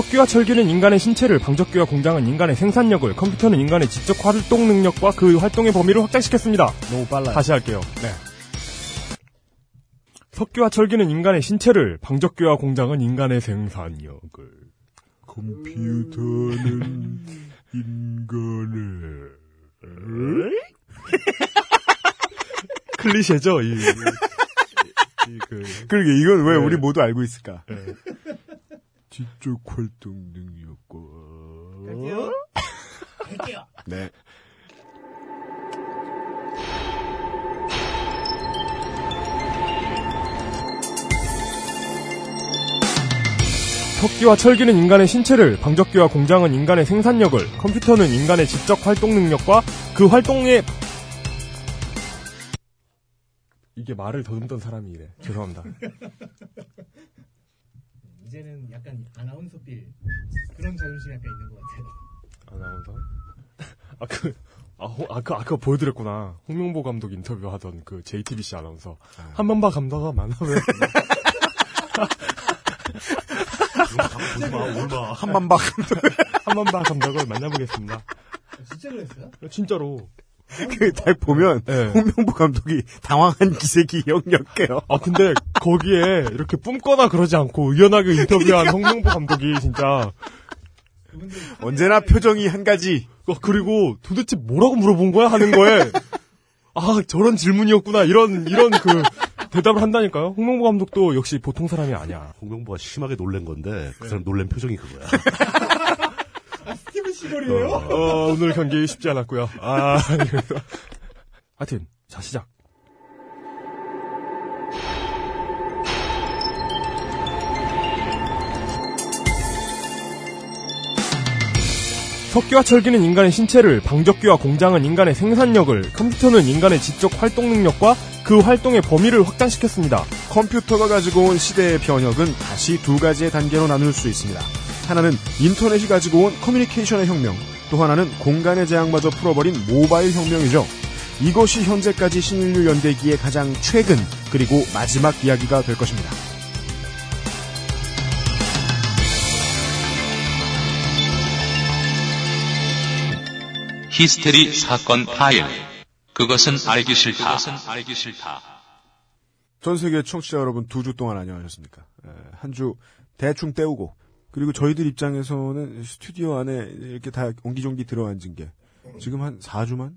석기와 철기는 인간의 신체를, 방적기와 공장은 인간의 생산력을, 컴퓨터는 인간의 지적 활동 능력과 그 활동의 범위를 확장시켰습니다. 너무 빨라요. 다시 할게요. 네. 석기와 철기는 인간의 신체를, 방적기와 공장은 인간의 생산력을. 컴퓨터는 인간을 클리셰죠, 이. 이, 이 그, 그러게 이건 왜 네. 우리 모두 알고 있을까? 지적 활동 능력과 네. 석기와 철기는 인간의 신체를, 방적기와 공장은 인간의 생산력을, 컴퓨터는 인간의 지적 활동 능력과 그 활동의 이게 말을 더듬던 사람이 이래. 죄송합니다. 이제는 약간 아나운서 빌 그런 자존심이 약간 있는 것 같아요. 아나운서? 아, 그, 아, 호, 아, 그, 아까 보여드렸구나. 홍명보 감독 인터뷰 하던 그 JTBC 아나운서. 한번봐 감독아 만나면. 보지마 얼마 한번봐 한번봐 감독을 만나보겠습니다. 진짜 그랬어요? 진짜로. 그딱 보면 네. 홍명보 감독이 당황한 기색이 역력해요. 아, 근데 거기에 이렇게 뿜거나 그러지 않고 의연하게 인터뷰한 홍명보 감독이 진짜. 언제나 표정이 한 가지. 어, 그리고 도대체 뭐라고 물어본 거야? 하는 거에. 아, 저런 질문이었구나. 이런, 이런 그 대답을 한다니까요. 홍명보 감독도 역시 보통 사람이 아니야. 홍명보가 심하게 놀란 건데 네. 그 사람 놀란 표정이 그거야. 스티븐 시걸이에요? 어, 오늘 경기 쉽지 않았고요. 아. 하여튼, 자, 시작. 석기와 철기는 인간의 신체를, 방적기와 공장은 인간의 생산력을, 컴퓨터는 인간의 지적 활동 능력과 그 활동의 범위를 확장시켰습니다. 컴퓨터가 가지고 온 시대의 변혁은 다시 두 가지의 단계로 나눌 수 있습니다. 하나는 인터넷이 가지고 온 커뮤니케이션의 혁명, 또 하나는 공간의 제약마저 풀어버린 모바일 혁명이죠. 이것이 현재까지 신인류 연대기의 가장 최근 그리고 마지막 이야기가 될 것입니다. 히스테리 사건 파일. 그것은 알기 싫다. 그것은 알기 싫다. 전 세계 청취자 여러분 두 주 동안 안녕하셨습니까? 한 주 대충 때우고 그리고 저희들 입장에서는 스튜디오 안에 이렇게 다 옹기종기 들어앉은 게 지금 한 4주만?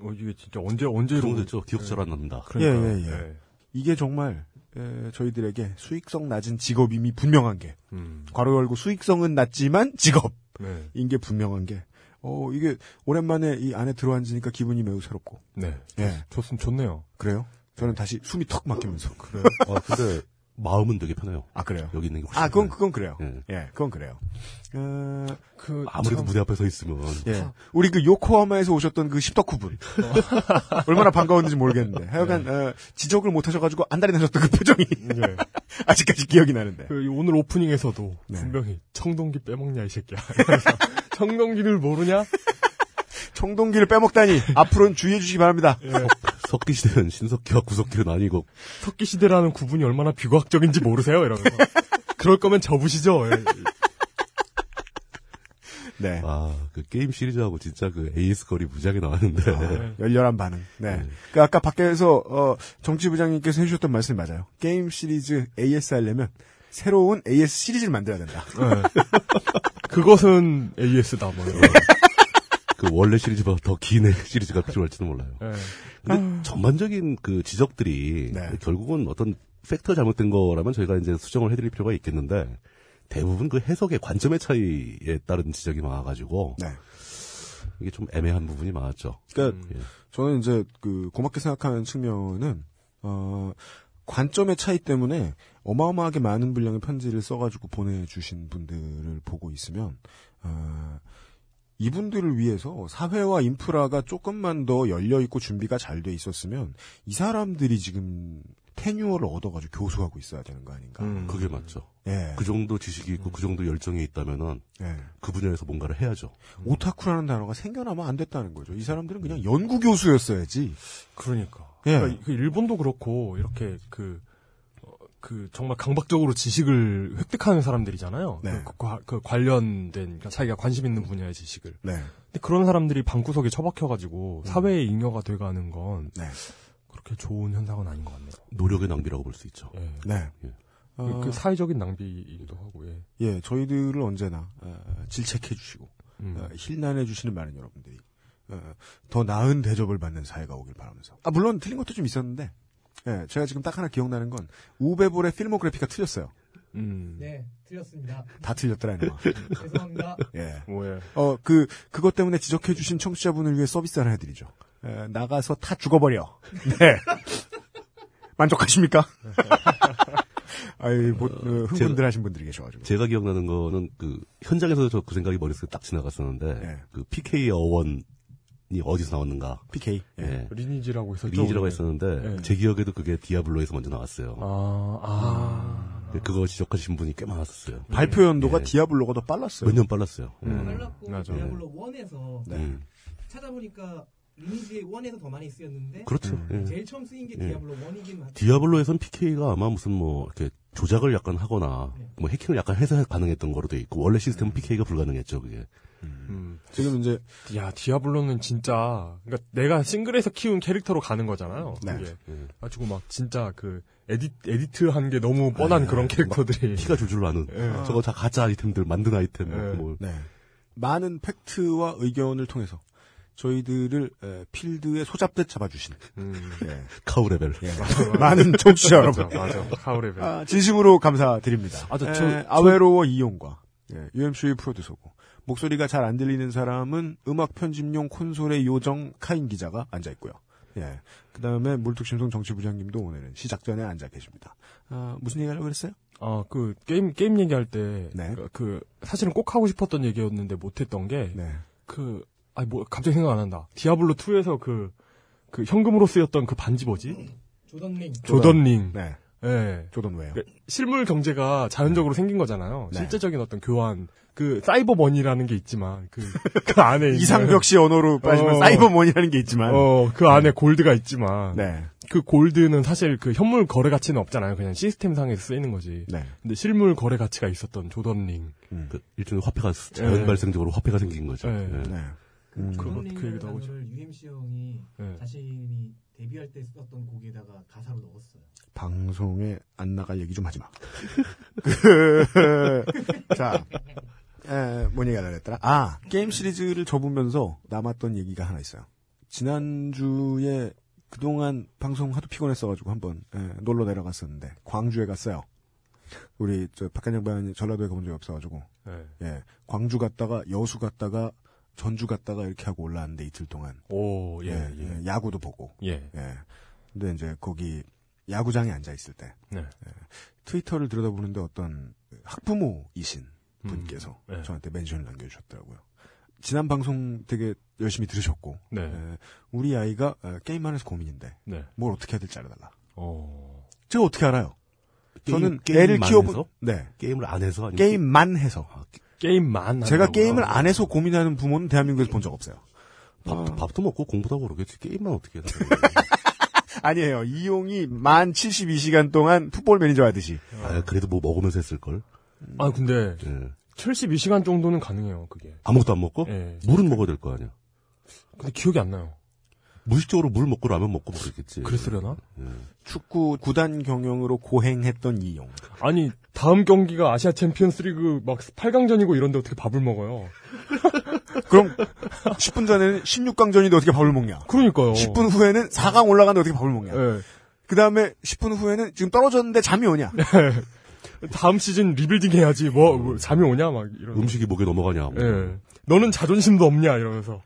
어, 이게 진짜 언제, 언제 그런 이러고 거 있죠. 기억 잘 안 납니다. 그러니까요. 예, 예, 예. 네. 이게 정말 에, 저희들에게 수익성 낮은 직업임이 분명한 게 음, 괄호 열고 수익성은 낮지만 직업인 네. 게 분명한 게 어, 이게 오랜만에 이 안에 들어앉으니까 기분이 매우 새롭고 네. 예 좋습, 좋네요. 그래요? 저는 다시 숨이 턱 막히면서 그래요? 아, 근데 마음은 되게 편해요. 아 그래요? 여기 있는 게 훨씬 아 그건. 그건 그래요. 예. 예, 그건 그래요. 어, 그, 아무래도 참- 무대 앞에 서 있으면 예. 우리 그 요코하마에서 오셨던 그 십덕후분. 얼마나 반가웠는지 모르겠는데. 하여간, 어, 지적을 못 하셔가지고 안달이 나셨던 그 표정이 네. 아직까지 기억이 나는데. 그 오늘 오프닝에서도 네. 분명히 청동기 빼먹냐 이 새끼야. 청동기를 모르냐? 청동기를 빼먹다니 앞으로는 주의해 주시기 바랍니다. 예. 석기 시대는 신석기와 구석기로 나뉘고 석기 시대라는 구분이 얼마나 비과학적인지 모르세요? 이러면서. 그럴 거면 접으시죠. 예. 네. 아 그 게임 시리즈하고 진짜 그 AS 거리 무지하게 나왔는데 열렬한 반응. 네. 네. 그 아까 밖에서, 어, 정치부장님께서 해주셨던 말씀이 맞아요. 게임 시리즈 AS 하려면 새로운 AS 시리즈를 만들어야 된다. 예. 그것은 AS다. 뭐 이런. 그 원래 시리즈보다 더 긴 시리즈가 필요할지도 몰라요. 예. 근데 전반적인 그 지적들이 네. 결국은 어떤 팩터 잘못된 거라면 저희가 이제 수정을 해드릴 필요가 있겠는데 대부분 그 해석의 관점의 차이에 따른 지적이 많아가지고 네. 이게 좀 애매한 부분이 많았죠. 그러니까 예. 저는 이제 그 고맙게 생각하는 측면은 어 관점의 차이 때문에 어마어마하게 많은 분량의 편지를 써가지고 보내주신 분들을 보고 있으면 어, 이분들을 위해서 사회와 인프라가 조금만 더 열려 있고 준비가 잘 돼 있었으면 이 사람들이 지금 테뉴어를 얻어가지고 교수하고 있어야 되는 거 아닌가? 음. 그게 맞죠. 예, 그 정도 지식이 있고 그 정도 열정이 있다면은 예. 그 분야에서 뭔가를 해야죠. 오타쿠라는 단어가 생겨나면 안 됐다는 거죠. 이 사람들은 그냥 연구 교수였어야지. 그러니까. 예. 그러니까 그 일본도 그렇고 이렇게 그 어, 그 정말 강박적으로 지식을 획득하는 사람들이잖아요. 네. 그, 과- 그 관련된 그러니까 자기가 관심 있는 분야의 지식을. 네. 근데 그런 사람들이 방구석에 처박혀가지고 사회의 잉여가 돼가는 건 네. 그렇게 좋은 현상은 아닌 것 같네요. 노력의 낭비라고 볼 수 있죠. 예. 네. 예. 그, 어, 그 사회적인 낭비이기도 하고, 예. 예, 저희들을 언제나 어, 질책해 주시고 음. 어, 힐난해 주시는 많은 여러분들이 어, 더 나은 대접을 받는 사회가 오길 바라면서. 아 물론 틀린 것도 좀 있었는데, 예, 제가 지금 딱 하나 기억나는 건 우베볼의 필모그래피가 틀렸어요. 음. 네, 틀렸습니다. 다 틀렸더라 이놈아. 죄송합니다. 예. 뭐예. 어, 그, 그것 때문에 지적해주신 청취자분을 위해 서비스 하나 해드리죠. 에, 나가서 다 죽어버려. 네. 만족하십니까? 아이, 뭐, 어, 흥분들 하신 분들이 계셔가지고. 제가 기억나는 거는 그 현장에서 저 그 생각이 머릿속에 딱 지나갔었는데 네. 그 PK 어원이 어디서 나왔는가? PK. 예. 예. 리니지라고 했었죠. 리니지라고. 했었는데 예. 제 기억에도 그게 디아블로에서 먼저 나왔어요. 아, 아. 그거 지적하신 분이 꽤 많았었어요. 발표 연도가 예. 디아블로가 더 빨랐어요. 몇 년 빨랐어요. 예. 음. 빨랐고 맞아. 디아블로 1에서 네. 음. 찾아보니까 리니지 1에서 더 많이 쓰였는데 그렇죠. 음. 예. 제일 처음 쓰인 게 예. 디아블로 1이긴 하죠. 디아블로에선 PK가 아마 무슨 뭐 이렇게 조작을 약간 하거나 뭐 해킹을 약간 해서 가능했던 거로 돼 있고 원래 시스템은 PK가 불가능했죠 그게. 음. 지금 이제, 야, 디아블로는 진짜, 그니까 내가 싱글에서 키운 캐릭터로 가는 거잖아요. 네. 그게. 예. 가지고 막 진짜 그, 에디, edit 한 게 너무 뻔한 그런 캐릭터들이. 피가 줄줄 나는 예. 저거 다 가짜 아이템들 만든 아이템 예. 뭐 네. 많은 팩트와 의견을 통해서 저희들을 에, 필드에 소잡듯 잡아주신, 음. 예. cow level. 예. 많은 청취자 여러분. 맞아, 맞아. cow level. 아, 진심으로 감사드립니다. 아, 저- 에, 저- 아웨로워 이용과 예, UMC의 프로듀서고 목소리가 잘 안 들리는 사람은 음악 편집용 콘솔의 요정 카인 기자가 앉아 있고요. 예. 그 다음에 물뚝심송 정치부장님도 오늘은 시작 전에 앉아 계십니다. 아, 무슨 얘기 하려고 그랬어요? 아, 그, 게임, 게임 얘기할 때, 네. 그, 그, 사실은 꼭 하고 싶었던 얘기였는데 못했던 게, 네. 그, 아니, 뭐, 갑자기 생각 안 난다. 디아블로2에서 그, 그, 현금으로 쓰였던 그 반지 뭐지? 조던링. 조던링. 네. 예. 조던 왜요? 그 실물 경제가 자연적으로 생긴 거잖아요. 네. 실제적인 어떤 교환. 그, 사이버 머니라는 게 있지만, 그, 그 안에. 있는- 이상벽 씨 언어로 빠지면 어. 사이버머니라는 게 있지만. 어, 그 안에 골드가 있지만. 네. 그 골드는 사실 그 현물 거래 가치는 없잖아요. 그냥 시스템 상에서 쓰이는 거지. 네. 근데 실물 거래 가치가 있었던 조던링. 음. 그 일종의 화폐가 자연 예. 발생적으로 화폐가 생긴 거죠. 네. 그, 음. 그, 그 얘기도 하고 싶 UMC 형이 예. 자신이 데뷔할 때 썼던 곡에다가 가사로 넣었어요. 방송에 안 나갈 얘기 좀 하지 마. 그, 자, 에, 뭔 얘기 하려고 했더라? 아, 게임 시리즈를 접으면서 남았던 얘기가 하나 있어요. 지난주에 그동안 방송 하도 피곤했어가지고 한번 에, 놀러 내려갔었는데 광주에 갔어요. 우리 저 박한 양반이 전라도에 가본 적이 없어가지고 예. 예, 광주 갔다가 여수 갔다가 전주 갔다가 이렇게 하고 올라왔는데 이틀 동안 오, 예, 예, 예. 예, 야구도 보고 예. 예. 근데 이제 거기 야구장에 앉아 있을 때 네. 트위터를 들여다보는데 어떤 학부모이신 음. 분께서 네. 저한테 멘션을 남겨주셨더라고요. 지난 방송 되게 열심히 들으셨고 네. 에, 우리 아이가 어, 게임만 해서 고민인데 네. 뭘 어떻게 해야 될지 알아달라. 어. 제가 어떻게 알아요? 게임- 저는 애를 키워본 해서? 네 게임을 안 해서 게임만 해서 게임만. 제가? 게임을 안 해서 고민하는 부모는 대한민국에서 본 적 없어요. 밥도, 밥도 먹고 공부도 하고 그러겠지. 게임만 어떻게 해. 아니에요. 이용이 만 72시간 동안 풋볼 매니저 하듯이. 아, 그래도 뭐 먹으면서 했을 걸. 아, 근데 예. 72시간 정도는 가능해요, 그게. 아무것도 안 먹고? 예. 물은 먹어야 될 거 아니야. 근데 기억이 안 나요. 무의식적으로 물 먹고 라면 먹고 뭐 그랬겠지. 그랬으려나? 축구 구단 경영으로 고행했던 이용. 아니, 다음 경기가 아시아 챔피언스 리그 막 8강전이고 이런데 어떻게 밥을 먹어요? 그럼 10분 전에는 16강전인데 어떻게 밥을 먹냐? 그러니까요. 10분 후에는 4강 올라가는데 어떻게 밥을 먹냐? 예. 그 다음에 10분 후에는 지금 떨어졌는데 잠이 오냐? 다음 시즌 리빌딩 해야지. 뭐, 뭐 잠이 오냐? 막 이런. 음식이 목에 넘어가냐. 뭐. 예. 너는 자존심도 없냐? 이러면서.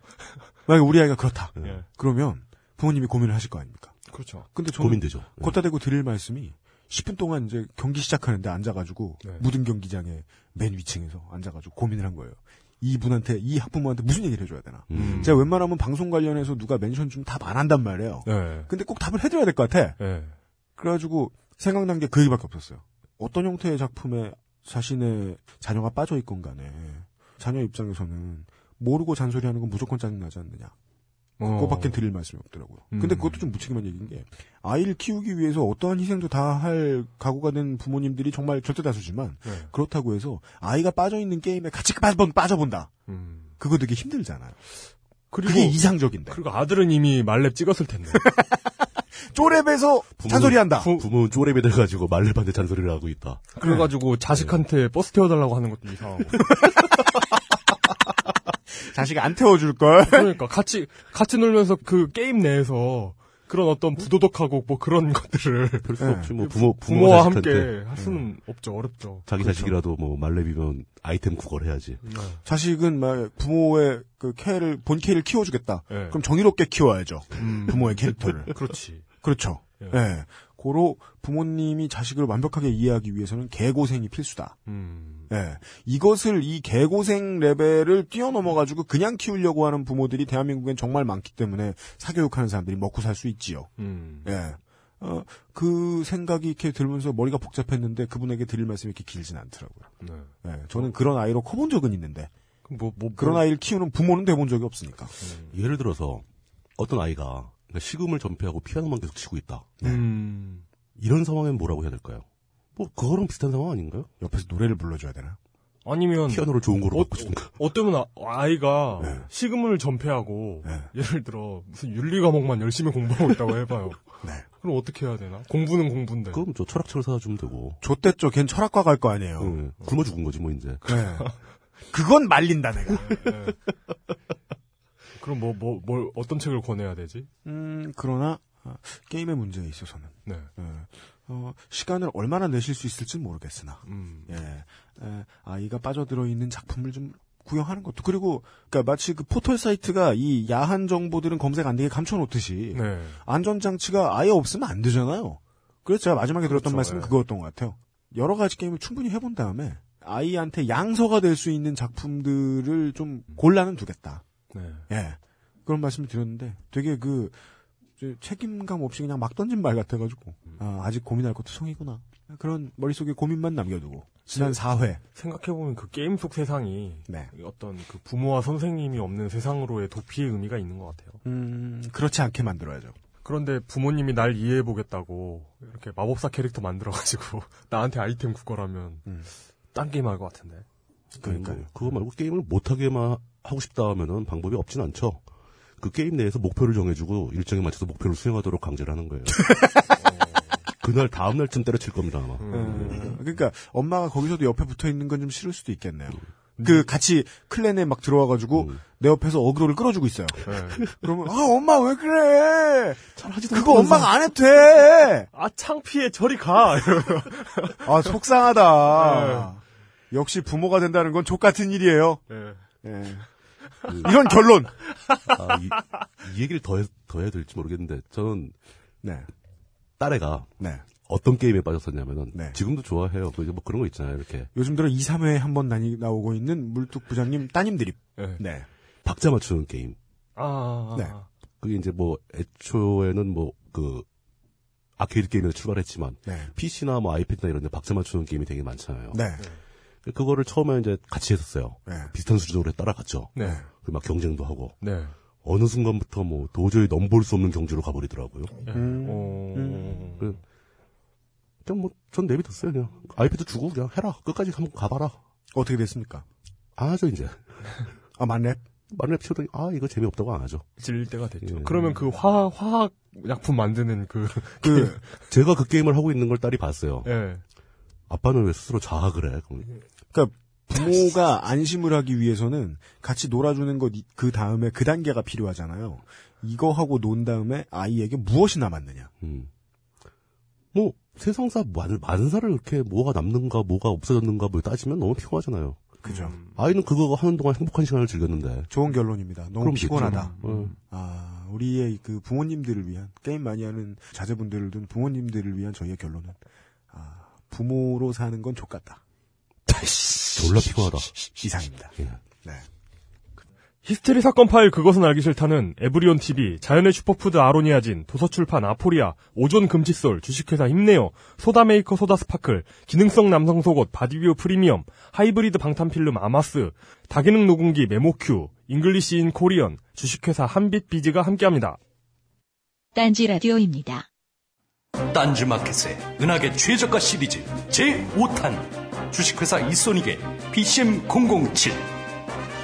만약 우리 아이가 그렇다. 예. 그러면 부모님이 고민을 하실 거 아닙니까? 그렇죠. 근데 저는 고민되죠. 예. 걷다 대고 드릴 말씀이 10분 동안 이제 경기 시작하는데 앉아가지고 네. 묻은 경기장에 맨 위층에서 앉아가지고 고민을 한 거예요. 이 분한테 이 학부모한테 무슨 얘기를 해줘야 되나? 음. 제가 웬만하면 방송 관련해서 누가 멘션 좀 답 안 한단 말이에요. 예. 근데 꼭 답을 해줘야 될 것 같아. 예. 그래가지고 생각난 게 그 얘기밖에 없었어요. 어떤 형태의 작품에 자신의 자녀가 빠져 있건 간에 자녀 입장에서는 모르고 잔소리하는 건 무조건 짜증나지 않느냐. 어. 그거밖에 드릴 말씀이 없더라고요. 음. 근데 그것도 좀 무책임한 얘기인 게 아이를 키우기 위해서 어떠한 희생도 다 할 각오가 된 부모님들이 정말 절대 다수지만 네. 그렇다고 해서 아이가 빠져 있는 게임에 같이 빠져 빠져본다. 음. 그거 되게 힘들잖아요. 그리고 그게 이상적인데. 그리고 아들은 이미 말렙 찍었을 텐데. 쪼랩에서 잔소리한다. 부- 부모는 쪼렙이 돼가지고 말렙한테 잔소리를 하고 있다. 그래가지고 자식한테 버스 태워달라고 하는 것도 이상하고. 자식 안 태워줄 걸. 그러니까 같이 같이 놀면서 그 게임 내에서 그런 어떤 부도덕하고 뭐 그런 것들을 별수 네. 없지 뭐 부모 부모 부모와 자식한테 함께 할 수는 없죠. 어렵죠. 자기 자식이라도 뭐 말렙이면 아이템 구걸해야지. 자식은 막 부모의 그 캐를 본 캐를 키워주겠다. 네. 그럼 정의롭게 키워야죠. 음. 부모의 캐릭터를. 그렇지. 그렇죠. 예. 예. 고로 부모님이 자식을 완벽하게 이해하기 위해서는 개고생이 필수다. 음. 예. 이것을 이 개고생 레벨을 뛰어넘어가지고 그냥 키우려고 하는 부모들이 대한민국엔 정말 많기 때문에 사교육하는 사람들이 먹고 살 수 있지요. 음. 예. 어, 그 생각이 이렇게 들면서 머리가 복잡했는데 그분에게 드릴 말씀이 이렇게 길진 않더라고요. 네. 예. 저는 그런 아이로 커본 적은 있는데 뭐, 뭐, 그런 뭐- 아이를 키우는 부모는 돼본 적이 없으니까. 예를 들어서 어떤 아이가 식음을 전폐하고 피아노만 계속 치고 있다. 음. 이런 상황엔 뭐라고 해야 될까요? 뭐 그거랑 비슷한 상황 아닌가요? 옆에서 노래를 불러줘야 되나? 아니면 피아노를 좋은 거로 어, 바꿔주든가. 어쩌면 아- 아이가 네. 식음을 전폐하고 네. 예를 들어 무슨 윤리 과목만 열심히 공부하고 있다고 해봐요. 네. 그럼 어떻게 해야 되나? 공부는 공부인데. 그럼 저 철학책을 사다 주면 되고. 좆됐죠. 걘 철학과 갈 거 아니에요. 예, 굶어 죽은 거지 뭐 이제. 네. 그건 말린다 내가. 네. 그럼 뭐, 뭐, 뭘, 어떤 책을 권해야 되지? 음 그러나 아, 게임의 문제에 있어서는 네. 예, 어, 시간을 얼마나 내실 수 있을지 는 모르겠으나 음. 예, 에, 아이가 빠져들어 있는 작품을 좀 구경하는 것도 그리고 그러니까 마치 그 포털 사이트가 이 야한 정보들은 검색 안 되게 감춰놓듯이 네. 안전 장치가 아예 없으면 안 되잖아요. 그래서 제가 마지막에 들었던 그렇죠, 말씀은 예. 그거였던 것 같아요. 여러 가지 게임을 충분히 해본 다음에 아이한테 양서가 될 수 있는 작품들을 좀 골라는 두겠다. 네. 예. 그런 말씀을 드렸는데 되게 그 저, 책임감 없이 그냥 막 던진 말 같아가지고 아, 아직 고민할 것도 성이구나. 그런 머릿속에 고민만 남겨두고 지난 4회 생각해보면 그 게임 속 세상이 네. 어떤 그 부모와 선생님이 없는 세상으로의 도피의 의미가 있는 것 같아요. 음, 그렇지 않게 만들어야죠. 그런데 부모님이 날 이해해보겠다고 이렇게 마법사 캐릭터 만들어가지고 나한테 아이템 구걸하면 음. 딴 게임 할 것 같은데. 그러니까요. 뭐 그거 말고 게임을 못하게만 하고 싶다 하면은 방법이 없진 않죠. 그 게임 내에서 목표를 정해주고 일정에 맞춰서 목표를 수행하도록 강제를 하는 거예요. 그날 다음 날쯤 때려칠 겁니다 아마. 음, 그러니까 엄마가 거기서도 옆에 붙어 있는 건 좀 싫을 수도 있겠네요. 그 같이 클랜에 막 들어와가지고 음. 내 옆에서 어그로를 끌어주고 있어요. 네. 그러면 아 엄마 왜 그래? 잘하지도 그거 엄마가 안 해도 돼. 아 창피해 저리 가. 아 속상하다. 역시 부모가 된다는 건 족 같은 일이에요. 네. 예. 이런 결론. 아, 이, 이 얘기를 더, 해, 더 해야 될지 모르겠는데 저는 네, 딸애가 네. 어떤 게임에 빠졌었냐면은 네. 지금도 좋아해요. 그뭐 그런 거 있잖아요. 이렇게 요즘 들어 2, 3회에 한 번 나오고 있는 물뚝 부장님 따님 드립. 네. 네. 박자 맞추는 게임. 아, 네. 그게 이제 뭐 애초에는 뭐 그 아케이드 게임에서 출발했지만 네. PC나 뭐 아이패드나 이런 데 박자 맞추는 게임이 되게 많잖아요. 네. 그거를 처음에 이제 같이 했었어요. 네. 비슷한 수준으로 따라갔죠. 네. 그리고 막 경쟁도 하고 네. 어느 순간부터 뭐 도저히 넘볼 수 없는 경주로 가버리더라고요. 음. 어... 음. 그 그냥 뭐 전 내비뒀어요 그냥 아이패드 주고 그냥 해라 끝까지 한번 가봐라. 어떻게 됐습니까? 안 하죠 이제 아, 만렙? 만렙 치우더니 아 이거 재미없다고 안 하죠. 질릴 때가 됐죠. 예. 그러면 그 화, 화학 약품 만드는 그, 그, 제가 그 게임을 하고 있는 걸 딸이 봤어요. 예. 아빠는 왜 스스로 자학을 해? 그러니까 부모가 안심을 하기 위해서는 같이 놀아주는 것 그 다음에 그 단계가 필요하잖아요. 이거 하고 논 다음에 아이에게 무엇이 남았느냐. 음. 뭐 세상사 만, 만사를 이렇게 뭐가 남는가 뭐가 없어졌는가 뭐 따지면 너무 피곤하잖아요. 그죠. 음. 아이는 그거 하는 동안 행복한 시간을 즐겼는데. 좋은 결론입니다. 너무 그럼 피곤하다. 어, 아, 우리의 그 부모님들을 위한, 게임 많이 하는 자제분들을 둔 부모님들을 위한 저희의 결론은, 아, 부모로 사는 건 족같다. 졸라 피곤하다. 이상입니다. 예. 네. 히스테리 사건 파일 그것은 알기 싫다는 에브리온 TV, 자연의 슈퍼푸드 아로니아진, 도서출판 아포리아, 오존 금칫솔, 주식회사 힘내요, 소다메이커 소다 스파클, 기능성 남성 속옷 바디뷰 프리미엄, 하이브리드 방탄필름 아마스, 다기능 녹음기 메모큐, English in Korean, 주식회사 한빛비즈가 함께합니다. 딴지 라디오입니다. 딴지 마켓의 은하계 최저가 시리즈 제5탄 주식회사 이소닉의 PCM007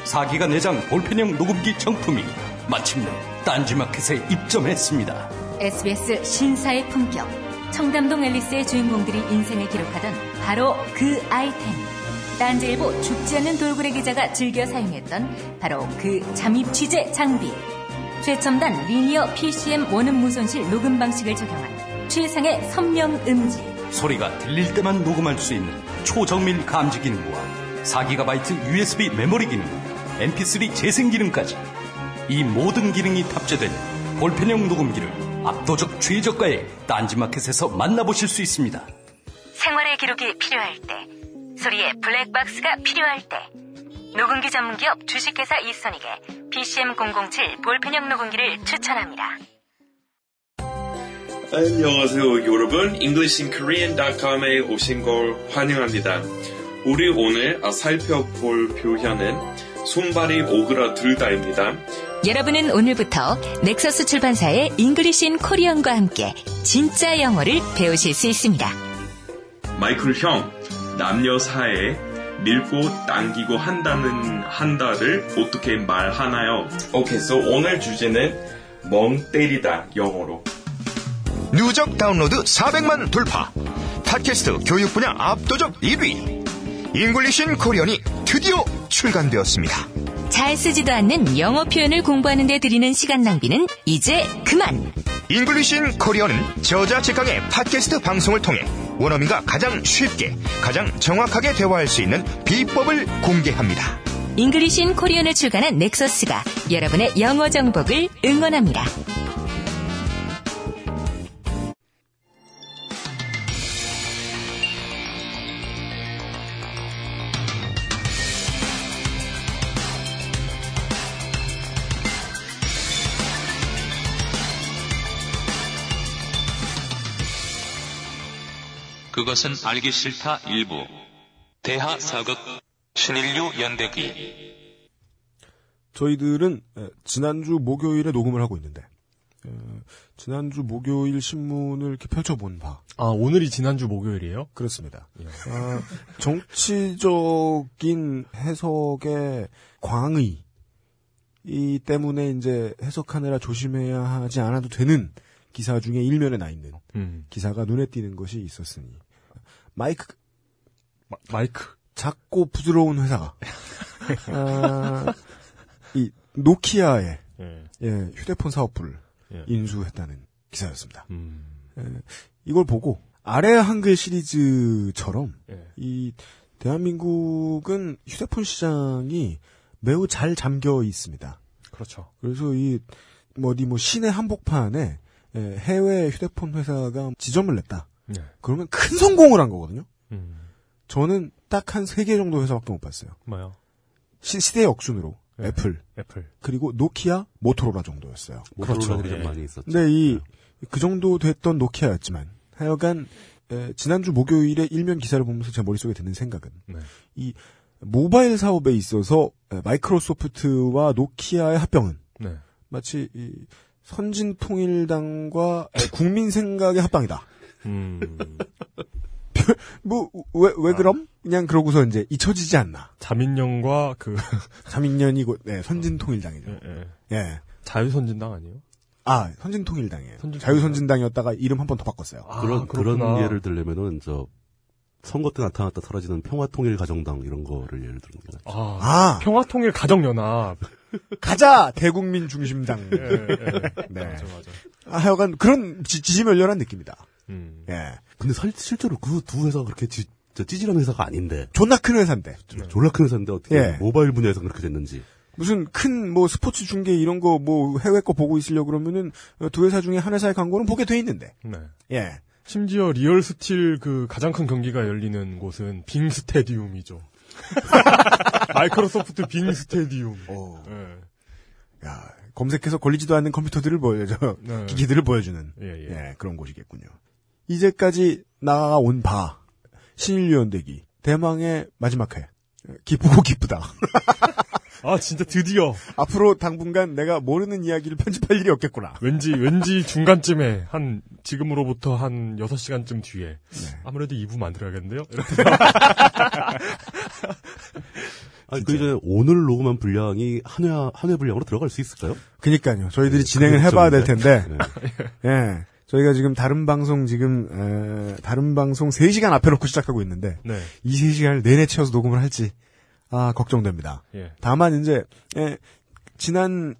4기가 내장 볼펜형 녹음기 정품이 마침내 딴지마켓에 입점했습니다. SBS 신사의 품격. 청담동 앨리스의 주인공들이 인생을 기록하던 바로 그 아이템. 딴지일보 죽지 않는 돌고래 기자가 즐겨 사용했던 바로 그 잠입 취재 장비. 최첨단 리니어 PCM 원음 무손실 녹음 방식을 적용한 최상의 선명 음질. 소리가 들릴 때만 녹음할 수 있는 초정밀 감지 기능과 4GB USB 메모리 기능, MP3 재생 기능까지 이 모든 기능이 탑재된 볼펜형 녹음기를 압도적 최저가에 딴지마켓에서 만나보실 수 있습니다. 생활의 기록이 필요할 때, 소리의 블랙박스가 필요할 때, 녹음기 전문기업 주식회사 이소닉의 PCM007 볼펜형 녹음기를 추천합니다. 안녕하세요 여러분 EnglishinKorean.com에 오신 걸 환영합니다. 우리 오늘 살펴볼 표현은 손발이 오그라들다입니다. 여러분은 오늘부터 넥서스 출판사의 English in Korean과 함께 진짜 영어를 배우실 수 있습니다. 마이클 형, 남녀 사이에 밀고 당기고 한다는 한다를 어떻게 말하나요? Okay, so 오늘 주제는 멍 때리다 영어로. 누적 다운로드 400만 돌파. 팟캐스트 교육 분야 압도적 1위. English in Korean이 드디어 출간되었습니다. 잘 쓰지도 않는 영어 표현을 공부하는 데 들이는 시간 낭비는 이제 그만. 잉글리신 코리언은 저자 직강의 팟캐스트 방송을 통해 원어민과 가장 쉽게, 가장 정확하게 대화할 수 있는 비법을 공개합니다. 잉글리신 코리언을 출간한 넥서스가 여러분의 영어 정복을 응원합니다. 그것은 알기 싫다 일부. 대하 사극 신인류 연대기. 저희들은 에, 지난주 목요일에 녹음을 하고 있는데 에, 지난주 목요일 신문을 이렇게 펼쳐본 바 아, 오늘이 지난주 목요일이에요? 그렇습니다. 아, 정치적인 해석의 광의 이 때문에 이제 해석하느라 조심해야 하지 않아도 되는 기사 중에 일면에 나 있는 음. 기사가 눈에 띄는 것이 있었으니 마이크 마, 이크 작고 부드러운 회사가 아, 이 노키아의 예. 예, 휴대폰 사업부를 예. 인수했다는 기사였습니다. 음. 예, 이걸 보고 아래 한글 시리즈처럼 예. 이 대한민국은 휴대폰 시장이 매우 잘 잠겨 있습니다. 그렇죠. 그래서 이뭐 어디 뭐 시내 한복판에 예, 해외 휴대폰 회사가 지점을 냈다. 네. 그러면 큰 성공을 한 거거든요. 음. 저는 딱 한 세 개 정도 회사밖에 못 봤어요. 뭐요? 시, 시대 역순으로 네. 애플 애플. 그리고 노키아, 모토로라 정도였어요. 모토로라들이 그렇죠. 좀 많이 있었죠. 근데 이 그 정도 됐던 노키아였지만 하여간 에, 지난주 목요일에 일면 기사를 보면서 제 머릿속에 드는 생각은 네. 이 모바일 사업에 있어서 에, 마이크로소프트와 노키아의 합병은 네. 마치 이 선진 통일당과 에, 국민 생각의 합방이다. 음. 뭐왜왜 그럼? 그냥 그러고서 이제 잊혀지지 않나. 자민련과 그 자민련이 고 네, 선진통일당이죠. 예, 예. 예. 자유선진당 아니에요? 아, 선진통일당이에요. 선진통일당. 자유선진당이었다가 이름 한 번 더 바꿨어요. 아, 그런 그렇구나. 그런 예를 들려면은 저 선거 때 나타났다 사라지는 평화통일가정당 이런 거를 예를 들면 아, 아, 평화통일 가정연합. 가자 대국민 중심당. 예, 예. 네. 맞아, 맞아. 아, 하여간 그런 지, 지지멸렬한 느낌이다. 음. 예. 근데 살- 실제로 그 두 회사가 그렇게 지, 저 찌질한 회사가 아닌데 존나 큰 회사인데. 졸라 큰 회사인데 어떻게 예. 모바일 분야에서 그렇게 됐는지 무슨 큰 뭐 스포츠 중계 이런 거 뭐 해외 거 보고 있으려 그러면은 어, 두 회사 중에 한 회사의 광고는 보게 돼 있는데. 네. 예. 심지어 리얼 스틸 그 가장 큰 경기가 열리는 곳은 빙 스테디움이죠. 마이크로소프트 빙 스테디움. 어. 예. 야, 검색해서 걸리지도 않는 컴퓨터들을 보여줘. 네. 기기들을 보여주는. 예, 예. 예, 그런 곳이겠군요. 이제까지 나아온 바, 신인류연대기, 대망의 마지막 회. 기쁘고 기쁘다. 아 진짜 드디어 앞으로 당분간 내가 모르는 이야기를 편집할 일이 없겠구나. 왠지 왠지 중간쯤에 한 지금으로부터 한 6시간쯤 뒤에 네. 아무래도 2부 만들어야겠는데요. 아니, 그 이제 오늘 녹음한 분량이 한 회, 한회 분량으로 들어갈 수 있을까요? 그니까요. 저희들이 네, 진행을 해봐야 될 걱정인데. 텐데. 예. 저희가 지금 다른 방송 지금 에, 다른 방송 3시간 앞에 놓고 시작하고 있는데 네. 이 3시간을 내내 채워서 녹음을 할지 아 걱정됩니다. 예. 다만 이제 예, 지난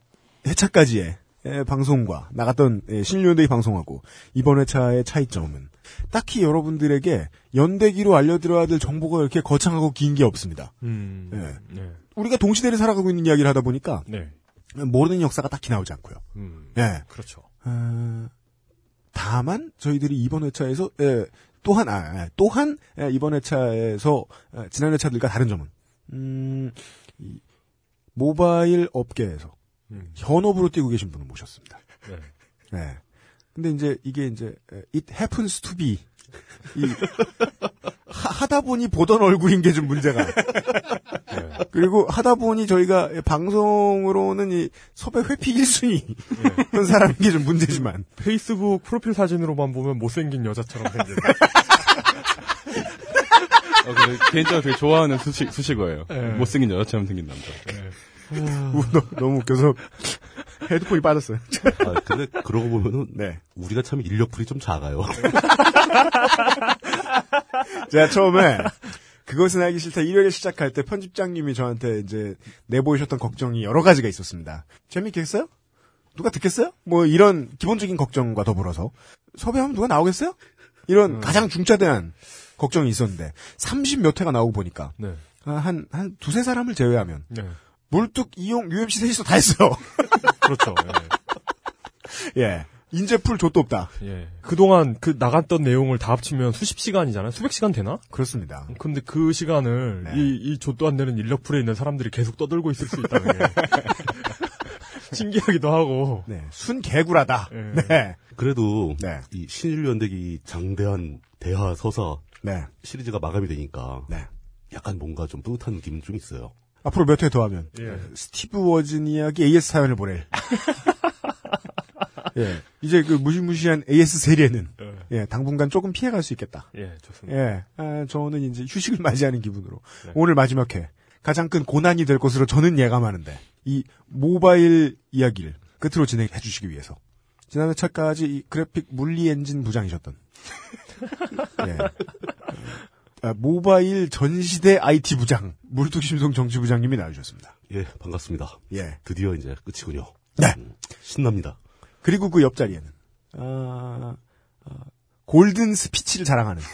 회차까지의 예, 방송과 나갔던 예, 신일연대의 방송하고 이번 회차의 차이점은 딱히 여러분들에게 연대기로 알려드려야 될 정보가 이렇게 거창하고 긴 게 없습니다. 음. 예. 네. 우리가 동시대를 살아가고 있는 이야기를 하다 보니까 네. 모르는 역사가 딱히 나오지 않고요. 음. 예. 그렇죠. 어, 다만 저희들이 이번 회차에서 예, 또한 아, 예, 또한 예, 이번 회차에서 예, 지난 회차들과 다른 점은 음, 이 모바일 업계에서 음. 현업으로 뛰고 계신 분을 모셨습니다. 네. 예. 근데 이제 이게 이제 예, it happens to be 이 하, 다 보니 보던 얼굴인 게 좀 문제가. 네. 그리고 하다 보니 저희가 방송으로는 이 섭외 회피 1순위 그런 사람인 게 좀 문제지만 페이스북 프로필 사진으로만 보면 못생긴 여자처럼 생긴. 어, 근데 개인적으로 되게 좋아하는 수식, 수식어예요. 네. 못생긴 여자처럼 생긴 남자. 우, 너, 너무 웃겨서 헤드폰이 빠졌어요. 아, 근데 그러고 보면은 네. 우리가 참 인력풀이 좀 작아요. 제가 처음에 그것은 알기 싫다 1회를 시작할 때 편집장님이 저한테 이제 내보이셨던 걱정이 여러 가지가 있었습니다. 재밌겠어요? 누가 듣겠어요? 뭐 이런 기본적인 걱정과 더불어서 섭외하면 누가 나오겠어요? 이런 가장 중차대한 걱정이 있었는데 30몇 회가 나오고 보니까 네. 아, 한, 한 두세 사람을 제외하면 네. 물뚝, 이용, UMC 셋이서 다 했어요. 그렇죠. 예. 인재풀 좆도 없다. 예. 예. 그동안 그 나갔던 내용을 다 합치면 수십 시간이잖아요. 수백 시간 되나? 그렇습니다. 근데 그 시간을 네. 이, 이 좆도 안 되는 인력풀에 있는 사람들이 계속 떠들고 있을 수 있다는 게 신기하기도 하고. 네. 순 개구라다. 예. 네. 그래도 네. 이 신일연대기 장대한 대하 서사 네. 시리즈가 마감이 되니까 네. 약간 뭔가 좀 뿌듯한 느낌이 좀 있어요. 앞으로 몇 회 더 하면 예. 스티브 워즌 이야기 AS 사연을 보낼. 예. 이제 그 무시무시한 AS 세례는 예. 예, 당분간 조금 피해갈 수 있겠다. 예, 좋습니다. 예. 아, 저는 이제 휴식을 맞이하는 기분으로 네. 오늘 마지막 회 가장 큰 고난이 될 것으로 저는 예감하는데 이 모바일 이야기를 끝으로 진행해 주시기 위해서 지난 회차까지 이 그래픽 물리 엔진 부장이셨던 예. 아, 모바일 전시대 IT 부장 물뚝심송 정치부장님이 나와주셨습니다. 예, 반갑습니다. 예. 드디어 이제 끝이군요. 네. 음, 신납니다. 그리고 그 옆자리에는 아, 아, 골든 스피치를 자랑하는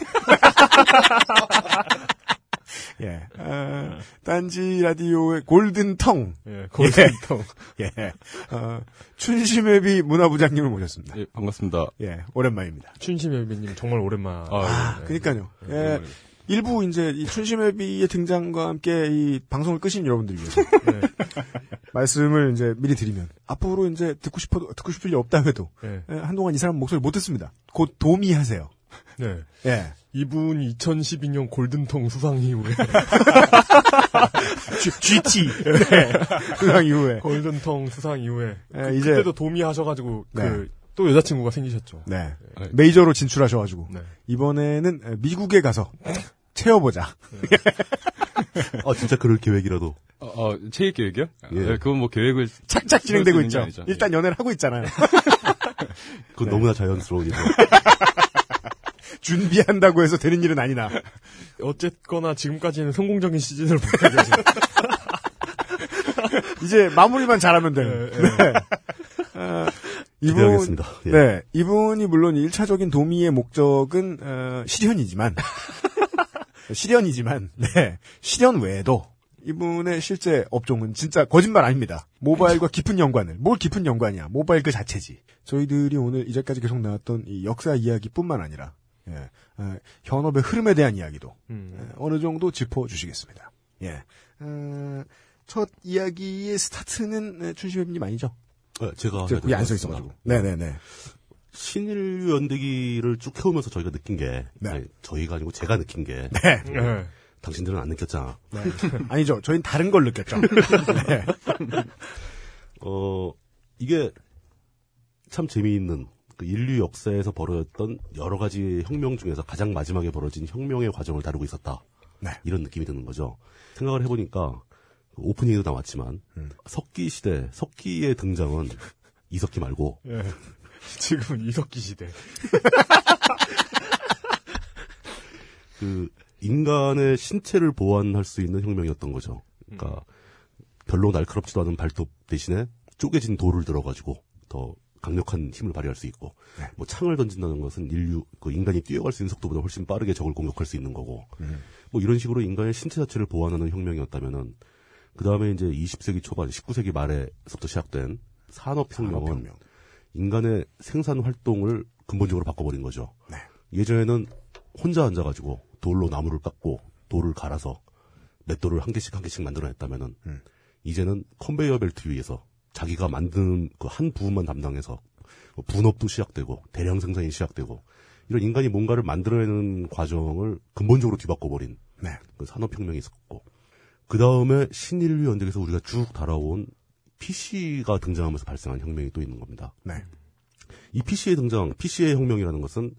예, 아, 딴지 라디오의 골든 텅, 예, 골든통. 예, 어, 춘심회비 문화부장님을 모셨습니다. 예, 반갑습니다. 예, 오랜만입니다. 춘심예비님 정말 오랜만. 아, 아, 그니까요. 네, 예, 오랜만에. 일부 이제 이 춘심회비의 등장과 함께 이 방송을 끄신 여러분들 위해서 네. 말씀을 이제 미리 드리면 앞으로 이제 듣고 싶어도 듣고 싶을 일 없다 해도 네. 예, 한동안 이 사람 목소리 못 듣습니다. 곧 도미하세요. 네. 예. 이분 2012년 골든통 수상 이후에 G, GT. 네. 수상 이후에. 골든통 수상 이후에 예, 그, 이제- 그때도 도미 하셔가지고 네. 그또 여자친구가 생기셨죠. 네. 네. 메이저로 진출하셔가지고. 네. 이번에는 미국에 가서 채워보자. 아, 진짜 그럴 계획이라도. 어, 어, 체육 계획이요? 예. 예. 그건 뭐 계획을 착착 진행되고 있죠. 일단 연애를 하고 있잖아요. 그건 네. 너무나 자연스러운 일이죠. 준비한다고 해서 되는 일은 아니나. 어쨌거나 지금까지는 성공적인 시즌을 보내고 계신 이제 마무리만 잘하면 돼요. 네, 네. 어, 이분, 기대하겠습니다. 예. 네. 이분이 물론 1차적인 도미의 목적은, 어, 실현이지만, 실현이지만, 네. 실현 외에도, 이분의 실제 업종은 진짜 거짓말 아닙니다. 모바일과 깊은 연관을. 뭘 깊은 연관이야. 모바일 그 자체지. 저희들이 오늘 이제까지 계속 나왔던 이 역사 이야기뿐만 아니라, 예, 어, 현업의 흐름에 대한 이야기도 음. 예, 어느 정도 짚어주시겠습니다. 예. 어, 첫 이야기의 스타트는 네, 춘심회님 아니죠? 예, 제가 제가 해야 거기 안서 될것 있어가지고. 네네네. 신일 연대기를 쭉 해오면서 저희가 느낀 게 네. 아니, 저희가 아니고 제가 느낀 게 네. 네. 당신들은 안 느꼈잖아. 네. 아니죠. 저희는 다른 걸 느꼈죠. 네. 어, 이게 참 재미있는 그 인류 역사에서 벌어졌던 여러 가지 혁명 중에서 가장 마지막에 벌어진 혁명의 과정을 다루고 있었다. 네. 이런 느낌이 드는 거죠. 생각을 해보니까 그 오프닝에도 나왔지만 음. 석기 시대 석기의 등장은 이석기 말고 예. 지금은 이석기 시대. 그 인간의 신체를 보완할 수 있는 혁명이었던 거죠. 그러니까 별로 날카롭지도 않은 발톱 대신에 쪼개진 돌을 들어가지고 더 강력한 힘을 발휘할 수 있고 뭐 창을 던진다는 것은 인류 그 인간이 뛰어갈 수 있는 속도보다 훨씬 빠르게 적을 공격할 수 있는 거고 뭐 이런 식으로 인간의 신체 자체를 보완하는 혁명이었다면은 그 다음에 이제 20세기 초반 19세기 말에서부터 시작된 산업 혁명은 산업혁명. 인간의 생산 활동을 근본적으로 바꿔버린 거죠. 네. 예전에는 혼자 앉아가지고 돌로 나무를 깎고 돌을 갈아서 맷돌을 한 개씩 한 개씩 만들어냈다면은 음. 이제는 컨베이어 벨트 위에서 자기가 만드는 그한 부분만 담당해서 뭐 분업도 시작되고 대량 생산이 시작되고 이런 인간이 뭔가를 만들어내는 과정을 근본적으로 뒤바꿔버린 네. 그 산업혁명이 있었고 그 다음에 신인류 연대에서 우리가 쭉 달아온 PC가 등장하면서 발생한 혁명이 또 있는 겁니다. 네. 이 PC의 등장, PC의 혁명이라는 것은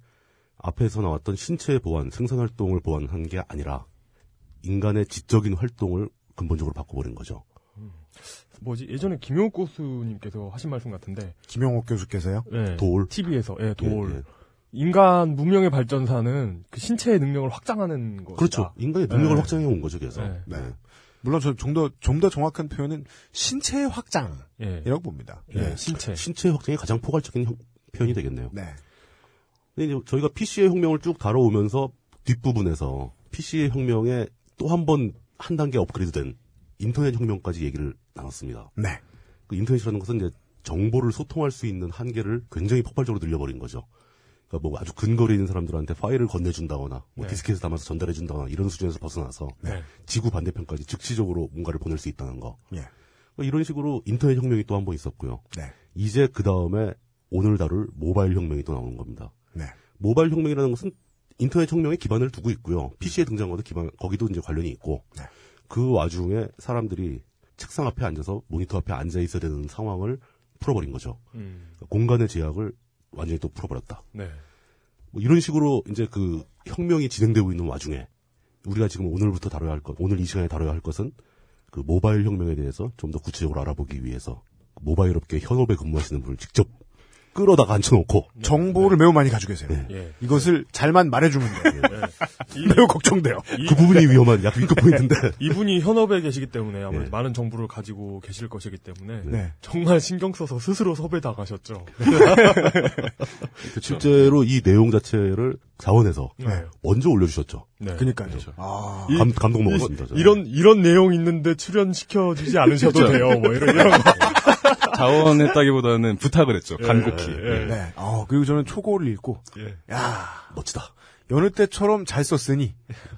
앞에서 나왔던 신체 보완, 생산 활동을 보완한 게 아니라 인간의 지적인 활동을 근본적으로 바꿔버린 거죠. 뭐지 예전에 김용욱 교수님께서 하신 말씀 같은데 김용옥 교수께서요? 예, 돌. TV에서 예, 돌. 예, 예. 인간 문명의 발전사는 그 신체의 능력을 확장하는 것이다. 그렇죠. 인간의 능력을 네. 확장해 온 거죠, 그래서. 네. 네. 물론 저좀더 좀 더 정확한 표현은 신체 확장이라고 예. 봅니다. 예, 신체. 신체 확장이 가장 포괄적인 형- 표현이 되겠네요. 네. 근데 이제 저희가 PC의 혁명을 쭉 다뤄오면서 뒷부분에서 PC의 혁명에 또 한번한 단계 업그레이드된 인터넷 혁명까지 얘기를 나눴습니다. 네. 그 인터넷이라는 것은 이제 정보를 소통할 수 있는 한계를 굉장히 폭발적으로 늘려버린 거죠. 그러니까 뭐 아주 근거리 있는 사람들한테 파일을 건네준다거나 뭐 네. 디스켓에 담아서 전달해준다거나 이런 수준에서 벗어나서 네. 지구 반대편까지 즉시적으로 뭔가를 보낼 수 있다는 거. 예. 그러니까 이런 식으로 인터넷 혁명이 또 한 번 있었고요. 네. 이제 그 다음에 오늘 다룰 모바일 혁명이 또 나오는 겁니다. 네. 모바일 혁명이라는 것은 인터넷 혁명에 기반을 두고 있고요. PC의 등장과도 기반, 거기도 이제 관련이 있고, 네. 그 와중에 사람들이 책상 앞에 앉아서 모니터 앞에 앉아 있어야 되는 상황을 풀어버린 거죠. 음. 공간의 제약을 완전히 또 풀어버렸다. 네. 뭐 이런 식으로 이제 그 혁명이 진행되고 있는 와중에 우리가 지금 오늘부터 다뤄야 할 것, 오늘 이 시간에 다뤄야 할 것은 그 모바일 혁명에 대해서 좀 더 구체적으로 알아보기 위해서 모바일 업계 현업에 근무하시는 분을 직접 끌어다가 앉혀놓고 정보를 매우 많이 가지고 계세요. 네. 예. 이것을 잘만 말해주면 돼요. 매우 걱정돼요. 그 부분이 위험한 약 위급 포인트인데 이분이 현업에 계시기 때문에 아무래도 예. 많은 정보를 가지고 계실 것이기 때문에 네. 정말 신경 써서 스스로 섭외 당하셨죠. 그 실제로 이 내용 자체를 자원해서 네. 먼저 올려주셨죠. 네. 그니까요. 그렇죠. 아, 이- 감, 감동 먹었습니다. 저는. 이런 이런 내용 있는데 출연시켜 주지 않으셔도 돼요. 뭐 이런 이런 거. 자원했다기보다는 부탁을 했죠. 간곡히. 예. 네. 아, 그리고 저는 초고를 읽고, 예. 야 멋지다. 여느 때처럼 잘 썼으니,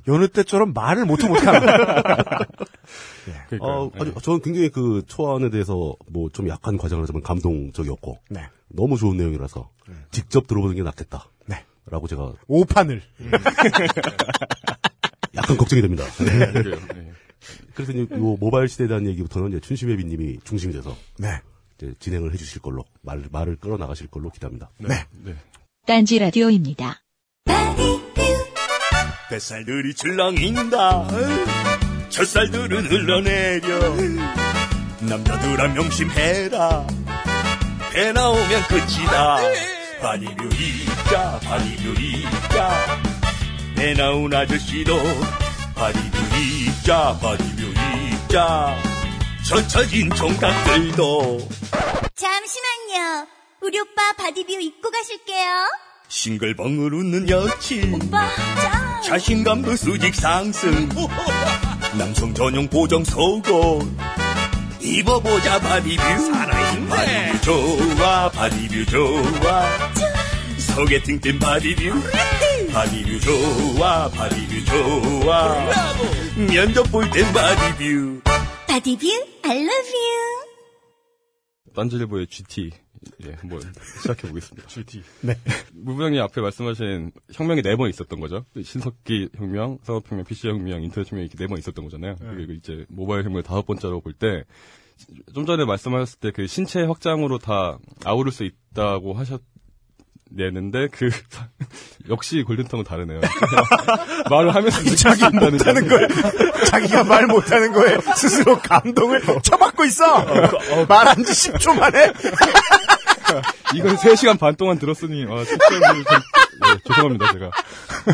여느 때처럼 말을 못해 못하나. 그러니까요. 어, 아주, 저는 굉장히 그 초안에 대해서 뭐 좀 약한 과장을 하자면 감동적이었고 네. 너무 좋은 내용이라서 직접 들어보는 게 낫겠다. 네. 라고 제가 오판을. 약간 걱정이 됩니다. 예. 그래서 이제 요 모바일 시대에 대한 얘기부터는 이제 춘심혜비님이 중심이 돼서 네. 이제 진행을 해주실 걸로 말, 말을 끌어 나가실 걸로 기대합니다. 네. 딴지 라디오입니다. 뱃살들이 출렁인다. 젖살들은 흘러내려. 남자들아 명심해라. 배 나오면 끝이다. 바디뷰 입자 바디뷰 입자 배 나온 아저씨도 바디뷰 입자 바디뷰 입자. 젖혀진 총각들도. 잠시만요. 우리 오빠 바디뷰 입고 가실게요. 싱글벙글 웃는 여친. 오빠, 짱! 자신감도 수직 상승. 남성 전용 보정 속옷. 입어보자 바디뷰. 살아있네. 바디뷰 좋아 바디뷰 좋아. 소개팅 땐 바디뷰 바디뷰 좋아 바디뷰 좋아 면접 볼 땐 바디뷰 바디뷰, I love you. 딴지일보의 GT 예, 한번 시작해 보겠습니다. GT. 네. 물부장님 앞에 말씀하신 혁명이 네 번 있었던 거죠. 신석기 혁명, 산업혁명, PC혁명, 인터넷혁명이 이렇게 네 번 있었던 거잖아요. 네. 그리고 이제 모바일 혁명 다섯 번째로 볼 때, 좀 전에 말씀하셨을 때 그 신체 확장으로 다 아우를 수 있다고 하셨 는데, 그, 역시 골든텅은 다르네요. 말을 하면서 자기 못하는 거예요. 자기가 말 못하는 거에 스스로 감동을 쳐받고 있어. 말한 지 10초 만에. 이건 3시간 반 동안 들었으니, 아, 특별히 좀, 예, 죄송합니다, 제가.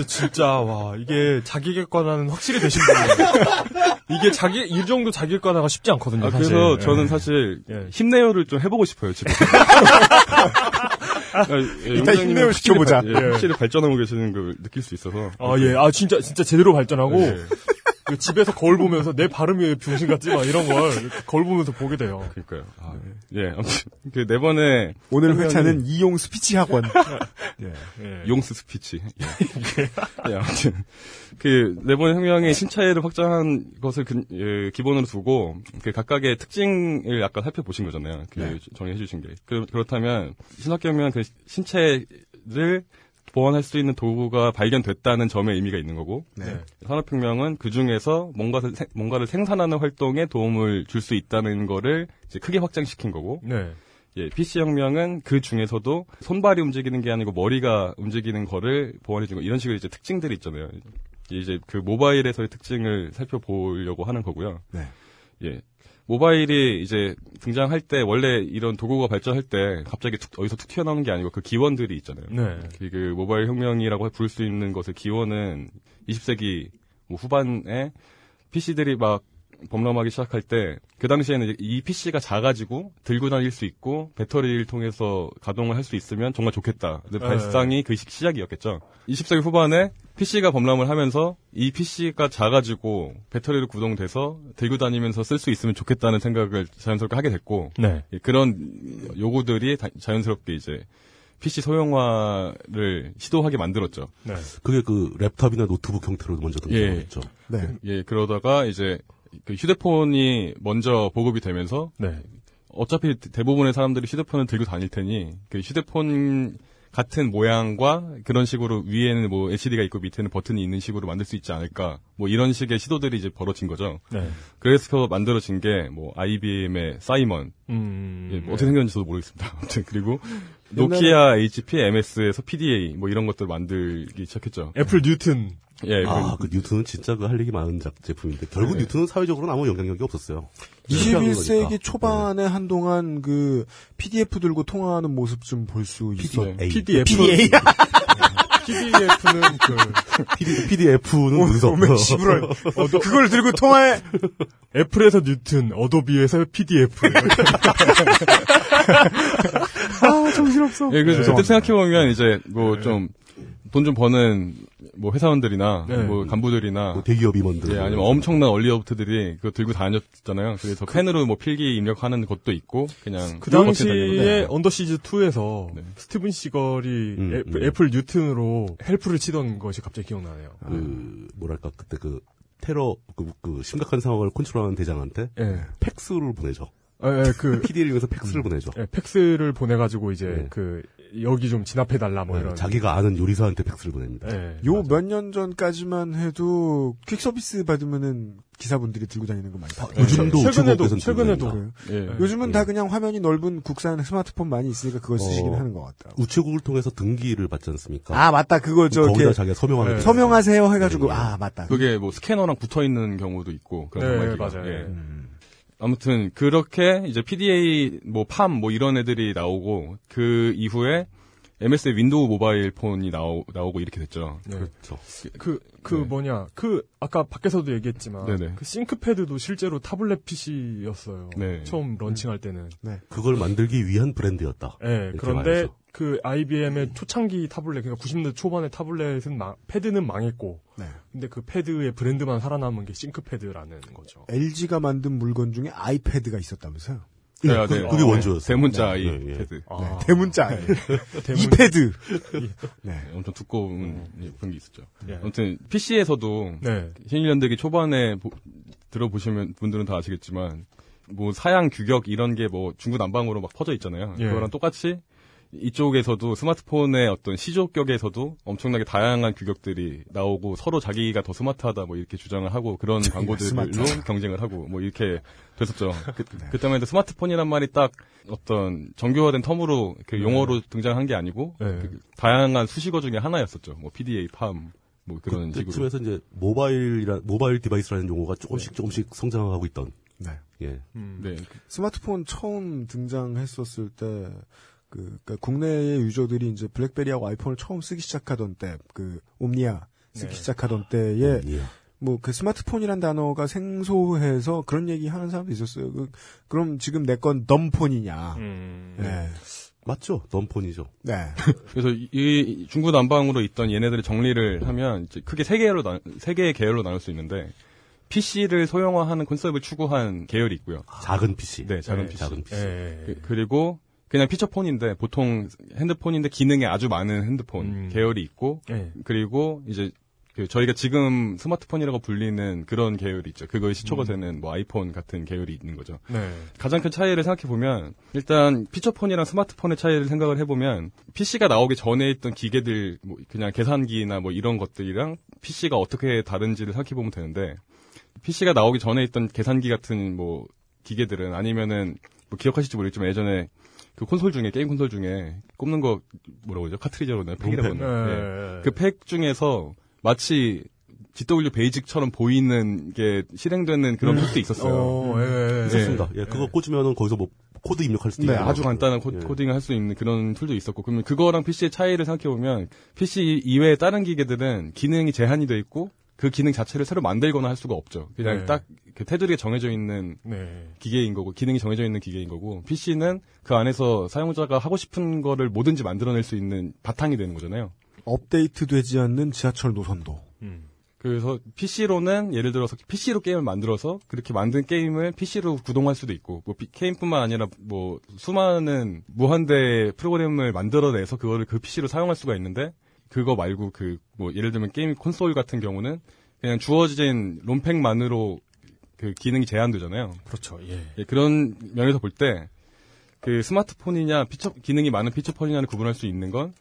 진짜 와 이게 자기 객관화는 확실히 되신 분이에요. 이게 자기 이 정도 자기 객관화가 쉽지 않거든요. 아, 사실. 그래서 예. 저는 사실 예. 힘내요를 좀 해보고 싶어요 지금. 아, 예, 용장님은 힘내요 시켜보자. 발- 예, 예. 확실히 발전하고 계시는 걸 느낄 수 있어서. 아 예, 아 진짜 진짜 제대로 발전하고 예. 그 집에서 거울 보면서 내 발음이 왜 병신 같지 막 이런 걸 거울 보면서 보게 돼요. 그러니까요. 아, 예, 아무튼 그 네 번에 오늘 회차는 이용 스피치 학원. 예. 예. 용's 스피치. 예. 예, 아무튼 그 네번 혁명의 신차이를 확장한 것을 근- 예, 기본으로 두고 그 각각의 특징을 약간 살펴보신 거잖아요. 그 네. 정리해 주신 게. 그, 그렇다면 신학혁명 그 신체를 보완할 수 있는 도구가 발견됐다는 점에 의미가 있는 거고 네. 산업혁명은 그 중에서 뭔가를, 생- 뭔가를 생산하는 활동에 도움을 줄 수 있다는 거를 이제 크게 확장시킨 거고 네. 예, PC혁명은 그 중에서도 손발이 움직이는 게 아니고 머리가 움직이는 거를 보완해주고 이런 식의 이제 특징들이 있잖아요. 이제 그 모바일에서의 특징을 살펴보려고 하는 거고요. 네. 예. 모바일이 이제 등장할 때 원래 이런 도구가 발전할 때 갑자기 툭, 어디서 툭 튀어나오는 게 아니고 그 기원들이 있잖아요. 네. 그, 그 모바일 혁명이라고 부를 수 있는 것의 기원은 20세기 뭐 후반에 PC들이 막 범람하기 시작할 때 그 당시에는 이 PC가 작아지고 들고 다닐 수 있고 배터리를 통해서 가동을 할 수 있으면 정말 좋겠다. 그 네. 발상이 그 시- 시작이었겠죠. 20세기 후반에 PC가 범람을 하면서 이 PC가 작아지고 배터리로 구동돼서 들고 다니면서 쓸 수 있으면 좋겠다는 생각을 자연스럽게 하게 됐고 네. 예, 그런 요구들이 다- 자연스럽게 이제 PC 소형화를 시도하게 만들었죠. 네. 그게 그 랩탑이나 노트북 형태로 먼저 등장했죠. 네. 예, 그러다가 이제 그 휴대폰이 먼저 보급이 되면서 네. 어차피 대부분의 사람들이 휴대폰을 들고 다닐 테니 그 휴대폰 같은 모양과 그런 식으로 위에는 뭐 LCD가 있고 밑에는 버튼이 있는 식으로 만들 수 있지 않을까 뭐 이런 식의 시도들이 이제 벌어진 거죠. 네. 그래서 만들어진 게 뭐 IBM의 사이먼 음. 예, 뭐 어떻게 생겼는지도 모르겠습니다. 아무튼 그리고 노키아 HP, MS에서 PDA 뭐 이런 것들 만들기 시작했죠. 애플 뉴튼. 예, 아, 그 뉴튼은 진짜 그 할 얘기 많은 작- 제품인데 결국 네. 뉴튼은 사회적으로는 아무 영향력이 없었어요. 21세기 초반에 한동안 그 PDF 들고 통화하는 모습 좀 볼 수 있어. PDA. PDF. PDA. PDF는 그 PDF는 문서. 오메 시부럴. 어도 그걸 들고 통화해. 애플에서 뉴튼, 어도비에서 PDF. 아, 정신없어. 예, 그래서 네. 그때 생각해 보면 이제 뭐좀 돈 좀 버는 뭐 회사원들이나 네. 뭐 간부들이나 뭐 대기업 임원들. 예, 아니면 엄청난 얼리어답터들이 그거 들고 다녔잖아요. 그래서 펜으로 뭐 필기 입력하는 것도 있고 그냥 그 당시에 거. Under Siege 2에서 네. 스티븐 시걸이 음, 애플, 음. 애플 뉴튼으로 help를 치던 것이 갑자기 기억나네요. 그 뭐랄까 그때 그 테러 그, 그 심각한 상황을 컨트롤하는 대장한테 예. 팩스를 보내죠. 예, 예, 그 PDA를 이용해서 팩스를 보내죠. 예, 팩스를 보내가지고 이제 네. 그 여기 좀 진압해 달라 뭐 네, 이런. 자기가 아는 요리사한테 팩스를 보냅니다. 예. 요몇 년 전까지만 해도 퀵 서비스 받으면은 기사분들이 들고 다니는 거 많이 봤어요. 요즘도 최근에도 최근에도 그래요? 예. 요즘은 다 그냥 화면이 넓은 국산 스마트폰 많이 있으니까 그걸 쓰시긴 어, 하는 것 같다. 우체국을 통해서 등기를 받지 않습니까? 아 맞다 그거 저 거기다 이렇게 자기가 서명하는 네. 거 서명하세요 해가지고 네. 아 맞다. 그게 뭐 스캐너랑 붙어 있는 경우도 있고 그런 네. 맞아요. 예. 음. 아무튼 그렇게 이제 PDA 뭐 팜 뭐 이런 애들이 나오고 그 이후에 MS의 윈도우 모바일 폰이 나오, 나오고 이렇게 됐죠. 네. 그렇죠. 그, 그 네. 뭐냐, 그, 아까 밖에서도 얘기했지만, 네네. 그 싱크패드도 실제로 타블렛 PC였어요. 네. 처음 런칭할 때는. 그걸 만들기 위한 브랜드였다. 예, 이렇게 그런데 말하죠. 그 IBM의 초창기 타블렛, 그러니까 90년대 초반의 타블렛은 망- 패드는 망했고, 네. 근데 그 패드의 브랜드만 살아남은 게 싱크패드라는 거죠. LG가 만든 물건 중에 아이패드가 있었다면서요. 네, 아, 그, 네. 그게 어, 원조였어요. 대문자 네, 이 네, 예. 패드. 아. 대문자. 대문- 이패드. 네. 엄청 두꺼운 예, 그런 게 있었죠. 예. 아무튼 PC에서도 네. 신일연대기 초반에 보- 들어보시면 분들은 다 아시겠지만 뭐 사양 규격 이런 게 뭐 중구난방으로 막 퍼져 있잖아요. 예. 그거랑 똑같이 이쪽에서도 스마트폰의 어떤 시조격에서도 엄청나게 다양한 규격들이 나오고 서로 자기가 더 스마트하다 뭐 이렇게 주장을 하고 그런 광고들로 스마트하다. 경쟁을 하고 뭐 이렇게 됐었죠. 그, 그때만 해도 스마트폰이란 말이 딱 어떤 정교화된 텀으로 그 용어로 등장한 게 아니고 네. 그 다양한 수식어 중에 하나였었죠. 뭐 PDA, 팜, 뭐 그런 식으로. 그쯤에서 이제 모바일이라 모바일 디바이스라는 용어가 조금씩 조금씩 성장하고 있던. 네. 예. 네. 스마트폰 처음 등장했었을 때, 그, 그러니까 국내의 유저들이 이제 블랙베리하고 아이폰을 처음 쓰기 시작하던 때, 그, 옴니아 쓰기 네. 시작하던 때에, 예. 뭐, 그 스마트폰이란 단어가 생소해서 그런 얘기 하는 사람도 있었어요. 그, 그럼 지금 내건 dumb phone이냐. 음. 네. 맞죠. dumb phone이죠. 네. 그래서 이, 이 중구난방으로 있던 얘네들의 정리를 하면 이제 크게 세 개로 나, 세 개의 계열로 나눌 수 있는데 PC를 소형화하는 콘셉트를 추구한 계열이 있고요. 작은 PC. 네, 작은 네, PC. 작은 PC. 예. 그, 리고 그냥 피처폰인데 보통 핸드폰인데 기능이 아주 많은 핸드폰 음. 계열이 있고 예. 그리고 이제 그 저희가 지금 스마트폰이라고 불리는 그런 계열이 있죠. 그거의 시초가 되는 뭐 아이폰 같은 계열이 있는 거죠. 네. 가장 큰 차이를 생각해 보면 일단 피처폰이랑 스마트폰의 차이를 생각을 해보면 PC가 나오기 전에 있던 기계들 뭐 그냥 계산기나 뭐 이런 것들이랑 PC가 어떻게 다른지를 생각해 보면 되는데 PC가 나오기 전에 있던 계산기 같은 뭐 기계들은 아니면은 뭐 기억하실지 모르겠지만 예전에 그 콘솔 중에 게임 콘솔 중에 꼽는 거 뭐라고 그러죠 카트리지라고 하나요 팩이라고 네. 하나요 예. 그팩 중에서 마치 GW-BASIC처럼 보이는 게 실행되는 그런 팩도 있었어요. 어, 예, 예. 있었습니다. 예, 그거 꽂으면은 거기서 뭐 코드 입력할 수도 네, 있고. 아주 간단한 코, 예. 코딩을 할 수 있는 그런 툴도 있었고, 그러면 그거랑 PC의 차이를 생각해 보면, PC 이외의 다른 기계들은 기능이 제한이 돼 있고, 그 기능 자체를 새로 만들거나 할 수가 없죠. 그냥 네. 딱그 테두리에 정해져 있는 네. 기계인 거고, 기능이 정해져 있는 기계인 거고, PC는 그 안에서 사용자가 하고 싶은 거를 뭐든지 만들어낼 수 있는 바탕이 되는 거잖아요. 업데이트 되지 않는 지하철 노선도. 음. 그래서 PC로는 예를 들어서 PC로 게임을 만들어서 그렇게 만든 게임을 PC로 구동할 수도 있고 뭐 피- 게임뿐만 아니라 뭐 수많은 무한대 프로그램을 만들어내서 그거를 그 PC로 사용할 수가 있는데 그거 말고 그 뭐 예를 들면 게임 콘솔 같은 경우는 그냥 주어진 ROM팩만으로 그 기능이 제한되잖아요. 그렇죠. 예. 예, 그런 면에서 볼 때 그 스마트폰이냐 피처 기능이 많은 피처폰이냐를 구분할 수 있는 건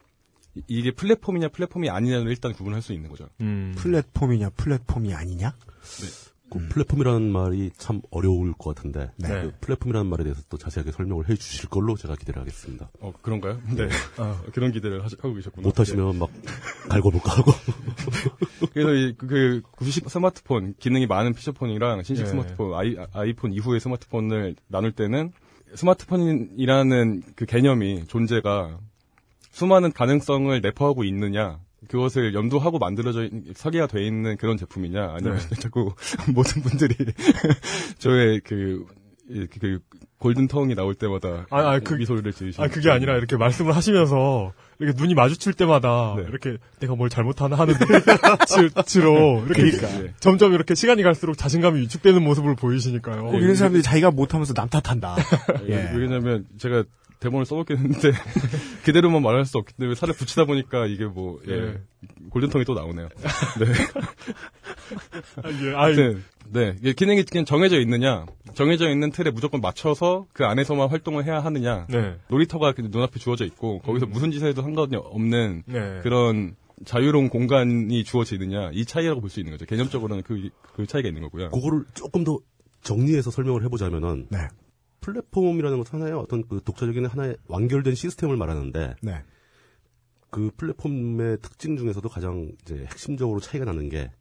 이- 이게 플랫폼이냐 플랫폼이 아니냐를 일단 구분할 수 있는 거죠. 음. 플랫폼이냐, 플랫폼이 아니냐? 그 플랫폼이라는 말이 참 어려울 것 같은데 네. 그 플랫폼이라는 말에 대해서 또 자세하게 설명을 해주실 걸로 제가 기대를 하겠습니다. 어 그런가요? 네. 아, 그런 기대를 하시, 하고 계셨구나. 못하시면 막 갈궈볼까 하고 네. 그래서 이, 그, 그 구식 스마트폰 기능이 많은 피처폰이랑 신식 예. 스마트폰 아이, 아이폰 이후의 스마트폰을 나눌 때는 스마트폰이라는 그 개념이 존재가 수많은 가능성을 내포하고 있느냐 그것을 염두하고 만들어져 있- 설계가 돼 있는 그런 제품이냐 아니면 네. 자꾸 모든 분들이 저의 그, 이- 그 골든 텅이 나올 때마다 아, 아, 그- 미소를 지으시는 아, 그게 아니라 이렇게 말씀을 하시면서 이렇게 눈이 마주칠 때마다 네. 이렇게 내가 뭘 잘못하나 하는 눈치로 이렇게 그러니까. 점점 이렇게 시간이 갈수록 자신감이 위축되는 모습을 보이시니까요. 꼭 이런 사람들이 자기가 못하면서 남 탓한다. 예. 왜냐면 제가 대본을 써먹긴 했는데 그대로만 말할 수 없기 때문에 살을 붙이다 보니까 이게 뭐 예. 예. 골든통이 또 나오네요. 네. 아, 예, 아무튼 네 이게 기능이 그냥 정해져 있느냐 정해져 있는 틀에 무조건 맞춰서 그 안에서만 활동을 해야 하느냐 네. 놀이터가 그냥 눈앞에 주어져 있고 거기서 무슨 짓을 해도 상관이 없는 네. 그런 자유로운 공간이 주어지느냐 이 차이라고 볼 수 있는 거죠. 개념적으로는 그, 그 차이가 있는 거고요. 그거를 조금 더 정리해서 설명을 해보자면은 네. 플랫폼이라는 것 하나의 어떤 그 독자적인 하나의 완결된 시스템을 말하는데 네. 그 플랫폼의 특징 중에서도 가장 이제 핵심적으로 차이가 나는 게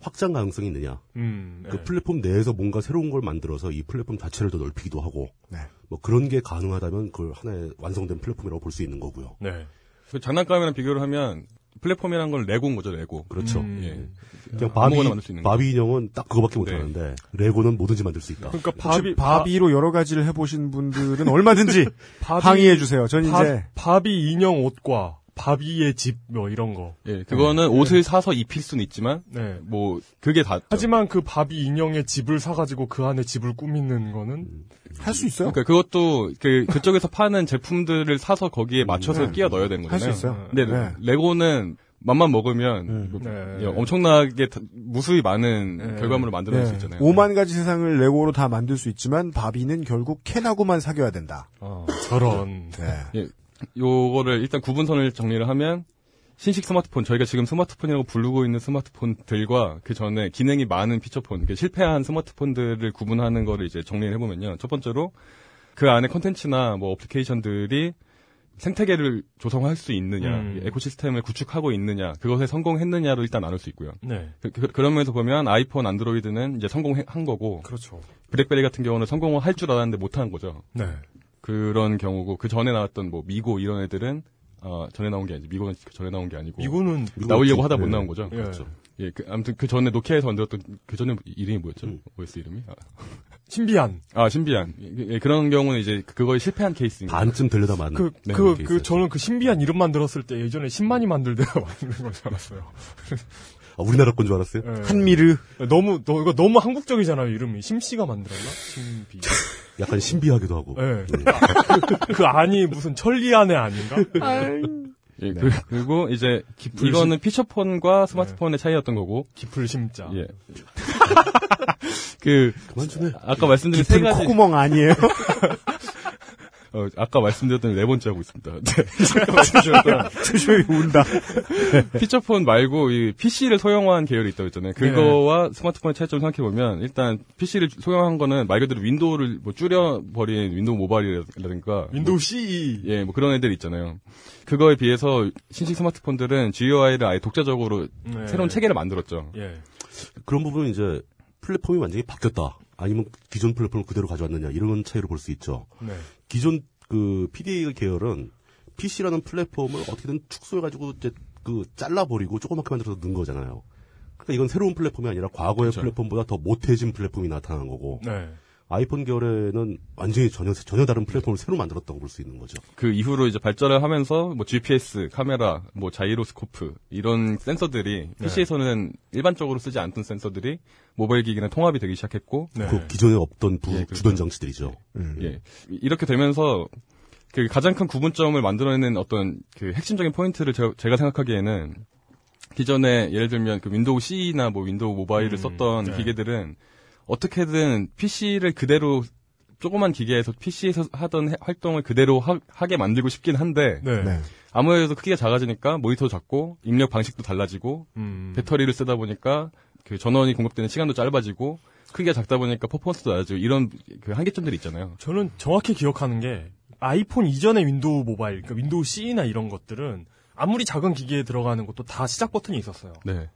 확장 가능성이 있느냐. 음, 그 네. 플랫폼 내에서 뭔가 새로운 걸 만들어서 이 플랫폼 자체를 더 넓히기도 하고 네. 뭐 그런 게 가능하다면 그걸 하나의 완성된 플랫폼이라고 볼 수 있는 거고요. 네. 그 장난감이랑 비교를 하면 플랫폼이라는 건 레고인 거죠, 레고. 그렇죠. 음. 예. 그냥 바비, 만들 수 있는 거. 바비 인형은 딱 그거밖에 못 네. 하는데 레고는 뭐든지 만들 수 있다. 그러니까 바비, 바비로 여러 가지를 해보신 분들은 얼마든지 바비- 항의해 주세요. 전 바, 이제 바비 인형 옷과 바비의 집 뭐 이런 거. 예, 그거는 옷을 사서 입힐 수는 있지만, 네. 뭐, 그게 다. 하지만 그 바비 인형의 집을 사가지고 그 안에 집을 꾸미는 거는 할 수 있어요. 그러니까 그것도 그 그쪽에서 파는 제품들을 사서 거기에 맞춰서 네. 끼워 넣어야 되는 할수 거잖아요. 있어요. 근데 네. 레고는 맘만 먹으면 음. 뭐, 네. 예, 엄청나게 다- 무수히 많은 결과물을 만들어낼 수 있잖아요. 5만 가지 세상을 레고로 다 만들 수 있지만 바비는 결국 켄하고만 사귀어야 된다. 어, 저런. 네. 예, 요거를 일단 구분선을 정리를 하면 신식 스마트폰 저희가 지금 스마트폰이라고 부르고 있는 스마트폰들과 그 전에 기능이 많은 피처폰 그 실패한 스마트폰들을 구분하는 거를 이제 정리를 해보면요 첫 번째로 그 안에 컨텐츠나 뭐 어플리케이션들이 생태계를 조성할 수 있느냐 음. 에코시스템을 구축하고 있느냐 그것에 성공했느냐로 일단 나눌 수 있고요 네. 그, 그, 그런 면에서 보면 아이폰 안드로이드는 이제 성공한 거고 그렇죠. 블랙베리 같은 경우는 성공을 할 줄 알았는데 못한 거죠 네. 그런 경우고 그 전에 나왔던 뭐 미고 이런 애들은 어 전에 나온 게 아니지 미고는 그 전에 나온 게 아니고 미고는 나오려고 하다 네. 못 나온 거죠. 예. 그렇죠. 예, 그, 아무튼 그 전에 노키아에서 만들었던 그 전에 이름이 뭐였죠? OS 이름이? 아. 신비한. 아 신비한. 예, 예, 그런 경우는 이제 그거에 실패한 케이스인 거죠. 반쯤 들려다 마는. 그, 네, 그. 그, 저는 그 신비한 이름만 들었을 때 예전에 신만이 만들 때가 만드는 건 줄 알았어요. 아, 우리나라 건 줄 알았어요? 예. 한미르. 너무, 너, 이거 너무 한국적이잖아요, 이름이. 심씨가 만들었나? 신비. 약간 신비하기도 하고. 예. 그, 그 안이 무슨 천리안의 아닌가? 예, 그, 리고 이제 기풀 이거는 피처폰과 스마트폰의 차이였던 거고. 기풀 심자. 예. 그 그만 좀 해. 아까 말씀드린 세 가지 콧구멍 아니에요? 어, 아까 말씀드렸던 네 번째 하고 있습니다. 네. 조심히 운다. 피처폰 말고 이 PC를 소형화한 계열이 있다고 했잖아요. 그거와 스마트폰의 차이점 생각해 보면 일단 PC를 소형화한 거는 말 그대로 윈도우를 뭐 줄여 버린 윈도우 모바일이라든가 윈도우 CE. 예, 뭐 그런 애들 있잖아요. 그거에 비해서 신식 스마트폰들은 GUI를 아예 독자적으로 네. 새로운 체계를 만들었죠. 예. 그런 부분은 이제 플랫폼이 완전히 바뀌었다. 아니면 기존 플랫폼을 그대로 가져왔느냐 이런 차이로 볼 수 있죠. 네. 기존 그 PDA 계열은 PC라는 플랫폼을 어떻게든 축소해가지고 이제 그 잘라버리고 조그맣게 만들어서 넣은 거잖아요. 그러니까 이건 새로운 플랫폼이 아니라 과거의 그렇죠. 플랫폼보다 더 못해진 플랫폼이 나타난 거고 네. 아이폰 계열에는 완전히 전혀 전혀 다른 플랫폼을 새로 만들었다고 볼 수 있는 거죠. 그 이후로 이제 발전을 하면서 뭐 GPS, 카메라, 뭐 자이로스코프 이런 센서들이 네. PC에서는 일반적으로 쓰지 않던 센서들이 모바일 기기랑 통합이 되기 시작했고 네. 그 기존에 없던 부, 예, 그렇죠. 주던 장치들이죠. 예. 이렇게 되면서 그 가장 큰 구분점을 만들어내는 어떤 그 핵심적인 포인트를 제가, 제가 생각하기에는 기존에 예를 들면 그 윈도우 CE나 뭐 윈도우 모바일을 음, 썼던 네. 기계들은 어떻게든 PC를 그대로 조그만 기계에서 PC에서 하던 해- 활동을 그대로 하, 게 만들고 싶긴 한데 네. 네. 아무래도 크기가 작아지니까 모니터도 작고 입력 방식도 달라지고 음. 배터리를 쓰다 보니까 그 전원이 공급되는 시간도 짧아지고 크기가 작다 보니까 퍼포먼스도 낮아지고 이런 그 한계점들이 있잖아요. 저는 정확히 기억하는 게 아이폰 이전의 윈도우 모바일, 그러니까 윈도우 CE나 이런 것들은 아무리 작은 기계에 들어가는 것도 다 시작 버튼이 있었어요. 네.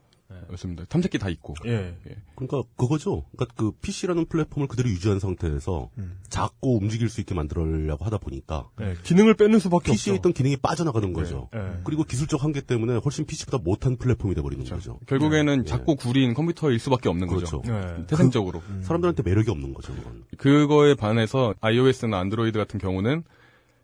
맞습니다. 탐색기 다 있고. 예. 그러니까 그거죠. 그러니까 그 PC라는 플랫폼을 그대로 유지한 상태에서 작고 움직일 수 있게 만들려고 하다 보니까 예, 기능을 빼는 수밖에 PC에 없죠. 있던 기능이 빠져나가는 거죠. 예. 그리고 기술적 한계 때문에 훨씬 PC보다 못한 플랫폼이 돼 버리는 거죠. 결국에는 예. 작고 구린 컴퓨터일 수밖에 없는 그렇죠. 거죠. 네. 태생적으로. 사람들한테 매력이 없는 거죠. 그건. 그거에 반해서 iOS나 안드로이드 같은 경우는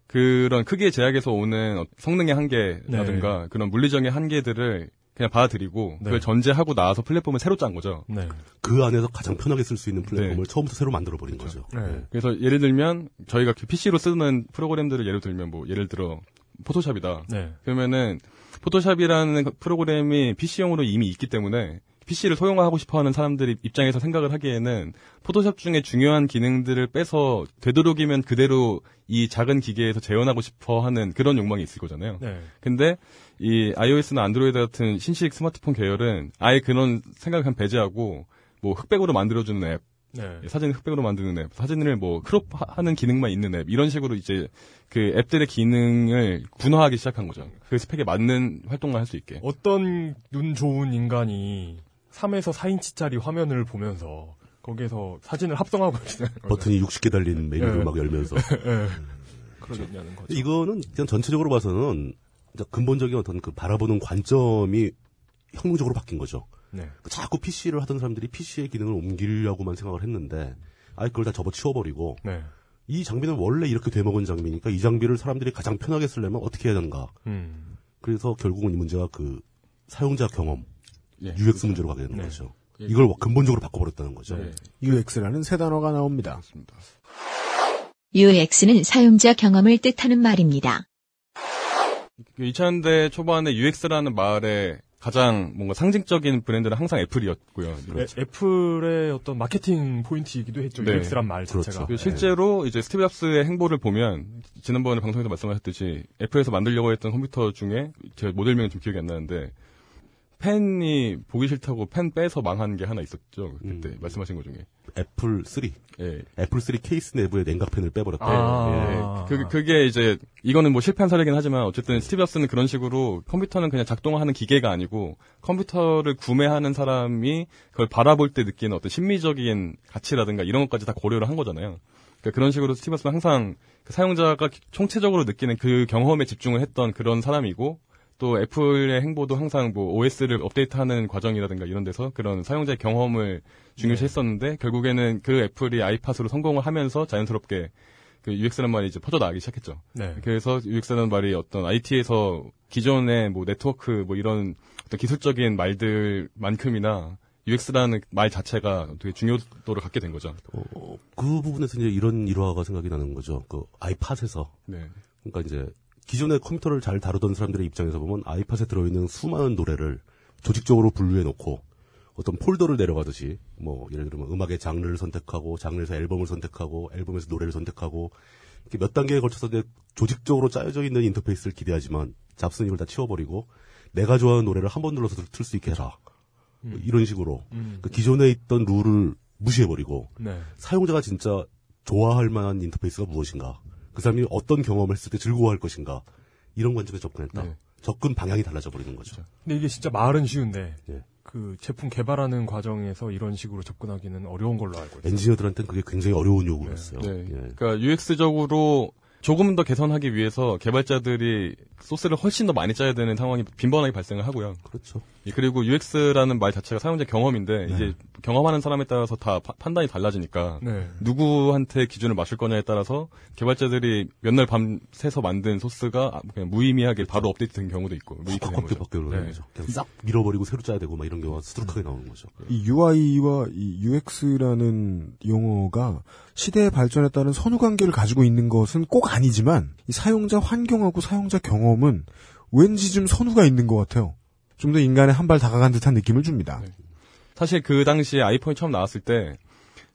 그런 크기의 제약에서 오는 어- 성능의 한계라든가 그런 물리적인 한계들을 그냥 받아들이고 네. 그걸 전제하고 나와서 플랫폼을 새로 짠 거죠. 네. 그 안에서 가장 편하게 쓸 수 있는 플랫폼을 네. 처음부터 새로 만들어 버린 거죠. 네. 그래서 예를 들면 저희가 그 PC로 쓰는 프로그램들을 예를 들면 뭐 예를 들어 포토샵이다. 네. 그러면은 포토샵이라는 그 프로그램이 PC용으로 이미 있기 때문에 PC를 소형화하고 싶어하는 사람들이 입장에서 생각을 하기에는 포토샵 중에 중요한 기능들을 빼서 되도록이면 그대로 이 작은 기계에서 재현하고 싶어하는 그런 욕망이 있을 거잖아요. 네. 근데 이 iOS나 안드로이드 같은 신식 스마트폰 계열은 아예 그런 생각을 그냥 배제하고 뭐 흑백으로 만들어주는 앱, 네. 사진을 흑백으로 만드는 앱, 사진을 뭐 크롭하는 기능만 있는 앱 이런 식으로 이제 그 앱들의 기능을 분화하기 시작한 거죠. 그 스펙에 맞는 활동만 할 수 있게. 어떤 눈 좋은 인간이 3에서 4인치짜리 화면을 보면서 거기에서 사진을 합성하고 있는. 버튼이 60개 달린 메뉴를 예. 막 열면서. 예. 그러겠냐는 거죠. 이거는 그냥 전체적으로 봐서는 근본적인 어떤 그 바라보는 관점이 혁명적으로 바뀐 거죠. 네. 자꾸 PC를 하던 사람들이 PC의 기능을 옮기려고만 생각을 했는데 아예 그걸 다 접어치워버리고 네. 이 장비는 원래 이렇게 되먹은 장비니까 이 장비를 사람들이 가장 편하게 쓰려면 어떻게 해야 되는가. 음. 그래서 결국은 이 문제가 그 사용자 경험, 예. UX 문제로 가게 되는 네. 거죠. 예. 이걸 근본적으로 바꿔버렸다는 거죠. 네. UX라는 새 단어가 나옵니다. 맞습니다. UX는 사용자 경험을 뜻하는 말입니다. 2000년대 초반에 UX라는 말에 가장 뭔가 상징적인 브랜드는 항상 애플이었고요. 애, 애플의 어떤 마케팅 포인트이기도 했죠. 네. UX란 말 자체가. 그 실제로 이제 스티브 잡스의 행보를 보면 지난번에 방송에서 말씀하셨듯이 애플에서 만들려고 했던 컴퓨터 중에 제 모델명이 좀 기억이 안 나는데 팬이 보기 싫다고 팬 빼서 망한 게 하나 있었죠. 그때 말씀하신 것 중에. 애플 3. 예. 애플 3 케이스 내부에 냉각팬을 빼버렸다. 아. 예. 그, 그게 이제, 이거는 뭐 실패한 사례긴 하지만, 어쨌든 스티브 잡스는 그런 식으로 컴퓨터는 그냥 작동하는 기계가 아니고, 컴퓨터를 구매하는 사람이 그걸 바라볼 때 느끼는 어떤 심미적인 가치라든가 이런 것까지 다 고려를 한 거잖아요. 그러니까 그런 식으로 스티브 잡스는 항상 그 사용자가 총체적으로 느끼는 그 경험에 집중을 했던 그런 사람이고, 또 애플의 행보도 항상 뭐 OS를 업데이트하는 과정이라든가 이런 데서 그런 사용자의 경험을 중요시 했었는데 결국에는 그 애플이 아이팟으로 성공을 하면서 자연스럽게 그 UX라는 말이 이제 퍼져 나가기 시작했죠. 네. 그래서 UX라는 말이 어떤 IT에서 기존의 뭐 네트워크 뭐 이런 어떤 기술적인 말들만큼이나 UX라는 말 자체가 되게 중요도를 갖게 된 거죠. 어, 그 부분에서 이제 이런 일화가 생각이 나는 거죠. 그 아이팟에서. 네. 그러니까 이제 기존의 컴퓨터를 잘 다루던 사람들의 입장에서 보면 아이팟에 들어있는 수많은 노래를 조직적으로 분류해 놓고 어떤 폴더를 내려가듯이 뭐 예를 들면 음악의 장르를 선택하고 장르에서 앨범을 선택하고 앨범에서 노래를 선택하고 이렇게 몇 단계에 걸쳐서 조직적으로 짜여져 있는 인터페이스를 기대하지만 잡스는 이걸 다 치워버리고 내가 좋아하는 노래를 한 번 눌러서 틀 수 있게 해라. 뭐 이런 식으로 음. 그 기존에 있던 룰을 무시해버리고 네. 사용자가 진짜 좋아할 만한 인터페이스가 무엇인가 그 사람이 어떤 경험을 했을 때 즐거워할 것인가 이런 관점에 접근했다. 네. 접근 방향이 달라져 버리는 거죠. 근데 이게 진짜 말은 쉬운데 예. 그 제품 개발하는 과정에서 이런 식으로 접근하기는 어려운 걸로 알고 있어요. 엔지니어들한테는 그게 굉장히 어려운 요구였어요. 네. 예. 그러니까 UX적으로 조금 더 개선하기 위해서 개발자들이 소스를 훨씬 더 많이 짜야 되는 상황이 빈번하게 발생을 하고요. 그렇죠. 예, 그리고 UX라는 말 자체가 사용자 경험인데 네. 이제 경험하는 사람에 따라서 다 파- 판단이 달라지니까 네. 누구한테 기준을 맞출 거냐에 따라서 개발자들이 몇날 밤새서 만든 소스가 그냥 무의미하게 바로 업데이트된 경우도 있고 확확. 바뀌는 네. 거죠. 그냥 싹 밀어버리고 새로 짜야 되고 막 이런 경우가 수두룩하게 나오는 거죠. 이 UI와 이 UX라는 용어가 시대의 발전에 따른 선후 관계를 가지고 있는 것은 꼭 아니지만 이 사용자 환경하고 사용자 경험은 왠지 좀 선후가 있는 것 같아요. 좀 더 인간에 한 발 다가간 듯한 느낌을 줍니다. 사실 그 당시에 아이폰이 처음 나왔을 때,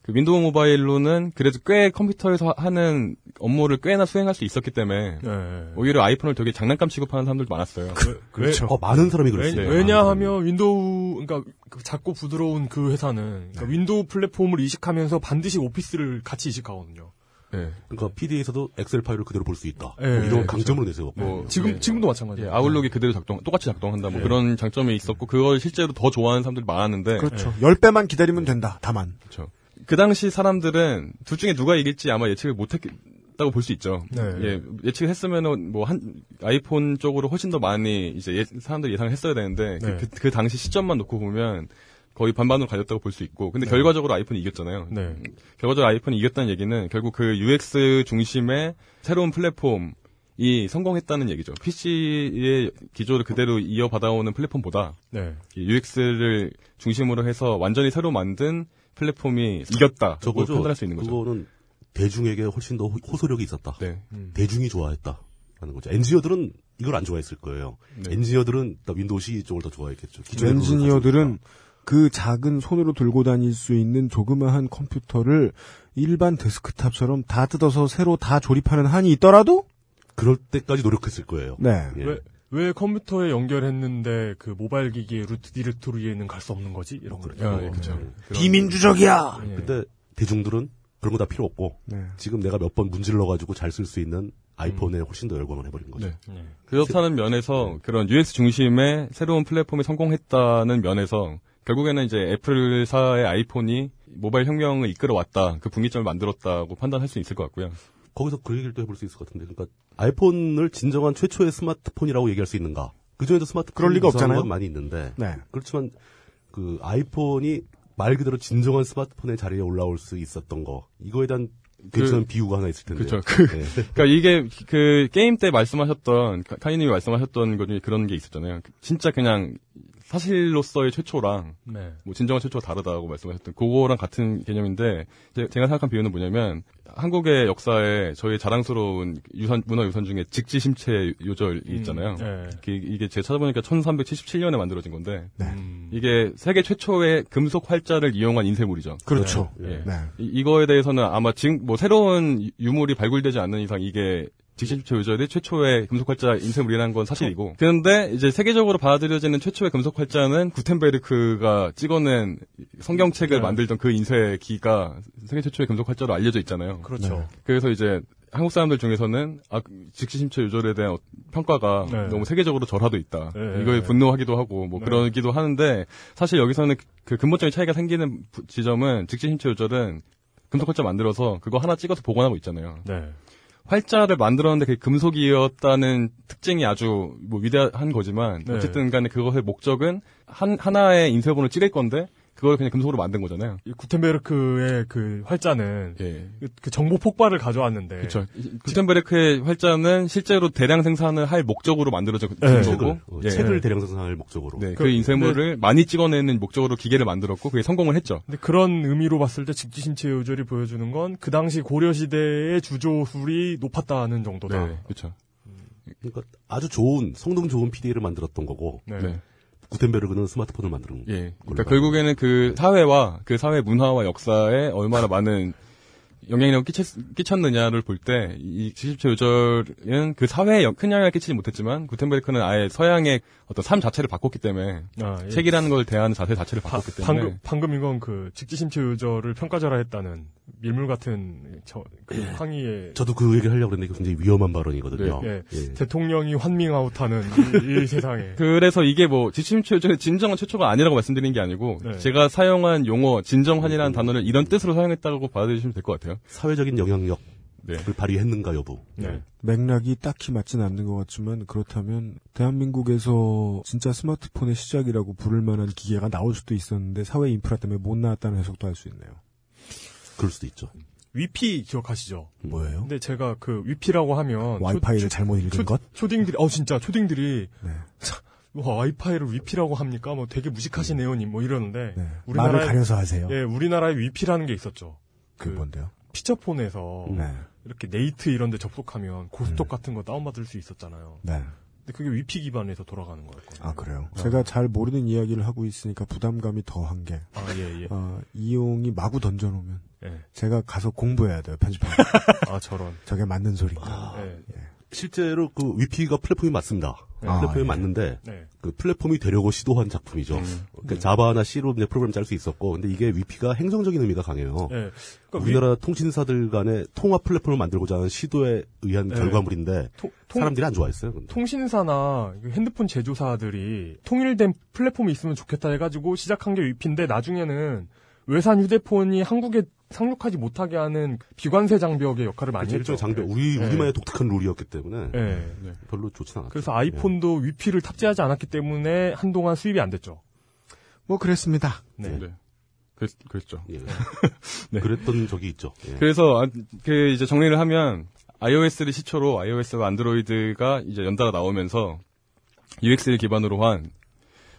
그 윈도우 모바일로는 그래도 꽤 컴퓨터에서 하- 하는 업무를 꽤나 수행할 수 있었기 때문에, 네. 오히려 아이폰을 되게 장난감 취급하는 사람들도 많았어요. 그 렇죠. 어, 많은 사람이 왜, 그랬어요. 왜 냐하면 윈도우 그러니까 그 작고 부드러운 그 회사는 그러니까 윈도우 플랫폼을 이식하면서 반드시 오피스를 같이 이식하거든요. 네. 그러니까 PDA에서도 엑셀 파일을 그대로 볼 수 있다. 네, 뭐 이런 그렇죠. 강점을 내세웠고. 뭐, 지금 네. 지금도 마찬가지예요. 예, 아웃룩이 그대로 작동, 똑같이 작동한다, 뭐 네. 그런 장점이 있었고, 그걸 실제로 더 좋아하는 사람들이 많았는데, 그렇죠. 열 배만 기다리면 된다. 다만. 그렇죠. 그 당시 사람들은 둘 중에 누가 이길지 아마 예측을 못했다고 볼 수 있죠. 네. 예, 예측을 했으면은 뭐 한 아이폰 쪽으로 훨씬 더 많이 이제 예, 사람들이 예상을 했어야 되는데 네. 그, 그, 그 당시 시점만 놓고 보면 거의 반반으로 갈렸다고 볼 수 있고, 근데 결과적으로 아이폰이 이겼잖아요. 네. 결과적으로 아이폰이 이겼다는 얘기는 결국 그 UX 중심의 새로운 플랫폼 이 성공했다는 얘기죠. PC의 기조를 그대로 이어받아오는 플랫폼보다 네. UX를 중심으로 해서 완전히 새로 만든 플랫폼이 이겼다. 저거죠. 판단할 수 있는 거죠. 그거는 대중에게 훨씬 더 호- 호소력이 있었다. 네. 대중이 좋아했다. 하는 거죠. 엔지니어들은 이걸 안 좋아했을 거예요. 네. 엔지니어들은 더 윈도우 CE 쪽을 더 좋아했겠죠. 룰을 엔지니어들은 그 작은 손으로 들고 다닐 수 있는 조그마한 컴퓨터를 일반 데스크탑처럼 다 뜯어서 새로 다 조립하는 한이 있더라도 그럴 때까지 노력했을 거예요. 네. 예. 왜, 왜 컴퓨터에 연결했는데 그 모바일 기기의 루트 디렉토리에 는 갈 수 없는 거지? 이런 거. 아, 예, 그쵸. 비민주적이야. 예. 근데 대중들은 그런 거 다 필요 없고 네. 지금 내가 몇 번 문질러 가지고 잘 쓸 수 있는 아이폰에 훨씬 더 열광을 해버린 거죠. 네. 그렇다는 면에서 그런 US 중심의 새로운 플랫폼이 성공했다는 면에서 결국에는 이제 애플사의 아이폰이 모바일 혁명을 이끌어왔다. 그 분기점을 만들었다고 판단할 수 있을 것 같고요. 거기서 그 얘기를 또 해볼 수 있을 것 같은데, 그러니까 아이폰을 진정한 최초의 스마트폰이라고 얘기할 수 있는가? 그 전에도 스마트폰 그럴 리가 없잖아요. 건 많이 있는데, 네. 그렇지만 그 아이폰이 말 그대로 진정한 스마트폰의 자리에 올라올 수 있었던 거, 이거에 대한 괜찮은 비유가 하나 있을 텐데. 그렇죠. 그, 네. 그러니까 이게 그 게임 때 말씀하셨던 카- 카이님이 말씀하셨던 것 중에 그런 게 있었잖아요. 진짜 그냥 사실로서의 최초랑 네. 뭐 진정한 최초가 다르다고 말씀하셨던 그거랑 같은 개념인데 제- 제가 생각한 비유는 뭐냐면 한국의 역사에 저희 자랑스러운 유산 문화 유산 중에 직지 심체 요절이 음, 있잖아요. 네. 이게, 제가 찾아보니까 1377년에 만들어진 건데 음. 이게 세계 최초의 금속 활자를 이용한 인쇄물이죠. 그렇죠. 예. 네. 이, 이거에 대해서는 아마 지금 뭐 새로운 유물이 발굴되지 않는 이상 이게 직신체 요절이 최초의 금속활자 인쇄 물이라는 건 사실이고. 그런데 이제 세계적으로 받아들여지는 최초의 금속활자는 구텐베르크가 찍어낸 성경책을 네. 만들던 그 인쇄기가 세계 최초의 금속활자로 알려져 있잖아요. 그렇죠. 그래서 이제 한국 사람들 중에서는 아, 직시심체 요절에 대한 어- 평가가 네. 너무 세계적으로 절하도 있다. 네, 이거에 네. 분노하기도 하고 뭐 네. 그러기도 하는데 사실 여기서는 그 근본적인 차이가 생기는 부- 지점은 직시심체 요절은 금속활자 만들어서 그거 하나 찍어서 보관하고 있잖아요. 네. 활자를 만들었는데 그게 금속이었다는 특징이 아주 뭐 위대한 거지만 네. 어쨌든 간에 그것의 목적은 한 하나의 인쇄본을 찍을 건데 그걸 그냥 금속으로 만든 거잖아요. 이 구텐베르크의 그 활자는 예. 그, 그 정보 폭발을 가져왔는데 그렇죠. 구텐베르크의 활자는 실제로 대량 생산을 할 목적으로 만들어진 네. 거고 어, 책을 대량 생산할 목적으로. 네, 그, 그- 인쇄물을 많이 찍어내는 목적으로 기계를 만들었고 그게 성공을 했죠. 근데 그런 의미로 봤을 때 직지심체 요절이 보여주는 건 그 당시 고려 시대의 주조술이 높았다는 정도다. 네, 그렇죠. 그러니까 아주 좋은 성능 좋은 PD를 만들었던 거고 네. 네. 구텐베르그는 스마트폰을 만드는 예. 그러니까 결국에는 그 사회와 그 사회 문화와 역사에 얼마나 많은 영향력을 끼쳤, 끼쳤 느냐를 볼 때, 이 지십체 요절은 그 사회에 영- 큰 영향을 끼치지 못했지만, 구텐베르크는 아예 서양의 어떤 삶 자체를 바꿨기 때문에, 아, 예. 책이라는 걸 대하는 자세 자체를 바꿨기 때문에, 방금 방금 이건 그 직지심체 요절을 평가절하했다는 밀물 같은 저, 그 항의에 저도 그 얘기를 하려고 했는데 이거 굉장히 위험한 발언이거든요. 예, 예. 대통령이 환밍아웃하는 이, 이 세상에 그래서 이게 뭐 지침체 요절의 진정한 최초가 아니라고 말씀드리는 게 아니고, 네. 제가 사용한 용어, 진정한이라는 단어를 이런 뜻으로 사용했다고 받아들이시면 될 것 같아요. 사회적인 영향력을 네. 발휘했는가 여부. 네. 맥락이 딱히 맞진 않는 것 같지만 그렇다면 대한민국에서 진짜 스마트폰의 시작이라고 부를 만한 기계가 나올 수도 있었는데 사회 인프라 때문에 못 나왔다는 해석도 할 수 있네요. 그럴 수도 있죠. 위피 기억하시죠? 뭐예요? 근데 제가 그 위피라고 하면 와이파이를 초- 잘못 읽은 초- 것? 초딩들이 어 진짜 초딩들이 네. 차, 와, 와이파이를 위피라고 합니까? 뭐 되게 무식하시네요, 님. 뭐 이러는데 네. 말을 가려서 하세요. 예, 우리나라에 위피라는 게 있었죠. 그 뭔데요? 피처폰에서 네. 이렇게 네이트 이런 데 접속하면 고스톱 같은 거 다운받을 수 있었잖아요. 네. 근데 그게 위피 기반에서 돌아가는 거였거든요. 아 그래요. 제가 잘 모르는 이야기를 하고 있으니까 부담감이 더한 게 아, 예, 예. 어, 이용이 마구 던져놓으면 예. 제가 가서 공부해야 돼요 편집하는. 아, 저런. 저게 맞는 소리인가? 예. 실제로 그 위피가 플랫폼이 맞습니다. 아, 플랫폼이 예. 맞는데 네. 그 플랫폼이 되려고 시도한 작품이죠. 그러니까 자바나 C로 이제 프로그램 짤 수 있었고, 근데 이게 위피가 행정적인 의미가 강해요. 예. 그러니까 우리나라 통신사들 간의 통합 플랫폼을 만들고자 하는 시도에 의한 네. 결과물인데 토- 통- 사람들이 안 좋아했어요. 근데. 통신사나 핸드폰 제조사들이 통일된 플랫폼이 있으면 좋겠다 해가지고 시작한 게 위피인데 나중에는 외산 휴대폰이 한국에 상륙하지 못하게 하는 비관세 장벽의 역할을 많이 그렇죠. 했죠. 장벽, 우리 네. 우리만의 독특한 룰이었기 때문에 네. 별로 좋진 않았죠. 그래서 아이폰도 위피를 탑재하지 않았기 때문에 한동안 수입이 안 됐죠. 뭐 그랬습니다. 네. 네. 그랬, 그랬죠. 예. 네. 그랬던 적이 있죠. 예. 그래서 아, 그 이제 정리를 하면 iOS를 시초로 iOS와 안드로이드가 이제 연달아 나오면서 UX를 기반으로 한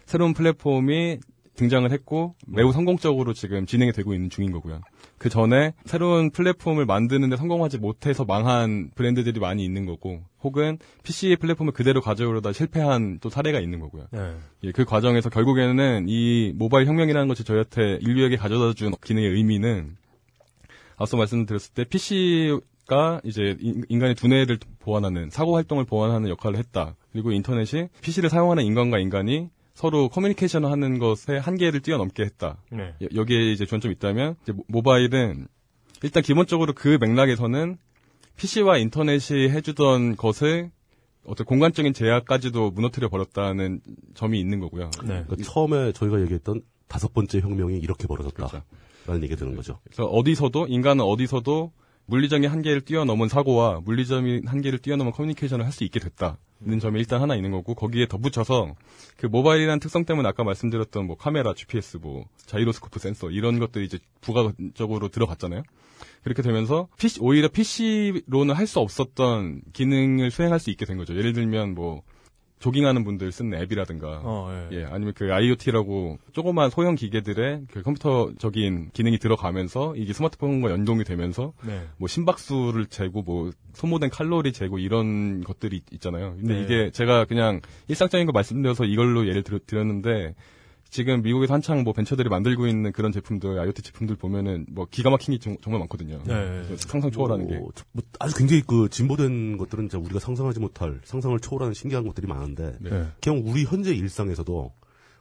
새로운 플랫폼이 등장을 했고 매우 성공적으로 지금 진행이 되고 있는 중인 거고요. 그 전에 새로운 플랫폼을 만드는데 성공하지 못해서 망한 브랜드들이 많이 있는 거고, 혹은 PC 플랫폼을 그대로 가져오려다 실패한 또 사례가 있는 거고요. 네. 예, 그 과정에서 결국에는 이 모바일 혁명이라는 것이 저희한테 인류에게 가져다 준 기능의 의미는 앞서 말씀드렸을 때 PC가 이제 인- 인간의 두뇌를 보완하는 사고 활동을 보완하는 역할을 했다. 그리고 인터넷이 PC를 사용하는 인간과 인간이 서로 커뮤니케이션을 하는 것에 한계를 뛰어넘게 했다. 네. 여- 여기에 이제 주안점이 있다면 이제 모- 모바일은 일단 기본적으로 그 맥락에서는 PC와 인터넷이 해주던 것을 어떤 공간적인 제약까지도 무너뜨려 버렸다는 점이 있는 거고요. 네. 그러니까 처음에 저희가 얘기했던 다섯 번째 혁명이 이렇게 벌어졌다. 그렇죠. 라는 얘기가 드는 거죠. 그래서 어디서도 인간은 어디서도 물리적인 한계를 뛰어넘은 사고와 물리적인 한계를 뛰어넘은 커뮤니케이션을 할 수 있게 됐다 는 점이 일단 하나 있는 거고 거기에 덧붙여서 그 모바일이라는 특성 때문에 아까 말씀드렸던 뭐 카메라, GPS, 뭐 자이로스코프 센서 이런 것들이 이제 부가적으로 들어갔잖아요. 그렇게 되면서 PC, 오히려 PC로는 할 수 없었던 기능을 수행할 수 있게 된 거죠. 예를 들면 뭐 조깅하는 분들 쓰는 앱이라든가 어, 예. 예, 아니면 그 IoT라고 조그만 소형 기계들의 그 컴퓨터적인 기능이 들어가면서 이게 스마트폰과 연동이 되면서 네. 뭐 심박수를 재고 뭐 소모된 칼로리 재고 이런 것들이 있잖아요. 근데 네. 이게 제가 그냥 일상적인 거 말씀드려서 이걸로 예를 들, 드렸는데 지금 미국에서 한창 뭐 벤처들이 만들고 있는 그런 제품들, IoT 제품들 보면은 뭐 기가 막힌 게 정, 말 많거든요. 네. 상상 초월하는 게. 뭐, 뭐 아주 굉장히 그 진보된 것들은 진짜 우리가 상상하지 못할 상상을 초월하는 신기한 것들이 많은데 네. 그냥 우리 현재 일상에서도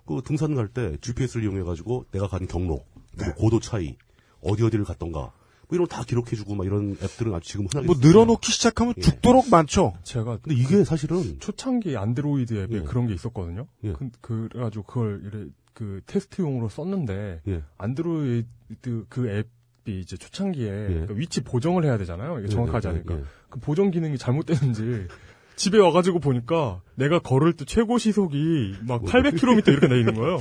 그 등산 갈 때 GPS를 이용해 가지고 내가 간 경로, 네. 뭐 고도 차이, 어디 어디를 갔던가 뭐 이런 거 다 기록해주고 막 이런 앱들은 아주 지금 흔하게 뭐 쓰여요. 늘어놓기 시작하면 예. 죽도록 많죠. 제가 근데 이게 사실은 초창기 안드로이드 앱에 예. 그런 게 있었거든요. 예. 그, 그래가지고 그걸 이래 그 테스트용으로 썼는데 예. 안드로이드 그 앱이 이제 초창기에 예. 그 위치 보정을 해야 되잖아요. 이게 예, 정확하지 예, 않으니까 예. 그 보정 기능이 잘못됐는지 집에 와가지고 보니까 내가 걸을 때 최고 시속이 막 800km 이렇게 돼 있는 거예요.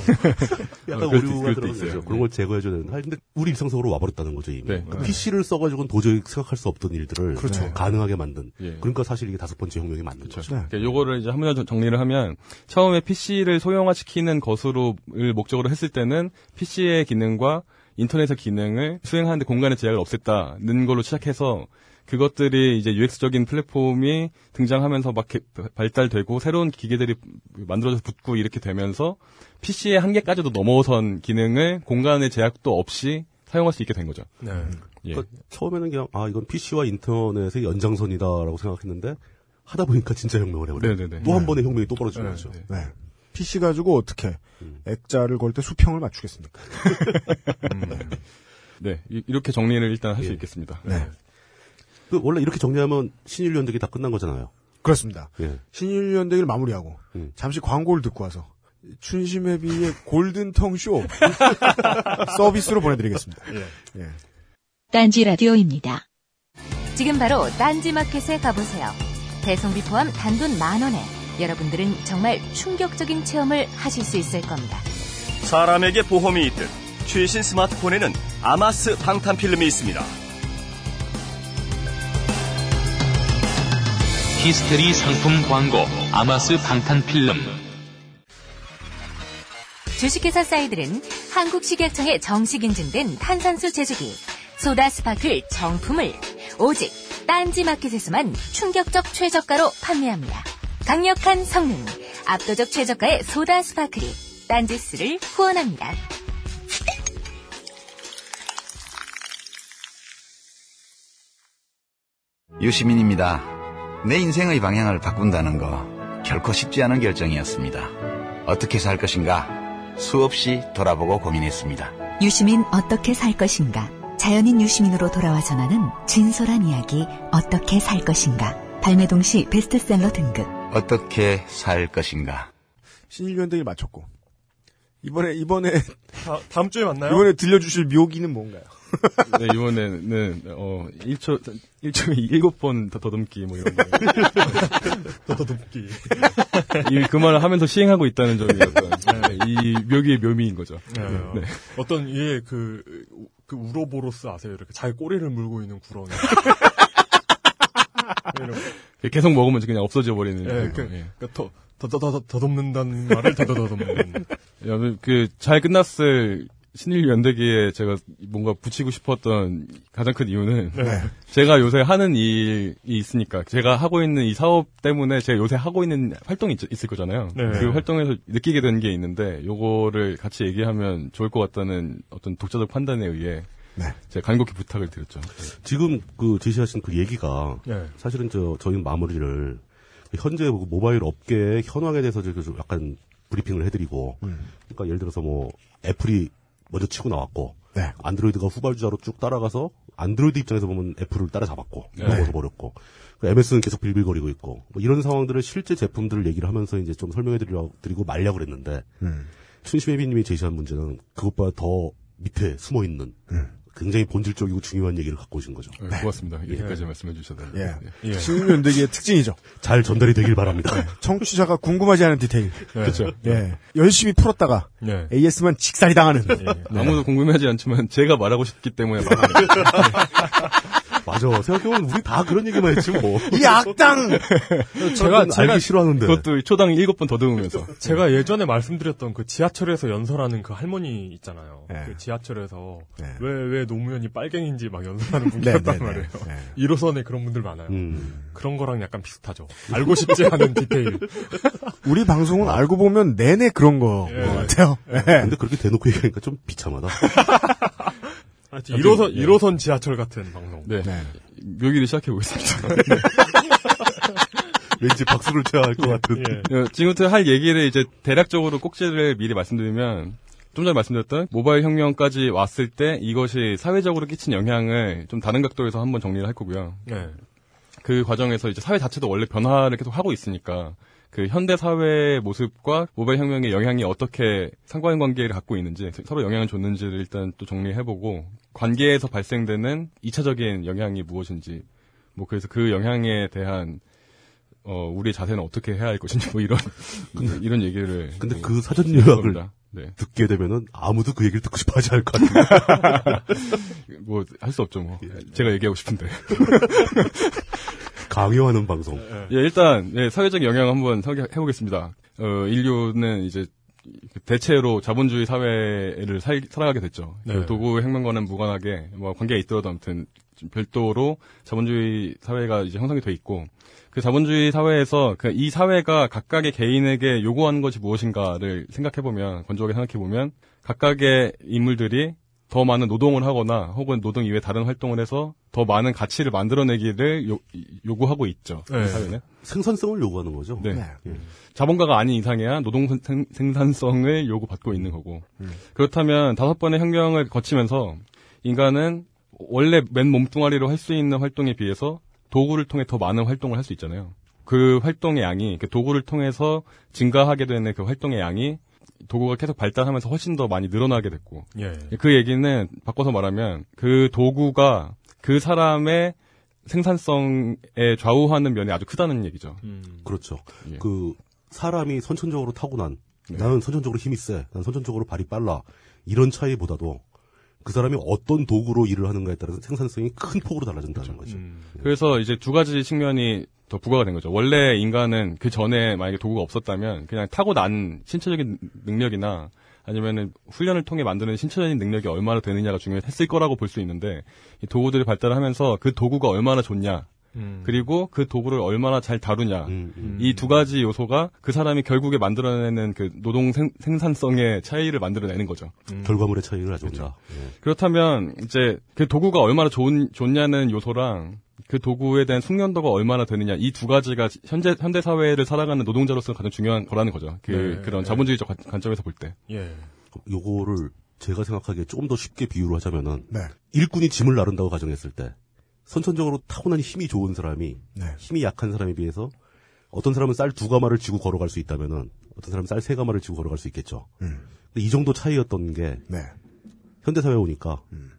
약간 어, 그럴 때- 오류가 그럴 때 들어가죠. 있어요. 그런 걸 제거해줘야 되는데, 아니, 근데 우리 일상 속으로 와버렸다는 거죠 이미. 네. 그 PC를 써가지고는 도저히 생각할 수 없던 일들을 그렇죠. 가능하게 만든. 예. 그러니까 사실 이게 다섯 번째 혁명이 맞는 거죠. 네. 그러니까 요거를 이제 한번 더 정리를 하면 처음에 PC를 소형화시키는 것으로를 목적으로 했을 때는 PC의 기능과 인터넷의 기능을 수행하는데 공간의 제약을 없앴다는 걸로 시작해서 그것들이 이제 UX적인 플랫폼이 등장하면서 막 개- 발달되고 새로운 기계들이 만들어져서 붙고 이렇게 되면서 PC의 한계까지도 넘어선 기능을 공간의 제약도 없이 사용할 수 있게 된 거죠. 네. 예. 그러니까 처음에는 그냥 아 이건 PC와 인터넷의 연장선이다라고 생각했는데 하다 보니까 진짜 혁명을 해버려요. 네네네. 또한 번의 혁명이 또 벌어지는 네, 거죠. 네. 네. PC 가지고 어떻게 음. 액자를 걸 때 수평을 맞추겠습니까? 네, 이- 이렇게 정리를 일단 할수 예. 있겠습니다. 네. 그 원래 이렇게 정리하면 신일 연대기 다 끝난 거잖아요. 그렇습니다. 예. 신일 연대기를 마무리하고 음. 잠시 광고를 듣고 와서 춘심회비의 골든텅 쇼 서비스로 보내드리겠습니다. 예. 딴지 라디오입니다. 지금 바로 딴지 마켓에 가보세요. 배송비 포함 단돈 만 원에 여러분들은 정말 충격적인 체험을 하실 수 있을 겁니다. 사람에게 보험이 있듯 최신 스마트폰에는 아마스 방탄 필름이 있습니다. 히스테리 상품 광고 아마스 방탄필름 주식회사 사이들은 한국식약청에 정식 인증된 탄산수 제조기 소다 스파클 정품을 오직 딴지 마켓에서만 충격적 최저가로 판매합니다. 강력한 성능, 압도적 최저가의 소다 스파클이 딴지스를 후원합니다. 유시민입니다. 내 인생의 방향을 바꾼다는 거 결코 쉽지 않은 결정이었습니다. 어떻게 살 것인가 수없이 돌아보고 고민했습니다. 유시민 어떻게 살 것인가? 자연인 유시민으로 돌아와 전하는 진솔한 이야기 어떻게 살 것인가? 발매 동시 베스트셀러 등급. 어떻게 살 것인가? 신일연대기를 마쳤고 이번에 이번에 다, 음 주에 만나요? 이번에 들려주실 묘기는 뭔가요? 네, 이번에는, 어, 1초, 1초에 7번 더 더듬기, 뭐 이런 거. 더더듬기. 이, 그 말을 하면서 시행하고 있다는 점이 약간, 네, 이 묘기의 묘미인 거죠. 네. 네. 어떤 이게 그, 그 우로보로스 아세요? 이렇게 자기 꼬리를 물고 있는 구렁이. 계속 먹으면 그냥 없어져 버리는. 예, 그런 그, 거, 예. 그 더, 더, 더, 더, 더듬는다는 말을 더더더듬는. 그, 잘 끝났을 신일 연대기에 제가 뭔가 붙이고 싶었던 가장 큰 이유는 네. 제가 요새 하는 일이 있으니까 제가 하고 있는 이 사업 때문에 제가 요새 하고 있는 활동이 있, 을 거잖아요. 네. 그 활동에서 느끼게 된 게 있는데 요거를 같이 얘기하면 좋을 것 같다는 어떤 독자적 판단에 의해 네. 제가 간곡히 부탁을 드렸죠. 지금 그 제시하신 그 얘기가 네. 사실은 저 저희 마무리를 현재 뭐 모바일 업계의 현황에 대해서 저좀 약간 브리핑을 해드리고 그러니까 예를 들어서 뭐 애플이 먼저 치고 나왔고 네. 안드로이드가 후발주자로 쭉 따라가서 안드로이드 입장에서 보면 애플을 따라잡았고 네. 넘어서 버렸고 그 MS는 계속 빌빌거리고 있고 뭐 이런 상황들을 실제 제품들을 얘기를 하면서 이제 좀 설명해 드리고 말려 그랬는데 음. 춘심혜비님이 제시한 문제는 그것보다 더 밑에 숨어 있는 굉장히 본질적이고 중요한 얘기를 갖고 오신 거죠. 네, 고맙습니다. 이렇게까지 말씀해 주셔서. 예. 예. 신일연대기의 특징이죠. 잘 전달이 되길 바랍니다. 청취자가 궁금하지 않은 디테일. 그렇죠. 예. 열심히 풀었다가 네. AS만 직살이 당하는. 아무도 궁금해하지 않지만 제가 말하고 싶기 때문에 말하는 맞 맞아. 생각해보면 우리 다 그런 얘기만 했지 뭐. 이 악당! 제가 제가 알기 싫어하는데. 그것도 초당 일곱 번 더듬으면서. 제가 예전에 말씀드렸던 그 지하철에서 연설하는 그 할머니 있잖아요. 네. 그 지하철에서 네. 왜, 왜 노무현이 빨갱인지 막 연설하는 분 네, 네, 네. 말이에요. 네. 1호선에 그런 분들 많아요. 음. 그런 거랑 약간 비슷하죠. 알고 싶지 않은 디테일. 우리 방송은 알고 보면 내내 그런 거 예. 같아요. 예. 근데 그렇게 대놓고 얘기하니까 좀 비참하다. 하여튼 1호선, 예. 1호선 지하철 같은 방송. 네. 네. 묘기를 시작해보겠습니다. 왠지 박수를 쳐야 할 것 같은. 예. 어, 지금부터 할 얘기를 이제 대략적으로 꼭지를 미리 말씀드리면 좀 전에 말씀드렸던 모바일 혁명까지 왔을 때 이것이 사회적으로 끼친 영향을 좀 다른 각도에서 한번 정리를 할 거고요. 네. 그 과정에서 이제 사회 자체도 원래 변화를 계속 하고 있으니까 그 현대 사회의 모습과 모바일 혁명의 영향이 어떻게 상관관계를 갖고 있는지 서로 영향을 줬는지를 일단 또 정리해보고 관계에서 발생되는 2차적인 영향이 무엇인지 뭐 그래서 그 영향에 대한 어 우리의 자세는 어떻게 해야 할 것인지 뭐 이런 이런 얘기를 근데 뭐 그 사전 요약을. 네. 듣게 되면은 아무도 그 얘기를 듣고 싶어 하지 않을 것 같은데. 뭐할 수 없죠 뭐 제가 얘기하고 싶은데 강요하는 방송. 예, 일단 예, 사회적 영향 한번 생각해 보겠습니다. 어, 인류는 이제 대체로 자본주의 사회를 살, 살아가게 됐죠. 네. 그 도구 혁명과는 무관하게 뭐 관계가 있더라도 아무튼 좀 별도로 자본주의 사회가 이제 형성이 돼 있고 그 자본주의 사회에서 그 이 사회가 각각의 개인에게 요구하는 것이 무엇인가를 생각해 보면 건조하게 생각해 보면 각각의 인물들이 더 많은 노동을 하거나 혹은 노동 이외 다른 활동을 해서 더 많은 가치를 만들어내기를 요, 요구하고 있죠. 그 네. 사회는. 생산성을 요구하는 거죠. 네. 네. 자본가가 아닌 이상해야 노동 생, 생산성을 요구받고 있는 거고. 음. 그렇다면 다섯 번의 혁명을 거치면서 인간은 원래 맨 몸뚱아리로 할 수 있는 활동에 비해서 도구를 통해 더 많은 활동을 할 수 있잖아요. 그 활동의 양이 그 도구를 통해서 증가하게 되는 그 활동의 양이 도구가 계속 발달하면서 훨씬 더 많이 늘어나게 됐고 예. 그 얘기는 바꿔서 말하면 그 도구가 그 사람의 생산성에 좌우하는 면이 아주 크다는 얘기죠. 음. 그렇죠. 예. 그 사람이 선천적으로 타고난 네. 나는 선천적으로 힘이 세, 나는 선천적으로 발이 빨라 이런 차이보다도 그 사람이 어떤 도구로 일을 하는가에 따라서 생산성이 큰 폭으로 달라진다는 거죠. 음. 그래서 이제 두 가지 측면이 더 부과가 된 거죠. 원래 인간은 그 전에 만약에 도구가 없었다면 그냥 타고난 신체적인 능력이나 아니면은 훈련을 통해 만드는 신체적인 능력이 얼마나 되느냐가 중요했을 거라고 볼 수 있는데 이 도구들이 발달하면서 그 도구가 얼마나 좋냐 음. 그리고 그 도구를 얼마나 잘 다루냐 음, 음. 이두 가지 요소가 그 사람이 결국에 만들어내는 그 노동 생, 생산성의 차이를 만들어내는 거죠. 음. 결과물의 차이를 가져온다. 그렇다면 이제 그 도구가 얼마나 좋은 좋냐는 요소랑 그 도구에 대한 숙련도가 얼마나 되느냐 이 두 가지가 현재 현대 사회를 살아가는 노동자로서 가장 중요한 거라는 거죠. 그 네, 그런 네. 자본주의적 관- 관점에서 볼 때. 예. 요거를 제가 생각하기에 조금 더 쉽게 비유를 하자면은 네. 일꾼이 짐을 나른다고 가정했을 때 선천적으로 타고난 힘이 좋은 사람이 네. 힘이 약한 사람에 비해서 어떤 사람은 쌀 두 가마를 쥐고 걸어갈 수 있다면은 어떤 사람은 쌀 세 가마를 쥐고 걸어갈 수 있겠죠. 음. 근데 이 정도 차이였던 게 네. 현대 사회에 오니까 음.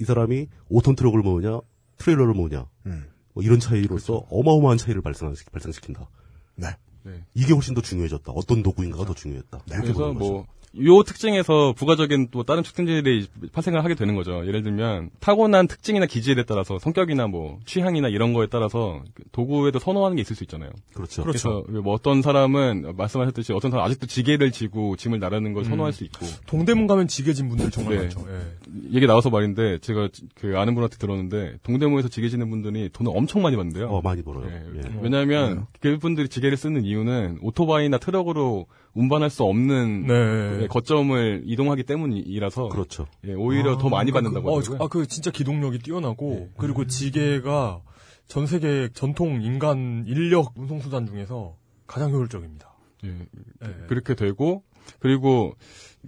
이 사람이 5톤 트럭을 모으냐 트레일러를 모으냐 음. 뭐 이런 차이로서 어마어마한 차이를 발생시킨다. 네. 네. 이게 훨씬 더 중요해졌다. 어떤 도구인가가 더 중요했다. 이렇게 그래서 보는 거죠. 뭐 요 특징에서 부가적인 또 다른 특징들이 발생을 하게 되는 거죠. 예를 들면 타고난 특징이나 기질에 따라서 성격이나 뭐 취향이나 이런 거에 따라서 그 도구에도 선호하는 게 있을 수 있잖아요. 그렇죠. 그래서 뭐 어떤 사람은 말씀하셨듯이 어떤 사람 은 아직도 지게를 지고 짐을 나르는 걸 선호할 수 있고 동대문 가면 지게진 분들 정말 네. 많죠. 예. 얘기 나와서 말인데 제가 그 아는 분한테 들었는데 동대문에서 지게 지는 분들이 돈을 엄청 많이 받는데요. 어, 많이 벌어요. 예. 예. 왜냐하면 그분들이 지게를 쓰는 이유는 오토바이나 트럭으로 운반할 수 없는 네. 예, 거점을 이동하기 때문이라서 그렇죠. 예, 오히려 더 많이 받는다고 어, 하더라고요. 아, 그 진짜 기동력이 뛰어나고 네. 그리고 지게가 전 세계 전통 인간 인력 운송 수단 중에서 가장 효율적입니다. 예, 예. 그렇게 되고 그리고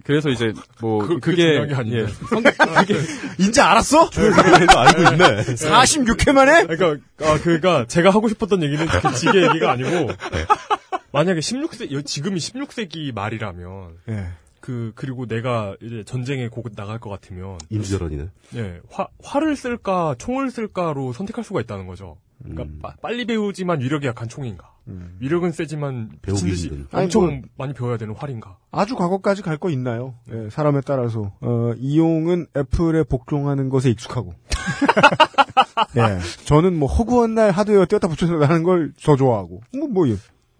그래서 이제 뭐 그- 그게 그게 아닌데. 예, 성, 그게 이제 알았어? 알고 있네. 46회 만에? 그러니까 아 그러니까 제가 하고 싶었던 얘기는 그 지게 얘기가 아니고 만약에 16세 지금이 16세기 말이라면 예. 그 그리고 내가 이제 전쟁에 곧 나갈 것 같으면 임시절환이네. 예, 화, 활을 쓸까, 총을 쓸까로 선택할 수가 있다는 거죠. 그러니까 음. 빠- 빨리 배우지만 위력이 약한 총인가. 위력은 세지만 배우기 힘든. 엄청 아니, 뭐- 많이 배워야 되는 활인가. 아주 과거까지 갈 거 있나요? 예, 사람에 따라서 어, 이용은 애플에 복종하는 것에 익숙하고 예. 저는 뭐 허구한 날 하드웨어 떼었다 붙여서 나는 걸 더 좋아하고. 뭐, 뭐, 예.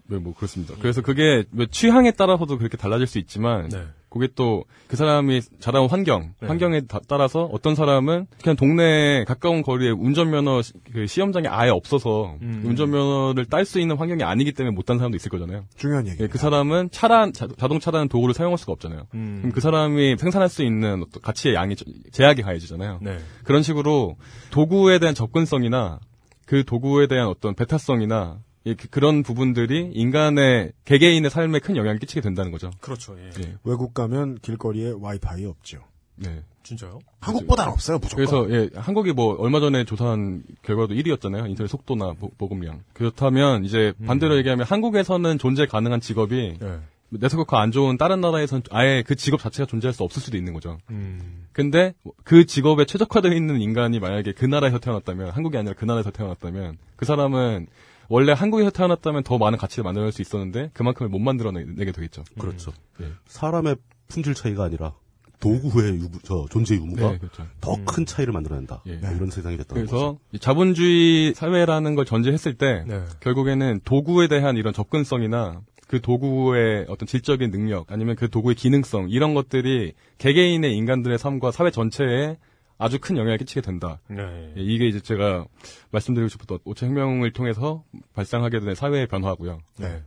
네, 뭐 그렇습니다. 그래서 그게 뭐 취향에 따라서도 그렇게 달라질 수 있지만 그게 또 그 사람이 자라온 환경, 네. 환경에 다- 따라서 어떤 사람은 그냥 동네 가까운 거리에 운전면허 시- 그 시험장이 아예 없어서 음. 운전면허를 딸 수 있는 환경이 아니기 때문에 못 딴 사람도 있을 거잖아요. 중요한 얘기. 예, 그 사람은 차란 자, 자동차라는 도구를 사용할 수가 없잖아요. 음. 그럼 그 사람이 생산할 수 있는 어떤 가치의 양이 저- 제약이 가해지잖아요. 네. 그런 식으로 도구에 대한 접근성이나 그 도구에 대한 어떤 배타성이나 예, 그- 그런 부분들이 인간의 개개인의 삶에 큰 영향을 끼치게 된다는 거죠. 그렇죠. 예. 예. 외국 가면 길거리에 와이파이 없죠. 네. 진짜요? 한국보다는 없어요, 무조건. 그래서 예, 한국이 뭐 얼마 전에 조사한 결과도 1위였잖아요. 인터넷 속도나 보, 보급량. 그렇다면 이제 반대로 얘기하면 한국에서는 존재 가능한 직업이 네. 네트워크 안 좋은 다른 나라에서는 아예 그 직업 자체가 존재할 수 없을 수도 있는 거죠. 음. 근데 그 직업에 최적화되어 있는 인간이 만약에 그 나라에서 태어났다면 한국이 아니라 그 나라에서 태어났다면 그 사람은 원래 한국에서 태어났다면 더 많은 가치를 만들어낼 수 있었는데 그만큼을 못 만들어내게 되겠죠. 그렇죠. 예. 사람의 품질 차이가 아니라 도구의 유무, 저 존재 유무가 네, 그렇죠. 더큰 차이를 만들어낸다. 예. 뭐 이런 세상이 됐다는 그래서 거죠. 이 자본주의 사회라는 걸 전제했을 때 네. 결국에는 도구에 대한 이런 접근성이나 그 도구의 어떤 질적인 능력 아니면 그 도구의 기능성 이런 것들이 개개인의 인간들의 삶과 사회 전체에 아주 큰 영향을 끼치게 된다. 네. 예, 이게 이제 제가 말씀드리고 싶었던 오차 혁명을 통해서 발생하게 된 사회의 변화고요. 네.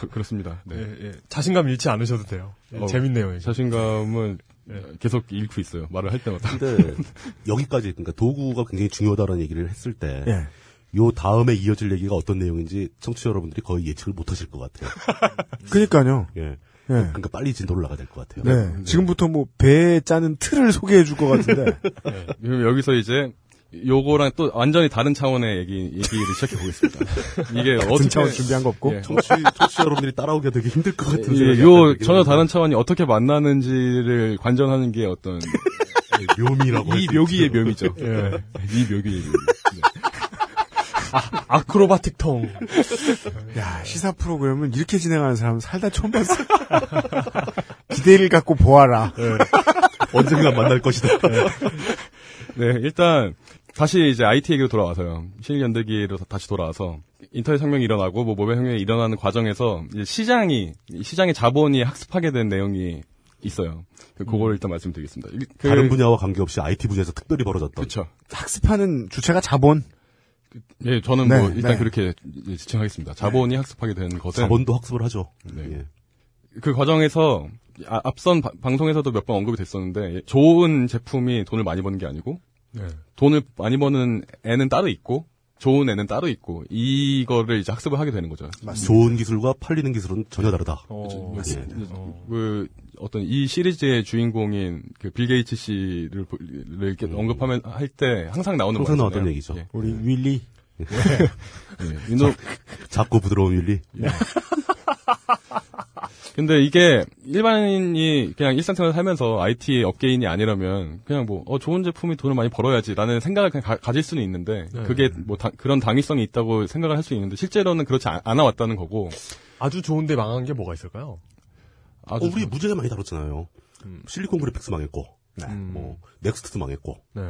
그, 그렇습니다. 네. 예, 예. 자신감 잃지 않으셔도 돼요. 예, 어, 재밌네요. 이게. 자신감은 네. 계속 잃고 있어요. 말을 할 때마다. 근데 여기까지 그러니까 도구가 굉장히 중요하다는 얘기를 했을 때. 예. 요 다음에 이어질 얘기가 어떤 내용인지 청취자 여러분들이 거의 예측을 못 하실 것 같아요. 그니까요. 예. 예. 그러니까 빨리 진도를 나가야 될것 같아요. 네. 지금부터 뭐, 배에 짜는 틀을 소개해 줄 것 같은데. 네. 그럼 여기서 이제 요거랑 또 완전히 다른 차원의 얘기 얘기를 시작해 보겠습니다. 이게 어떻게 차원 준비한 거 없고? 예. 청취, 청취자 여러분들이 따라오기가 되게 힘들 것 같은 예, 생각이 요 전혀. 다른 차원이 어떻게 만나는지를 관전하는 게 어떤 예, 묘미라고 이 묘기의. 묘미죠. 예. 이 묘기의 묘미. 아 크로바틱 통. 야, 시사 프로그램은 이렇게 진행하는 사람은 살다 처음 봤어. 기대를 갖고 보아라. 언젠가 만날 것이다. 네, 일단 다시 이제 IT 얘기로 돌아와서요. 실연대기로 다시 돌아와서 인터넷 혁명이 일어나고 뭐 모바일 혁명이 일어나는 과정에서 이제 시장이 이 시장의 자본이 학습하게 된 내용이 있어요. 그 그걸 일단 말씀드리겠습니다. 일- 그- 다른 분야와 관계없이 IT 분야에서 특별히 벌어졌던. 그렇죠. 학습하는 주체가 자본. 예, 저는 네, 뭐 일단 네. 그렇게 지칭하겠습니다. 자본이 학습하게 된 것은 자본도 학습을 하죠. 네. 예. 그 과정에서 아- 앞선 바- 방송에서도 몇 번 언급이 됐었는데 좋은 제품이 돈을 많이 버는 게 아니고 네. 돈을 많이 버는 애는 따로 있고 좋은 애는 따로 있고 이거를 이제 학습을 하게 되는 거죠. 좋은 기술과 팔리는 기술은 전혀 다르다. 어, 맞습니다. 그 어떤 이 시리즈의 주인공인 그 빌 게이츠 씨를 이렇게 언급하면 할 때 항상 나오는 항상. 나왔던 얘기죠. 예. 우리 윌리. 예. 이놈 작고 부드러운 윌리. 근데 이게 일반인이 그냥 일상생활 살면서 IT 업계인이 아니라면 그냥 뭐 어, 좋은 제품이 돈을 많이 벌어야지라는 생각을 그냥 가, 질 수는 있는데 네. 그게 뭐 다- 그런 당위성이 있다고 생각을 할 수 있는데 실제로는 그렇지 않, 아 왔다는 거고 아주 좋은데 망한 게 뭐가 있을까요? 아주 어, 우리 좋은- 무지하게 많이 다뤘잖아요. 음. 실리콘 그래픽스 망했고, 음. 뭐 넥스트도 망했고, 네.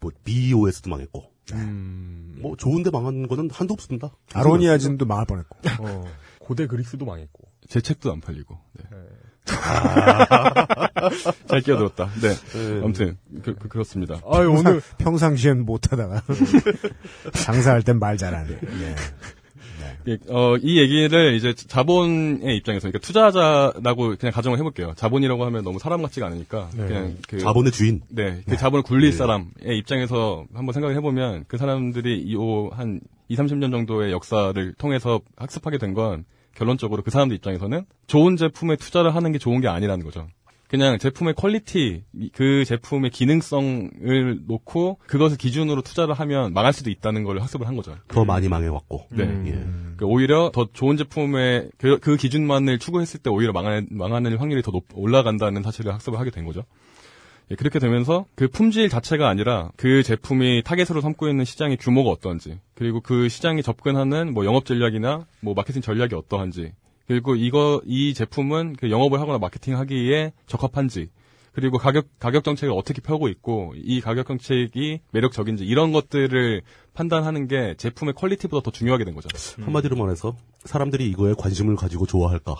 뭐 BOS도 망했고. 음. 뭐 좋은데 망한 거는 한도 없습니다. 아로니아진도 망할 뻔했고. 어, 고대 그리스도 망했고. 제 책도 안 팔리고. 네. 아. 잘 끼어들었다. 네. 네. 아무튼 그, 그, 렇습니다 아유, 오늘 평상시엔 못하다가 장사할 땐 말 잘하네. 예. 예, 어, 이 얘기를 이제 자본의 입장에서, 그러니까 투자자라고 그냥 가정을 해볼게요. 자본이라고 하면 너무 사람 같지가 않으니까, 네. 그냥 그. 자본의 주인. 네, 그 자본을 굴릴 네. 사람의 입장에서 한번 생각을 해보면, 그 사람들이 이한 2, 30년 정도의 역사를 통해서 학습하게 된 건, 결론적으로 그 사람들 입장에서는 좋은 제품에 투자를 하는 게 좋은 게 아니라는 거죠. 그냥 제품의 quality, 이- 그 제품의 기능성을 놓고 그것을 기준으로 투자를 하면 망할 수도 있다는 걸 학습을 한 거죠. 더 많이 망해왔고. 네. 음. 예. 그 오히려 더 좋은 제품의 그, 그 기준만을 추구했을 때 오히려 망하, 망하는 확률이 더 높, 올라간다는 사실을 학습을 하게 된 거죠. 예, 그렇게 되면서 그 품질 자체가 아니라 그 제품이 타겟으로 삼고 있는 시장의 규모가 어떠한지 그리고 그 시장에 접근하는 뭐 영업 전략이나 뭐 마케팅 전략이 어떠한지 그리고 이거 이 제품은 그 영업을 하거나 마케팅하기에 적합한지 그리고 가격 가격 정책을 어떻게 펴고 있고 이 가격 정책이 매력적인지 이런 것들을 판단하는 게 제품의 퀄리티보다 더 중요하게 된 거죠. 한마디로 말해서 사람들이 이거에 관심을 가지고 좋아할까?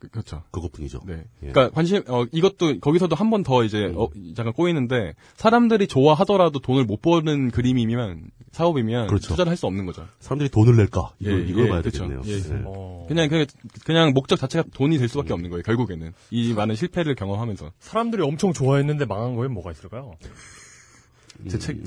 그, 그렇죠. 그것뿐이죠. 네. 예. 그러니까 관심 어 이것도 거기서도 한 번 더 이제 어, 잠깐 꼬이는데 사람들이 좋아하더라도 돈을 못 버는 그림이면 사업이면 그렇죠. 투자를 할 수 없는 거죠. 사람들이 돈을 낼까? 이걸, 예, 이걸 예, 봐야 그렇죠. 되겠네요. 예. 예. 그냥 그냥 그냥 목적 자체가 돈이 될 수밖에 없는 거예요. 결국에는 이 많은 실패를 경험하면서 사람들이 엄청 좋아했는데 망한 거에 뭐가 있을까요? 제 책.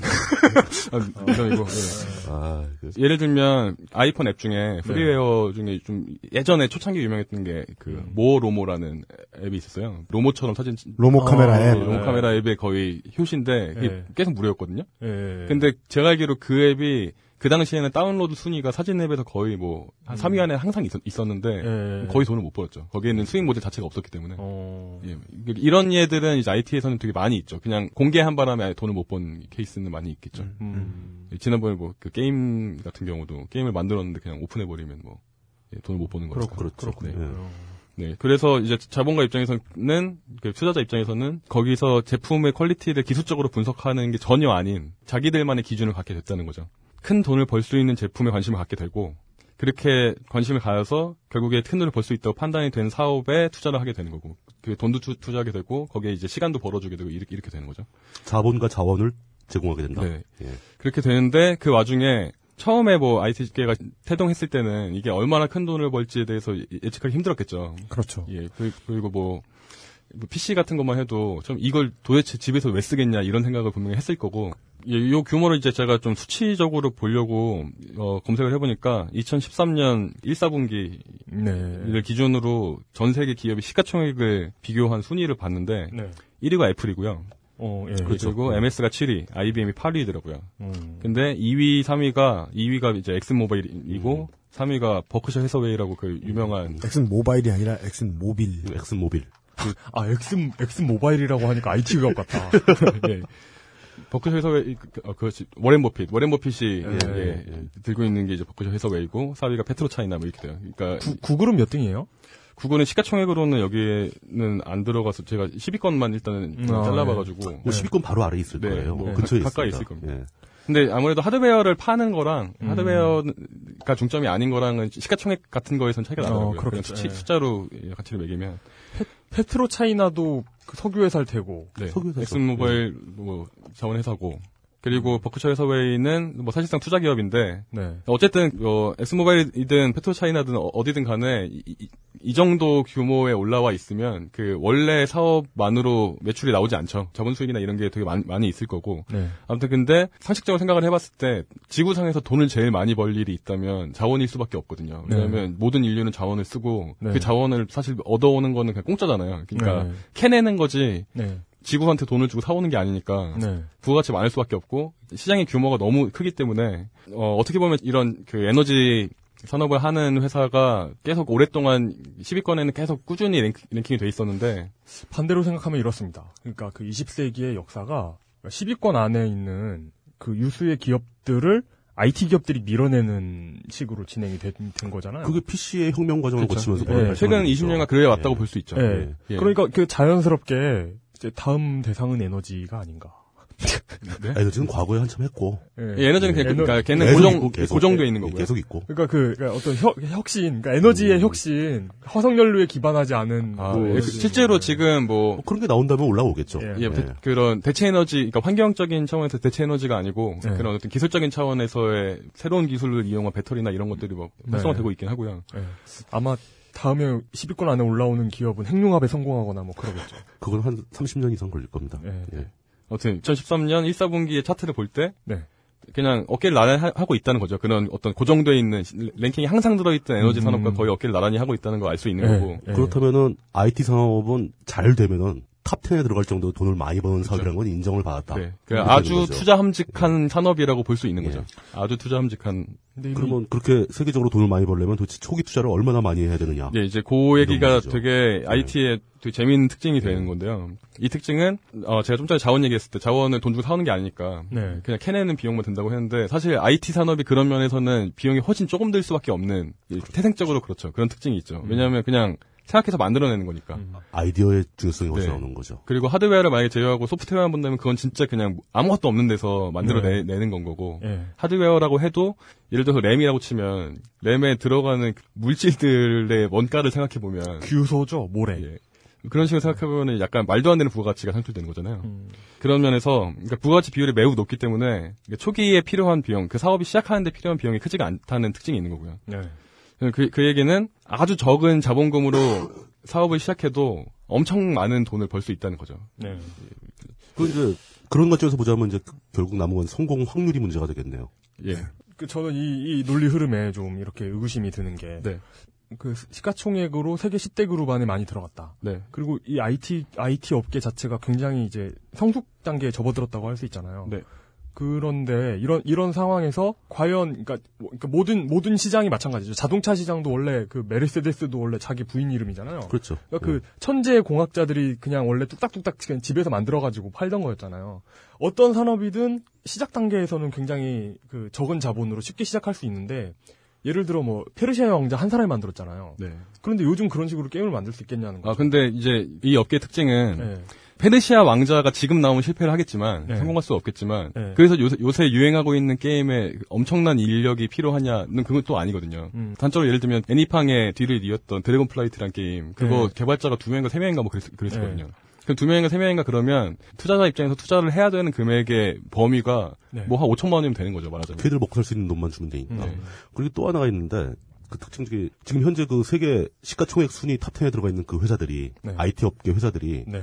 아, 이거. 예. 아, 그- 예를 들면 아이폰 앱 중에 프리웨어 중에 좀 예전에 초창기 유명했던 게 그 모로모라는 앱이 있었어요. 로모처럼 사진 찍- 로모 카메라 네, 앱. 로모 네. 카메라 앱의 거의 효시인데 그게 네. 계속 무료였거든요. 예. 근데 제가 알기로 그 앱이 그 당시에는 다운로드 순위가 사진 앱에서 거의 뭐 한 3위 안에 항상 있, 었는데 예. 거의 돈을 못 벌었죠. 거기에는 수익 모델 자체가 없었기 때문에. 어. 예, 이런 예들은 이제 IT에서는 되게 많이 있죠. 그냥 공개한 바람에 아예 돈을 못 번 케이스는 많이 있겠죠. 음. 예, 지난번에 뭐 그 게임 같은 경우도 게임을 만들었는데 그냥 오픈해 버리면 뭐 예, 돈을 못 버는 거죠. 그렇- 그렇군요. 네. 예. 네, 그래서 이제 자본가 입장에서는 그 투자자 입장에서는 거기서 제품의 quality를 기술적으로 분석하는 게 전혀 아닌 자기들만의 기준을 갖게 됐다는 거죠. 큰 돈을 벌 수 있는 제품에 관심을 갖게 되고 그렇게 관심을 가져서 결국에 큰 돈을 벌 수 있다고 판단이 된 사업에 투자를 하게 되는 거고 그 돈도 투, 투자하게 되고 거기에 이제 시간도 벌어주게 되고 이렇게, 이렇게 되는 거죠. 자본과 자원을 제공하게 된다. 네. 예. 그렇게 되는데 그 와중에 처음에 뭐 IT계가 태동했을 때는 이게 얼마나 큰 돈을 벌지에 대해서 예- 예측하기 힘들었겠죠. 그렇죠. 예, 그- 그리고 뭐, 뭐 PC 같은 것만 해도 좀 이걸 도대체 집에서 왜 쓰겠냐 이런 생각을 분명히 했을 거고 예, 요 규모를 이제 제가 좀 수치적으로 보려고 어, 검색을 해보니까 2013년 1사분기를 네. 기준으로 전 세계 기업의 시가총액을 비교한 순위를 봤는데 네. 1위가 애플이고요. 어, 예. 그리고 MS가 7위, IBM이 8위더라고요. 음. 근데 2위, 3위가 2위가 이제 엑슨 모바일이고 3위가 버크셔 해서웨이라고 그 유명한 엑슨 모바일이 아니라 엑슨 모빌. 엑슨 모빌. 아, 엑슨, 엑슨 모바일이라고 하니까 IT 기업 같다. 예. 버크셔 해서웨이, 그, 어. 워렌 버핏. 워렌 버핏이, 예, 예, 예, 들고 있는 게 이제 버크셔 해서웨이고, 4위가 페트로 차이나 뭐 이렇게 돼요. 그러니까. 구, 구글은 몇 등이에요? 구글은 시가총액으로는 여기에는 안 들어가서 제가 10위권만 일단은 음, 아, 잘라봐가지고. 뭐 10위권 바로 아래 있을 네, 거예요. 뭐 근처에 가, 가까이. 있을 겁니다. 예. 근데 아무래도 하드웨어를 파는 거랑 음. 하드웨어가 중점이 아닌 거랑은 시가총액 같은 거에서는 차이가 어, 나더라고요. 그렇겠죠. 수치, 예. 숫자로 가치를 매기면. 페트로 차이나도 그 석유 회사일 테고. 네. 석유회사죠. 엑슨모바일 뭐 자원 회사고 그리고 버크셔 해서웨이는 뭐 사실상 투자 기업인데 네. 어쨌든 어 엑스모바일이든 페트로차이나든 어- 어디든 간에 이, 이- 이 정도 규모에 올라와 있으면 그 원래 사업만으로 매출이 나오지 않죠. 자본 수익이나 이런 게 되게 많, 많이 있을 거고. 네. 아무튼 근데 상식적으로 생각을 해봤을 때 지구상에서 돈을 제일 많이 벌 일이 있다면 자원일 수밖에 없거든요. 네. 왜냐하면 모든 인류는 자원을 쓰고 네. 그 자원을 사실 얻어오는 거는 그냥 공짜잖아요. 그러니까 네. 캐내는 거지 네. 지구한테 돈을 주고 사오는 게 아니니까 네. 부가가치 많을 수밖에 없고 시장의 규모가 너무 크기 때문에 어, 어떻게 보면 이런 그 에너지 산업을 하는 회사가 계속 오랫동안 10위권에는 계속 꾸준히 랭크, 랭킹 이 돼 있었는데 반대로 생각하면 이렇습니다. 그러니까 그 20세기의 역사가 10위권 안에 있는 그 유수의 기업들을 IT 기업들이 밀어내는 식으로 진행이 된, 된 거잖아요. 그게 PC의 혁명 과정을 그렇죠. 거치면서 예, 최근 거죠. 20년간 그래 왔다고 예. 볼수 있죠. 예. 예. 그러니까 그 자연스럽게 이제 다음 대상은 에너지가 아닌가. 네? 에너지는 과거에 한참 했고. 예. 예, 에너지는 그냥 에너- 그러니까 걔는 계속 고정 계속. 고정돼 있는 예, 거고요. 계속 있고. 그러니까 그 그러니까 어떤 혁, 혁신, 그러니까 에너지의 혁신, 화석 연료에 기반하지 않은 아, 뭐 예, 그 실제로 지금 뭐 뭐 그런 게 나온다면 올라오겠죠. 예. 예, 대- 그런 대체 에너지, 그러니까 환경적인 차원에서 대체 에너지가 아니고 네. 그런 어떤 기술적인 차원에서의 새로운 기술을 이용한 배터리나 이런 것들이 뭐 네. 활성화되고 있긴 하고요. 예. 아마 다음에 10위권 안에 올라오는 기업은 핵융합에 성공하거나 뭐 그러겠죠. 그건 한 30년 이상 걸릴 겁니다. 예. 예. 아무튼 2013년 1사분기의 차트를 볼때 네. 그냥 어깨를 나란히 하- 하고 있다는 거죠. 그런 어떤 고정돼 있는 랭킹이 항상 들어있던 에너지 음. 산업과 거의 어깨를 나란히 하고 있다는 걸 알 수 있는 예. 거고. 예. 그렇다면은 IT 산업은 잘 되면은 top 10에 들어갈 정도로 돈을 많이 버는 사업이라는 건 인정을 받았다. 네. 그 이렇게 아주 되는 거죠. 투자 함직한 산업이라고 볼 수 있는 예. 거죠. 아주 투자 함직한. 근데 이미 그러면 그렇게 세계적으로 돈을 많이 벌려면 도대체 초기 투자를 얼마나 많이 해야 되느냐? 예, 이제 그 얘기가. 되게 IT의 되게 재미있는 특징이 되는 건데요. 이 특징은 어 제가 좀 전에 자원 얘기했을 때 자원을 돈 주고 사오는 게 아니니까 네. 그냥 캐내는 비용만 든다고 했는데 사실 IT 산업이 그런 면에서는 비용이 훨씬 조금 들 수밖에 없는 이 태생적으로 그렇죠. 그런 특징이 있죠. 왜냐하면 그냥 생각해서 만들어내는 거니까. 아이디어의 중요성이 훨씬 네. 나오는 거죠. 그리고 하드웨어를 만약에 제외하고 소프트웨어만 본다면 그건 진짜 그냥 아무것도 없는 데서 만들어내는 네. 건 거고 예. 하드웨어라고 해도 예를 들어서 램이라고 치면 램에 들어가는 그 물질들의 원가를 생각해 보면 규소죠 모래. 예. 그런 식으로 생각해 보면 약간 말도 안 되는 부가가치가 산출되는 거잖아요. 음. 그런 면에서 그러니까 부가가치 비율이 매우 높기 때문에 초기에 필요한 비용, 그 사업이 시작하는데 필요한 비용이 크지가 않다는 특징이 있는 거고요. 네. 그, 그 얘기는 아주 적은 자본금으로 사업을 시작해도 엄청 많은 돈을 벌 수 있다는 거죠. 네. 그 이제 그런 관점에서 보자면 이제 결국 남은 건 성공 확률이 문제가 되겠네요. 예. 그 저는 이, 이 논리 흐름에 좀 이렇게 의구심이 드는 게. 네. 그 시가총액으로 세계 10대 그룹 안에 많이 들어갔다. 네. 그리고 이 IT IT 업계 자체가 굉장히 이제 성숙 단계에 접어들었다고 할 수 있잖아요. 네. 그런데 이런 이런 상황에서 과연 그러니까, 뭐- 그러니까 모든 모든 시장이 마찬가지죠. 자동차 시장도 원래 그 메르세데스도 원래 자기 부인 이름이잖아요. 그렇죠. 그러니까 그 천재 공학자들이 그냥 원래 뚝딱뚝딱 그냥 집에서 만들어 가지고 팔던 거였잖아요. 어떤 산업이든 시작 단계에서는 굉장히 그 적은 자본으로 쉽게 시작할 수 있는데 예를 들어 뭐 페르시아 왕자 한 사람이 만들었잖아요. 네. 그런데 요즘 그런 식으로 게임을 만들 수 있겠냐는 거죠. 아 근데 이제 이 업계의 특징은 네. 페르시아 왕자가 지금 나오면 실패를 하겠지만 네. 성공할 수 없겠지만 네. 그래서 요새, 요새 유행하고 있는 게임에 엄청난 인력이 필요하냐는 그건 또 아니거든요. 음. 단적으로 예를 들면 애니팡의 뒤를 이었던 드래곤 플라이트란 게임 그거 네. 개발자가 두 명인가 세 명인가 뭐 그랬, 그랬었거든요. 그두 명인가 세 명인가 그러면 투자자 입장에서 투자를 해야 되는 금액의 범위가 네. 뭐한 5천만 원이면 되는 거죠 말하자면. 걔들 먹고 살 수 있는 돈만 주면 되니까. 네. 그리고 또 하나가 있는데 그 특징 중에 지금 현재 그 세계 시가총액 순위 탑10에 들어가 있는 그 회사들이 네. IT 업계 회사들이 네.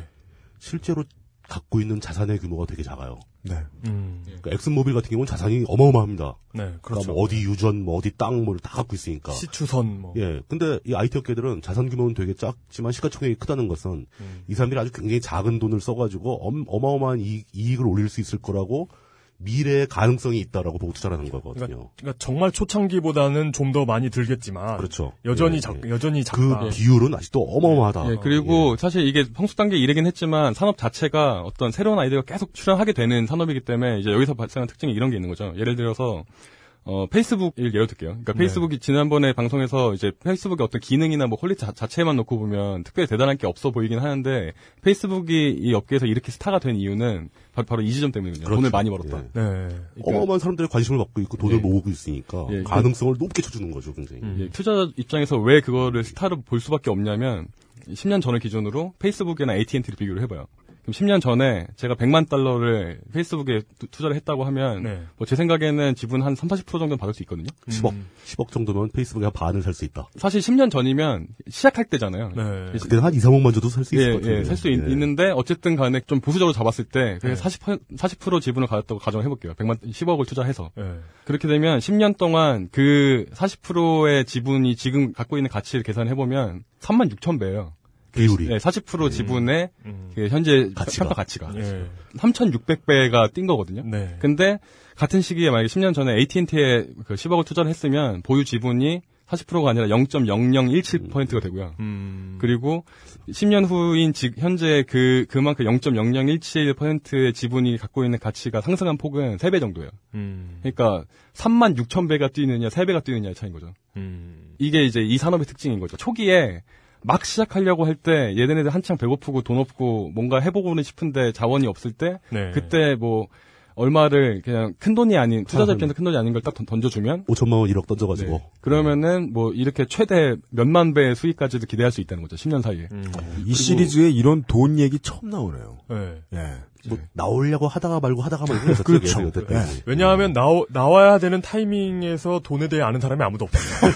실제로 갖고 있는 자산의 규모가 되게 작아요. 네. 음. 그러니까 엑슨모빌 같은 경우는 자산이 어마어마합니다. 네, 그러니까 그렇죠. 뭐 어디 유전, 뭐 어디 땅, 뭐다 갖고 있으니까. 시추선 뭐. 예. 근데 이 IT 업계들은 자산 규모는 되게 작지만 시가총액이 크다는 것은 음. 이 사람들이 아주 굉장히 작은 돈을 써가지고 엄, 어마어마한 이익, 이익을 올릴 수 있을 거라고 미래의 가능성이 있다라고 보고 투자를 하는 거거든요. 그러니까, 그러니까 정말 초창기보다는 좀 더 많이 들겠지만 그렇죠. 여전히 예, 작 예. 여전히 그 작다. 비율은 아직도 어마어마하다. 예, 그리고 사실 이게 성숙 단계 이르긴 했지만 산업 자체가 어떤 새로운 아이디어가 계속 출현하게 되는 산업이기 때문에 이제 여기서 발생한 특징이 이런 게 있는 거죠. 예를 들어서 어, 페이스북을 예로 들게요. 그러니까 네. 페이스북이 지난번에 방송에서 이제 페이스북의 어떤 기능이나 뭐 quality 자, 자체만 놓고 보면 특별히 대단한 게 없어 보이긴 하는데 페이스북이 이 업계에서 이렇게 스타가 된 이유는 바, 바로 이 지점 때문이거든요. 그렇죠. 돈을 많이 벌었다. 예. 네. 그러니까- 어마어마한 사람들의 관심을 받고 있고 돈을 예. 모으고 있으니까 예, 가능성을 높게 쳐주는 거죠, 굉장히. 음. 예, 투자자 입장에서 왜 그거를 스타로 볼 수밖에 없냐면 10년 전을 기준으로 페이스북이나 AT&T를 비교를 해봐요. 그럼 10년 전에 제가 100만 달러를 페이스북에 투- 투자를 했다고 하면 네. 뭐제 생각에는 지분 한 3, 40% 정도는 받을 수 있거든요. 10억, 음. 10억 정도면 페이스북에 한 반을 살 수 있다. 사실 10년 전이면 시작할 때잖아요. 네. 그때는 한 2, 3억만 줘도 살 수 있을 예, 것 같은데. 예, 살수 예. 있는데 어쨌든 간에 좀 보수적으로 잡았을 때 네. 40%, 40% 지분을 가졌다고 가정을 해볼게요. 100만, 10억을 투자해서. 네. 그렇게 되면 10년 동안 그 40%의 지분이 지금 갖고 있는 가치를 계산해 보면 3만 6천 배예요. 비율이. 네, 40% 지분의 음. 그 현재 가치가. 평가 가치가 예. 3,600배가 뛴 거거든요. 네. 근데 같은 시기에 만약에 10년 전에 AT&T에 그 10억을 투자를 했으면 보유 지분이 40%가 아니라 0.0017%가 되고요. 음. 그리고 10년 후인 지, 현재 그 그만큼 0.0017%의 지분이 갖고 있는 가치가 상승한 폭은 3배 정도예요. 음. 그러니까 3만 6천 배가 뛰느냐, 3배가 뛰느냐의 차이인 거죠. 음. 이게 이제 이 산업의 특징인 거죠. 초기에 막 시작하려고 할 때 얘네들 한창 배고프고 돈 없고 뭔가 해보고는 싶은데 자원이 없을 때 네. 그때 뭐 얼마를 그냥 큰 돈이 아닌 투자자 한- 입장에서 큰 돈이 아닌 걸 딱 던져주면 5천만 원 1억 던져가지고. 네. 그러면은 뭐 이렇게 최대 몇만 배의 수익까지도 기대할 수 있다는 거죠. 10년 사이에. 음. 이 시리즈에 이런 돈 얘기 처음 나오네요. 네. 예. 뭐 나오려고 하다가 말고 하다가 말고 해서 그렇죠. 네. 왜냐하면 나오, 나와야 되는 타이밍에서 돈에 대해 아는 사람이 아무도 없어요.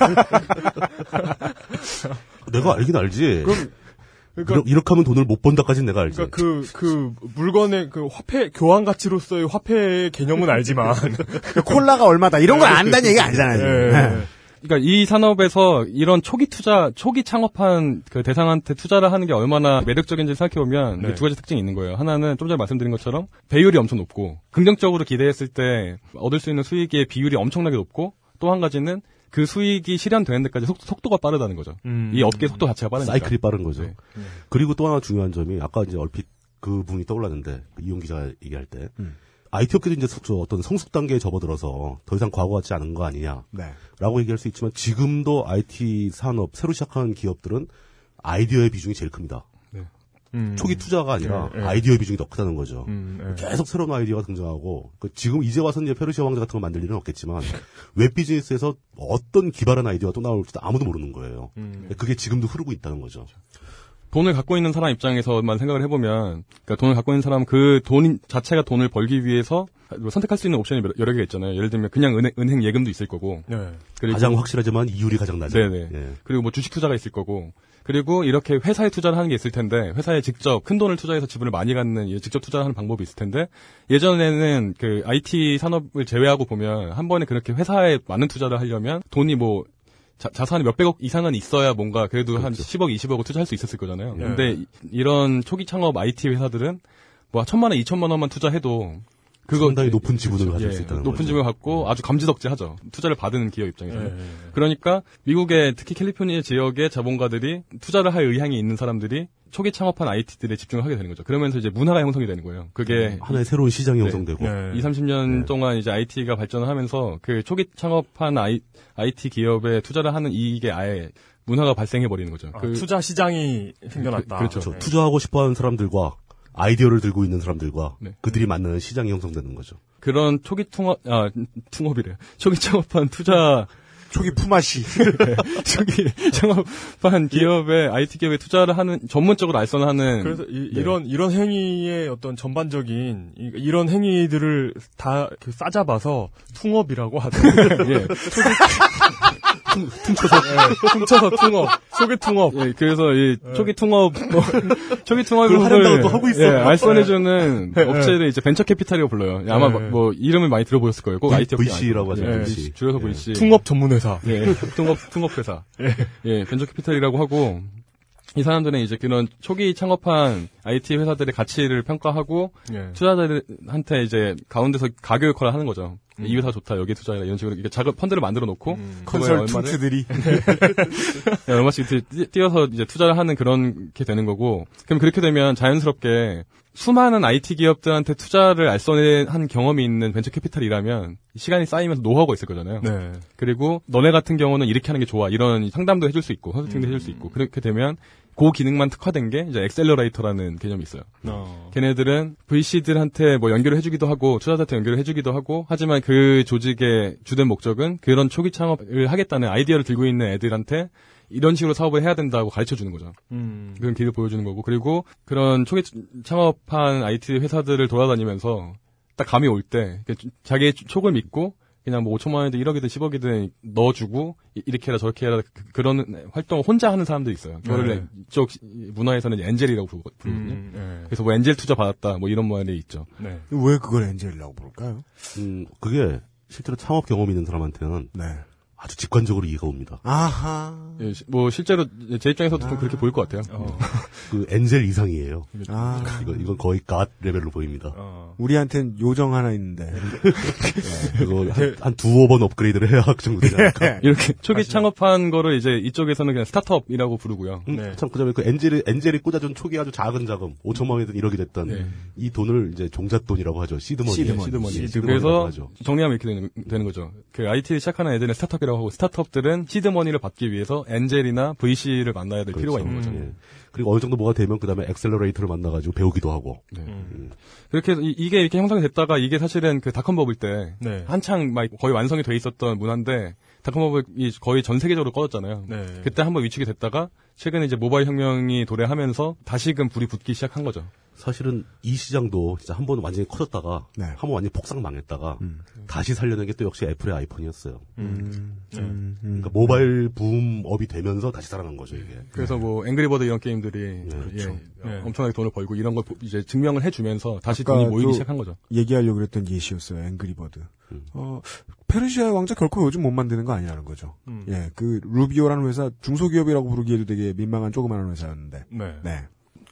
내가 알긴 알지. 그럼 그러니까 이렇게, 이렇게 하면 돈을 못 번다까지는 내가 알지. 그러니까 그, 그, 물건의 그 화폐, 교환 가치로서의 화폐의 개념은 알지만. 콜라가 얼마다 이런 걸 안다는 얘기가 아니잖아요. 예. 예. 그러니까 이 산업에서 이런 초기 투자, 초기 창업한 그 대상한테 투자를 하는 게 얼마나 매력적인지 생각해 보면 네. 두 가지 특징이 있는 거예요. 하나는 좀 전에 말씀드린 것처럼 배율이 엄청 높고 긍정적으로 기대했을 때 얻을 수 있는 수익의 비율이 엄청나게 높고 또 한 가지는 그 수익이 실현되는 데까지 속, 도 가 빠르다는 거죠. 음. 이 업계 속도 자체가 빠르니까. 사이클이 빠른 거죠. 네. 그리고 또 하나 중요한 점이 아까 이제 얼핏 그 부분이 떠올랐는데 그 이용 기자가 얘기할 때 음. IT 업계도 이제 저 어떤 성숙 단계에 접어들어서 더 이상 과거 같지 않은 거 아니냐라고 네. 얘기할 수 있지만 지금도 IT 산업 새로 시작하는 기업들은 아이디어의 비중이 제일 큽니다. 음. 초기 투자가 아니라 네, 네. 아이디어의 비중이 더 크다는 거죠. 음, 네. 계속 새로운 아이디어가 등장하고 그 지금 이제 와서 이제 페르시아 왕자 같은 걸 만들 일은 없겠지만 웹 비즈니스에서 어떤 기발한 아이디어가 또 나올지도 아무도 모르는 거예요. 음. 그게 지금도 흐르고 있다는 거죠. 돈을 갖고 있는 사람 입장에서만 생각을 해보면, 그러니까 돈을 갖고 있는 사람은 그돈 자체가 돈을 벌기 위해서 뭐 선택할 수 있는 옵션이 여러- 개가 있잖아요. 예를 들면 그냥 은행, 은행 예금도 있을 거고, 네. 가장 확실하지만 이율이 가장 낮은. 네네. 예. 그리고 뭐 주식 투자가 있을 거고, 그리고 이렇게 회사에 투자를 하는 게 있을 텐데, 회사에 직접 큰 돈을 투자해서 지분을 많이 갖는, 예, 직접 투자를 하는 방법이 있을 텐데, 예전에는 그 IT 산업을 제외하고 보면, 한 번에 그렇게 회사에 많은 투자를 하려면, 돈이 뭐, 자, 자산이 몇백억 이상은 있어야 뭔가 그래도 한 10억, 20억을 투자할 수 있었을 거잖아요. 네. 근데 이- 이런 초기 창업 IT 회사들은 뭐 천만 원, 이천만 원만 투자해도 그거 상당히 높은 지분을 가질 예, 수 있다는 높은 거죠. 지분을 갖고 아주 감지덕지하죠. 투자를 받은 기업 입장에서는. 예, 예, 예. 그러니까 미국의 특히 캘리포니아 지역의 자본가들이 투자를 할 의향이 있는 사람들이 초기 창업한 IT들에 집중을 하게 되는 거죠. 그러면서 이제 문화가 형성이 되는 거예요. 그게 하나의 새로운 시장이 네. 형성되고. 네. 2, 30년 동안 이제 IT가 발전을 하면서 그 초기 창업한 I, IT 기업에 투자를 하는 이익에 아예 문화가 발생해 버리는 거죠. 아, 그- 투자 시장이 생겨났다. 그- 그렇죠. 그렇죠. 투자하고 싶어하는 사람들과 아이디어를 들고 있는 사람들과 네. 그들이 만나는 시장이 형성되는 거죠. 그런 초기 통업, 아, 통업이래요. 초기 창업한 투자, 초기 품앗이. 초기 창업한 기업에, IT 기업에 투자를 하는, 전문적으로 알선하는. 그래서 이, 네. 런 이런 행위의 어떤 전반적인 이, 이런 행위들을 다 그 싸잡아서 퉁업이라고 하더라고요. 예. 퉁, 퉁쳐서 예, 퉁쳐서 퉁업, 소개 퉁업. 예, 그래서 이 초기 통업, 뭐, 초기 통업을 그걸 하려다가 또 하고 있어. 예, 알선해주는 예. 업체를 이제 벤처 캐피탈이라고 불러요. 예, 아마 예. 뭐, 이름을 많이 들어보셨을 거예요. 꼭 IT 업체 VC 라고 아니고. 하죠, 예, VC. 줄여서 예. VC. 퉁업 전문회사. 예, 통업, 통업회사. 예, 벤처 캐피탈이라고 하고, 이 사람들은 이제 그런 초기 창업한 IT 회사들의 가치를 평가하고, 예. 투자자들한테 이제 가운데서 가격 역할을 하는 거죠. 이 회사 좋다, 여기 투자해라, 이런 식으로 이렇게 작업 펀드를 만들어 놓고, 얼마를- 컨설턴트들이. 예, 얼마씩 띄어서 이제 투자를 하는 그런 게 되는 거고, 그럼 그렇게 되면 자연스럽게 수많은 IT 기업들한테 투자를 알선한 경험이 있는 벤처 캐피탈이라면 시간이 쌓이면서 노하우가 있을 거잖아요. 네. 그리고 너네 같은 경우는 이렇게 하는 게 좋아. 이런 상담도 해줄 수 있고, 컨설팅도 해줄 수 있고. 그렇게 되면 그 기능만 특화된 게 이제 accelerator라는 개념이 있어요. 어. 걔네들은 VC들한테 뭐 연결을 해주기도 하고 투자자한테 연결을 해주기도 하고 하지만 그 조직의 주된 목적은 그런 초기 창업을 하겠다는 아이디어를 들고 있는 애들한테 이런 식으로 사업을 해야 된다고 가르쳐 주는 거죠. 음. 그런 길을 보여주는 거고 그리고 그런 초기 창업한 IT 회사들을 돌아다니면서 딱 감이 올 때 자기의 촉을 믿고 그냥 뭐 5천만 원이든 1억이든 10억이든 넣어주고 이- 이렇게 해라 저렇게 해라 그, 런 활동을 혼자 하는 사람들이 있어요. 그거를 네. 이쪽 문화에서는 엔젤이라고 부르- 부르거든요. 음, 네. 그래서 뭐 엔젤 투자 받았다 뭐 이런 말이 있죠. 네. 왜 그걸 엔젤이라고 부를까요? 음, 그게 실제로 창업 경험 있는 사람한테는 네. 아주 직관적으로 이해가 옵니다. 아하. 예, 시- 뭐 실제로 제 입장에서도 좀 그렇게 보일 것 같아요. 그 angel 이상이에요. 아. 이건, 이건 거의 god level로 보입니다. 우리한텐 요정 하나 있는데. 그거 한, 한 두어 번 업그레이드를 해야 그 정도 되지 않을까? 이렇게 초기 창업한 거를 이제 이쪽에서는 그냥 스타트업이라고 부르고요. 음, 네. 참, 그 다음에 그 angel이, angel이 꽂아준 초기 아주 작은 자금, 5천만 원이든 1억이 됐던, 네. 이 돈을 이제 종잣돈이라고 하죠. 시드머니. 시드머니. 시드머니. 시드머니라고 그래서 하죠. 정리하면 이렇게 되는, 되는 거죠. 그 IT를 시작하는 애들은 스타트업이라고 하고 스타트업들은 seed money를 받기 위해서 angel이나 VC를 만나야 될 필요가 있는 거죠. 예. 그리고 어느 정도 뭐가 되면 그 다음에 accelerator를 만나가지고 배우기도 하고. 네. 음. 그렇게 해서 이, 게 이렇게 형성이 됐다가 이게 사실은 그 닷컴 버블 때 네. 한창 막 거의 완성이 돼 있었던 문화인데 닷컴 버블이 거의 전 세계적으로 꺼졌잖아요. 네. 그때 한번 위축이 됐다가 최근에 이제 모바일 혁명이 도래하면서 다시금 불이 붙기 시작한 거죠. 사실은 이 시장도 진짜 한 번 완전히 커졌다가, 네. 한번 완전히 폭삭 망했다가, 음. 다시 살려낸 게 또 역시 애플의 아이폰이었어요. 음. 네. 음. 그러니까 모바일 붐업이 되면서 다시 살아난 거죠, 이게. 그래서 뭐 앵그리버드 이런 게임들이 그렇죠. 예, 네. 엄청나게 돈을 벌고 이런 걸 보- 이제 증명을 해주면서 다시 돈이 모이기 시작한 거죠. 얘기하려고 그랬던 예시였어요. 앵그리버드. 어, 페르시아의 왕자 결코 요즘 못 만드는 거 아니라는 거죠. 음. 예, 그 루비오라는 회사 중소기업이라고 부르기에도 되게 민망한 조그마한 회사였는데. 네.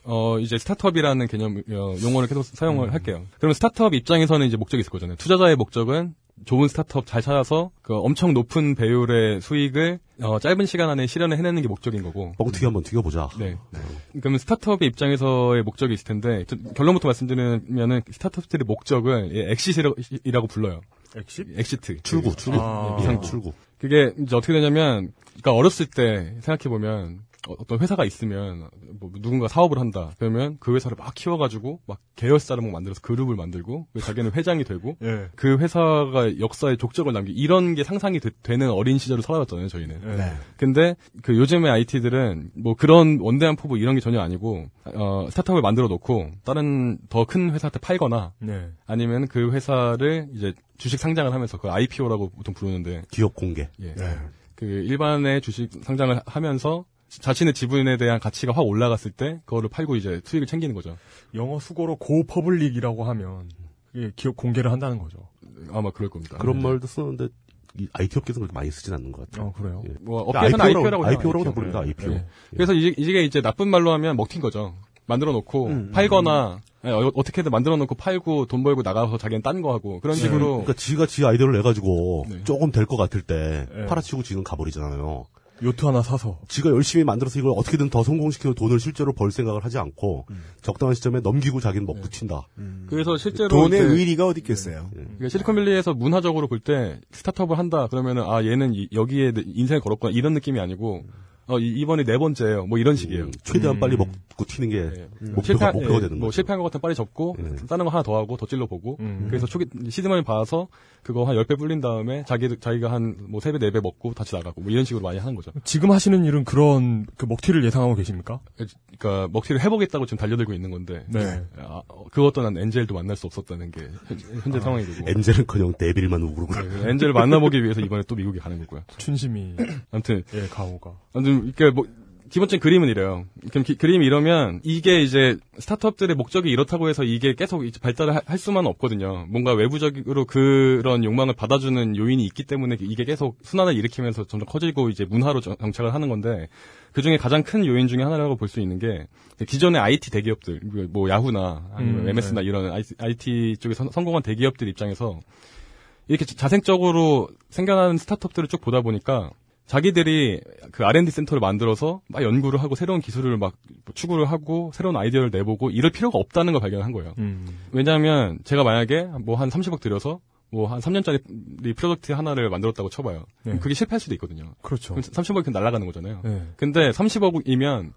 네. 어, 이제 스타트업이라는 개념, 어, 용어를 계속 사용을 할게요. 그러면 스타트업 입장에서는 이제 목적이 있을 거잖아요. 투자자의 목적은 좋은 스타트업 잘 찾아서 그 엄청 높은 배율의 수익을 어, 짧은 시간 안에 실현을 해내는 게 목적인 거고. 뻥튀기 한번 튀겨보자. 네. 그러면 스타트업의 입장에서의 목적이 있을 텐데 저- 결론부터 말씀드리면은 스타트업들의 목적을 예, exit이라고 불러요. 엑시? Exit. 출구, 출구. 예, 아. 비상 출구. 그게 이제 어떻게 되냐면, 그러니까 어렸을 때 생각해 보면 어- 어떤 회사가 있으면 뭐 누군가 사업을 한다 그러면 그 회사를 막 키워가지고 막 계열사를 막 만들어서 그룹을 만들고 그 자기는 회장이 되고 예. 그 회사가 역사에 족적을 남기 이런 게 상상이 되, 는 어린 시절을 살아왔잖아요 저희는. 네. 근데 그 요즘의 IT들은 뭐 그런 원대한 포부 이런 게 전혀 아니고 어 스타트업을 만들어 놓고 다른 더 큰 회사한테 팔거나 네. 아니면 그 회사를 이제 주식 상장을 하면서 그 IPO라고 보통 부르는데 기업 공개. 예. 네. 그 일반의 주식 상장을 하면서 자신의 지분에 대한 가치가 확 올라갔을 때 그거를 팔고 이제 수익을 챙기는 거죠. 영어 수고로 고퍼블릭이라고 하면 그게 기업 공개를 한다는 거죠. 아마 그럴 겁니다. 그런 네. 말도 쓰는데 이 IT 업계에서 그렇게 많이 쓰진 않는 것 같아요. 어, 그래요? 예. 뭐 업계에서는 IPO IPO라고 IPO라고 다 부릅니다. IPO. 네. 그래서 이게, 이게 이제 나쁜 말로 하면 먹힌 거죠. 만들어 놓고 음, 팔거나 예, 어, 어떻게든 만들어 놓고 팔고 돈 벌고 나가서 자기는 딴 거 하고 그런 식으로 그러니까 지가 지 아이디어를 내 가지고 네. 조금 될 것 같을 때 네. 팔아치고 지는 가버리잖아요. 요트 하나 사서. 지가 열심히 만들어서 이걸 어떻게든 더 성공시켜서 돈을 실제로 벌 생각을 하지 않고 음. 적당한 시점에 넘기고 자기는 먹고 튄다. 그래서 실제로 돈의 이제- 의리가 어디 있겠어요. 그러니까 실리콘밸리에서 문화적으로 볼 때 스타트업을 한다 그러면은 아 얘는 이- 여기에 인생을 걸었구나 이런 느낌이 아니고 어 이- 이번이 네 번째예요 뭐 이런 식이에요. 최대한 음. 빨리 먹고 튀는 게 목표가, 실패, 목표가 예, 되는 뭐 거죠. 실패한 것 같으면 빨리 접고 다른 거 하나 더 하고 더 찔러 보고 음. 그래서 초기 시드머니 봐서 그거 한 10배 불린 다음에 자기 자기가 한 뭐 3배 4배 먹고 다시 나가고 뭐 이런 식으로 많이 하는 거죠. 지금 하시는 일은 그런 그 먹튀를 예상하고 계십니까? 그러니까 먹튀를 해보겠다고 지금 달려들고 있는 건데 네. 아, 어, 그것 또한 엔젤도 만날 수 없었다는 게 현- 현재 아, 상황이 되고 엔젤은커녕 데빌만 우그르고 네, 엔젤을 만나보기 위해서 이번에 또 미국에 가는 거고요. 춘심이 아무튼 예 가오가 아무튼 그러니까 뭐 기본적인 그림은 이래요. 그럼 기- 그림이 이러면 이게 이제 스타트업들의 목적이 이렇다고 해서 이게 계속 발달을 하- 할 수만은 없거든요. 뭔가 외부적으로 그런 욕망을 받아주는 요인이 있기 때문에 이게 계속 순환을 일으키면서 점점 커지고 이제 문화로 정- 정착을 하는 건데 그 중에 가장 큰 요인 중에 하나라고 볼 수 있는 게 기존의 IT 대기업들 뭐 야후나 아니면 음, MS나 네. 이런 IT 쪽에 선- 성공한 대기업들 입장에서 이렇게 자생적으로 생겨나는 스타트업들을 쭉 보다 보니까 자기들이 그 R&D 센터를 만들어서 막 연구를 하고 새로운 기술을 막 추구를 하고 새로운 아이디어를 내보고 이럴 필요가 없다는 걸 발견한 거예요. 음. 왜냐하면 제가 만약에 뭐 한 30억 들여서 뭐 한 3년짜리 product 하나를 만들었다고 쳐봐요. 네. 그게 실패할 수도 있거든요. 그렇죠. 그럼 30억이 그냥 날아가는 거잖아요. 네. 근데 30억이면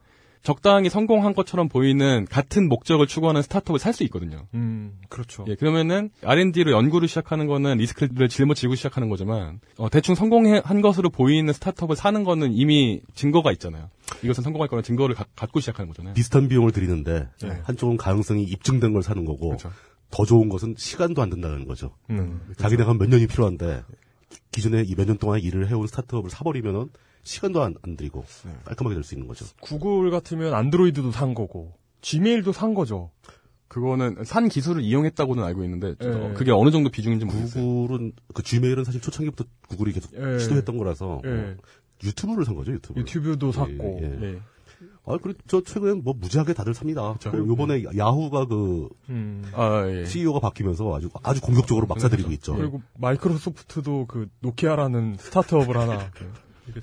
적당히 성공한 것처럼 보이는 같은 목적을 추구하는 스타트업을 살 수 있거든요. 음, 그렇죠. 예, 그러면은 R&D로 연구를 시작하는 거는 리스크를 짊어지고 시작하는 거지만 어, 대충 성공한 것으로 보이는 스타트업을 사는 거는 이미 증거가 있잖아요. 이것은 성공할 거라는 증거를 가- 갖고 시작하는 거잖아요. 비슷한 비용을 들이는데 네. 한쪽은 가능성이 입증된 걸 사는 거고 그렇죠. 더 좋은 것은 시간도 안 든다는 거죠. 음, 자기네가 몇 년이 필요한데 기- 기존에 이 몇 년 동안 일을 해온 스타트업을 사버리면은 시간도 안, 안 들이고 네. 깔끔하게 될 수 있는 거죠. 구글 같으면 안드로이드도 산 거고 지메일도 산 거죠. 그거는 산 기술을 이용했다고는 알고 있는데 예. 어, 그게 어느 정도 비중인지 모르겠어요. 구글은 그 G메일은 사실 초창기부터 구글이 계속 예. 시도했던 거라서 예. 뭐 유튜브를 산 거죠 유튜브. 유튜브도 샀고. 예. 예. 아, 그리고 저 최근엔 뭐 무지하게 다들 삽니다. 그 요번에 야후가 그 음. 아, 예. CEO가 바뀌면서 아주 아주 공격적으로 막 사들이고 있죠. 그리고 마이크로소프트도 그 노키아라는 스타트업을 하나 그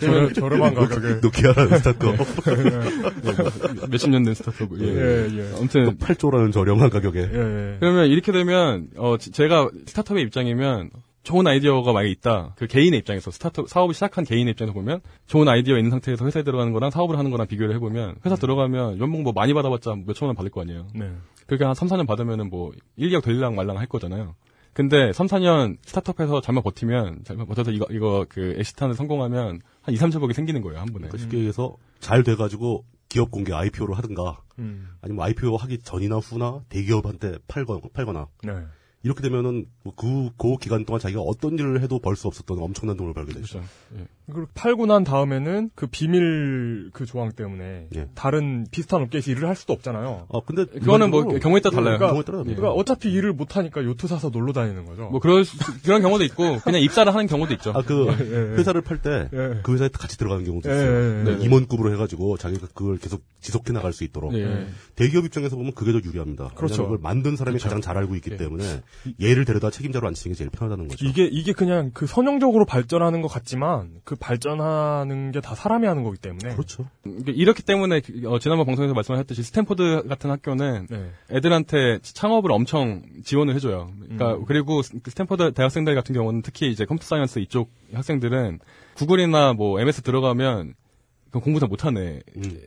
저렴, 저렴한 가격에 노키아라는 스타트업. 예, 몇십 년 된 스타트업. 예. 예, 예. 아무튼 8조라는 저렴한 가격에. 예, 예. 그러면 이렇게 되면 어 지- 제가 스타트업의 입장이면 좋은 아이디어가 만약에 있다. 그 개인의 입장에서 스타트업 사업을 시작한 개인의 입장에서 보면 좋은 아이디어 있는 상태에서 회사에 들어가는 거랑 사업을 하는 거랑 비교를 해보면 회사 들어가면 연봉 뭐 많이 받아봤자 몇천 원 받을 거 아니에요. 네. 그렇게 한 3, 4년 받으면은 뭐 1, 2억 될랑 말랑 할 거잖아요. 근데 3, 4년 스타트업에서 잘만 버티면 잘만 버텨서 이거 이거 그 exit을 성공하면 한 2, 3천억이 생기는 거예요, 한 번에. 그러니까 쉽게 얘기해서 잘 돼가지고 기업 공개 IPO를 하든가 음. 아니면 IPO 하기 전이나 후나 대기업한테 팔거, 팔거나 네. 이렇게 되면은 뭐 그, 그 기간 동안 자기가 어떤 일을 해도 벌 수 없었던 엄청난 돈을 벌게 되죠. 그렇죠. 예. 그리고 팔고 난 다음에는 그 비밀 그 조항 때문에 예. 다른 비슷한 업계에서 일을 할 수도 없잖아요. 아, 근데 그거는 뭐 경우에 따라 달라요. 그러니까, 경우에 따라 달라요. 그러니까 어차피 일을 못 하니까 요트 사서 놀러 다니는 거죠. 뭐 그럴 수- 그런 경우도 있고 그냥 입사를 하는 경우도 있죠. 아, 그, 예, 예. 회사를 팔 때, 예. 그 회사에 같이 들어가는 경우도 예, 있어요. 예, 예. 네, 임원급으로 해가지고 자기가 그걸 계속 지속해 나갈 수 있도록. 예. 대기업 입장에서 보면 그게 더 유리합니다. 그렇죠. 그걸 만든 사람이 그렇죠. 가장 잘 알고 있기 예. 때문에 얘를 데려다 책임자로 앉히는 게 제일 편하다는 거죠. 이게 이게 그냥 그 선형적으로 발전하는 것 같지만 그 발전하는 게 다 사람이 하는 거기 때문에 그렇죠. 이게 이렇기 때문에 어, 지난번 방송에서 말씀하셨듯이 스탠포드 같은 학교는 네. 애들한테 창업을 엄청 지원을 해줘요. 그러니까 음. 그리고 스- 그 스탠포드 대학생들 같은 경우는 특히 이제 computer science 이쪽 학생들은 구글이나 뭐 MS 들어가면 그럼 공부 잘 못하는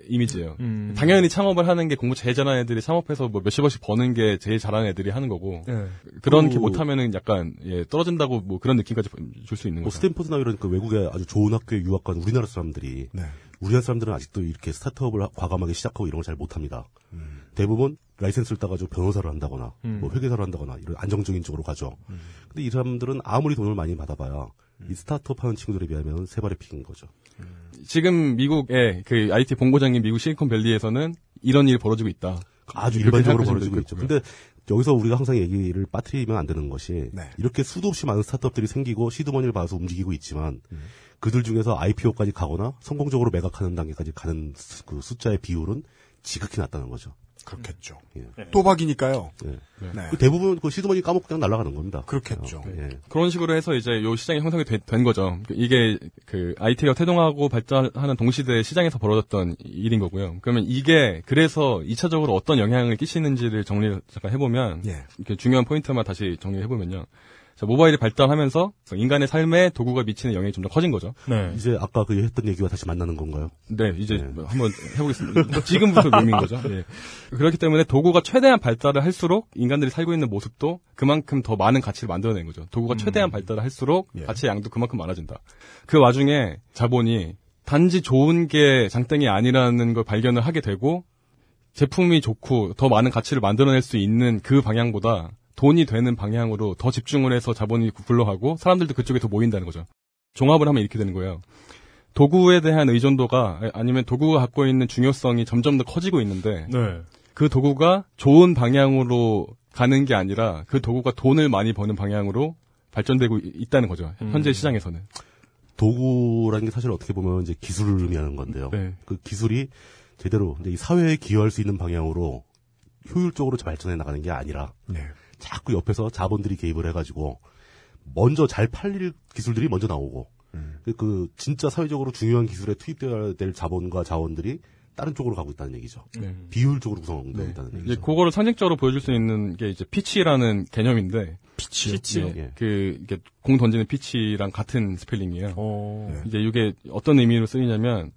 이미지예요. 음. 당연히 창업을 하는 게 공부 제일 잘하는 애들이 창업해서 뭐 몇십 원씩 버는 게 제일 잘하는 애들이 하는 거고 네. 그런 게 그리고- 못하면은 약간 예, 떨어진다고 뭐 그런 느낌까지 줄 수 있는 뭐 거죠. 스탠포드나 이런 그 외국의 아주 좋은 학교에 유학 간 우리나라 사람들이 네. 우리나라 사람들은 아직도 이렇게 스타트업을 하- 과감하게 시작하고 이런 걸 잘 못합니다. 음. 대부분 라이센스를 따가지고 변호사를 한다거나 음. 뭐 회계사를 한다거나 이런 안정적인 쪽으로 가죠. 근데 이 사람들은 아무리 돈을 많이 받아봐야 이 스타트업 하는 친구들에 비하면 세 발의 픽인 거죠. 지금 미국의 그 IT 본고장인 미국 실리콘밸리에서는 이런 일이 벌어지고 있다. 아주 일반적으로 벌어지고 있죠. 근데 여기서 우리가 항상 얘기를 빠뜨리면 안 되는 것이 네. 이렇게 수도 없이 많은 스타트업들이 생기고 시드머니를 받아서 움직이고 있지만 그들 중에서 IPO까지 가거나 성공적으로 매각하는 단계까지 가는 수- 그 숫자의 비율은 지극히 낮다는 거죠. 그렇겠죠. 예. 또박이니까요. 예. 네. 그 대부분 그 시드머니 까먹고 그냥 날아가는 겁니다. 그렇겠죠. 예. 그런 식으로 해서 이제 요 시장이 형성이 되- 된 거죠. 이게 그 IT가 태동하고 발전하는 동시대에 시장에서 벌어졌던 일인 거고요. 그러면 이게 그래서 2차적으로 어떤 영향을 끼치는지를 정리를 잠깐 해보면 예. 이렇게 중요한 포인트만 다시 정리해보면요. 자, 모바일이 발달하면서 인간의 삶에 도구가 미치는 영향이 좀더 커진 거죠. 네. 이제 아까 그 했던 얘기와 다시 만나는 건가요? 네, 이제 뭐 한번 해보겠습니다. 지금부터 묘미인 거죠. 예. 그렇기 때문에 도구가 최대한 발달을 할수록 인간들이 살고 있는 모습도 그만큼 더 많은 가치를 만들어낸 거죠. 도구가 최대한 발달을 할수록 가치의 양도 그만큼 많아진다. 그 와중에 자본이 단지 좋은 게 장땡이 아니라는 걸 발견을 하게 되고 제품이 좋고 더 많은 가치를 만들어낼 수 있는 그 방향보다 돈이 되는 방향으로 더 집중을 해서 자본이 굴러가고 사람들도 그쪽에 더 모인다는 거죠. 종합을 하면 이렇게 되는 거예요. 도구에 대한 의존도가 아- 아니면 도구가 갖고 있는 중요성이 점점 더 커지고 있는데 네. 그 도구가 좋은 방향으로 가는 게 아니라 그 도구가 돈을 많이 버는 방향으로 발전되고 이- 있다는 거죠. 현재 음. 시장에서는. 도구라는 게 사실 어떻게 보면 이제 기술을 의미하는 건데요. 네. 그 기술이 제대로 이제 이 사회에 기여할 수 있는 방향으로 효율적으로 발전해 나가는 게 아니라 네. 자꾸 옆에서 자본들이 개입을 해가지고 먼저 잘 팔릴 기술들이 먼저 나오고 그- 그 진짜 사회적으로 중요한 기술에 투입되어야 될 자본과 자원들이 다른 쪽으로 가고 있다는 얘기죠. 네. 비율적으로 구성되어 있다는 얘기죠. 이제 그거를 상징적으로 보여줄 수 있는 게 이제 pitch라는 개념인데 pitch요? pitch요? 예, 그 이게 공 던지는 pitch랑 같은 스펠링이에요. 어. 이제 이게 어떤 의미로 쓰이냐면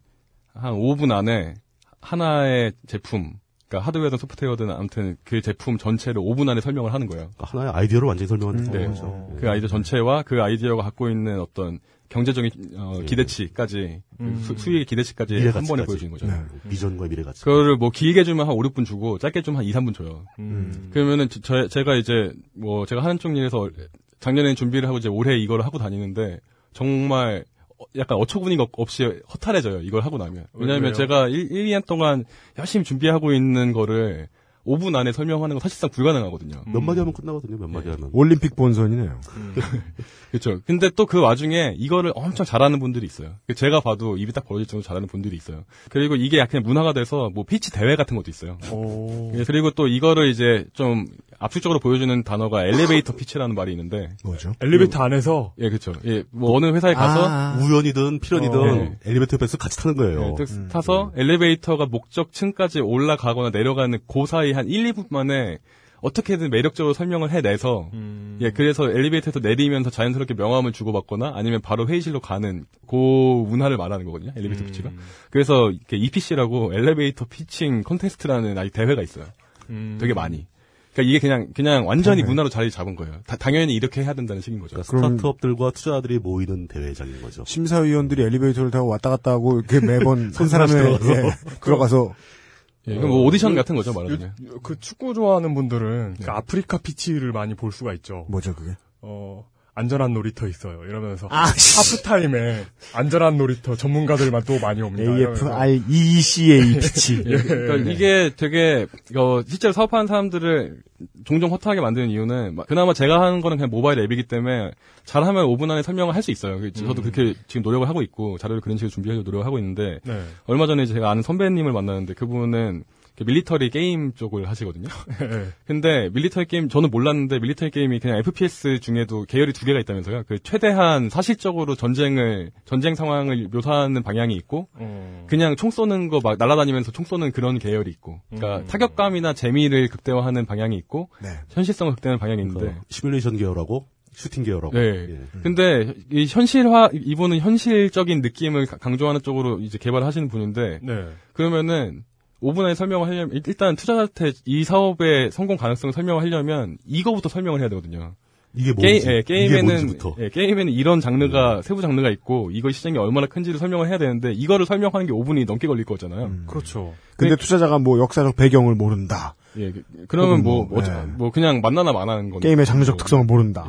한 5분 안에 하나의 제품, 그러니까 하드웨어든 소프트웨어든 아무튼 그 제품 전체를 5분 안에 설명을 하는 거예요. 그러니까 하나의 아이디어를 완전히 설명하는 네. 거죠. 그 아이디어 전체와 그 아이디어가 갖고 있는 어떤 경제적인 어, 기대치까지 그 음. 수, 수익의 기대치까지 한 번에 가치까지. 보여주는 거죠. 네. 비전과 미래 가치. 그거를 뭐 길게 주면 한 5, 6분 주고 짧게 주면 한 2, 3분 줘요. 음. 그러면은 저, 저- 제가 이제 뭐 제가 하는 쪽 일에서 작년에 준비를 하고 이제 올해 이거를 하고 다니는데 정말 어- 약간 어처구니가 없- 없이 허탈해져요. 이걸 하고 나면. 왜냐하면? 제가 1, 2년 동안 열심히 준비하고 있는 거를 5분 안에 설명하는 건 사실상 불가능하거든요. 몇 마디 하면 끝나거든요. 몇 마디 하면. 올림픽 본선이네요. 그렇죠. 근데 또 그 와중에 이거를 엄청 잘하는 분들이 있어요. 제가 봐도 입이 딱 벌어질 정도로 잘하는 분들이 있어요. 그리고 이게 약간 문화가 돼서 뭐 pitch 대회 같은 것도 있어요. 오. 예, 그리고 또 이거를 이제 좀 압축적으로 보여주는 단어가 elevator pitch라는 말이 있는데 뭐죠? 엘리베이터 안에서 예, 그렇죠. 예, 뭐 어느 회사에 가서 아. 우연이든 필연이든 어, 네. 엘리베이터 옆에서 같이 타는 거예요. 예, 딱 타서 엘리베이터가 목적층까지 올라가거나 내려가는 그 사이 한 1, 2분 만에 어떻게든 매력적으로 설명을 해내서 음. 예 그래서 엘리베이터에서 내리면서 자연스럽게 명함을 주고받거나 아니면 바로 회의실로 가는 그 문화를 말하는 거거든요 엘리베이터 피치가 그래서 이렇게 EPC라고 엘리베이터 피칭 콘테스트라는 아직 대회가 있어요 음. 되게 많이 그러니까 이게 그냥 그냥 완전히 대회. 문화로 자리 잡은 거예요 다- 당연히 이렇게 해야 된다는 식인 거죠 그러니까 스타트업들과 투자자들이 모이는 대회장인 거죠. 심사위원들이 엘리베이터를 타고 왔다 갔다 하고 이렇게 매번 한 사람의 들어가서. 예, 들어가서 예, 이건 뭐 오디션 같은 거죠 말하자면 요- 그 축구 좋아하는 분들은 그 아프리카 pitch를 많이 볼 수가 있죠. 뭐죠 그게? 어, 안전한 놀이터 있어요. 이러면서 아, 하프타임에 안전한 놀이터 전문가들만 또 많이 옵니다. 이러면서. 아프리카 pitch. 예, 그러니까 이게 되게 어, 실제로 사업하는 사람들을 종종 허탈하게 만드는 이유는 막- 그나마 제가 하는 거는 그냥 모바일 앱이기 때문에 잘하면 5분 안에 설명을 할 수 있어요. 그- 저도 그렇게 지금 노력을 하고 있고 자료를 그런 식으로 준비하려고 노력을 하고 있는데 네. 얼마 전에 제가 아는 선배님을 만났는데 그분은 그 밀리터리 게임 쪽을 하시거든요. 근데 밀리터리 게임 저는 몰랐는데 밀리터리 게임이 그냥 FPS 중에도 계열이 두 개가 있다면서요. 그 최대한 사실적으로 전쟁을 전쟁 상황을 묘사하는 방향이 있고 어. 그냥 총 쏘는 거 막 날아다니면서 총 쏘는 그런 계열이 있고 그러니까 타격감이나 재미를 극대화하는 방향이 있고 네. 현실성을 극대화하는 방향이 있는데 그러니까 시뮬레이션 계열하고 슈팅 계열하고. 네. 예. 근데 이 현실화 이분은 현실적인 느낌을 가- 강조하는 쪽으로 이제 개발하시는 분인데 네. 그러면은 5분 안에 설명을 하려면 일- 일단 투자자한테 이 사업의 성공 가능성을 설명을 하려면 이거부터 설명을 해야 되거든요. 이게 뭔지, 예, 이게 게임에는 뭔지부터. 예, 게임에는 이런 장르가 세부 장르가 있고 이거 시장이 얼마나 큰지를 설명을 해야 되는데 이거를 설명하는 게 5분이 넘게 걸릴 거잖아요. 그렇죠. 근데 투자자가 뭐 역사적 배경을 모른다. 예, 그- 그러면 뭐, 뭐, 뭐, 예. 뭐 그냥 만나나 마나는 건데. 게임의 장르적 특성을 모른다.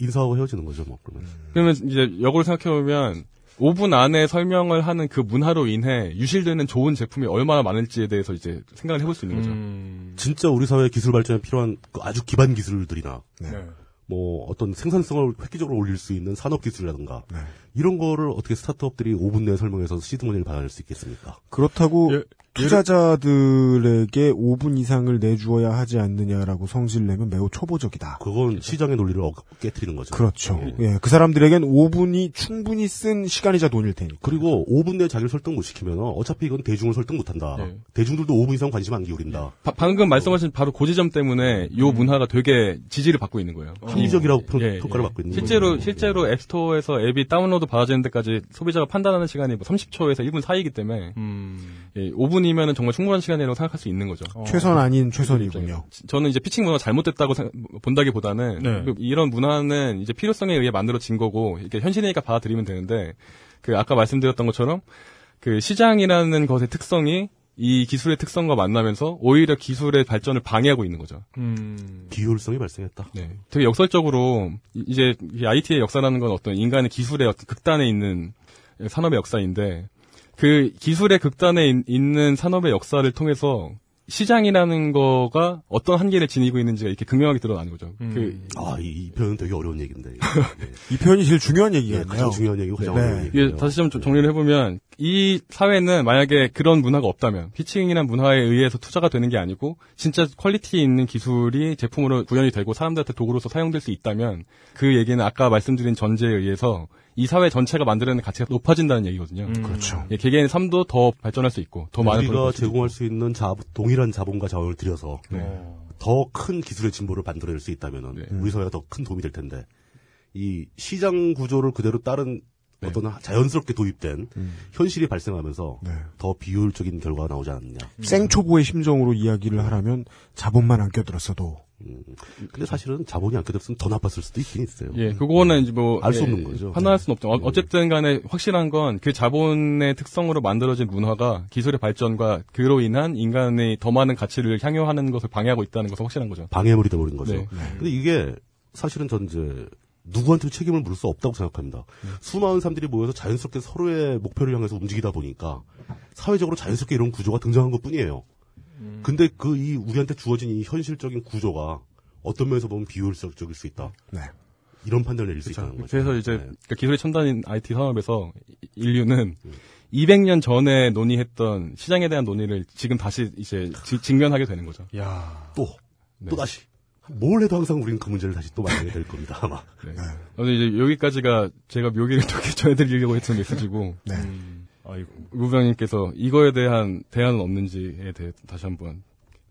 인사하고 헤어지는 거죠, 뭐, 그러면. 그러면 이제 역으로 생각해보면 5분 안에 설명을 하는 그 문화로 인해 유실되는 좋은 제품이 얼마나 많을지에 대해서 이제 생각을 해볼 수 있는 거죠. 음. 진짜 우리 사회 기술 발전에 필요한 그 아주 기반 기술들이나 네. 뭐 어떤 생산성을 획기적으로 올릴 수 있는 산업 기술이라든가 네. 이런 거를 어떻게 스타트업들이 5분 내에 설명해서 시드머니를 받아낼 수 있겠습니까? 그렇다고 예, 투자자들에게 5분 이상을 내주어야 하지 않느냐라고 성질 내면 매우 초보적이다. 그건 시장의 논리를 어- 깨뜨리는 거죠. 그렇죠. 예, 그 사람들에겐 5분이 충분히 쓴 시간이자 돈일 테니까. 그리고 5분 내에 자기를 설득 못 시키면 어차피 이건 대중을 설득 못 한다. 예. 대중들도 5분 이상 관심 안 기울인다. 바- 방금 말씀하신 바로 그 지점 때문에 요 문화가 되게 지지를 받고 있는 거예요. 합리적이라고 평- 예, 평가를 예. 받고 있는 실제로 거죠. 실제로 앱스토어에서 앱이 다운로드 받아지는 데까지 소비자가 판단하는 시간이 뭐 30초에서 1분 사이이기 때문에 예, 5분이 면은 정말 충분한 시간이라고 생각할 수 있는 거죠. 최선 아닌 최선이군요. 저는 이제 피칭 문화가 잘못됐다고 본다기보다는 네. 그 이런 문화는 이제 필요성에 의해 만들어진 거고 이렇게 현실이니까 받아들이면 되는데 그 아까 말씀드렸던 것처럼 그 시장이라는 것의 특성이 이 기술의 특성과 만나면서 오히려 기술의 발전을 방해하고 있는 거죠. 음. 비효율성이 발생했다. 네. 되게 역설적으로 이- 이제 이 IT의 역사라는 건 어떤 인간의 기술의 어떤 극단에 있는 산업의 역사인데 그 기술의 극단에 있- 있는 산업의 역사를 통해서 시장이라는 거가 어떤 한계를 지니고 있는지가 이렇게 극명하게 드러나는 거죠. 그 아, 이, 이 표현은 되게 어려운 얘기인데. 이 표현이 제일 중요한 얘기겠네요. 가장 중요한 얘기고 가장 네. 어려운 얘기. 이게 다시 좀 정리를 해보면 이 사회는 만약에 그런 문화가 없다면 pitching이란 문화에 의해서 투자가 되는 게 아니고 진짜 quality 있는 기술이 제품으로 구현이 되고 사람들한테 도구로서 사용될 수 있다면 그 얘기는 아까 말씀드린 전제에 의해서 이 사회 전체가 만들어내는 가치가 높아진다는 얘기거든요. 그렇죠. 예, 개개인의 삶도 더 발전할 수 있고 더 많은 우리가. 제공할 수 있는 자, 동일한 자본과 자원을 들여서 네. 더큰 기술의 진보를 만들어낼 수 있다면 네. 우리 사회가 더 큰 도움이 될 텐데 이 시장 구조를 그대로 따른 네. 어떤 자연스럽게 도입된 음. 현실이 발생하면서 네. 더 비효율적인 결과가 나오지 않느냐. 생초보의 심정으로 이야기를 하라면 자본만 안 껴들었어도 음. 근데 사실은 자본이 안 껴들었으면 더 나빴을 수도 있긴 있어요. 예, 그거는 이제 뭐. 알수 예, 없는 거죠. 판단할 수는 없죠. 어, 어쨌든 간에 확실한 건 그 자본의 특성으로 만들어진 문화가 기술의 발전과 그로 인한 인간의 더 많은 가치를 향유하는 것을 방해하고 있다는 것은 확실한 거죠. 방해물이 되버린 거죠. 네. 근데 이게 사실은 전 이제 누구한테도 책임을 물을 수 없다고 생각합니다. 수많은 사람들이 모여서 자연스럽게 서로의 목표를 향해서 움직이다 보니까 사회적으로 자연스럽게 이런 구조가 등장한 것 뿐이에요. 근데 그 이 우리한테 주어진 이 현실적인 구조가 어떤 면에서 보면 비효율적일 수 있다. 네. 이런 판단을 내릴 수 있다는 거죠. 그래서 이제 네. 그러니까 기술의 첨단인 IT 산업에서 이- 인류는 200년 전에 논의했던 시장에 대한 논의를 지금 다시 이제 지- 직면하게 되는 거죠. 야. 또, 또 다시. 뭘 해도 항상 우리는 그 문제를 다시 또 만나게 될 겁니다, 아마. 네. 오늘 이제 여기까지가 제가 묘기를 이렇게 전해드리려고 했던 메시지고. 네. 음, 아이고. 우부장님께서 이거에 대한 대안은 없는지에 대해 다시 한번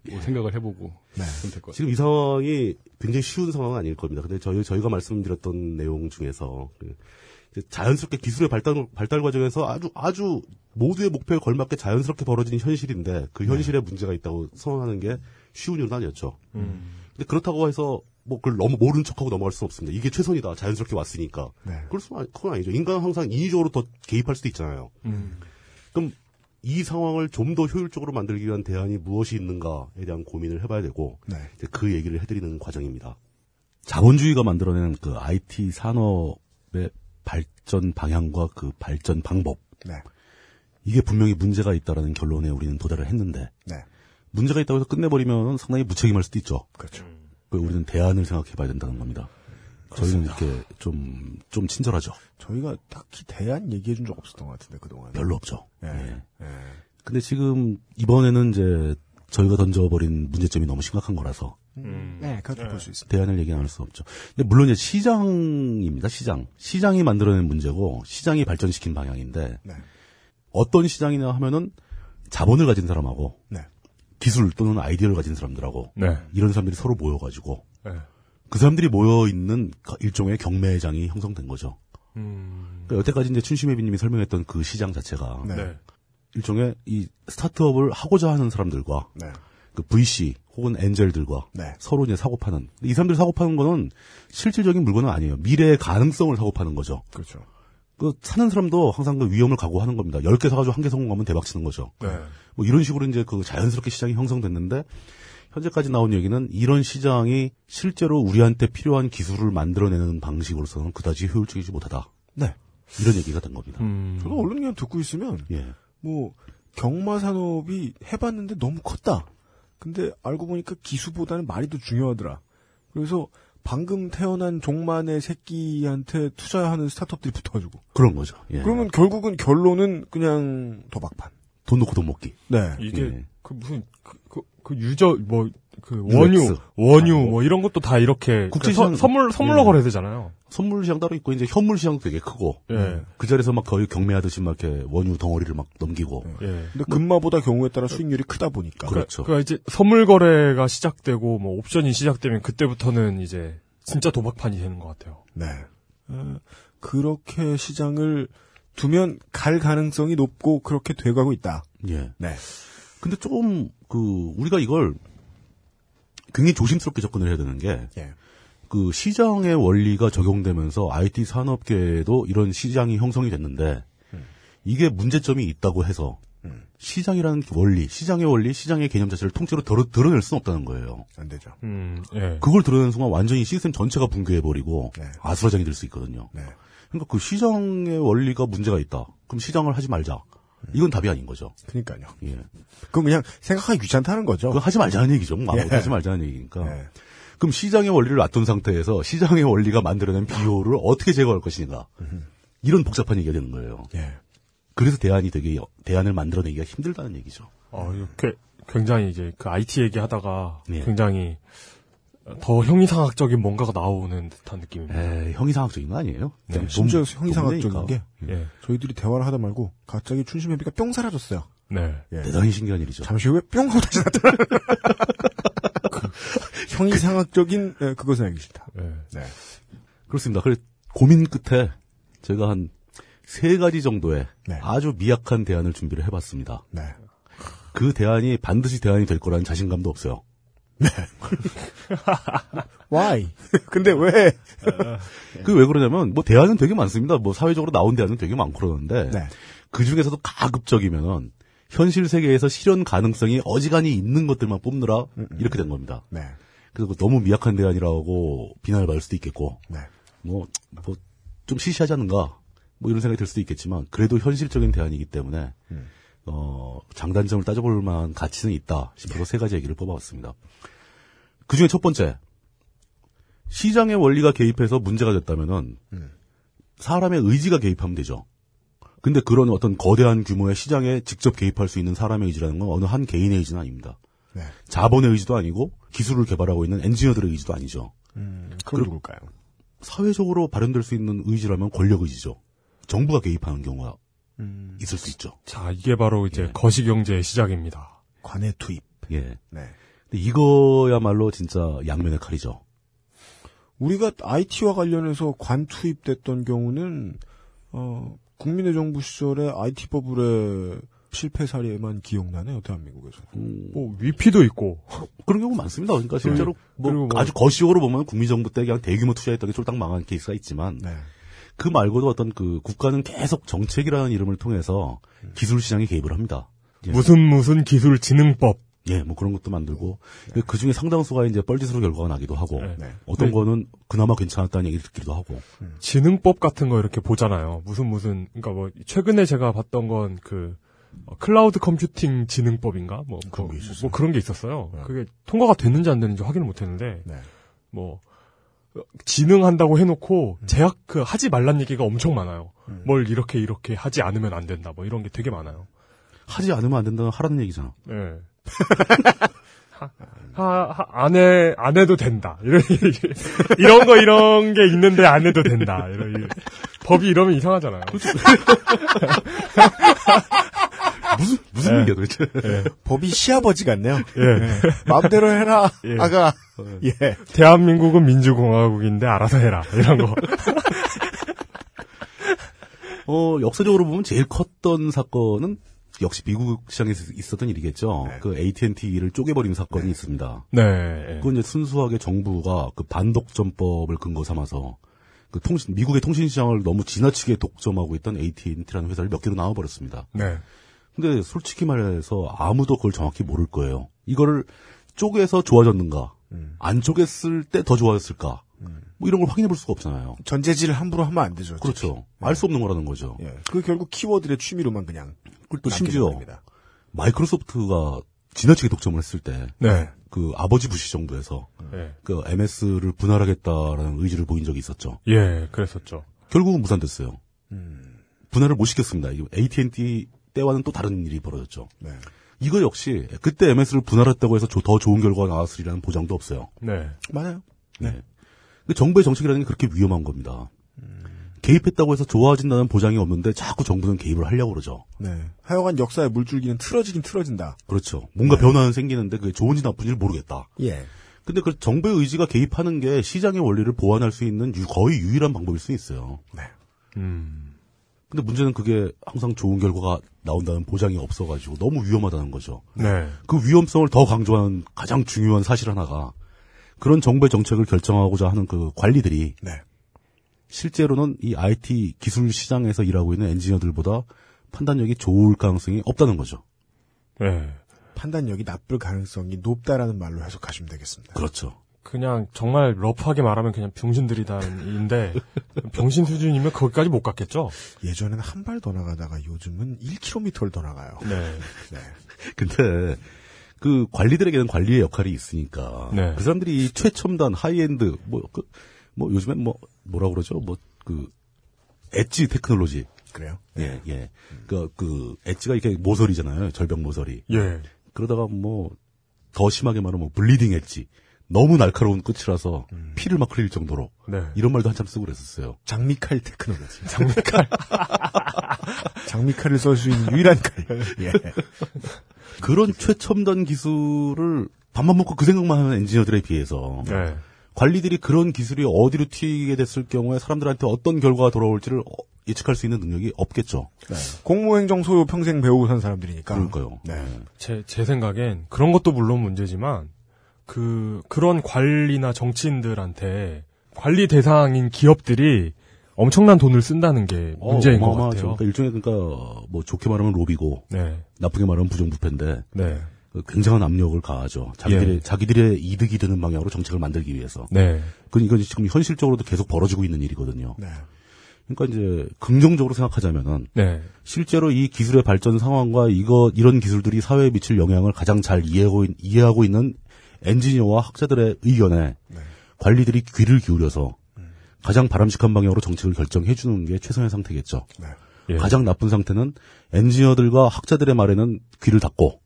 뭐 생각을 해보고 네. 그럼 될것 같아요. 지금 이 상황이 굉장히 쉬운 상황은 아닐 겁니다. 근데 저희, 저희가 말씀드렸던 내용 중에서 그 이제 자연스럽게 기술의 발달, 발달 과정에서 아주, 아주 모두의 목표에 걸맞게 자연스럽게 벌어진 현실인데 그 현실에 문제가 있다고 선언하는 게 쉬운 일은 아니었죠. 근데 그렇다고 해서 뭐 그걸 너무 모른 척하고 넘어갈 수는 없습니다. 이게 최선이다. 자연스럽게 왔으니까. 네. 그럴 수는 아니- 그건 아니죠. 인간은 항상 인위적으로 더 개입할 수도 있잖아요. 그럼 이 상황을 좀 더 효율적으로 만들기 위한 대안이 무엇이 있는가에 대한 고민을 해봐야 되고 네. 이제 그 얘기를 해드리는 과정입니다. 자본주의가 만들어낸 그 IT 산업의 발전 방향과 그 발전 방법. 네. 이게 분명히 문제가 있다라는 결론에 우리는 도달을 했는데 네. 문제가 있다고 해서 끝내버리면 상당히 무책임할 수도 있죠. 그렇죠. 그 우리는 대안을 생각해봐야 된다는 겁니다. 저희는 이렇게 좀, 좀 친절하죠. 저희가 딱히 대안 얘기해 준 적 없었던 것 같은데, 그동안. 별로 없죠. 예. 예. 예. 근데 지금 이번에는 이제 저희가 던져버린 문제점이 너무 심각한 거라서 네, 그렇게 볼수 있습니다. 대안을 얘기 안 할 수 없죠. 근데 물론 이제 시장입니다. 시장. 시장이 만들어낸 문제고 시장이 발전시킨 방향인데 네. 어떤 시장이냐 하면은 자본을 가진 사람하고 네. 기술 또는 아이디어를 가진 사람들하고 네. 이런 사람들이 서로 모여가지고 네. 그 사람들이 모여 있는 일종의 경매장이 형성된 거죠. 음. 그러니까 여태까지 이제 춘심혜비님이 설명했던 그 시장 자체가 네. 일종의 이 스타트업을 하고자 하는 사람들과 네. 그 VC 혹은 엔젤들과 네. 서로 이제 사고 파는 이 사람들이 사고 파는 거는 실질적인 물건은 아니에요. 미래의 가능성을 사고 파는 거죠. 그렇죠. 그 사는 사람도 항상 그 위험을 각오하는 겁니다. 10개 사가지고 한 개 성공하면 대박 치는 거죠. 네. 뭐 이런 식으로 이제 그 자연스럽게 시장이 형성됐는데 현재까지 나온 얘기는 이런 시장이 실제로 우리한테 필요한 기술을 만들어내는 방식으로서는 그다지 효율적이지 못하다. 네. 이런 얘기가 된 겁니다. 음. 저도 언론 그냥 듣고 있으면 예. 뭐 경마 산업이 해봤는데 너무 컸다. 근데 알고 보니까 기수보다는 말이 더 중요하더라. 그래서 방금 태어난 종만의 새끼한테 투자하는 스타트업들이 붙어가지고. 그런 거죠. 예. 그러면 결국은 결론은 그냥 도박판. 돈 놓고 돈 먹기. 네. 이게 예. 그 무슨 그, 그, 그 유저 뭐 그 UX. 원유 원유 뭐 이런 것도 다 이렇게 국제 시장 서- 선물 선물로 예. 거래되잖아요. 선물 시장 따로 있고 이제 현물 시장도 되게 크고 예. 그 자리에서 막 거의 경매하듯이 막 이렇게 원유 덩어리를 막 넘기고 예. 근데 금마보다 경우에 따라 수익률이 크다 보니까. 그렇죠. 그러니까 이제 선물 거래가 시작되고 뭐 옵션이 시작되면 그때부터는 이제 진짜 도박판이 되는 것 같아요. 네. 어, 그렇게 시장을 두면 갈 가능성이 높고 그렇게 돼가고 있다. 예. 네. 근데 조금 그 우리가 이걸 굉장히 조심스럽게 접근을 해야 되는 게 예. 그 시장의 원리가 적용되면서 IT 산업계에도 이런 시장이 형성이 됐는데 이게 문제점이 있다고 해서 시장이라는 원리, 시장의 원리, 시장의 개념 자체를 통째로 드러, 드러낼 수는 없다는 거예요. 안 되죠. 음, 예. 그걸 드러내는 순간 완전히 시스템 전체가 붕괴해버리고 네. 아수라장이 될 수 있거든요. 그러니까 그 시장의 원리가 문제가 있다. 그럼 시장을 하지 말자. 이건 답이 아닌 거죠. 그러니까요. 예. 그럼 그냥 생각하기 귀찮다는 거죠. 그거 하지 말자는 얘기죠. 뭐 아무것도 예. 하지 말자는 얘기니까. 예. 그럼 시장의 원리를 놔둔 상태에서 시장의 원리가 만들어낸 비효를 어떻게 제거할 것인가. 이런 복잡한 얘기가 되는 거예요. 예. 그래서 대안이 되게 대안을 만들어내기가 힘들다는 얘기죠. 어, 이렇게 굉장히 이제 그 IT 얘기하다가 예. 굉장히 더 형이상학적인 뭔가가 나오는 듯한 느낌입니다. 에 형이상학적인 거 아니에요? 네, 돈- 심지어 돈 형이상학적인. 게 예. 저희들이 대화를 하다 말고 갑자기 춘심 회비가 뿅 사라졌어요. 네. 예. 대단히 신기한 일이죠. 잠시 후에 뿅 하고 다시 나타나. 그 형이상학적인 예, 그것은 알기 싫다. 예. 네. 그렇습니다. 그래 고민 끝에 제가 한 세 가지 정도의 네. 아주 미약한 대안을 준비를 해봤습니다. 네. 그 대안이 반드시 대안이 될 거라는 자신감도 없어요. Why? 근데 왜? 그 왜 그러냐면 뭐 대안은 되게 많습니다. 뭐 사회적으로 나온 대안은 되게 많고 그러는데 네. 그 중에서도 가급적이면은 현실 세계에서 실현 가능성이 어지간히 있는 것들만 뽑느라 이렇게 된 겁니다. 네. 그래서 그 너무 미약한 대안이라고 비난을 받을 수도 있겠고 네. 뭐 뭐 좀 시시하지 않은가 뭐 이런 생각이 들 수도 있겠지만 그래도 현실적인 대안이기 때문에 음. 어 장단점을 따져볼 만한 가치는 있다 싶어서 세 가지 얘기를 뽑아봤습니다. 그 중에 첫 번째 시장의 원리가 개입해서 문제가 됐다면은 음. 사람의 의지가 개입하면 되죠. 근데 그런 어떤 거대한 규모의 시장에 직접 개입할 수 있는 사람의 의지라는 건 어느 한 개인의 의지는 아닙니다. 네. 자본의 의지도 아니고 기술을 개발하고 있는 엔지니어들의 의지도 아니죠. 음, 그럼- 누굴까요? 사회적으로 발현될 수 있는 의지라면 권력 의지죠. 정부가 개입하는 경우가 음. 있을 수 있죠. 자, 이게 바로 이제 거시경제의 시작입니다. 관의 투입. 예. 네. 근데 이거야말로 진짜 양면의 칼이죠. 우리가 IT와 관련해서 관 투입됐던 경우는 어, 국민의 정부 시절에 IT 버블의 실패 사례만 기억나네요, 대한민국에서. 뭐 위피도 있고 그런 경우 많습니다. 그러니까 실제로 뭐, 그리고 뭐- 아주 거시적으로 보면 국민정부 때 그냥 대규모 투자했던 게 쫄딱 망한 케이스가 있지만 네. 그 말고도 어떤 그 국가는 계속 정책이라는 이름을 통해서 기술 시장에 개입을 합니다. 예. 무슨 무슨 기술 진흥법 예, 뭐 그런 것도 만들고 그 중에 상당수가 이제 뻘짓으로 결과가 나기도 하고 네. 어떤 네. 거는 그나마 괜찮았다는 얘기를 듣기도 하고 진흥법 같은 거 이렇게 보잖아요. 무슨 무슨 그러니까 뭐 최근에 제가 봤던 건그 클라우드 컴퓨팅 진흥법인가 뭐, 그런 뭐, 게 있었어요. 뭐 그런 게 있었어요. 네. 그게 통과가 됐는지 안 됐는지 확인을 못했는데 네. 뭐 어, 진흥한다고 해놓고 음. 제약 그 하지 말란 얘기가 엄청 많아요. 뭘 이렇게 이렇게 하지 않으면 안 된다. 뭐 이런 게 되게 많아요. 하지 않으면 안 된다는 하라는 얘기잖아. 예. 하, 하, 하- 안 해, 안 해도 된다. 이런, 얘기. 이런 거, 이런 게 있는데 안 해도 된다. 이런, 이- 법이 이러면 이상하잖아요. 무슨 무슨 예. 얘기야 도대체? 법이 시아버지 같네요. 예. 예. 마음대로 해라, 예. 아가. 예. 대한민국은 민주공화국인데 알아서 해라. 이런 거. 어, 역사적으로 보면 제일 컸던 사건은 역시 미국 시장에서 있었던 일이겠죠. 그 AT&T를 쪼개버린 사건이 있습니다. 네. 그건 이제 순수하게 정부가 그 반독점법을 근거 삼아서 그 통신, 미국의 통신 시장을 너무 지나치게 독점하고 있던 AT&T라는 회사를 몇 개로 나와버렸습니다. 네. 근데 솔직히 말해서 아무도 그걸 정확히 모를 거예요. 이거를 쪼개서 좋아졌는가, 안 쪼갰을 때 더 좋아졌을까, 뭐 이런 걸 확인해 볼 수가 없잖아요. 전재질을 함부로 하면 안 되죠. 그렇죠. 알수 없는 거라는 거죠. 예. 그 결국 키워드의 취미로만 그냥. 그리고 또 심지어. 마이크로소프트가 지나치게 독점을 했을 때, 네. 그 아버지 부시 정부에서 네. 그 MS를 분할하겠다라는 의지를 보인 적이 있었죠. 예, 그랬었죠. 결국은 무산됐어요. 분할을 못 시켰습니다. AT&T 때와는 또 다른 일이 벌어졌죠. 네. 이거 역시 그때 MS를 분할했다고 해서 조- 더 좋은 결과가 나왔으리라는 보장도 없어요. 네. 맞아요. 네. 그 정부의 정책이라는 게 그렇게 위험한 겁니다. 개입했다고 해서 좋아진다는 보장이 없는데 자꾸 정부는 개입을 하려고 그러죠. 네. 하여간 역사의 물줄기는 틀어지긴 틀어진다. 그렇죠. 뭔가 변화는 생기는데 그게 좋은지 나쁜지를 모르겠다. 예. 근데 그 정부의 의지가 개입하는 게 시장의 원리를 보완할 수 있는 유- 거의 유일한 방법일 수 있어요. 네. 음. 근데 문제는 그게 항상 좋은 결과가 나온다는 보장이 없어가지고 너무 위험하다는 거죠. 네. 그 위험성을 더 강조하는 가장 중요한 사실 하나가 그런 정부의 정책을 결정하고자 하는 그 관리들이 네. 실제로는 이 IT 기술 시장에서 일하고 있는 엔지니어들보다 판단력이 좋을 가능성이 없다는 거죠. 네. 판단력이 나쁠 가능성이 높다라는 말로 해석하시면 되겠습니다. 그렇죠. 그냥 정말 러프하게 말하면 그냥 병신들이다인데 병신 수준이면 거기까지 못 갔겠죠. 예전에는 한 발 더 나가다가 요즘은 1km를 더 나가요. 네. 근데 그 관리들에게는 관리의 역할이 있으니까 네. 그 사람들이 이 최첨단 하이엔드 뭐그 뭐 요즘엔 뭐 뭐라 그러죠 뭐 그 edge technology 그래요? 예 예. 그그 엣지가 이렇게 모서리잖아요 절벽 모서리. 예. 그러다가 뭐 더 심하게 말하면 뭐 bleeding edge 너무 날카로운 끝이라서 피를 막 흘릴 정도로 네. 이런 말도 한참 쓰고 그랬었어요. 장미칼 테크놀로지. 장미칼. 장미칼을 쏠수 있는 유일한 칼. 예. 그런 최첨단 기술을 밥만 먹고 그 생각만 하는 엔지니어들에 비해서 네. 관리들이 그런 기술이 어디로 튀게 됐을 경우에 사람들한테 어떤 결과가 돌아올지를 어, 예측할 수 있는 능력이 없겠죠. 공무행정 소요 평생 배우고 산 사람들이니까. 그러니까요. 네. 제, 제 생각엔 그런 것도 물론 문제지만 그 그런 관리나 정치인들한테 관리 대상인 기업들이 엄청난 돈을 쓴다는 게 문제인 것 어마어마하죠. 같아요. 그러니까 일종의 그러니까 뭐 좋게 말하면 로비고 네. 나쁘게 말하면 부정부패인데 네. 그 굉장한 압력을 가하죠. 자기들의 예. 자기들의 이득이 되는 방향으로 정책을 만들기 위해서. 네. 그 이건 지금 현실적으로도 계속 벌어지고 있는 일이거든요. 네. 그러니까 이제 긍정적으로 생각하자면은 네. 실제로 이 기술의 발전 상황과 이거 이런 기술들이 사회에 미칠 영향을 가장 잘 이해하고, 있- 이해하고 있는 엔지니어와 학자들의 의견에 관리들이 귀를 기울여서 가장 바람직한 방향으로 정책을 결정해 주는 게 최선의 상태겠죠. 예. 가장 나쁜 상태는 엔지니어들과 학자들의 말에는 귀를 닫고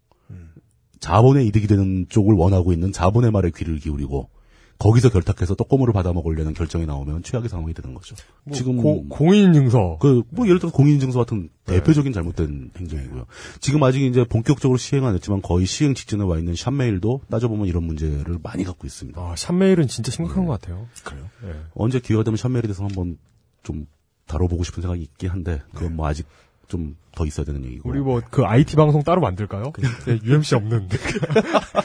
자본의 이득이 되는 쪽을 원하고 있는 자본의 말에 귀를 기울이고 거기서 결탁해서 떡고물을 받아 먹으려는 결정이 나오면 최악의 상황이 되는 거죠. 뭐 지금 고- 공인인증서 그 뭐 예를 들어 공인인증서 같은 대표적인 잘못된 행정이고요. 지금 아직 이제 본격적으로 시행 안 했지만 거의 시행 직전에 와 있는 샵메일도 따져보면 이런 문제를 많이 갖고 있습니다. 아, 샵메일은 진짜 심각한 것 같아요. 그래요? 예. 언제 기회가 되면 샵메일에 대해서 한번 좀 다뤄보고 싶은 생각이 있긴 한데 그건 뭐 아직 좀 더 있어야 되는 얘기고. 우리 뭐 그 IT 방송 따로 만들까요? 네, UMC 없는.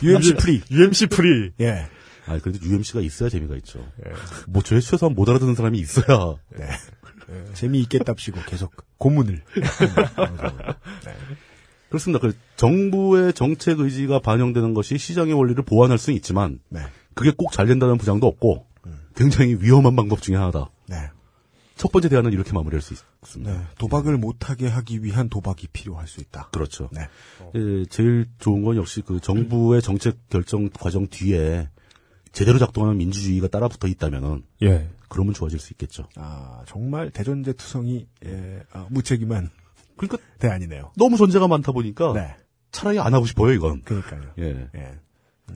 UMC free. UMC free. 예. 아 그래도 UMC가 있어야 재미가 있죠. 뭐 최, 최소한 못 알아듣는 사람이 있어야. 네. 재미있겠답시고 계속 고문을. 그렇습니다. 그 정부의 정책 의지가 반영되는 것이 시장의 원리를 보완할 수는 있지만 네. 그게 꼭 잘 된다는 보장도 없고 굉장히 위험한 방법 중에 하나다. 네. 첫 번째 대안은 이렇게 마무리할 수 있습니다. 네. 도박을 못하게 하기 위한 도박이 필요할 수 있다. 그렇죠. 네. 예, 제일 좋은 건 역시 그 정부의 정책 결정 과정 뒤에 제대로 작동하는 민주주의가 따라붙어 있다면은 예. 그러면 좋아질 수 있겠죠. 아, 정말 대전제 투성이, 예, 아, 무책임한. 그러니까 대안이네요. 너무 존재가 많다 보니까 네. 차라리 안 하고 싶어요 이건. 그러니까요. 예. 예.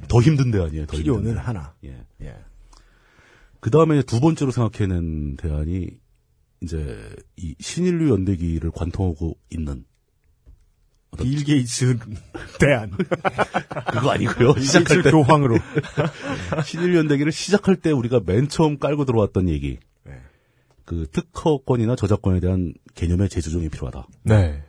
더 힘든 대안이에요. 더 필요는 힘든 대안. 하나. 예. 예. 그 다음에 두 번째로 생각해낸 대안이 이제 이 신인류 연대기를 관통하고 있는 빌 게이츠 대안. 그거 아니고요. 시작할 때 교황으로. 신일연대기를 시작할 때 우리가 맨 처음 깔고 들어왔던 얘기. 그 특허권이나 저작권에 대한 개념의 재조정이 필요하다. 네.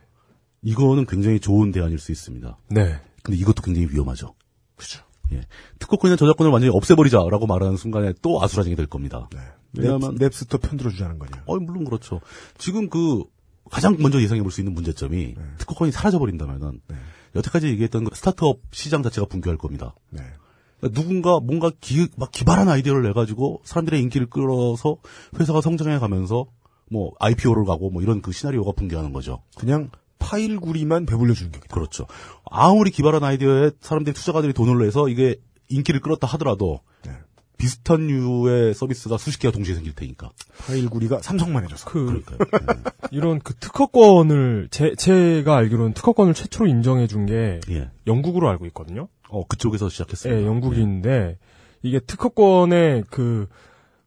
이거는 굉장히 좋은 대안일 수 있습니다. 네. 근데 이것도 굉장히 위험하죠. 그렇죠. 예. 특허권이나 저작권을 완전히 없애버리자라고 말하는 순간에 또 아수라장이 될 겁니다. 왜냐하면 넵스 더 편들어 주자는 거냐. 어, 물론 그렇죠. 지금 그 가장 먼저 예상해 볼 수 있는 문제점이 네. 특허권이 사라져 버린다면은 여태까지 얘기했던 그 스타트업 시장 자체가 붕괴할 겁니다. 네. 그러니까 누군가 뭔가 기, 막 기발한 아이디어를 내 가지고 사람들의 인기를 끌어서 회사가 성장해 가면서 뭐 IPO를 가고 뭐 이런 그 시나리오가 붕괴하는 거죠. 그냥 파일 구리만 배불려 주는 게 그렇죠. 아무리 기발한 아이디어에 사람들이 투자가들이 돈을 내서 이게 인기를 끌었다 하더라도 네. 비슷한 류의 서비스가 수십 개가 동시에 생길 테니까. 파일 구리가 삼성만 해줘서. 그 이런 그 특허권을 제 제가 알기로는 특허권을 최초로 인정해 준 게 예. 영국으로 알고 있거든요. 어 그쪽에서 시작했습니다. 예, 영국인데 이게 특허권의 그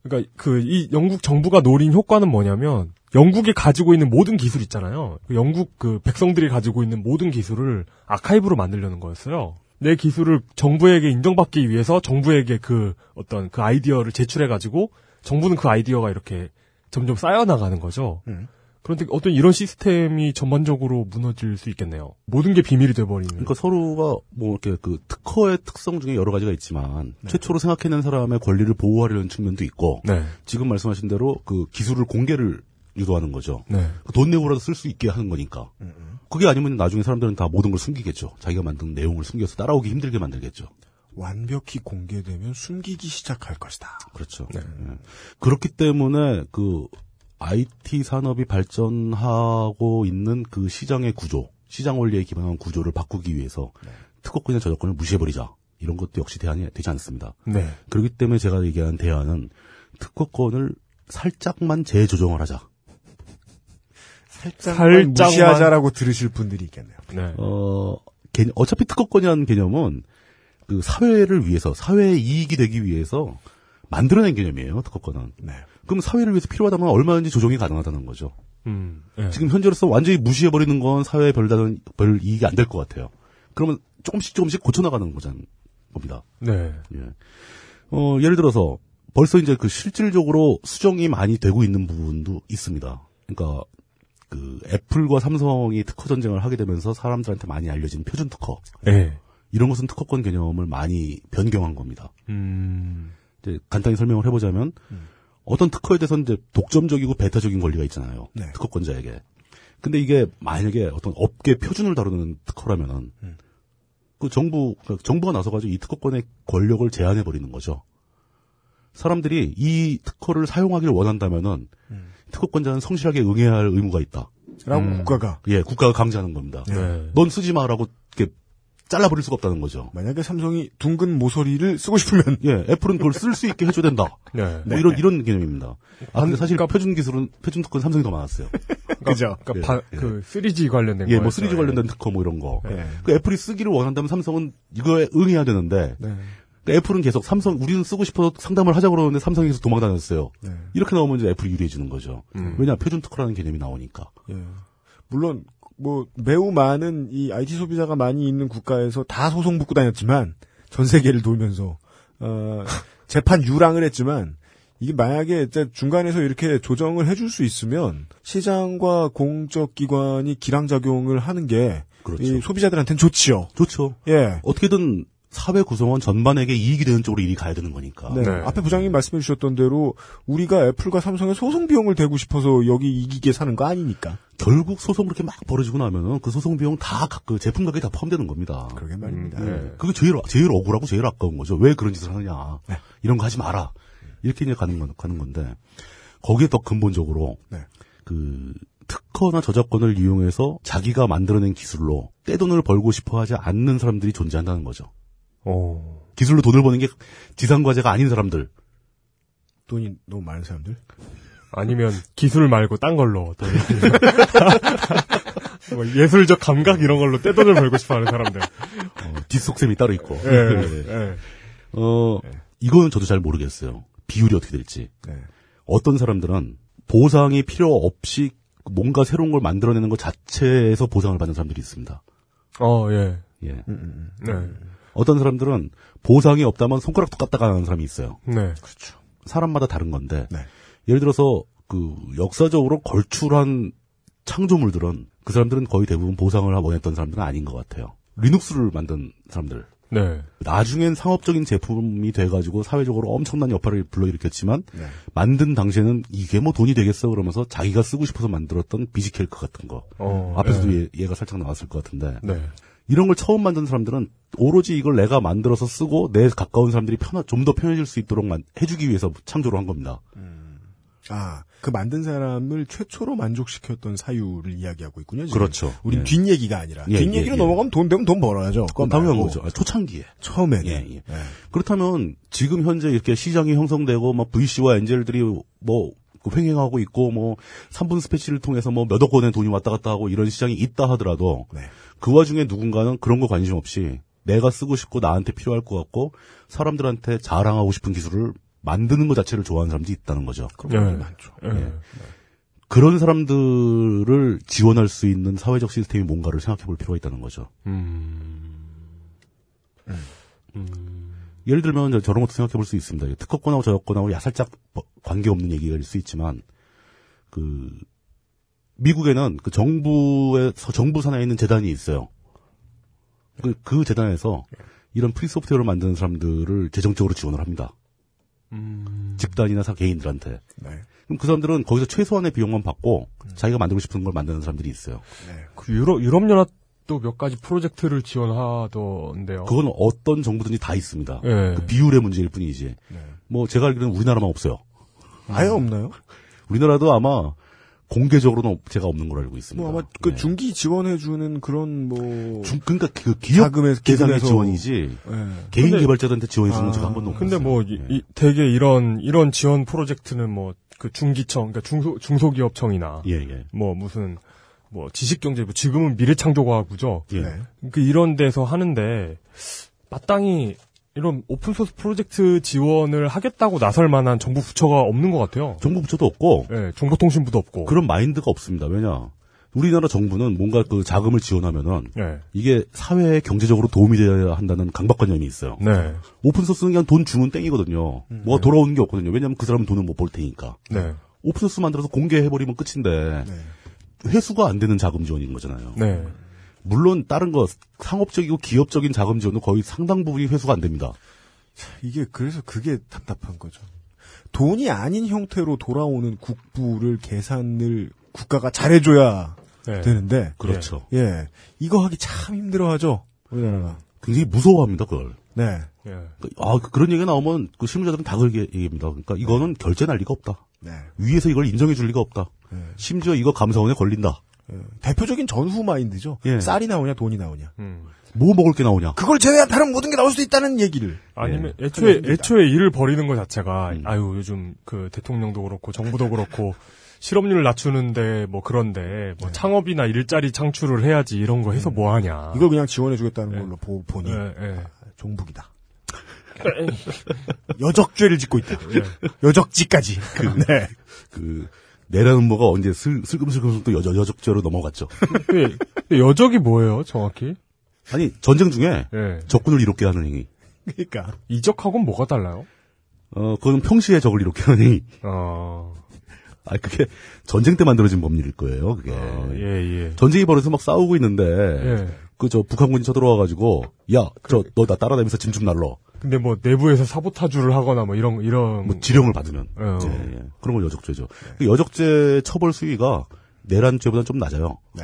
그러니까 그 이 영국 정부가 노린 효과는 뭐냐면 영국이 가지고 있는 모든 기술 있잖아요. 그 영국 그 백성들이 가지고 있는 모든 기술을 아카이브로 만들려는 거였어요. 내 기술을 정부에게 인정받기 위해서 정부에게 그 어떤 그 아이디어를 제출해 가지고 정부는 그 아이디어가 이렇게 점점 쌓여 나가는 거죠. 그런데 어떤 이런 시스템이 전반적으로 무너질 수 있겠네요. 모든 게 비밀이 돼 버리는. 그러니까 서로가 뭐 이렇게 그 특허의 특성 중에 여러 가지가 있지만 최초로 생각해낸 사람의 권리를 보호하려는 측면도 있고 네. 지금 말씀하신 대로 그 기술을 공개를 유도하는 거죠. 네. 돈 내고라도 쓸 수 있게 하는 거니까. 그게 아니면 나중에 사람들은 다 모든 걸 숨기겠죠. 자기가 만든 내용을 숨겨서 따라오기 힘들게 만들겠죠. 완벽히 공개되면 숨기기 시작할 것이다. 그렇죠. 예. 그렇기 때문에 그 IT 산업이 발전하고 있는 그 시장의 구조, 시장 원리에 기반한 구조를 바꾸기 위해서 특허권이나 저작권을 무시해버리자. 이런 것도 역시 대안이 되지 않습니다. 네. 그렇기 때문에 제가 얘기한 대안은 특허권을 살짝만 재조정을 하자. 살짝만 무시하자라고 들으실 분들이 있겠네요. 네. 어, 개- 어차피 특허권이라는 개념은 그 사회를 위해서, 사회의 이익이 되기 위해서 만들어낸 개념이에요, 특허권은. 네. 그럼 사회를 위해서 필요하다면 얼마든지 조정이 가능하다는 거죠. 음. 예. 지금 현재로서 완전히 무시해버리는 건 사회에 별다른, 별 이익이 안 될 것 같아요. 그러면 조금씩 조금씩 고쳐나가는 거잖, 겁니다. 네. 예. 어, 예를 들어서 벌써 이제 그 실질적으로 수정이 많이 되고 있는 부분도 있습니다. 그러니까 그 애플과 삼성이 특허 전쟁을 하게 되면서 사람들한테 많이 알려진 표준 특허. 예. 이런 것은 특허권 개념을 많이 변경한 겁니다. 음. 이제 간단히 설명을 해보자면 어떤 특허에 대해서는 이제 독점적이고 배타적인 권리가 있잖아요. 네. 특허권자에게. 근데 이게 만약에 어떤 업계 표준을 다루는 특허라면은 그 정부 그러니까 정부가 나서가지고 이 특허권의 권력을 제한해 버리는 거죠. 사람들이 이 특허를 사용하기를 원한다면은 특허권자는 성실하게 응해야 할 의무가 있다. 라고 국가가. 예, 국가가 강제하는 겁니다. 네. 넌 쓰지 마라고 이렇게 잘라버릴 수가 없다는 거죠. 만약에 삼성이 둥근 모서리를 쓰고 싶으면 예, 애플은 그걸 쓸 수 있게 해줘야 된다. 네. 뭐 이런 이런 개념입니다. 아, 근데 사실 표준 기술은 표준 특허는 삼성이 더 많았어요. 그죠. 그러니까 바- 그 3G 관련된 예, 거. 뭐 3G 관련된 특허 뭐 이런 거. 예. 그 애플이 쓰기를 원한다면 삼성은 이거에 응해야 되는데 네. 그 애플은 계속 삼성 우리는 쓰고 싶어서 상담을 하자고 그러는데 삼성이 계속 도망 다녔어요. 네. 이렇게 나오면 이제 애플이 유리해지는 거죠. 음. 왜냐 표준 특허라는 개념이 나오니까. 예. 물론 뭐 매우 많은 이 IT 소비자가 많이 있는 국가에서 다 소송 붙고 다녔지만 전 세계를 돌면서 어, 재판 유랑을 했지만 이게 만약에 이제 중간에서 이렇게 조정을 해줄 수 있으면 시장과 공적 기관이 기량작용을 하는 게이 소비자들한테는 좋지요. 좋죠. 예. 어떻게든 사회 구성원 전반에게 이익이 되는 쪽으로 일이 가야 되는 거니까. 네. 앞에 부장님 말씀해 주셨던 대로 우리가 애플과 삼성의 소송 비용을 대고 싶어서 여기 이기게 사는 거 아니니까. 결국 소송 그렇게 막 벌어지고 나면은 그 소송 비용 다 그 제품 가격에 다 포함되는 겁니다. 그러게 말입니다. 네. 그게 제일 제일 억울하고 제일 아까운 거죠. 왜 그런 짓을 하느냐. 이런 거 하지 마라. 이렇게 이제 가는 건 가는 건데 거기에 더 근본적으로 그 특허나 저작권을 이용해서 자기가 만들어낸 기술로 떼돈을 벌고 싶어 하지 않는 사람들이 존재한다는 거죠. 기술로 돈을 버는 게 지상과제가 아닌 사람들. 돈이 너무 많은 사람들? 아니면 기술 말고 딴 걸로 또 뭐 예술적 감각 이런 걸로 떼돈을 벌고 싶어하는 사람들. 뒷속셈이 따로 있고. 예, 네. 예. 어, 이거는 저도 잘 모르겠어요. 비율이 어떻게 될지. 어떤 사람들은 보상이 필요 없이 뭔가 새로운 걸 만들어내는 것 자체에서 보상을 받는 사람들이 있습니다. 어, 예. 예. 네. 어떤 사람들은 보상이 없다면 손가락도 까딱 안 하는 사람이 있어요. 네. 그렇죠. 사람마다 다른 건데 네. 예를 들어서 그 역사적으로 걸출한 창조물들은 그 사람들은 거의 대부분 보상을 원했던 사람들은 아닌 것 같아요. 리눅스를 만든 사람들. 네. 나중엔 상업적인 제품이 돼가지고 사회적으로 엄청난 여파를 불러일으켰지만 네. 만든 당시에는 이게 뭐 돈이 되겠어 그러면서 자기가 쓰고 싶어서 만들었던 비지켈크 같은 거 어, 앞에서도 네. 얘, 가 살짝 나왔을 것 같은데 네. 이런 걸 처음 만든 사람들은 오로지 이걸 내가 만들어서 쓰고 내 가까운 사람들이 편하, 좀 더 편해질 수 있도록 만- 해주기 위해서 창조를 한 겁니다. 아, 그 만든 사람을 최초로 만족시켰던 사유를 이야기하고 있군요. 지금. 그렇죠. 우린 예. 뒷얘기가 아니라. 예, 뒷얘기로 예, 예. 넘어가면 돈 되면 돈 벌어야죠. 그건 당연한. 거죠. 아, 초창기에. 처음에는. 예, 예. 그렇다면 지금 현재 이렇게 시장이 형성되고 뭐 VC와 엔젤들이 뭐그 횡행하고 있고 뭐 3분 스패치를 통해서 뭐 몇억 원의 돈이 왔다 갔다 하고 이런 시장이 있다 하더라도 네. 그 와중에 누군가는 그런 거 관심 없이 내가 쓰고 싶고 나한테 필요할 것 같고 사람들한테 자랑하고 싶은 기술을 만드는 것 자체를 좋아하는 사람들이 있다는 거죠. 네. 많죠. 예. 그런 사람들을 지원할 수 있는 사회적 시스템이 뭔가를 생각해 볼 필요가 있다는 거죠. 음. 예를 들면 저런 것도 생각해 볼 수 있습니다. 특허권하고 저작권하고 야 살짝 뭐 관계없는 얘기일 수 있지만 그 미국에는 그 정부의 정부 산하에 있는 재단이 있어요. 그, 그 재단에서 이런 free software를 만드는 사람들을 재정적으로 지원을 합니다. 집단이나 사 개인들한테. 네. 그럼 그 사람들은 거기서 최소한의 비용만 받고 자기가 만들고 싶은 걸 만드는 사람들이 있어요. 그 유럽 유럽 연합도 몇 가지 프로젝트를 지원하던데요. 그건 어떤 정부든지 다 있습니다. 예. 그 비율의 문제일 뿐이지. 뭐 제가 알기로는 우리나라만 없어요. 아예 없나요? 우리나라도 아마 공개적으로는 제가 없는 걸로 알고 있습니다. 뭐 아마 그 중기 지원해주는 그런 뭐. 네. 중, 그러니까 그 기업 자금에서 계산의 지원이지 예. 개인 근데- 개발자들한테 지원해 주는 아, 건 제가 한 번도 근데 없어요. 뭐, 이, 이- 되게 이런, 이런 지원 프로젝트는 뭐, 그 중기청, 그러니까 중소, 중소기업청이나, 예, 예. 뭐, 무슨, 뭐, 지식경제, 뭐 지금은 미래창조과학부죠. 예. 네. 그 이런 데서 하는데, 마땅히 이런 오픈소스 프로젝트 지원을 하겠다고 나설 만한 정부 부처가 없는 것 같아요. 정부 부처도 없고, 예, 정보통신부도 없고. 그런 마인드가 없습니다. 왜냐? 우리나라 정부는 뭔가 그 자금을 지원하면은 예. 이게 사회에 경제적으로 도움이 돼야 한다는 강박관념이 있어요. 네. 오픈소스는 그냥 돈 주면 땡이거든요. 뭐가 돌아오는 게 없거든요. 왜냐하면 그 사람은 돈을 못 벌 테니까. 네. 오픈소스 만들어서 공개해버리면 끝인데 회수가 안 되는 자금 지원인 거잖아요. 네. 물론 다른 거 상업적이고 기업적인 자금 지원도 거의 상당 부분이 회수가 안 됩니다. 이게 그래서 그게 답답한 거죠. 돈이 아닌 형태로 돌아오는 국부를 계산을 국가가 잘해줘야 네. 되는데. 그렇죠. 예. 이거 하기 참 힘들어하죠. 우리나라가. 굉장히 무서워합니다, 그걸. 네. 예. 아, 그- 그런 얘기가 나오면 그 실무자들은 다 그렇게 얘기합니다. 그러니까 이거는 결제 날 리가 없다. 네. 위에서 이걸 인정해 줄 리가 없다. 심지어 이거 감사원에 걸린다. 대표적인 전후 마인드죠. 예. 쌀이 나오냐 돈이 나오냐. 음. 뭐 먹을 게 나오냐. 그걸 제외한 다른 모든 게 나올 수도 있다는 얘기를. 아니면 예. 애초에. 애초에 일을 벌이는 것 자체가 음. 아유 요즘 그 대통령도 그렇고 정부도 그렇고 실업률 낮추는데 뭐 그런데 뭐 창업이나 일자리 창출을 해야지 이런 거 해서 뭐 하냐. 이걸 그냥 지원해 주겠다는 걸로 보, 보니 예, 예. 아, 종북이다. 여적죄를 짓고 있다. 여적지까지. 네. 그 내라는 뭐가 언제 슬, 슬금슬금 또 여적, 여적죄로 넘어갔죠. 여적이 뭐예요, 정확히? 아니 전쟁 중에 예. 적군을 이롭게 하는 행위. 그러니까 이적하고는 뭐가 달라요? 어, 그건 평시에 적을 이롭게 하는 행위. 어. 아, 그게 전쟁 때 만들어진 법률일 거예요. 그게. 예, 예. 전쟁이 벌어서 막 싸우고 있는데 예. 그저 북한군이 쳐들어와가지고 야, 저 너 나 따라다니면서 짐 좀 날러. 근데 뭐 내부에서 사보타주를 하거나 뭐 이런 이런 뭐 지령을 받으면 어. 예, 예. 그런 걸 여적죄죠. 그 여적죄 처벌 수위가 내란죄보다 좀 낮아요. 네.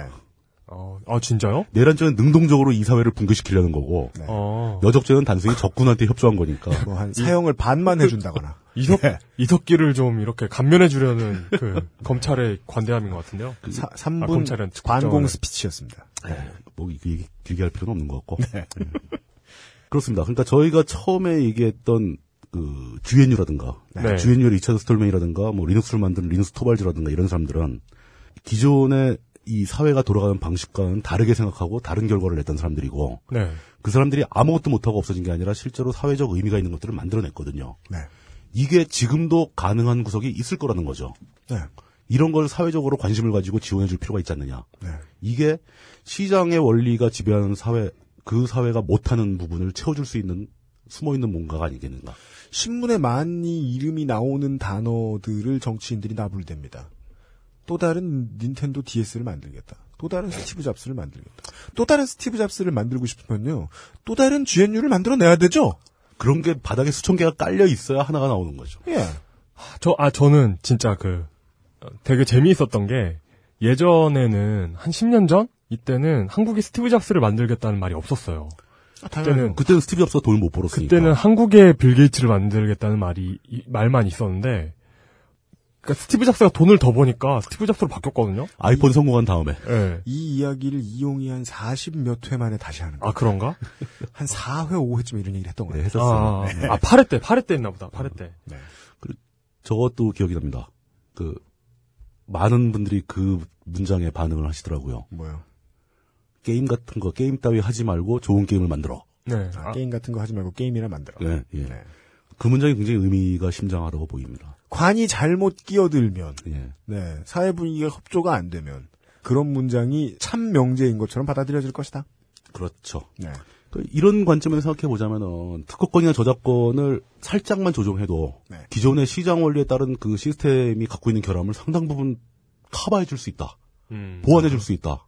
어, 아 진짜요? 내란죄는 능동적으로 이 사회를 붕괴시키려는 거고 어. 여적죄는 단순히 적군한테 협조한 거니까. 뭐 한 사형을 반만 해준다거나. 이석 이석기를 좀 이렇게 감면해 주려는 그 검찰의 관대함인 것 같은데요. 사, 아, 3분 검찰은 관공. 스피치였습니다. 뭐 이게 얘기 길게 할 필요는 없는 것 같고. 네. 음. 그렇습니다. 그러니까 저희가 처음에 얘기했던 그 GNU라든가 네. GNU의 리차드 스톨맨이라든가 뭐 리눅스를 만든 리눅스 토발즈라든가 이런 사람들은 기존의 이 사회가 돌아가는 방식과는 다르게 생각하고 다른 결과를 냈던 사람들이고 네. 그 사람들이 아무것도 못하고 없어진 게 아니라 실제로 사회적 의미가 있는 것들을 만들어냈거든요. 네. 이게 지금도 가능한 구석이 있을 거라는 거죠. 네. 이런 걸 사회적으로 관심을 가지고 지원해 줄 필요가 있지 않느냐. 네. 이게 시장의 원리가 지배하는 사회, 그 사회가 못하는 부분을 채워줄 수 있는 숨어 있는 뭔가가 아니겠는가. 신문에 많이 이름이 나오는 단어들을 정치인들이 나불댑니다. 또 다른 닌텐도 DS를 만들겠다. 또 다른 스티브 잡스를 만들겠다. 또 다른 스티브 잡스를 만들고 싶으면요. 또 다른 GNU를 만들어내야 되죠. 그런 게 바닥에 수천 개가 깔려 있어야 하나가 나오는 거죠. 예. 저, 아, 저는 진짜 그, 어, 되게 재미있었던 게, 예전에는, 한 10년 전? 이때는 한국이 스티브 잡스를 만들겠다는 말이 없었어요. 그때는, 그때는 스티브 잡스가 돈을 못 벌었으니까. 그때는 한국의 빌 게이츠를 만들겠다는 말이, 이- 말만 있었는데, 그니까 스티브 잡스가 돈을 더 버니까 스티브 잡스로 바뀌었거든요? 아이폰 성공한 다음에. 예. 이 이야기를 이용이 한 40몇 회 만에 다시 하는 거예요. 아, 그런가? 한 4회, 5회쯤에 이런 얘기를 했던 거예요. 아, 아, 8회 때, 8회 때 했나 보다, 8회 때. 저것도 기억이 납니다. 그 많은 분들이 그 문장에 반응을 하시더라고요. 뭐요? 게임 같은 거 게임 따위 하지 말고 좋은 게임을 만들어. 네. 아, 게임 같은 거 하지 말고 게임이나 만들어. 네, 예. 그 문장이 굉장히 의미가 심장하다고 보입니다. 관이 잘못 끼어들면, 예. 네, 사회 분위기가 협조가 안 되면, 그런 문장이 참 명제인 것처럼 받아들여질 것이다. 그렇죠. 네. 그 이런 관점에서 생각해 보자면은 특허권이나 저작권을 살짝만 조정해도 네. 기존의 시장 원리에 따른 그 시스템이 갖고 있는 결함을 상당 부분 커버해 줄 수 있다. 음. 보완해 줄 수 있다.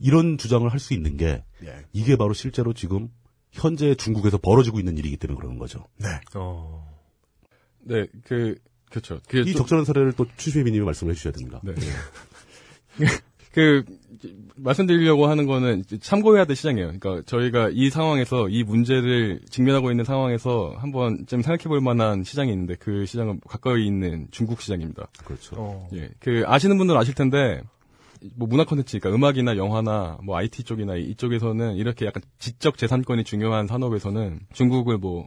이런 주장을 할 수 있는 게 예. 이게 바로 실제로 지금 현재 중국에서 벌어지고 있는 일이기 때문에 그러는 거죠. 네. 어. 네, 그, 그렇죠. 그이 좀- 적절한 사례를 또 추시미님이 말씀해 주셔야 됩니다. 네. 그 말씀드리려고 하는 거는 참고해야 될 시장이에요. 그러니까 저희가 이 상황에서 이 문제를 직면하고 있는 상황에서 한번 좀 생각해 볼 만한 시장이 있는데 그 시장은 가까이 있는 중국 시장입니다. 그렇죠. 어. 예. 그 아시는 분들은 아실 텐데 뭐 문화 콘텐츠, 그러니까 음악이나 영화나 뭐 IT 쪽이나 이쪽에서는 이렇게 약간 지적 재산권이 중요한 산업에서는 중국을 뭐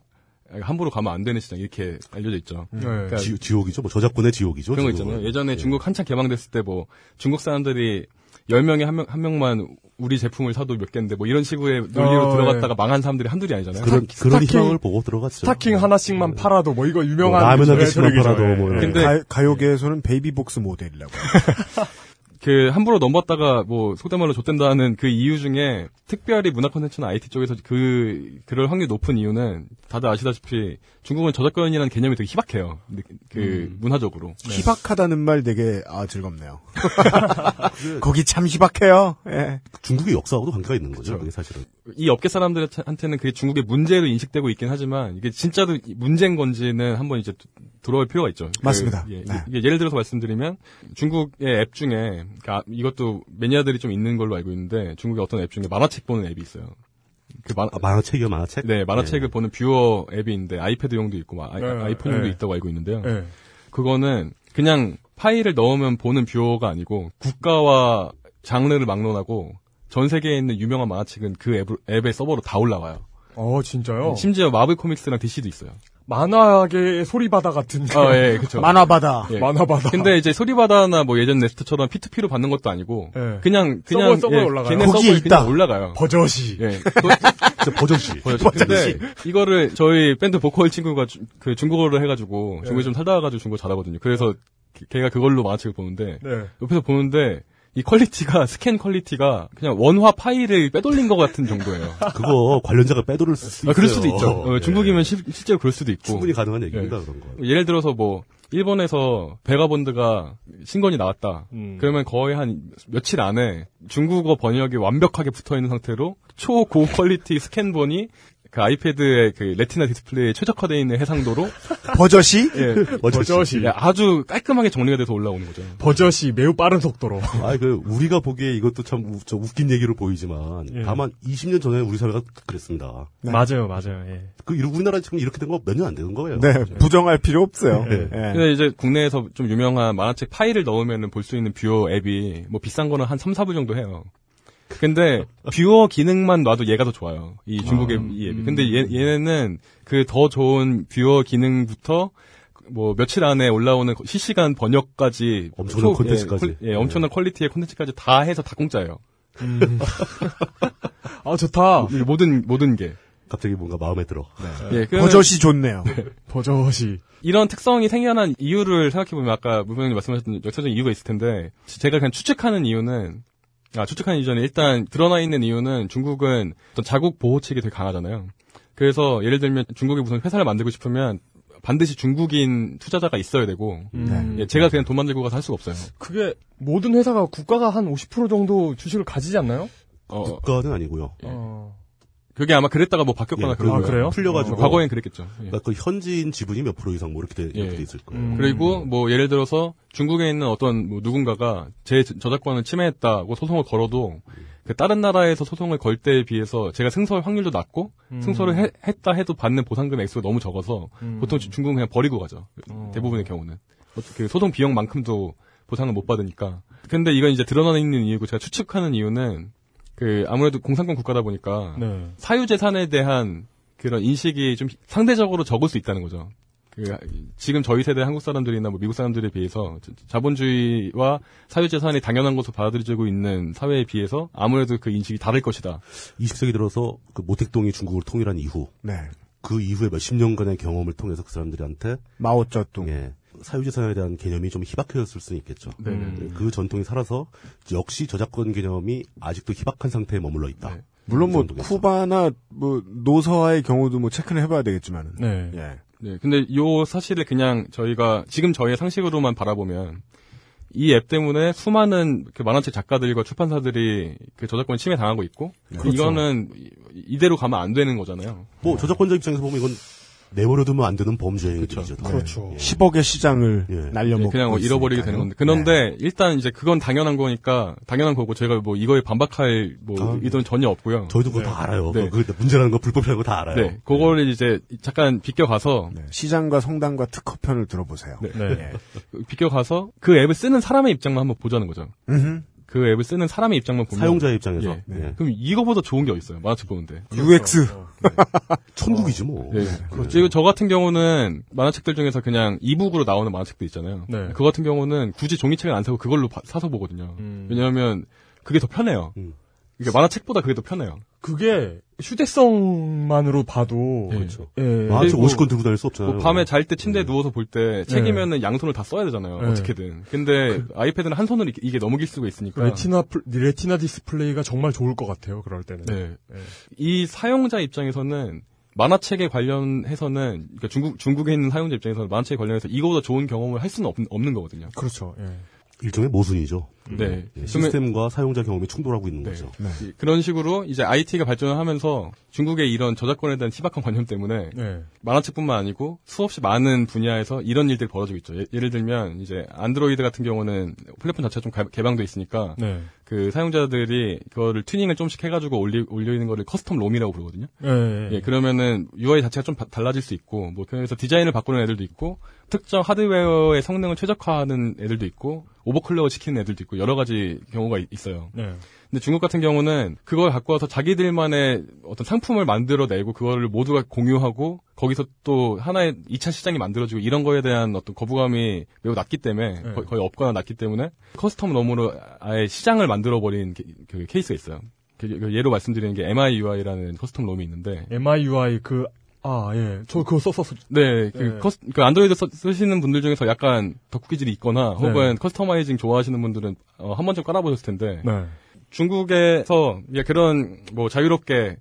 함부로 가면 안 되는 시장 이렇게 알려져 있죠. 그러니까 지, 지옥이죠. 뭐 저작권의 지옥이죠. 그런 거. 있잖아요. 예전에 예. 중국 한창 개방됐을 때 뭐 중국 사람들이 10명에 한 명, 한 명만 우리 제품을 사도 몇 개인데 뭐 이런 식의 논리로 어, 들어갔다가 예. 망한 사람들이 한둘이 아니잖아요. 그런 스타- 그런 스타킹- 희망을 보고 들어갔죠. 스타킹 하나씩만 팔아도 뭐 이거 유명한 뭐 라면 한그 개씩만. 팔아도 뭐 예. 근데- 가, 가요계에서는 베이비복스 모델이라고. 그 함부로 넘봤다가 뭐 속된 말로 좆된다는 그 이유 중에 특별히 문화 콘텐츠나 IT 쪽에서 그 그럴 확률이 높은 이유는 다들 아시다시피 중국은 저작권이라는 개념이 되게 희박해요. 그 음. 문화적으로. 희박하다는 말 되게 아 즐겁네요. 거기 참 희박해요. 예. 중국의 역사하고도 관계가 있는 거죠. 그게 사실은. 이 업계 사람들한테는 그게 중국의 문제로 인식되고 있긴 하지만 이게 진짜로 문제인 건지는 한번 이제 도- 돌아볼 필요가 있죠. 그, 맞습니다. 예, 네. 이게 예를 들어서 말씀드리면 중국의 앱 중에 그러니까 이것도 매니아들이 좀 있는 걸로 알고 있는데 중국의 어떤 앱 중에 만화책 보는 앱이 있어요. 그 만, 아, 만화책이요, 만화책? 네, 만화책을 보는 뷰어 앱이 있는데 아이패드용도 있고 막 네, 아이, 폰용도 네. 있다고 알고 있는데요. 네. 그거는 그냥 파일을 넣으면 보는 뷰어가 아니고 국가와 장르를 막론하고 전 세계에 있는 유명한 만화책은 그 앱, 앱의 서버로 다 올라와요. 어, 진짜요? 심지어 마블 코믹스랑 DC도 있어요. 만화계의 소리바다 같은. 아, 예, 그쵸. 만화바다. 예. 만화바다. 근데 이제 소리바다나 뭐 예전 냅스터처럼 P2P로 받는 것도 아니고 예. 그냥 그냥 서버에 예, 올라가요. 걔네 거기에 서버에 있다. 그냥 올라가요. 버젓이. 예. 버젓이. 버젓이. 근데 이거를 저희 밴드 보컬 친구가 주- 그 중국어를 해가지고 중국에 예. 좀 살다 와가지고 중국어 잘하거든요. 그래서 걔- 걔가 그걸로 만화책을 보는데 네. 옆에서 보는데 이 quality가 스캔 quality가 그냥 원화 파일을 빼돌린 것 같은 정도예요. 그거 관련자가 빼돌릴 수 있어요. 아, 그럴 수도 있죠. 어, 예. 중국이면 실, 실제로 그럴 수도 있고. 충분히 가능한 얘기입니다, 그런 거. 예를 들어서 뭐 일본에서 베가본드가 신건이 나왔다. 음. 그러면 거의 한 며칠 안에 중국어 번역이 완벽하게 붙어 있는 상태로 초고 quality 스캔본이 그 아이패드의 그 레티나 디스플레이에 최적화되어 있는 해상도로 버젓이? 예, 버젓이. 예, 아주 깔끔하게 정리가 돼서 올라오는 거죠. 버젓이 매우 빠른 속도로. 아, 그 우리가 보기에 이것도 참 우, 저 웃긴 얘기로 보이지만 예. 다만 20년 전에 우리 사회가 그랬습니다. 맞아요, 맞아요. 예. 그 우리나라 지금 이렇게 된 거 몇 년 안 되는 거예요. 네, 부정할 필요 없어요. 네. 예. 근데 이제 국내에서 좀 유명한 만화책 파일을 넣으면 볼 수 있는 뷰어 앱이 뭐 비싼 거는 한 3, 4불 정도 해요. 근데 뷰어 기능만 놔도 얘가 더 좋아요. 이 중국의 이 앱이. 근데 얘, 얘네는 그 더 좋은 뷰어 기능부터 뭐 며칠 안에 올라오는 실시간 번역까지 엄청난 초- 콘텐츠까지. 예, 퀄- 예, 엄청난 quality의 콘텐츠까지 다 해서 다 공짜예요. 아, 좋다. 이 모든 모든 게. 갑자기 뭔가 마음에 들어. 예, 그러면- 버젓이 좋네요. 버젓이. 이런 특성이 생겨난 이유를 생각해보면 아까 무병님 말씀하셨던 역사적인 이유가 있을 텐데 제가 그냥 추측하는 이유는 아 추측하는 이전에 일단 드러나 있는 이유는 중국은 어떤 자국 보호책이 되게 강하잖아요. 그래서 예를 들면 중국이 무슨 회사를 만들고 싶으면 반드시 중국인 투자자가 있어야 되고 음. 예, 제가 그냥 돈 만들고 가서 할 수가 없어요. 그게 모든 회사가 국가가 한 50% 정도 주식을 가지지 않나요? 어, 국가는 아니고요. 어. 그게 아마 그랬다가 뭐 바뀌었거나 예, 그런 아, 거예요. 그래요? 풀려가지고. 어, 과거엔 그랬겠죠. 예. 그러니까 그 현지인 지분이 몇 프로 이상 뭐 이렇게 돼, 이렇게 예. 돼 있을 거예요. 음. 그리고 뭐 예를 들어서 중국에 있는 어떤 뭐 누군가가 제 저작권을 침해했다고 소송을 걸어도 그 다른 나라에서 소송을 걸 때에 비해서 제가 승소할 확률도 낮고 음. 승소를 해- 했다 해도 받는 보상금 액수가 너무 적어서 음. 보통 주- 중국은 그냥 버리고 가죠. 어. 대부분의 경우는 그 소송 비용만큼도 보상을 못 받으니까. 근데 이건 이제 드러나 있는 이유고 제가 추측하는 이유는 그 아무래도 공산권 국가다 보니까 네. 사유재산에 대한 그런 인식이 좀 상대적으로 적을 수 있다는 거죠. 그 지금 저희 세대 한국 사람들이나 뭐 미국 사람들에 비해서 자- 자본주의와 사유재산이 당연한 것으로 받아들여지고 있는 사회에 비해서 아무래도 그 인식이 다를 것이다. 20세기 들어서 그 모택동이 중국을 통일한 이후 네. 그 이후에 몇십 년간의 경험을 통해서 그 사람들한테 마오쩌둥. 예, 사유재산에 대한 개념이 좀 희박해졌을 수는 있겠죠. 네네. 그 전통이 살아서 역시 저작권 개념이 아직도 희박한 상태에 머물러 있다. 물론 뭐. 쿠바나 뭐 노서와의 경우도 뭐 체크는 해봐야 되겠지만은. 네. 예. 네, 근데 요 사실을 그냥 저희가 지금 저희의 상식으로만 바라보면 이 앱 때문에 수많은 그 만화책 작가들과 출판사들이 그 저작권 침해 당하고 있고 그렇죠. 이거는 이- 이대로 가면 안 되는 거잖아요. 뭐 저작권자 입장에서 보면 이건 내버려두면 안 되는 범죄 행위죠. 그렇죠. 10억의 시장을 날려먹고 네, 그냥 뭐 잃어버리게 되는 건데. 그런데 일단 이제 그건 당연한 거니까 당연한 거고 제가 뭐 이거에 반박할 뭐 아, 의도는 전혀 없고요. 저희도 그거 다 알아요. 네. 그 문제라는 거 불법이라는 거 다 알아요. 네, 그거를 이제 잠깐 비껴가서 네. 시장과 성당과 특허 편을 들어보세요. 네. 예. 비껴가서 그 앱을 쓰는 사람의 입장만 한번 보자는 거죠. 음흠. 그 앱을 쓰는 사람의 입장만 보면 사용자의 입장에서. 예. 네. 그럼 이거보다 좋은 게 어딨어요? 만화책 보는데. UX. 천국이지 뭐. 예. 그리고 저 같은 경우는 만화책들 중에서 그냥 이북으로 나오는 만화책도 있잖아요. 네. 그거 같은 경우는 굳이 종이책을 안 사고 그걸로 바- 사서 보거든요. 음. 왜냐하면 그게 더 편해요. 이게 만화책보다 그게 더 편해요. 그게 휴대성만으로 봐도 그렇죠. 예. 만화책 50권 들고 다닐 수 없잖아요. 뭐 밤에 잘 때 침대에 누워서 볼 때 책이면은 양손을 다 써야 되잖아요. 네. 어떻게든. 근데 아이패드는 한 손으로 이게- 넘길 수가 있으니까. 레티나 플- 레티나 디스플레이가 정말 좋을 것 같아요. 그럴 때는. 네. 예. 이 사용자 입장에서는 만화책에 관련해서는 그러니까 중국 중국에 있는 사용자 입장에서는 만화책에 관련해서 이거보다 좋은 경험을 할 수는 없, 없는 거거든요. 그렇죠. 예. 일종의 모순이죠. 네. 예, 시스템과 사용자 경험이 충돌하고 있는 네. 거죠. 이- 그런 식으로 이제 IT가 발전을 하면서 중국의 이런 저작권에 대한 희박한 관념 때문에 네. 만화책뿐만 아니고 수없이 많은 분야에서 이런 일들이 벌어지고 있죠. 예, 를 들면 이제 안드로이드 같은 경우는 플랫폼 자체가 좀 가- 개방돼 있으니까 네. 그 사용자들이 그거를 튜닝을 좀씩 해가지고 올리, 올려 있는 거를 custom ROM이라고 부르거든요. 예, 그러면은 UI 자체가 좀 바- 달라질 수 있고, 뭐, 그래서 디자인을 바꾸는 애들도 있고, 특정 하드웨어의 성능을 최적화하는 애들도 있고, overclock을 시키는 애들도 있고, 여러 가지 경우가 이- 있어요. 네. 근데 중국 같은 경우는 그걸 갖고 와서 자기들만의 어떤 상품을 만들어내고, 그거를 모두가 공유하고, 거기서 또 하나의 2차 시장이 만들어지고, 이런 거에 대한 어떤 거부감이 매우 낮기 때문에, 네. 거의, 거의 없거나 낮기 때문에, custom ROM으로 아예 시장을 만들어버린 게- 그 케이스가 있어요. 그- 그 예로 말씀드리는 게 MIUI라는 커스텀 롬이 있는데, MIUI 그, 아, 예. 저 그거 썼었, 네, 그, 네. 커스, 그 안드로이드 써- 쓰시는 분들 중에서 약간 덕후 기질이 있거나 혹은 네. customizing 좋아하시는 분들은 어, 한 번쯤 깔아보셨을 텐데 네. 중국에서 이제 그런 뭐 자유롭게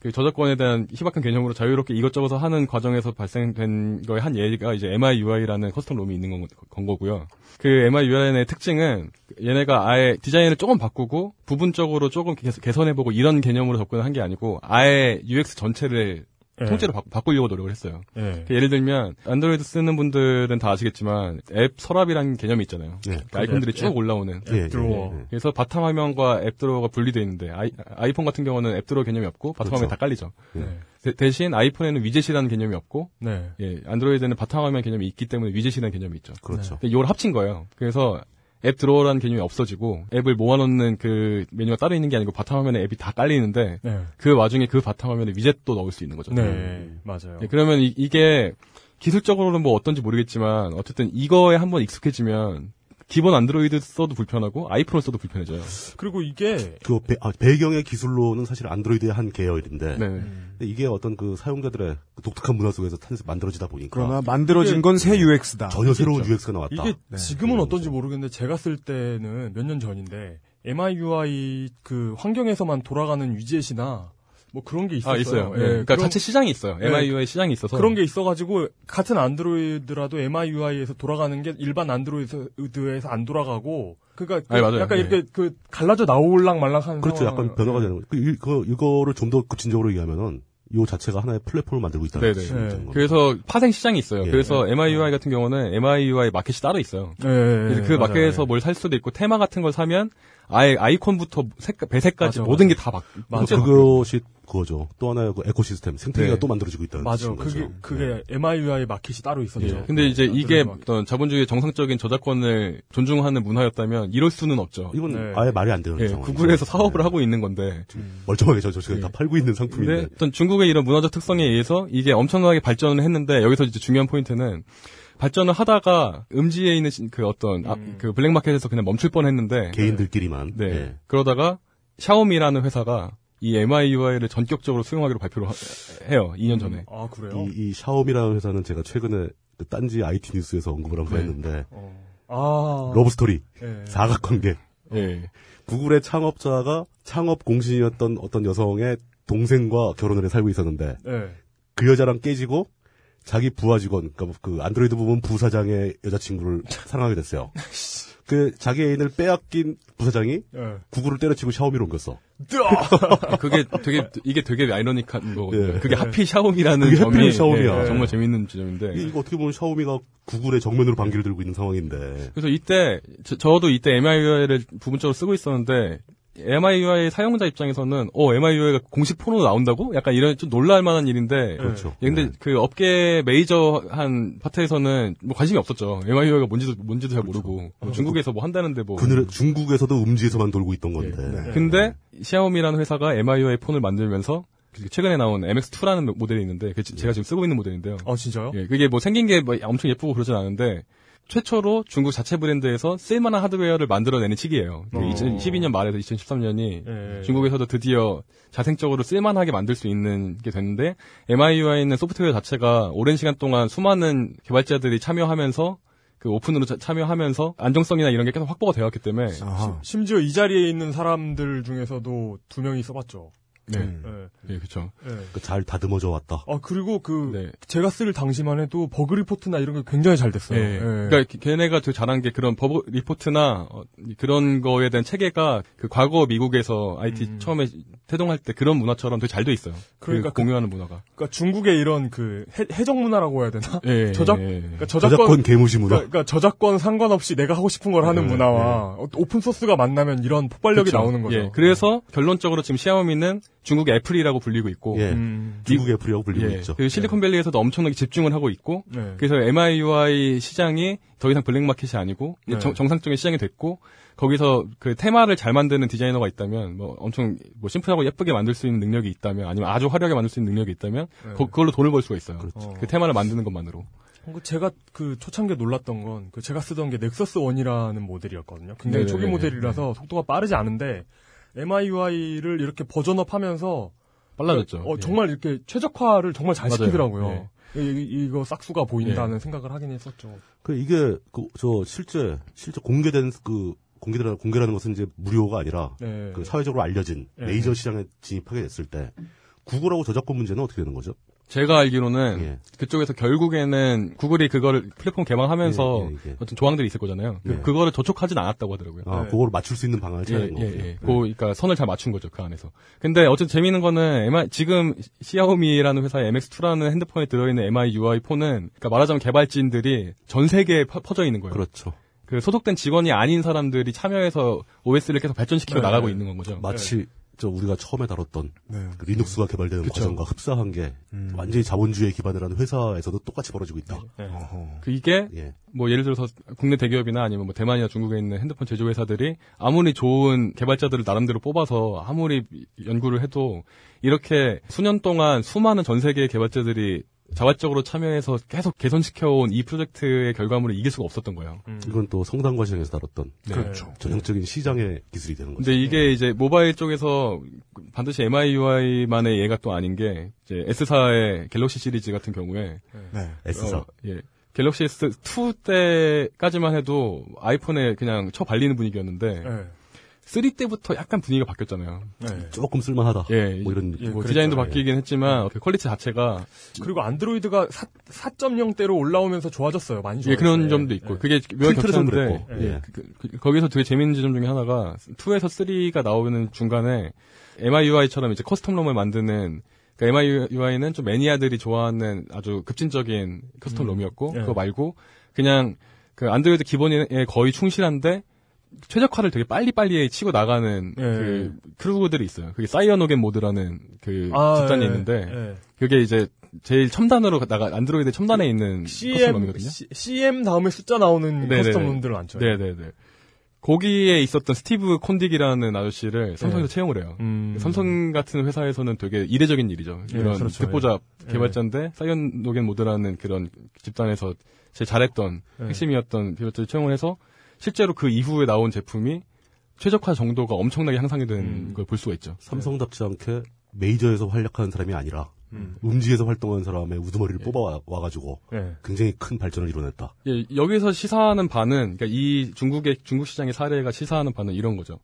그 저작권에 대한 희박한 개념으로 자유롭게 이것저것 하는 과정에서 발생된 거의 한 예가 이제 MIUI라는 커스텀 롬이 있는 건, 건 거고요. 그 MIUI의 특징은 얘네가 아예 디자인을 조금 바꾸고 부분적으로 조금 개- 개선해보고 이런 개념으로 접근을 한 게 아니고 아예 UX 전체를 예. 통째로 바, 바꾸려고 노력을 했어요. 예. 그 예를 들면 안드로이드 쓰는 분들은 다 아시겠지만 앱 서랍이라는 개념이 있잖아요. 예. 그 아이콘들이 앱, 쭉 앱. 올라오는. 예, 예, drawer. 예, 예. 그래서 바탕 화면과 앱 drawer가 분리되어 있는데 아이, 아이폰 같은 경우는 앱 drawer 개념이 없고 바탕 그렇죠. 화면 다 깔리죠. 네. 대, 대신 아이폰에는 위젯이라는 개념이 없고 네. 예, 안드로이드는 바탕 화면 개념이 있기 때문에 위젯이라는 개념이 있죠. 그렇죠. 이걸 합친 거예요. 그래서 앱 드로어라는 개념이 없어지고 앱을 모아놓는 그 메뉴가 따로 있는 게 아니고 바탕 화면에 앱이 다 깔리는데 네. 그 와중에 그 바탕 화면에 위젯도 넣을 수 있는 거죠. 네. 맞아요. 예, 그러면 이, 게 기술적으로는 뭐 어떤지 모르겠지만 어쨌든 이거에 한번 익숙해지면 기본 안드로이드 써도 불편하고 아이폰을 써도 불편해져요. 그리고 이게 그 배, 아, 배경의 기술로는 사실 안드로이드의 한 계열인데 네. 근데 이게 어떤 그 사용자들의 그 독특한 문화 속에서 탄, 만들어지다 보니까 그러나 만들어진 건 새 UX다. 전혀 새로운 UX가 나왔다. 이게 지금은 어떤지 모르겠는데 제가 쓸 때는 몇 년 전인데 MIUI 그 환경에서만 돌아가는 위젯이나 뭐 그런 게 있었어요. 아, 있어요. 예. 예, 그러니까 그런- 자체 시장이 있어요. 예. MIUI 시장이 있어서. 그런 게 있어가지고 같은 안드로이드라도 MIUI에서 돌아가는 게 일반 안드로이드에서 안 돌아가고 그러니까 그 아니, 맞아요. 약간 예. 이렇게 그 갈라져 나올랑 말랑한 그렇죠. 상황. 약간 변화가 되는 거예요. 그, 이, 그, 이거를 좀 더 구체적으로 얘기하면은 요 자체가 하나의 플랫폼을 만들고 있다는 네네. 뜻이 되는 겁니다. 그래서 파생 시장이 있어요. 예. 그래서 MIUI 같은 경우는 MIUI 마켓이 따로 있어요. 예, 예, 그래서 그 맞아요. 마켓에서 뭘 살 수도 있고 테마 같은 걸 사면 아예 아이콘부터 색깔, 배색까지 맞아, 모든 맞아. 게다 막. 그래서 그것이 그거죠. 또 하나의 그 에코시스템 생태계가 네. 또 만들어지고 있다는 맞아. 뜻인 거죠. 그게 그게 MIUI 마켓이 따로 있었죠. 예. 근데 이제 이게 어떤 자본주의의 정상적인 저작권을 존중하는 문화였다면 이럴 수는 없죠. 이건 네. 아예 말이 안 되는 예, 상황이죠. 구글에서 사업을 하고 있는 건데 멀쩡하게 저, 저, 저, 다 팔고 있는 상품인데. 어떤 중국의 이런 문화적 특성에 의해서 이게 엄청나게 발전을 했는데 여기서 이제 중요한 포인트는 발전을 하다가 음지에 있는 신- 그 어떤 아, 그 블랙마켓에서 그냥 멈출 뻔했는데 개인들끼리만. 네. 예. 그러다가 샤오미라는 회사가 이 MIUI를 전격적으로 수용하기로 발표를 하- 해요. 2년 전에. 아 그래요? 이, 이 샤오미라는 회사는 제가 최근에 그 딴지 IT 뉴스에서 언급을 한번 네. 했는데 아 러브스토리 예. 사각관계 예. 구글의 창업자가 창업 공신이었던 어떤 여성의 동생과 결혼을 해 살고 있었는데 예. 그 여자랑 깨지고 자기 부하 직원 그러니까 그 안드로이드 부분 부사장의 여자친구를 사랑하게 됐어요. 그 자기 애인을 빼앗긴 부사장이 예. 구글을 때려치고 샤오미로 옮겼어. 그게 되게 이게 되게 아이러니한 거거든요. 예. 그게 하필 샤오미라는 그게 점이 하필 샤오미야. 예, 정말 재밌는 지점인데. 이거 어떻게 보면 샤오미가 구글의 정면으로 반기를 들고 있는 상황인데. 그래서 이때 저, 도 이때 MIUI를 부분적으로 쓰고 있었는데 MIUI 사용자 입장에서는 어 MIUI가 공식 폰으로 나온다고? 약간 이런 좀 놀랄 만한 일인데. 그렇죠. 예, 근데 그 업계 메이저 한 파트에서는 뭐 관심이 없었죠. MIUI가 뭔지도 뭔지도 잘 모르고 뭐 중국에서 뭐 한다는데 뭐. 그늘 중국에서도 음지에서만 돌고 있던 건데. 네. 근데 샤오미라는 회사가 MIUI 폰을 만들면서 그 최근에 나온 MX2라는 모델이 있는데 제가 지금 쓰고 있는 모델인데요. 아 진짜요? 예, 그게 뭐 생긴 게 뭐 엄청 예쁘고 그러진 않은데 최초로 중국 자체 브랜드에서 쓸만한 하드웨어를 만들어내는 시기예요. 어. 2012년 말에서 2013년이 예. 중국에서도 드디어 자생적으로 쓸만하게 만들 수 있는 게 됐는데 MIUI는 소프트웨어 자체가 오랜 시간 동안 수많은 개발자들이 참여하면서 그 오픈으로 자- 참여하면서 안정성이나 이런 게 계속 확보가 되었기 때문에 심지어 이 자리에 있는 사람들 중에서도 두 명이 써봤죠. 네. 예. 예, 그렇죠. 예. 그잘 다듬어져 왔다. 아 그리고 그 네. 제가 쓸 당시만 해도 버그 리포트나 이런 게 굉장히 잘 됐어요. 예. 예. 그러니까 걔네가 되게 잘한 게 그런 버그 리포트나 어, 그런 거에 대한 체계가 그 과거 미국에서 IT 처음에 태동할 때 그런 문화처럼 되게 잘 돼 있어요. 그러니까 그 공유하는 문화가. 그러니까 중국의 이런 그 해, 해적 문화라고 해야 되나? 예, 저작 예, 예. 그러니까 저작권, 저작권 개무시 문화. 그러니까, 그러니까 저작권 상관없이 내가 하고 싶은 걸 하는 예, 문화와 어, open source가 만나면 이런 폭발력이 그쵸. 나오는 거죠. 예, 그래서 결론적으로 지금 샤오미는 중국 애플이라고 불리고 있고, 예. 음. 중국 애플이라고 불리고 예, 있죠. 그 실리콘밸리에서도 엄청나게 집중을 하고 있고, 네. 그래서 MIUI 시장이 더 이상 블랙마켓이 아니고 네. 정, 정상적인 시장이 됐고, 거기서 그 테마를 잘 만드는 디자이너가 있다면, 뭐 엄청 뭐 심플하고 예쁘게 만들 수 있는 능력이 있다면, 아니면 아주 화려하게 만들 수 있는 능력이 있다면, 네. 거- 그걸로 돈을 벌 수가 있어요. 그렇죠. 그 테마를 만드는 것만으로. 그 제가 그 초창기에 놀랐던 건 그 제가 쓰던 게 넥서스 1이라는 모델이었거든요. 굉장히 네네네. 초기 모델이라서 속도가 빠르지 않은데 MIUI를 이렇게 버전업하면서 빨라졌죠. 어, 예. 정말 이렇게 최적화를 정말 잘 맞아요. 시키더라고요. 예. 이, 거 싹수가 보인다는 생각을 하긴 했었죠. 그 이게 그 저 실제 실제 공개된 그 공개라는 공개라는 것은 이제 무료가 아니라 네. 그 사회적으로 알려진 네. 메이저 시장에 진입하게 됐을 때 구글하고 저작권 문제는 어떻게 되는 거죠? 제가 알기로는 예. 그쪽에서 결국에는 구글이 그거를 플랫폼 개방하면서 예, 예, 예. 어떤 조항들이 있을 거잖아요. 예. 그, 거를 저촉하진 않았다고 하더라고요. 아, 그걸 맞출 수 있는 방안을 예, 찾는 예, 거군요. 예. 그, 그러니까 선을 잘 맞춘 거죠, 그 안에서. 근데 어쨌든 재미있는 거는 MI, 지금 시아오미라는 회사의 MX2라는 핸드폰에 들어있는 MIUI 폰은, 그러니까 말하자면 개발진들이 전 세계에 퍼, 져 있는 거예요. 그렇죠. 그 소속된 직원이 아닌 사람들이 참여해서 OS를 계속 발전시키고 네. 나가고 있는 건 거죠. 마치 저 우리가 처음에 다뤘던 네. 그 리눅스가 개발되는 그쵸. 과정과 흡사한 게 완전히 자본주의에 기반을 하는 회사에서도 똑같이 벌어지고 있다. 네. 어허. 그 이게 예. 뭐 예를 들어서 국내 대기업이나 아니면 뭐 대만이나 중국에 있는 핸드폰 제조 회사들이 아무리 좋은 개발자들을 나름대로 뽑아서 아무리 연구를 해도 이렇게 수년 동안 수많은 전 세계의 개발자들이 자발적으로 참여해서 계속 개선시켜온 이 프로젝트의 결과물을 이길 수가 없었던 거예요. 이건 또 성당과 시장에서 다뤘던 네. 그렇죠. 전형적인 시장의 기술이 되는 거죠. 근데 이게 이제 모바일 쪽에서 반드시 MIUI만의 예가 또 아닌 게 이제 S사의 갤럭시 시리즈 같은 경우에 네. S사. 어, 예. 갤럭시 S2 때까지만 해도 아이폰에 그냥 쳐 발리는 분위기였는데 네. 3 때부터 약간 분위기가 바뀌었잖아요. 네. 조금 쓸만하다. 예, 뭐 이런 예, 뭐. 디자인도 예. 바뀌긴 했지만 그 퀄리티 자체가 그리고 안드로이드가 4, 4.0 대로 올라오면서 좋아졌어요. 많이 좋아졌어요. 예, 그런 점도 있고 그게 묘하게 필터에서는 겹쳤는데 그랬고. 예, 그, 그, 거기서 되게 재밌는 지점 중에 하나가 2에서 3가 나오는 중간에 MIUI처럼 이제 custom ROM을 만드는 그러니까 MIUI는 좀 매니아들이 좋아하는 아주 급진적인 custom 음. ROM이었고 예. 그거 말고 그냥 그 안드로이드 기본에 거의 충실한데 최적화를 되게 빨리빨리 치고 나가는 예. 그 crew들이 있어요. 그게 사이어노겐 모드라는 그 아, 집단이 예, 있는데 예. 그게 이제 제일 첨단으로 나가 안드로이드 첨단에 있는 custom CM, CM 다음에 숫자 나오는 네네네. custom ROM들 많죠. 네네네. 거기에 있었던 스티브 콘딕이라는 아저씨를 삼성에서 네. 채용을 해요. 음. 삼성 같은 회사에서는 되게 이례적인 일이죠. 예, 이런 그렇죠. 듣보잡 예. 개발자인데 사이어노겐 모드라는 그런 집단에서 제일 잘했던 예. 핵심이었던 개발자를 채용을 해서 실제로 그 이후에 나온 제품이 최적화 정도가 엄청나게 향상이 된 음. 걸 볼 수가 있죠. 삼성답지 않게 메이저에서 활약하는 사람이 아니라 음. 음지에서 활동하는 사람의 우두머리를 뽑아 와가지고 예. 굉장히 큰 발전을 이뤄냈다. 예, 여기서 시사하는 바는 그러니까 이 중국의 중국 시장의 사례가 시사하는 바는 이런 거죠.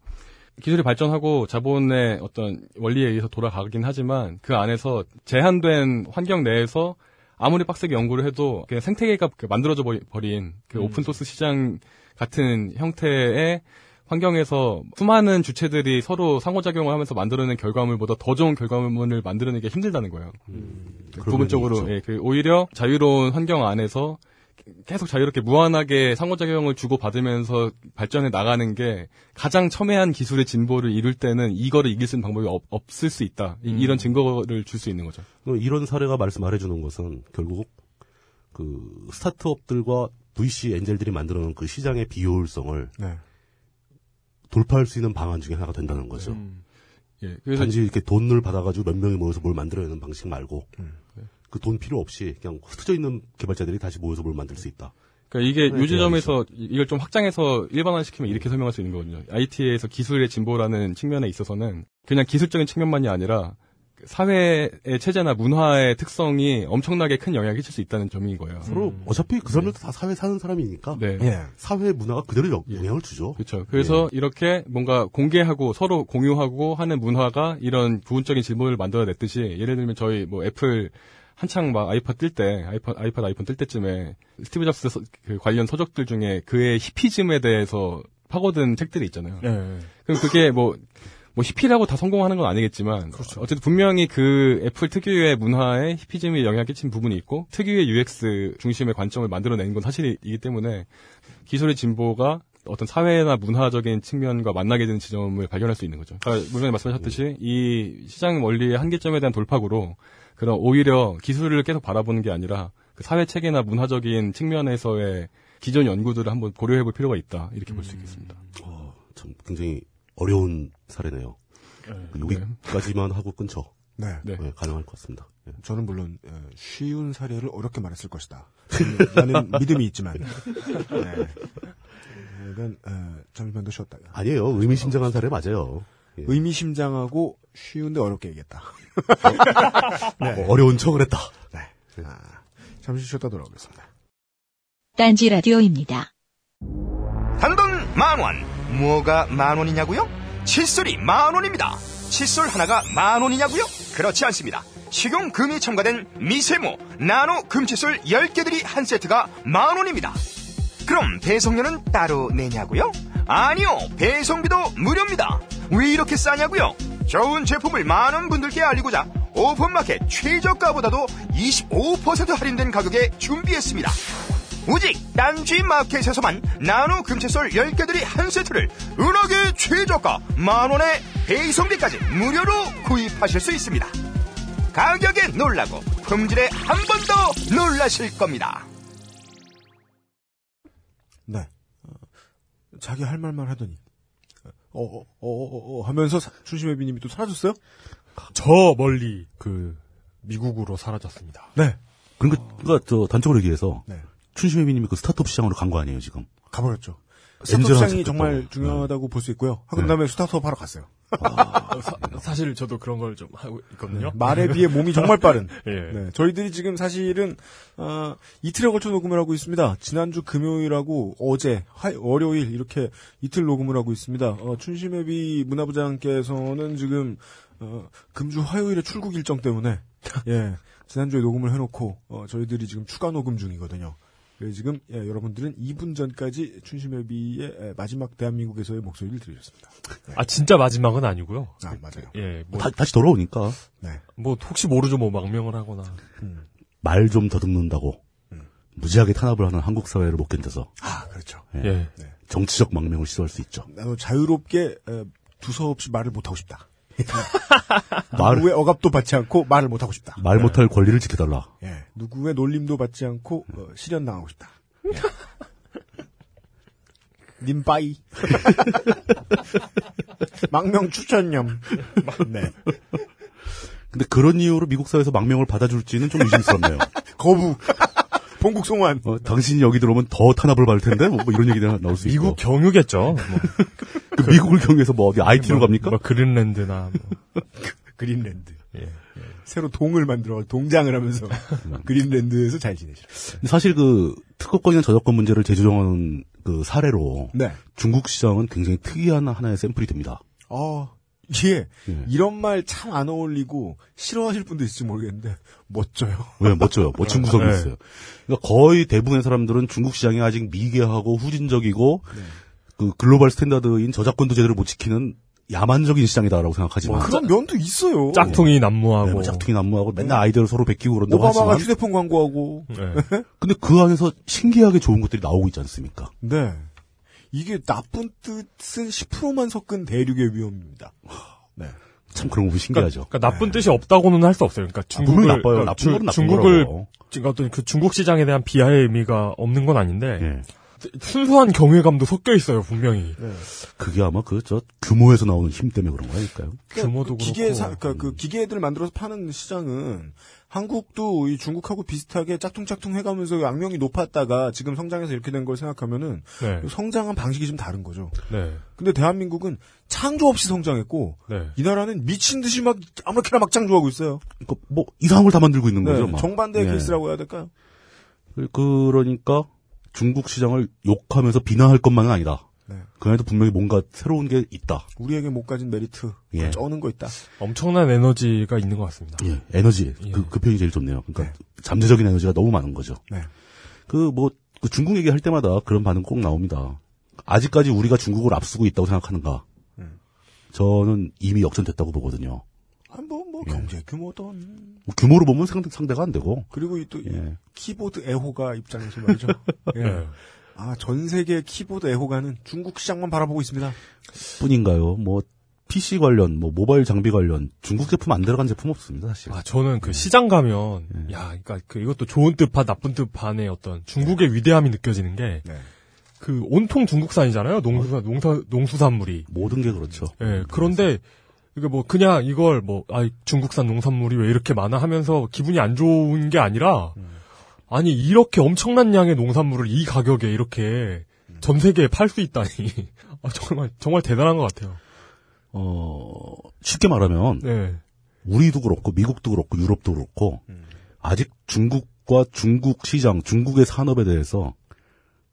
기술이 발전하고 자본의 어떤 원리에 의해서 돌아가긴 하지만 그 안에서 제한된 환경 내에서 아무리 빡세게 연구를 해도 그냥 생태계가 그 만들어져 버린 그 음. 오픈 소스 시장 같은 형태의 환경에서 수많은 주체들이 서로 상호작용을 하면서 만들어낸 결과물보다 더 좋은 결과물을 만들어내기 가 힘들다는 거예요. 그런 부분적으로 면이 있죠. 예, 그 오히려 자유로운 환경 안에서 계속 자유롭게 무한하게 상호작용을 주고 받으면서 발전해 나가는 게 가장 첨예한 기술의 진보를 이룰 때는 이거를 이길 수 있는 방법이 없, 없을 수 있다. 음. 이, 런 증거를 줄 수 있는 거죠. 어, 이런 사례가 말씀 말해주는 것은 결국 그 스타트업들과 VC 엔젤들이 만들어 놓은 그 시장의 비효율성을 네. 돌파할 수 있는 방안 중에 하나가 된다는 거죠. 예, 그래서 단지 이렇게 돈을 받아가지고 몇 명이 모여서 뭘 만들어내는 방식 말고 음. 그돈 필요 없이 그냥 흩어져 있는 개발자들이 다시 모여서 뭘 만들 수 있다. 그러니까 이게 네, 요 지점에서 이걸 좀 확장해서 일반화시키면 이렇게 설명할 수 있는 거거든요. IT에서 기술의 진보라는 측면에 있어서는 그냥 기술적인 측면만이 아니라 사회의 체제나 문화의 특성이 엄청나게 큰 영향을 끼칠 수 있다는 점인 거예요. 서로 어차피 그 사람들도 다 사회 사는 사람이니까 네. 사회 문화가 그대로 영- 영향을 주죠. 그렇죠. 그래서 이렇게 뭔가 공개하고 서로 공유하고 하는 문화가 이런 부분적인 질문을 만들어냈듯이 예를 들면 저희 뭐 애플 한창 막 아이팟 뜰 때, 아이팟, 아이팟 아이폰 뜰 때쯤에 스티브 잡스 서- 그 관련 서적들 중에 그의 히피즘에 대해서 파고든 책들이 있잖아요. 네. 그럼 그게 뭐, 뭐 히피라고 다 성공하는 건 아니겠지만 어쨌든 분명히 그 애플 특유의 문화에 히피즘이 영향을 끼친 부분이 있고 특유의 UX 중심의 관점을 만들어낸 건 사실이기 때문에 기술의 진보가 어떤 사회나 문화적인 측면과 만나게 되는 지점을 발견할 수 있는 거죠. 그러니까 물론 말씀하셨듯이 이 시장 원리의 한계점에 대한 돌파구로 그런 오히려 기술을 계속 바라보는 게 아니라 그 사회 체계나 문화적인 측면에서의 기존 연구들을 한번 고려해 볼 필요가 있다. 이렇게 볼수 있겠습니다. 어, 참 굉장히 어려운 사례네요. 여기까지만 하고 끊죠. 네. 가능할 것 같습니다. 예. 저는 물론 에, 쉬운 사례를 어렵게 말했을 것이다. 라는 믿음이 있지만 네. 이건 어, 잠시만 더 쉬었다. 아니에요. 의미심장한 사례 맞아요. 예. 의미심장하고 쉬운데 어렵게 얘기했다. 네. 어, 어려운 척을 했다. 네. 아, 잠시 쉬었다 돌아오겠습니다. 딴지 라디오입니다. 단돈 만 원. 뭐가 만 원이냐고요? 칫솔이 만 원입니다. 칫솔 하나가 만 원이냐고요? 그렇지 않습니다. 식용금이 첨가된 미세모 나노 금칫솔 10개들이 한 세트가 만 원입니다. 그럼 배송료는 따로 내냐고요? 아니요. 배송비도 무료입니다. 왜 이렇게 싸냐고요? 좋은 제품을 많은 분들께 알리고자 오픈마켓 최저가보다도 25% 할인된 가격에 준비했습니다. 오직 딴지 마켓에서만 나노 금채솔 10개들이 한 세트를 은하계 최저가 만원에 배송비까지 무료로 구입하실 수 있습니다. 가격에 놀라고 품질에 한 번 더 놀라실 겁니다. 네. 어, 자기 할 말만 하더니 어, 어, 어, 어, 어 하면서 사- 춘심회비님이 또 사라졌어요? 저 멀리 그 미국으로 사라졌습니다. 네. 그러니까, 그러니까 저 단적으로 얘기해서 네. 춘심혜비님이 그 스타트업 시장으로 간 거 아니에요 지금? 가버렸죠. 스타트업 시장이 정말 잡혔다고. 중요하다고 볼 수 있고요. 네. 그다음에 스타트업 하러 갔어요. 어, 사, 실 저도 그런 걸 좀 하고 있거든요. 네, 말에 비해 몸이 정말 빠른. 예. 네, 저희들이 지금 사실은 어, 이틀에 걸쳐 녹음을 하고 있습니다. 지난주 금요일하고 어제 화, 월요일 이렇게 이틀 녹음을 하고 있습니다. 어, 춘심회비 문화부장께서는 지금 어, 금주 화요일에 출국 일정 때문에 예 지난주에 녹음을 해놓고 어, 저희들이 지금 추가 녹음 중이거든요. 그래서 지금 예, 여러분들은 2분 전까지 춘심회비의 예, 마지막 대한민국에서의 목소리를 들으셨습니다. 아 진짜 마지막은 아니고요. 아 맞아요. 예, 뭐, 다, 다시 돌아오니까 네. 뭐 혹시 모르죠, 뭐 망명을 하거나. 말좀 더듬는다고 무지하게 탄압을 하는 한국 사회를 못 견뎌서 아 그렇죠. 예. 예. 정치적 망명을 시도할 수 있죠. 나도 자유롭게 에, 두서없이 말을 못 하고 싶다. 말- 누구의 억압도 받지 않고 말을 못하고 싶다. 말 못할 권리를 지켜달라. 예. 누구의 놀림도 받지 않고 어, 실현당하고 싶다. 예. 님빠이. 망명 추천념. 네. 근데 그런 이유로 미국 사회에서 망명을 받아줄지는 좀 의심스럽네요. 거부. 본국 송환. 어, 당신이 여기 들어오면 더 탄압을 받을 텐데 뭐, 뭐 이런 얘기가 나올 수 있고. 미국 경유겠죠. 뭐. 그 미국을 경유해서 뭐 어디 IT로 뭐, 갑니까? 뭐 그린랜드나 뭐. 그린랜드. 예. 새로 동을 만들어 동장을 하면서 그린랜드에서 잘 지내시라. 사실 그 특허권이나 저작권 문제를 재조정하는 그 사례로 네. 중국 시장은 굉장히 특이한 하나의 샘플이 됩니다. 어, 예. 이런 말 참 안 어울리고 싫어하실 분도 있을지 모르겠는데 멋져요. 왜 멋져요. 멋진 구석이 네. 있어요. 그러니까 거의 대부분의 사람들은 중국 시장이 아직 미개하고 후진적이고 네. 그 global standard인 저작권도 제대로 못 지키는 야만적인 시장이다라고 생각하지만 그런 면도 있어요. 짝퉁이 난무하고. 네, 뭐 짝퉁이 난무하고 맨날 아이디어를 서로 베끼고 그런다고 오바마가 하지만 휴대폰 광고하고. 네. 근데 그 안에서 신기하게 좋은 것들이 나오고 있지 않습니까? 네. 이게 나쁜 뜻은 10%만 섞은 대륙의 위엄입니다. 네. 참 그런 거 보면 신기하죠. 그러니까 나쁜 뜻이 없다고는 할 수 없어요. 그러니까 중국을 분명히 나빠요. 그러니까 나쁜 주- 중국을. 그러니까 어떤 그 중국 시장에 대한 비하의 의미가 없는 건 아닌데 예. 순수한 경외감도 섞여 있어요 분명히. 그게 아마 그 저 규모에서 나오는 힘 때문에 그런 거니까요. 규모도 그 기계 사. 그러니까 그 기계들 만들어서 파는 시장은 한국도 이 중국하고 비슷하게 짝퉁짝퉁 해가면서 악명이 높았다가 지금 성장해서 이렇게 된 걸 생각하면은 네. 성장한 방식이 좀 다른 거죠. 네. 근데 대한민국은 창조 없이 성장했고 네. 이 나라는 미친 듯이 막 아무렇게나 막 창조하고 있어요. 그러니까 뭐 이상한 걸 다 만들고 있는 네, 거죠. 막. 정반대의 예. 케이스라고 해야 될까요? 그러니까 중국 시장을 욕하면서 비난할 것만은 아니다. 네. 그 안에도 분명히 뭔가 새로운 게 있다. 우리에게 못 가진 메리트, 예. 쩌는 거 있다. 엄청난 에너지가 있는 것 같습니다. 예, 에너지. 예. 그, 그 표현이 제일 좋네요. 그러니까 잠재적인 에너지가 너무 많은 거죠. 네. 그 뭐, 그 중국 얘기할 때마다 그런 반응 꼭 나옵니다. 아직까지 우리가 중국을 앞서고 있다고 생각하는가? 음. 저는 이미 역전됐다고 보거든요. 아, 뭐, 뭐, 예. 경제 규모든. 뭐 규모로 보면 상대, 상대가 안 되고. 그리고 이 또, 이 예. 키보드 애호가 입장에서 말이죠. 예. 네. 아, 전 세계 키보드 애호가는 중국 시장만 바라보고 있습니다. 뿐인가요? 뭐, PC 관련, 뭐, 모바일 장비 관련, 중국 제품 안 들어간 제품 없습니다, 사실. 아 저는 그 시장 가면 야, 그러니까 그 이것도 좋은 뜻반 나쁜 뜻 반의 어떤 중국의 위대함이 느껴지는 게. 네. 그 온통 중국산이잖아요. 농수산 농사 농수산물이 모든 게 그렇죠. 예. 그런데 이게 뭐 그냥 이걸 뭐 아 중국산 농산물이 왜 이렇게 많아 하면서 기분이 안 좋은 게 아니라 아니 이렇게 엄청난 양의 농산물을 이 가격에 이렇게 전 세계에 팔 수 있다니 아, 정말 정말 대단한 것 같아요. 어, 쉽게 말하면, 네. 우리도 그렇고, 미국도 그렇고, 유럽도 그렇고, 아직 중국과 중국 시장, 중국의 산업에 대해서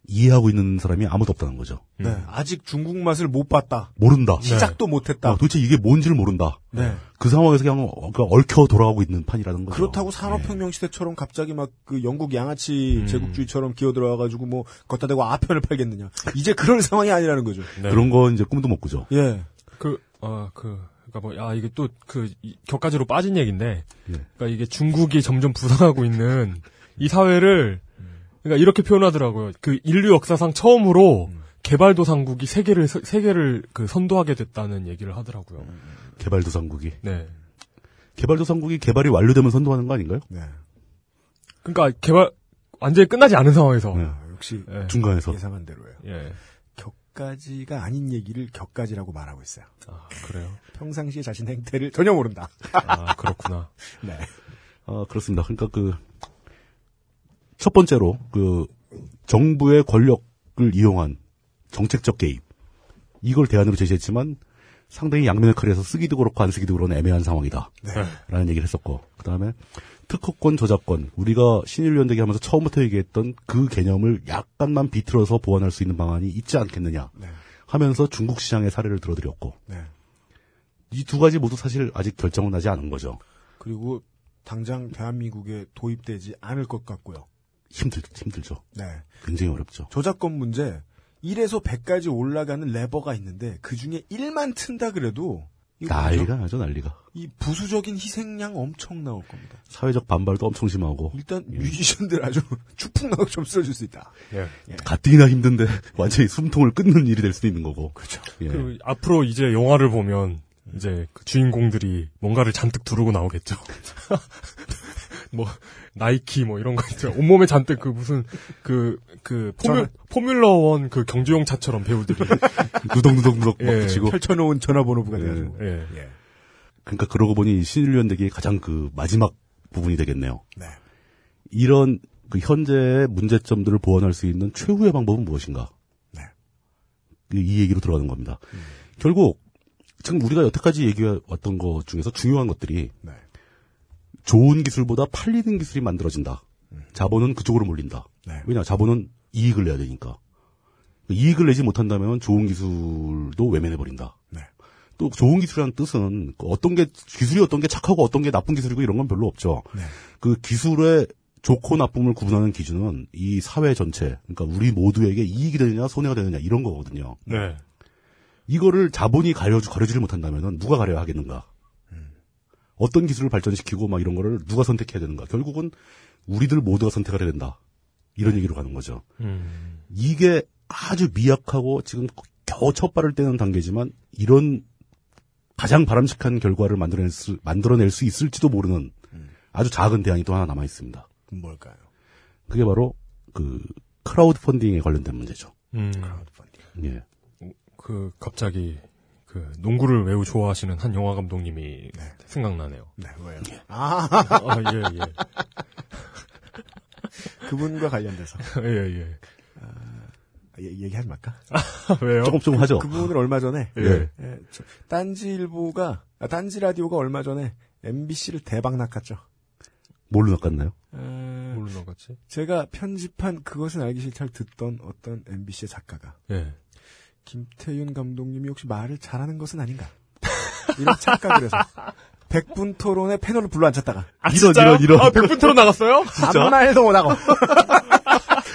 이해하고 있는 사람이 아무도 없다는 거죠. 네. 아직 중국 맛을 못 봤다. 모른다. 시작도 못 했다. 어, 도대체 이게 뭔지를 모른다. 네. 그 상황에서 그냥 어, 그냥 얽혀 돌아가고 있는 판이라는 거죠. 그렇다고 산업혁명 시대처럼 갑자기 막 그 영국 양아치 제국주의처럼 기어 들어와가지고 뭐 걷다 대고 아편을 팔겠느냐. 이제 그런 상황이 아니라는 거죠. 네. 그런 거 이제 꿈도 못 꾸죠. 예. 그, 아, 그, 그니까 뭐, 야, 이게 또, 그, 이- 격가지로 빠진 얘기인데, 예. 그니까 이게 중국이 점점 부상하고 있는 이 사회를, 그니까 이렇게 표현하더라고요. 그 인류 역사상 처음으로 개발도상국이 세계를, 서- 세계를 그 선도하게 됐다는 얘기를 하더라고요. 개발도상국이. 네. 개발도상국이 개발이 완료되면 선도하는 거 아닌가요? 네. 그니까 개발, 완전히 끝나지 않은 상황에서. 네. 아, 역시 예. 중간에서. 예상한 대로예요. 예. 격가지가 아닌 얘기를 격가지라고 말하고 있어요. 아, 그래요? 평상시에 자신 행태를 전혀 모른다. 아, 그렇구나. 네. 아, 그렇습니다. 그러니까 그, 첫 번째로 그 정부의 권력을 이용한 정책적 개입 이걸 대안으로 제시했지만 상당히 양면의 칼에서 쓰기도 그렇고 안 쓰기도 그런 애매한 상황이다. 라는 얘기를 했었고 그다음에 특허권 저작권 우리가 신일위원대기 하면서 처음부터 얘기했던 그 개념을 약간만 비틀어서 보완할 수 있는 방안이 있지 않겠느냐 하면서 중국 시장의 사례를 들어드렸고 네. 이두 가지 모두 사실 아직 결정은 나지 않은 거죠. 그리고 당장 대한민국에 도입되지 않을 것 같고요. 힘들 힘들죠. 네. 굉장히 어렵죠. 저작권 문제 1에서 100까지 올라가는 레버가 있는데 그 중에 1만 튼다 그래도 난리가? 나죠 난리가. 이 부수적인 희생양 엄청 나올 겁니다. 사회적 반발도 엄청 심하고 일단 뮤지션들 아주 추풍나고 좀 써줄 수 있다. 예. 가뜩이나 힘든데 완전히 숨통을 끊는 일이 될 수도 있는 거고. 그렇죠. 예. 그 앞으로 이제 영화를 보면 이제 그 주인공들이 뭔가를 잔뜩 두르고 나오겠죠. 뭐 나이키 뭐 이런 거 있죠. 온몸에 잔뜩 그 무슨 그 그 포뮬 저는- 포뮬러 원 그 경주용 차처럼 배우들이 누덕누덕누덕 막 예. 붙이고. 펼쳐놓은 전화번호부가 돼가지고. 예. 그러니까 그러고 보니 신일위원대기 가장 그 마지막 부분이 되겠네요. 네. 이런 그 현재의 문제점들을 보완할 수 있는 최후의 방법은 무엇인가? 네. 이, 이 얘기로 들어가는 겁니다. 음. 결국 지금 우리가 여태까지 얘기해 왔던 것 중에서 중요한 것들이 네. 좋은 기술보다 팔리는 기술이 만들어진다. 자본은 그쪽으로 몰린다. 네. 왜냐 자본은 이익을 내야 되니까. 이익을 내지 못한다면 좋은 기술도 외면해 버린다. 네. 또 좋은 기술이라는 뜻은 그 어떤 게 기술이 어떤 게 착하고 어떤 게 나쁜 기술이고 이런 건 별로 없죠. 네. 그 기술의 좋고 나쁨을 구분하는 기준은 이 사회 전체, 그러니까 우리 모두에게 이익이 되느냐 손해가 되느냐 이런 거거든요. 네. 이거를 자본이 가려주, 가려지를 못한다면 누가 가려야 하겠는가? 어떤 기술을 발전시키고 막 이런 거를 누가 선택해야 되는가? 결국은 우리들 모두가 선택을 해야 된다. 이런 얘기로 가는 거죠. 음. 이게 아주 미약하고 지금 겨우 첫 발을 떼는 단계지만 이런 가장 바람직한 결과를 만들어낼 수, 만들어낼 수 있을지도 모르는 아주 작은 대안이 또 하나 남아 있습니다. 뭘까요? 그게 바로 그 crowd funding에 관련된 문제죠. 음. 예. 그 갑자기 그 농구를 매우 좋아하시는 한 영화 감독님이 생각나네요. 네, 왜요? 아, 아, 예, 예. 그분과 관련돼서. 예, 예. 아, 얘- 얘기하지 말까? 왜요? 조금 좀 하죠. 그 분을 얼마 전에 예. 예, 저- 딴지 일보가 아, 딴지 라디오가 얼마 전에 MBC를 대박 낚았죠. 뭘로 낚았나요? 에, 뭘로 나갔지? 제가 편집한 그것은 알기 싫다를 듣던 어떤 MBC의 작가가 예. 김태윤 감독님이 혹시 말을 잘하는 것은 아닌가? 이런 착각을 해서 백분 토론의 패널을 불러 앉혔다가 아, 진짜요? 아, 백분 토론 나갔어요? 아무 말도 못 하고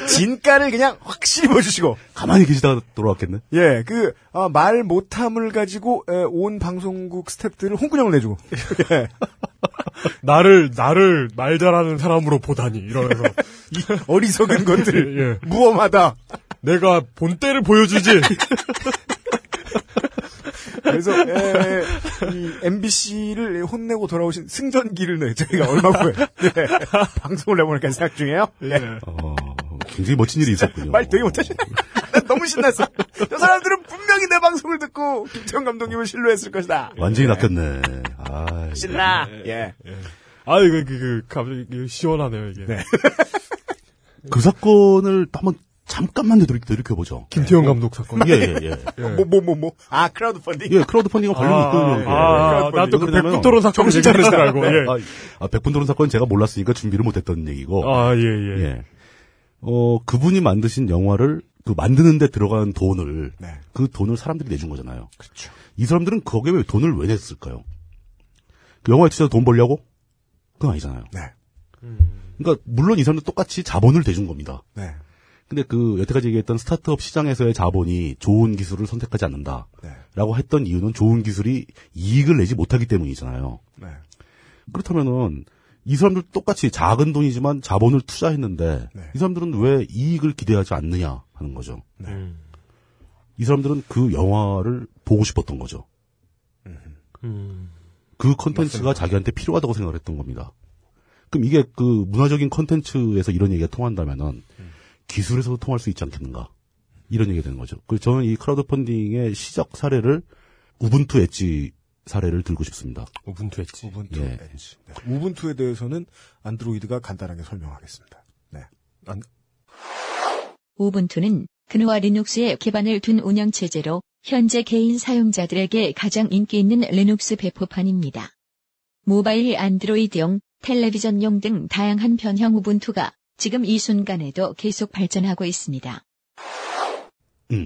진가를 그냥 확실히 보여주시고 가만히 계시다가 돌아왔겠네. 예, 그, 아, 말 못함을 가지고, 에, 온 방송국 스탭들을 홍군형을 내주고. 예. 나를 나를 말 잘하는 사람으로 보다니 이러면서 어리석은 것들. 예. 무엄하다. 내가 본때를 보여주지. 그래서, 에, 이 MBC를 혼내고 돌아오신 승전기를 내, 저희가 얼마 후에, 예, 방송을 내보니까 생각 중이에요. 예. 어, 굉장히 멋진 일이 있었군요. 말 되게 못하시네. 난 너무 신났어. 저 사람들은 분명히 내 방송을 듣고, 김태형 감독님을 신뢰했을 것이다. 완전히 낚였네. 아, 신나. 예. 아 이거 그, 그 갑자기 시원하네요 이게. 그 사건을 한번 잠깐만 되돌이, 되돌이켜보죠. 김태형 감독 사건. 예, 예, 예. 뭐, 뭐, 뭐, 뭐. 아, crowd funding. 예, crowd funding과 관련이 있거든요. 이게. 아, 나도 그 백분 토론 사건 정신 얘기하는 줄. 알고. 예. 아, 아, 백분 토론 사건 제가 몰랐으니까 준비를 못했던 얘기고. 아, 예, 예. 예. 어, 그분이 만드신 영화를 그 만드는데 들어간 돈을 네. 그 돈을 사람들이 내준 거잖아요. 그렇죠. 이 사람들은 거기에 왜 돈을 왜 냈을까요? 그 영화에 투자해서 돈 벌려고? 그건 아니잖아요. 네. 그러니까 물론 이 사람들 똑같이 자본을 대준 겁니다. 네. 근데 그 여태까지 얘기했던 스타트업 시장에서의 자본이 좋은 기술을 선택하지 않는다. 네. 라고 했던 이유는 좋은 기술이 이익을 내지 못하기 때문이잖아요. 네. 그렇다면은 이 사람들 똑같이 작은 돈이지만 자본을 투자했는데 네. 이 사람들은 왜 이익을 기대하지 않느냐 하는 거죠. 음. 이 사람들은 그 영화를 보고 싶었던 거죠. 음. 그 contents가 자기한테 필요하다고 생각을 했던 겁니다. 그럼 이게 그 문화적인 contents에서 이런 얘기가 통한다면은 기술에서도 통할 수 있지 않겠는가? 이런 얘기가 되는 거죠. 그래서 저는 이 crowd funding의 시작 사례를 우분투 엣지 사례를 들고 싶습니다. 우분투 엣지. 우분투 예. 엣지. 네. 우분투에 대해서는 안드로이드가 간단하게 설명하겠습니다. 네. 우분투는 그누와 리눅스에 기반을 둔 운영체제로 현재 개인 사용자들에게 가장 인기 있는 리눅스 배포판입니다. 모바일 안드로이드용, 텔레비전용 등 다양한 변형 우분투가 지금 이 순간에도 계속 발전하고 있습니다.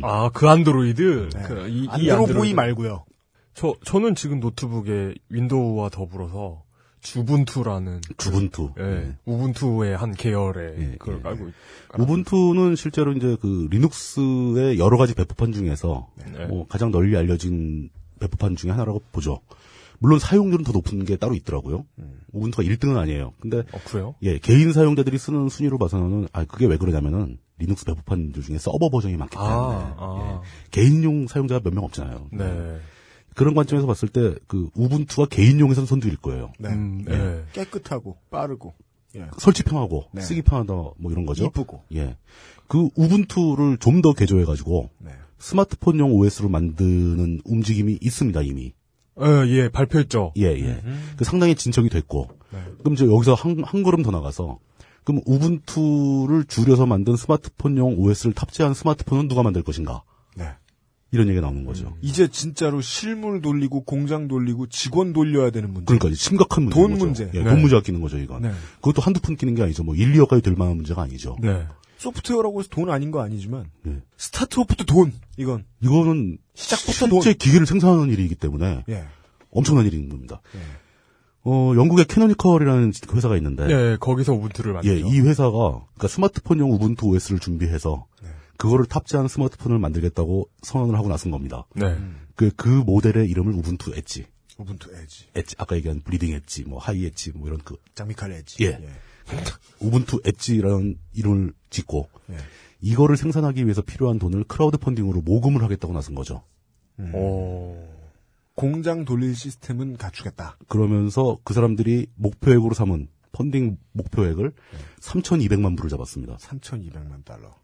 아, 그 안드로이드? 그 이, 이 안드로보이. 말고요. 저, 저는 지금 노트북에 윈도우와 더불어서 Xubuntu라는. Xubuntu. 예. Ubuntu의 한 계열의 그걸 깔고 있 Ubuntu는 실제로 이제 그 리눅스의 여러 가지 배포판 중에서 네. 뭐 가장 널리 알려진 배포판 중에 하나라고 보죠. 물론 사용률은 더 높은 게 따로 있더라고요. Ubuntu가 1등은 아니에요. 근데 어, 그래요? 예, 개인 사용자들이 쓰는 순위로 봐서는 아 그게 왜 그러냐면은 리눅스 배포판들 중에 서버 버전이 많기 때문에 아, 아. 예, 개인용 사용자가 몇 명 없잖아요. 네. 그런 관점에서 봤을 때 그 우분투가 개인용에선 선두일 거예요. 네. 음, 예. 네. 깨끗하고 빠르고 예. 설치 편하고 네. 쓰기 편하다 뭐 이런 거죠. 이쁘고. 예. 그 우분투를 좀 더 개조해 가지고 네. 스마트폰용 OS로 만드는 움직임이 있습니다, 이미. 예, 예, 발표했죠. 예, 예. 그 상당히 진척이 됐고. 네. 그럼 저 여기서 한, 한 걸음 더 나가서 그럼 우분투를 줄여서 만든 스마트폰용 OS를 탑재한 스마트폰은 누가 만들 것인가? 네. 이런 얘기가 나오는 거죠. 이제 진짜로 실물 돌리고 공장 돌리고 직원 돌려야 되는 문제. 그러니까 이제 심각한 문제. 돈 문제. 예, 네. 돈 문제가 끼는 거죠, 이건. 네. 그것도 한두 푼 끼는 게 아니죠. 뭐 1, 2억까지 될 만한 문제가 아니죠. 네. 소프트웨어라고 해서 돈 아닌 거 아니지만 네. 스타트업부터 돈 이건 이거는 시작부터 실제 기계를 생산하는 일이기 때문에 예. 엄청난 일인 겁니다. 어, 영국의 캐노니컬이라는 회사가 있는데 예, 거기서 우분투를 만들죠. 예, 이 회사가 그러니까 스마트폰용 우분투 OS를 준비해서 네. 그거를 탑재한 스마트폰을 만들겠다고 선언을 하고 나선 겁니다. 네. 그, 그 모델의 이름을 Ubuntu Edge. Ubuntu Edge. Edge, 아까 얘기한 bleeding edge, 뭐 하이 엣지, 뭐 이런 그 장미칼 엣지. 예. Ubuntu Edge라는 이름을 짓고 예. 이거를 생산하기 위해서 필요한 돈을 크라우드 펀딩으로 모금을 하겠다고 나선 거죠. 음. 어. 공장 돌릴 시스템은 갖추겠다. 그러면서 그 사람들이 목표액으로 삼은 펀딩 목표액을 3,200만 불을 잡았습니다. 3,200만 달러.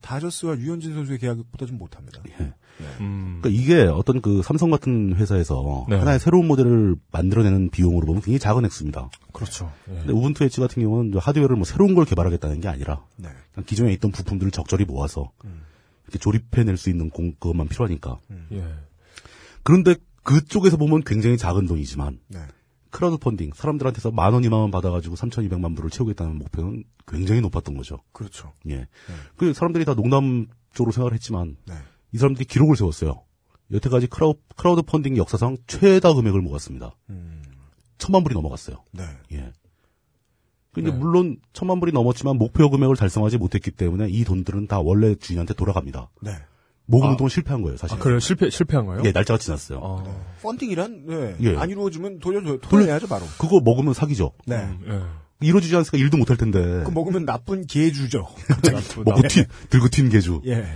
다저스와 유현진 선수의 계약보다 좀 못합니다. 예. 음. 그러니까 이게 어떤 그 삼성 같은 회사에서 네. 하나의 새로운 모델을 만들어내는 비용으로 보면 굉장히 작은 액수입니다. 그렇죠. 예. 근데 우분투 엣지 같은 경우는 하드웨어를 뭐 새로운 걸 개발하겠다는 게 아니라 네. 그냥 기존에 있던 부품들을 적절히 모아서 음. 이렇게 조립해낼 수 있는 공, 그것만 필요하니까. 예. 그런데 그쪽에서 보면 굉장히 작은 돈이지만 네. 크라우드 펀딩 사람들한테서 만 원, 이만 원 받아가지고 3,200만 불을 채우겠다는 목표는 굉장히 높았던 거죠. 그렇죠. 예. 그 사람들이 다 농담적으로 생각을 했지만 네. 이 사람들이 기록을 세웠어요. 여태까지 크라우, 크라우드 펀딩 역사상 최다 금액을 모았습니다. 천만 불이 넘어갔어요. 네. 예. 근데 물론 천만 불이 넘었지만 목표 금액을 달성하지 못했기 때문에 이 돈들은 다 원래 주인한테 돌아갑니다. 네. 모금 아. 운동은 실패한 거예요, 사실. 아, 그래요? 실패, 실패한 거예요? 예, 날짜가 지났어요. 펀딩이란 네. 예. 안 이루어지면 돌려줘 돌려내야죠 바로. 그거 먹으면 사기죠. 네. 이루어지지 않으니까 일도 못할 텐데. 그 먹으면 나쁜 개주죠. 갑자기. 먹고 튄, 들고 튄 개주. 예.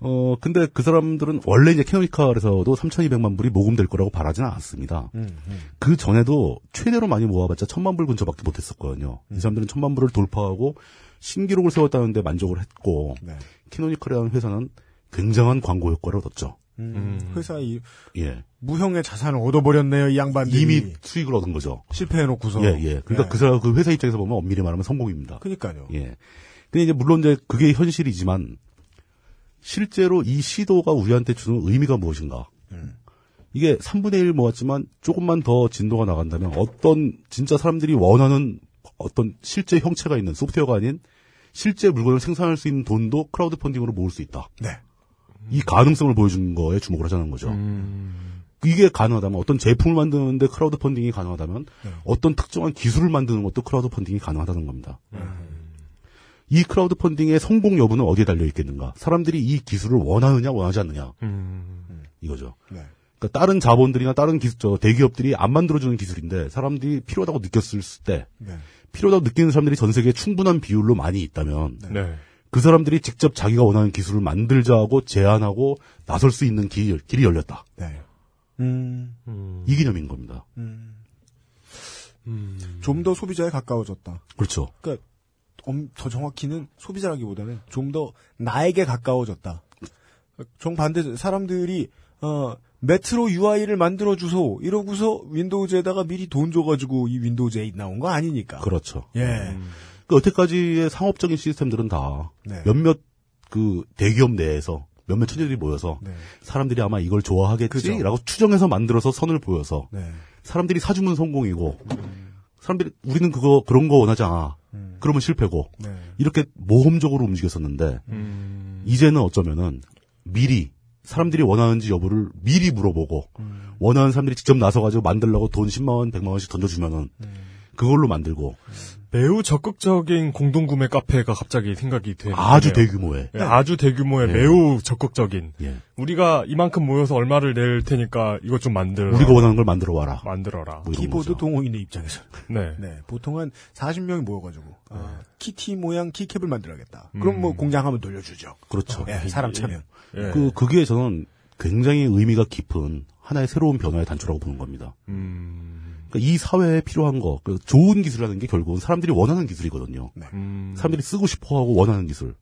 어, 근데 그 사람들은 원래 이제 캐노니컬에서도 3,200만 불이 모금될 거라고 바라지는 않았습니다. 음, 음. 그 전에도 최대로 많이 모아봤자 천만 불 근처밖에 못했었거든요. 음. 이 사람들은 천만 불을 돌파하고 신기록을 세웠다는데 만족을 했고, 네. 캐노니컬이라는 회사는 굉장한 광고 효과를 얻었죠. 음, 회사 이 예. 무형의 자산을 얻어버렸네요 이 양반들이. 이미 수익을 얻은 거죠. 실패해놓고서. 예, 예. 그러니까 예. 그 사람, 그 회사 입장에서 보면 엄밀히 말하면 성공입니다. 그니까요. 예. 근데 이제 물론 이제 그게 현실이지만 실제로 이 시도가 우리한테 주는 의미가 무엇인가? 이게 3분의 1 모았지만 조금만 더 진도가 나간다면 어떤 진짜 사람들이 원하는 어떤 실제 형체가 있는 소프트웨어가 아닌 실제 물건을 생산할 수 있는 돈도 크라우드 펀딩으로 모을 수 있다. 네. 이 가능성을 보여준 거에 주목을 하자는 거죠. 음. 이게 가능하다면 어떤 제품을 만드는데 크라우드 펀딩이 가능하다면 어떤 특정한 기술을 만드는 것도 크라우드 펀딩이 가능하다는 겁니다. 이 크라우드 펀딩의 성공 여부는 어디에 달려 있겠는가? 사람들이 이 기술을 원하느냐 원하지 않느냐 음. 이거죠. 네. 그러니까 다른 자본들이나 다른 기술, 저 대기업들이 안 만들어주는 기술인데 사람들이 필요하다고 느꼈을 때 네. 필요하다고 느끼는 사람들이 전 세계에 충분한 비율로 많이 있다면 네. 그 사람들이 직접 자기가 원하는 기술을 만들자고 제안하고 나설 수 있는 길, 길이 열렸다. 네. 음. 이 개념인 겁니다. 음. 좀 더 소비자에 가까워졌다. 그렇죠. 그러니까 엄- 더 정확히는 소비자라기보다는 좀 더 나에게 가까워졌다. 정반대 사람들이 어 메트로 UI를 만들어 주소 이러고서 윈도우즈에다가 미리 돈 줘가지고 이 윈도우즈 8 나온 거 아니니까. 그렇죠. 예. 그 여태까지의 상업적인 시스템들은 다 네. 몇몇 그 대기업 내에서 몇몇 천재들이 모여서 네. 사람들이 아마 이걸 좋아하겠지라고 그죠. 추정해서 만들어서 선을 보여서 네. 사람들이 사주면 성공이고 사람들이 우리는 그거 그런 거 원하지 않아. 그러면 실패고 네. 이렇게 모험적으로 움직였었는데 이제는 어쩌면은 미리 사람들이 원하는지 여부를 미리 물어보고 원하는 사람들이 직접 나서 가지고 만들려고 돈 10만 원, 100만 원씩 던져주면은 그걸로 만들고 매우 적극적인 공동구매 카페가 갑자기 생각이 되네요. 아주 대규모의. 예, 아주 대규모의 예. 매우 적극적인. 예. 우리가 이만큼 모여서 얼마를 낼 테니까 이것 좀 만들어. 우리가 원하는 걸 만들어 와라. 만들어라. 뭐 키보드 거죠. 동호인의 입장에서. 네. 네. 보통 한 40명이 모여가지고, 아, 키티 모양 keycap을 만들어야겠다. 음. 그럼 뭐 공장 하면 돌려주죠. 그렇죠. 예, 사람 차면. 예. 그 그게 저는 굉장히 의미가 깊은 하나의 새로운 변화의 단초라고 보는 겁니다. 음. 그러니까 이 사회에 필요한 거, 그 좋은 기술이라는 게 결국은 사람들이 원하는 기술이거든요. 음. 사람들이 쓰고 싶어하고 원하는 기술.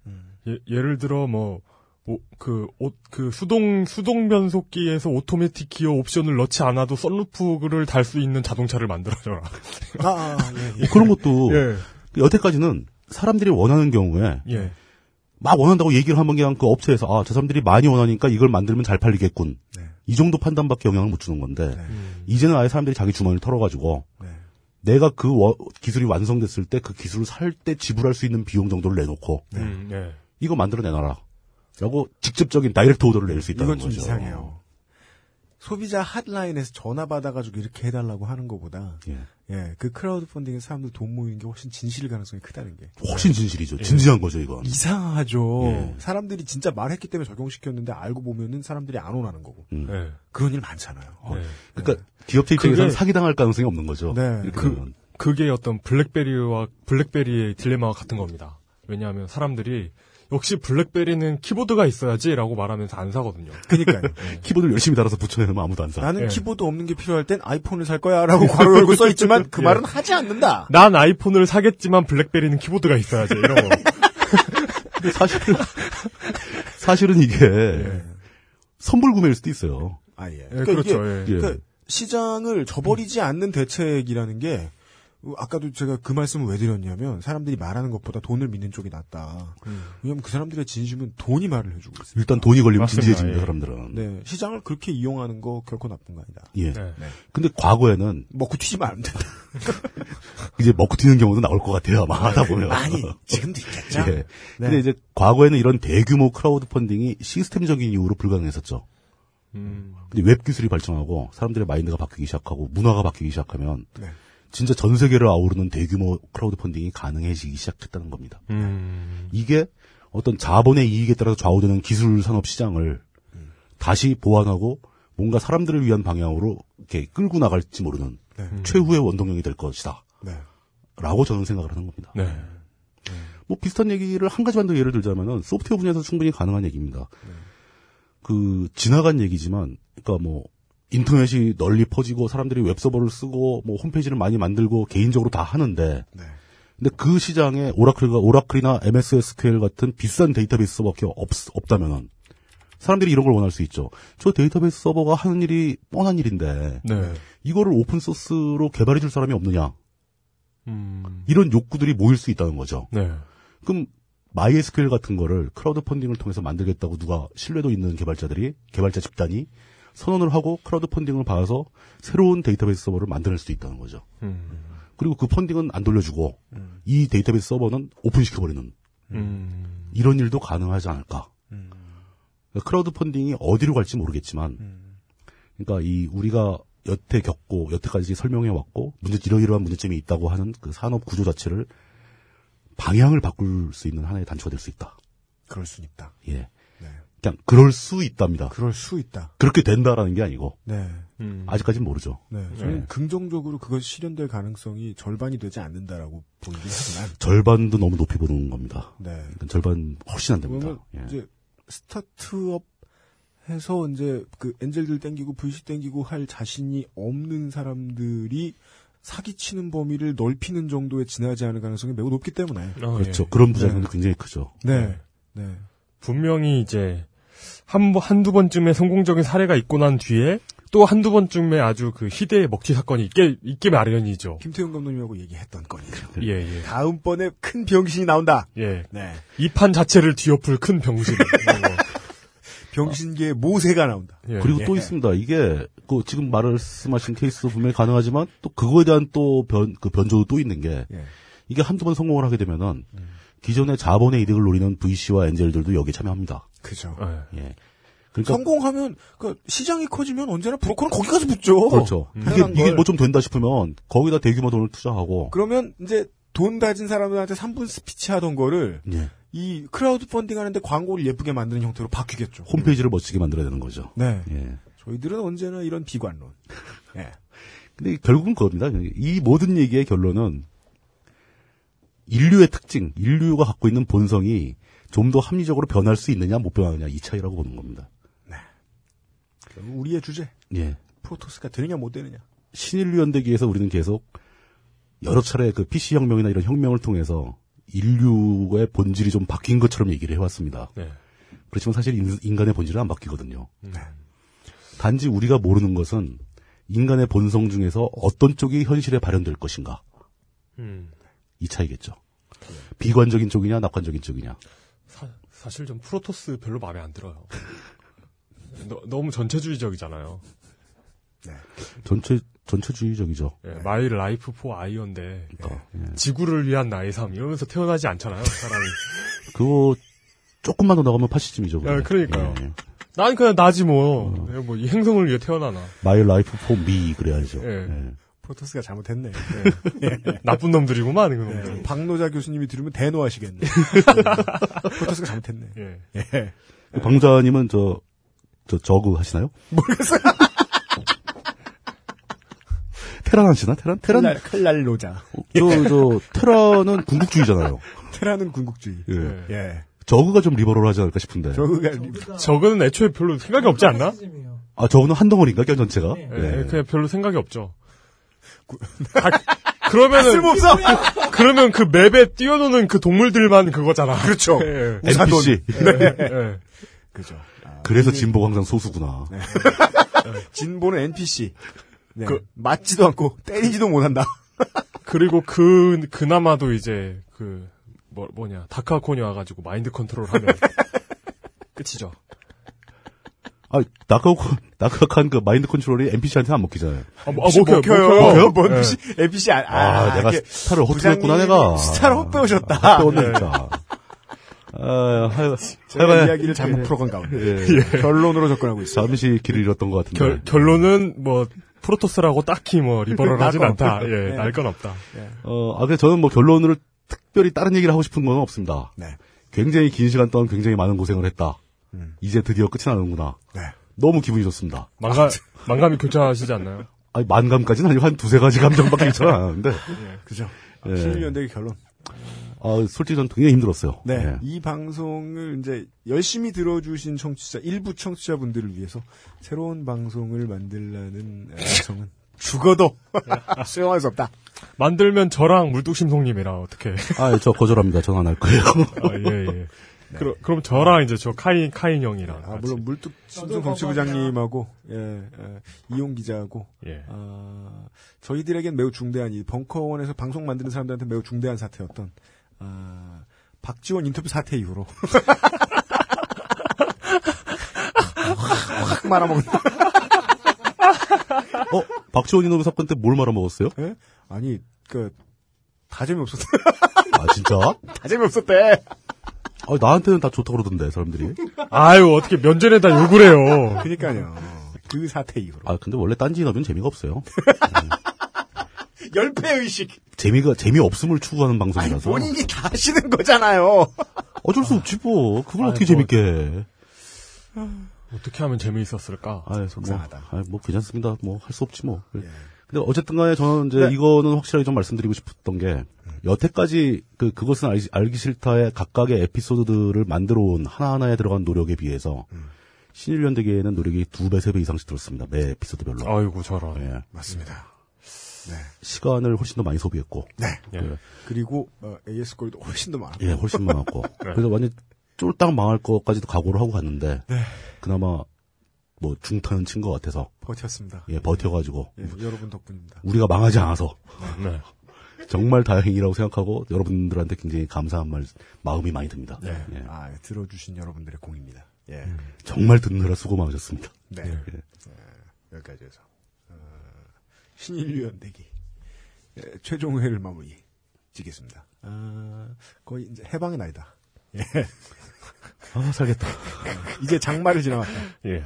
예, 예를 들어 뭐, 오, 그, 옷, 그 수동, 수동 변속기에서 오토매틱 기어 옵션을 넣지 않아도 썬루프를 달 수 있는 자동차를 만들어줘라. 아, 아, 예, 예. 뭐 그런 것도 예. 여태까지는 사람들이 원하는 경우에 예. 막 원한다고 얘기를 하면 그냥 그 업체에서 아, 저 사람들이 많이 원하니까 이걸 만들면 잘 팔리겠군. 이 정도 판단밖에 영향을 못 주는 건데 이제는 아예 사람들이 자기 주머니를 털어가지고 내가 그 워- 기술이 완성됐을 때 그 기술을 살 때 지불할 수 있는 비용 정도를 내놓고 음, 예. 이거 만들어 내놔라. 라고 직접적인 direct order를 낼 수 있다는 이건 좀 거죠. 이상해요. 소비자 핫라인에서 전화 받아가지고 이렇게 해달라고 하는 것보다, 예, 그 크라우드 펀딩에 사람들 돈 모이는 게 훨씬 진실일 가능성이 크다는 게. 훨씬 진실이죠. 예. 진지한 거죠, 이건. 이상하죠. 예. 사람들이 진짜 말했기 때문에 적용시켰는데 알고 보면은 사람들이 안 원하는 거고. 음. 예. 그런 일 많잖아요. 그러니까 기업체 입장에서는 그게- 사기당할 가능성이 없는 거죠. 네. 그. 그게 어떤 블랙베리와 블랙베리의 딜레마와 같은 겁니다. 왜냐하면 사람들이 역시 블랙베리는 키보드가 있어야지라고 말하면서 안 사거든요. 그니까요. 키보드를 열심히 달아서 붙여내면 아무도 안 사. 나는 예. 키보드 없는 게 필요할 땐 아이폰을 살 거야 라고 괄호 열고 써 있지만 그 예. 말은 하지 않는다. 난 아이폰을 사겠지만 블랙베리는 키보드가 있어야지 이런 거. 근데 사실은 사실은 이게 예. 선불 구매일 수도 있어요. 아, 예. 예, 그렇죠, 예. 그러니까 시장을 저버리지 않는 대책이라는 게 어, 아까도 제가 그 말씀을 왜 드렸냐면 사람들이 말하는 것보다 돈을 믿는 쪽이 낫다. 왜냐하면 그 사람들의 진심은 돈이 말을 해주고 있어요. 일단 돈이 걸리면 맞습니다. 진지해집니다, 예. 사람들은. 네, 시장을 그렇게 이용하는 거 결코 나쁜 거 아니다. 예. 네. 근데 과거에는 먹고 튀지만 안 된다. 이제 먹고 튀는 경우도 나올 것 같아요, 아마 하다 보면. 많이 지금도 있겠죠. 예. 네. 근데 이제 과거에는 이런 대규모 크라우드 펀딩이 시스템적인 이유로 불가능했었죠. 음. 근데 웹 기술이 발전하고 사람들의 마인드가 바뀌기 시작하고 문화가 바뀌기 시작하면 네. 진짜 전 세계를 아우르는 대규모 크라우드 펀딩이 가능해지기 시작했다는 겁니다. 음. 이게 어떤 자본의 이익에 따라서 좌우되는 기술 산업 시장을 다시 보완하고 뭔가 사람들을 위한 방향으로 이렇게 끌고 나갈지 모르는 네. 최후의 원동력이 될 것이다. 네. 라고 저는 생각을 하는 겁니다. 네. 뭐 비슷한 얘기를 한 가지만 더 예를 들자면은 소프트웨어 분야에서 충분히 가능한 얘기입니다. 그 지나간 얘기지만 그러니까 뭐 인터넷이 널리 퍼지고 사람들이 웹서버를 쓰고 뭐 홈페이지를 많이 만들고 개인적으로 다 하는데 근데 그 시장에 오라클과 오라클이나 MS SQL 같은 비싼 데이터베이스 서버가 없, 없다면은 사람들이 이런 걸 원할 수 있죠. 저 데이터베이스 서버가 하는 일이 뻔한 일인데 네. 이거를 오픈 소스로 개발해 줄 사람이 없느냐. 음. 이런 욕구들이 모일 수 있다는 거죠. 네. 그럼 MySQL 같은 거를 크라우드 펀딩을 통해서 만들겠다고 누가 신뢰도 있는 개발자들이 개발자 집단이 선언을 하고 크라우드 펀딩을 받아서 새로운 데이터베이스 서버를 만들 수도 있다는 거죠. 음. 그리고 그 펀딩은 안 돌려주고 이 데이터베이스 서버는 오픈시켜버리는 음. 이런 일도 가능하지 않을까. 그러니까 크라우드 펀딩이 어디로 갈지 모르겠지만, 그러니까 이 우리가 여태 겪고 여태까지 설명해 왔고 문제 이러 이러한 문제점이 있다고 하는 그 산업 구조 자체를 방향을 바꿀 수 있는 하나의 단초가 될 수 있다. 그럴 수 있다. 예. 그냥 그럴 수 있답니다. 그럴 수 있다. 그렇게 된다라는 게 아니고 네. 아직까지는 모르죠. 네. 저는 긍정적으로 그것이 실현될 가능성이 절반이 되지 않는다라고 보이긴 하지만. 절반도 너무 높이 보는 겁니다. 네. 그러니까 절반 훨씬 안 됩니다. 그러면 예. 이제 스타트업 해서 이제 그 엔젤들 땡기고 VC 땡기고 할 자신이 없는 사람들이 사기치는 범위를 넓히는 정도에 지나지 않을 가능성이 매우 높기 때문에. 그렇죠. 그런 부작용도 굉장히 크죠. 네. 네. 분명히 이제 한, 번- 한두 번쯤의 성공적인 사례가 있고 난 뒤에 또 한두 번쯤의 아주 그 희대의 먹튀 사건이 있게, 있게 마련이죠. 김태훈 감독님하고 얘기했던 건이죠. 예, 예. 다음번에 큰 병신이 나온다. 예. 네. 이 판 자체를 뒤엎을 큰 병신. 병신계의 모세가 나온다. 예. 그리고 또 있습니다. 이게 그 지금 말씀하신 케이스도 분명히 가능하지만 또 그거에 대한 또 변 그 변조도 또 있는 게 예. 이게 한두 번 성공을 하게 되면은 기존의 자본의 이득을 노리는 VC와 엔젤들도 여기에 참여합니다. 그죠. 예. 그러니까 성공하면 그 시장이 커지면 언제나 브로커는 거기 가서 붙죠. 그렇죠. 이게 당연한 이게 걸. 뭐좀 된다 싶으면 거기다 대규모 돈을 투자하고 그러면 이제 돈 가진 사람들한테 3분 스피치 하던 거를 예. 이 크라우드 펀딩 하는데 광고를 예쁘게 만드는 형태로 바뀌겠죠. 홈페이지를 멋지게 만들어야 되는 거죠. 네. 예. 저희들은 언제나 이런 비관론. 예. 근데 결국은 그겁니다. 이 모든 얘기의 결론은 인류의 특징, 인류가 갖고 있는 본성이 좀 더 합리적으로 변할 수 있느냐 못 변하느냐 이 차이라고 보는 겁니다. 결국 우리의 주제. 예. 프로토스가 되느냐 못 되느냐. 신인류 연대기에서 우리는 계속 여러 차례 그 PC 혁명이나 이런 혁명을 통해서 인류의 본질이 좀 바뀐 것처럼 얘기를 해왔습니다. 네. 그렇지만 사실 인- 인간의 본질은 안 바뀌거든요. 네. 단지 우리가 모르는 것은 인간의 본성 중에서 어떤 쪽이 현실에 발현될 것인가. 음. 이 차이겠죠. 비관적인 쪽이냐, 낙관적인 쪽이냐. 사, 사실 좀 Protoss 별로 마음에 안 들어요. 너, 너무 전체주의적이잖아요. 전체, 전체주의적이죠. 예, My life for Aiur인데 그러니까, 예, 지구를 위한 나의 삶 이러면서 태어나지 않잖아요, 사람이. 그거 조금만 더 나가면 파시즘이죠. 예, 그러니까요. 예. 난 그냥 나지 뭐. 내가 뭐이 행성을 위해 태어나나. My life for me 그래야죠. 예. 예. Protoss가 잘못했네. 나쁜 놈들이구만, 그 놈들. 예. 박노자 교수님이 들으면 대노하시겠네. 프로토스가 잘못했네. 예. 예. 그 방자님은 저, 저, 저그 하시나요? 모르겠어요. 테란 하시나? 테란? 테란? 칼날, 노자. 저, 저, 테란은 궁극주의잖아요. 테라는 궁극주의. 예. 예. 저그가 좀 리버럴 하지 않을까 싶은데. 저그가 저거는 애초에 별로 생각이 없지 않나? 아, 저거는 한 덩어리인가, 견 전체가? 예, 예. 그냥 별로 생각이 없죠. 아, 그러면은 쓸모없어! 그러면 그 맵에 뛰어노는 그 동물들만 그거잖아. 그렇죠. 예. 우사돈. NPC. 네. 예. 그죠. 그래서 진보가 항상 소수구나. 진보는 NPC. 네. 그- 맞지도 않고 때리지도 못한다. 그리고 그 그나마도 이제 그 뭐, 뭐냐 다크아콘이 와가지고 마인드 컨트롤하면 끝이죠. 아, 나카오콘, 나카오칸 그 마인드 컨트롤이 NPC한테 안 먹히잖아요. 아, 뭐, 아, 먹혀요, 먹혀요. 먹혀요. 뭐 예. NPC, NPC 아, 아, 내가 이게 스타를 헛배웠구나, 내가. 스타를 헛배우셨다. 네. 진짜. 아, 하여, 제가 이야기를 잘못 풀어간 가운데 예. 결론으로 접근하고 있어요. 잠시 길을 잃었던 것 같은데. 결, 결론은 뭐 프로토스라고 딱히 뭐 리버럴 하진 날건 않다. 없다. 예, 네. 날건 없다. 어, 아, 그래서 저는 뭐 결론으로 특별히 다른 얘기를 하고 싶은 건 없습니다. 네. 굉장히 긴 시간 동안 굉장히 많은 고생을 했다. 이제 드디어 끝이 나는구나. 네. 너무 기분이 좋습니다. 망가 망감이 교차하시지 않나요? 아니, 만감까지는 아니고 한 두세 가지 감정밖에 있지 않았는데. 그죠. 예. 신일연대의 결론. 아, 솔직히 전 굉장히 힘들었어요. 네. 예. 이 방송을 이제 열심히 들어주신 청취자, 일부 청취자분들을 위해서 새로운 방송을 만들라는 애청은 죽어도 수용할 수 없다. 만들면 저랑 물뚝심송님이랑 어떻게? 아, 저 거절합니다. 전안할 거예요. 아, 예, 예. 그럼, 그럼 저랑 이제 저 카인, 카인 형이랑. 아, 물론 물뚝 심성 정치부장님하고 예, 예, 이용 기자하고 예. 아, 저희들에겐 매우 중대한 이 벙커원에서 방송 만드는 사람들한테 매우 중대한 사태였던 아, 박지원 인터뷰 사태 이후로 확 말아먹은 어, 박지원 이노브 사건 때 뭘 말아먹었어요? 예? 아니 그 다 재미없었대. 아, 진짜? 다 재미없었대. 아, 나한테는 다 좋다고 그러던데, 사람들이. 아유, 어떻게 면전에다 욕을 해요. 그니까요. 그 사태 이후로. 아, 근데 원래 딴지 인업은 재미가 없어요. 열패의식. 재미가, 재미없음을 추구하는 아니, 방송이라서. 본인이 다 하시는 거잖아요. 어쩔 수 없지, 뭐. 그걸 아이, 어떻게 뭐. 재밌게 해. 어떻게 하면 재미있었을까? 아, 뭐, 속상하다. 아, 뭐, 괜찮습니다. 뭐, 할 수 없지, 뭐. 예. 근데 어쨌든 간에 저는 이제 네. 이거는 확실하게 좀 말씀드리고 싶었던 게, 여태까지 그, 그것은 알기, 알기 싫다의 각각의 에피소드들을 만들어 온 하나하나에 들어간 노력에 비해서, 신일연대계에는 노력이 두 배, 세 배 이상씩 들었습니다. 매 에피소드별로. 아이고, 저런. 예. 맞습니다. 네. 시간을 훨씬 더 많이 소비했고, 네. 예. 그, 그리고 어, AS 골도 훨씬 더 많아. 예, 훨씬 많았고. 네. 그래서 완전 쫄딱 망할 것까지도 각오를 하고 갔는데 네. 그나마 뭐 중탄은 친것 같아서 버텼습니다. 예, 버텨가지고 예, 여러분 덕분입니다. 우리가 망하지 않아서 네. 정말 다행이라고 생각하고 여러분들한테 굉장히 감사한 말 마음이 많이 듭니다. 네. 예. 아, 들어주신 여러분들의 공입니다. 예. 정말 듣느라 수고 많으셨습니다. 네. 예. 네, 여기까지 해서 어, 신인류 연대기 예, 최종 회를 마무리 지겠습니다. 아, 거의 이제 해방의 나이다. 예. 아, 살겠다. 이제 장마를 지나왔다. 예.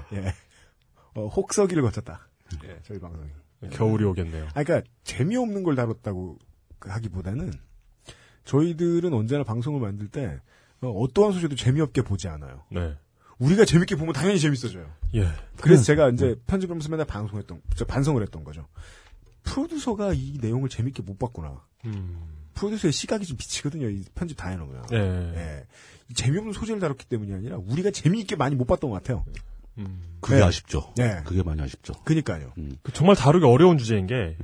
어, 혹서기를 거쳤다. 예, 저희 방송이. 겨울이 오겠네요. 아, 그러니까 재미없는 걸 다뤘다고 하기보다는 저희들은 언제나 방송을 만들 때 어, 떠한 소재도 재미없게 보지 않아요. 네. 우리가 재밌게 보면 당연히 재밌어져요. 예. 그래서 제가 이제 편집하면서 맨날 방송했던, 저 반성을 했던 거죠. 프로듀서가 이 내용을 재밌게 못 봤구나. 음. 프로듀서의 시각이 좀 비치거든요. 이 편집 다 해놓으면. 예. 예. 이 재미없는 소재를 다뤘기 때문이 아니라 우리가 재미있게 많이 못 봤던 것 같아요. 그게 네. 아쉽죠. 네. 그게 많이 아쉽죠. 그니까요. 그 정말 다루기 어려운 주제인 게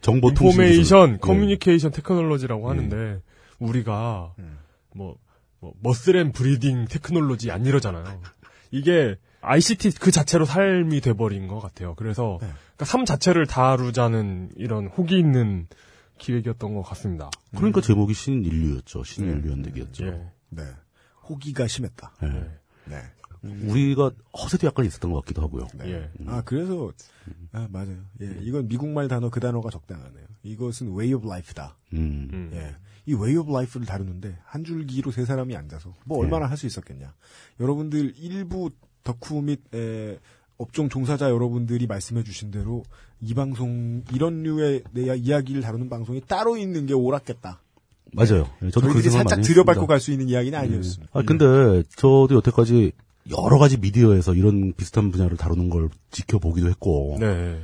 정보 통신 information, 기술. communication technology라고 예. 하는데 우리가 음. 뭐, 뭐 muscle and breathing technology 안 이러잖아요. 이게 ICT 그 자체로 삶이 돼버린 것 같아요. 그래서 네. 그러니까 삶 자체를 다루자는 이런 호기 있는 기획이었던 것 같습니다. 그러니까 제목이 신인류였죠. 신인류 연대기였죠. 예. 네. 호기가 심했다. 예. 네. 우리가 허세도 약간 있었던 것 같기도 하고요. 예. 아, 그래서, 아, 맞아요. 예, 이건 미국말 단어 그 단어가 적당하네요. 이것은 way of life다. 음. 예. 이 way of life를 다루는데 한 줄기로 세 사람이 앉아서 뭐 얼마나 할 수 있었겠냐. 여러분들 일부 덕후 및 에, 업종 종사자 여러분들이 말씀해 주신 대로 이 방송 이런 류의 내 이야기를 다루는 방송이 따로 있는 게 옳았겠다. 맞아요. 예, 저도 그 생각 살짝 들여밟고. 갈 수 있는 이야기는 아니었습니다. 아, 근데 저도 여태까지 여러 가지 미디어에서 이런 비슷한 분야를 다루는 걸 지켜보기도 했고. 네.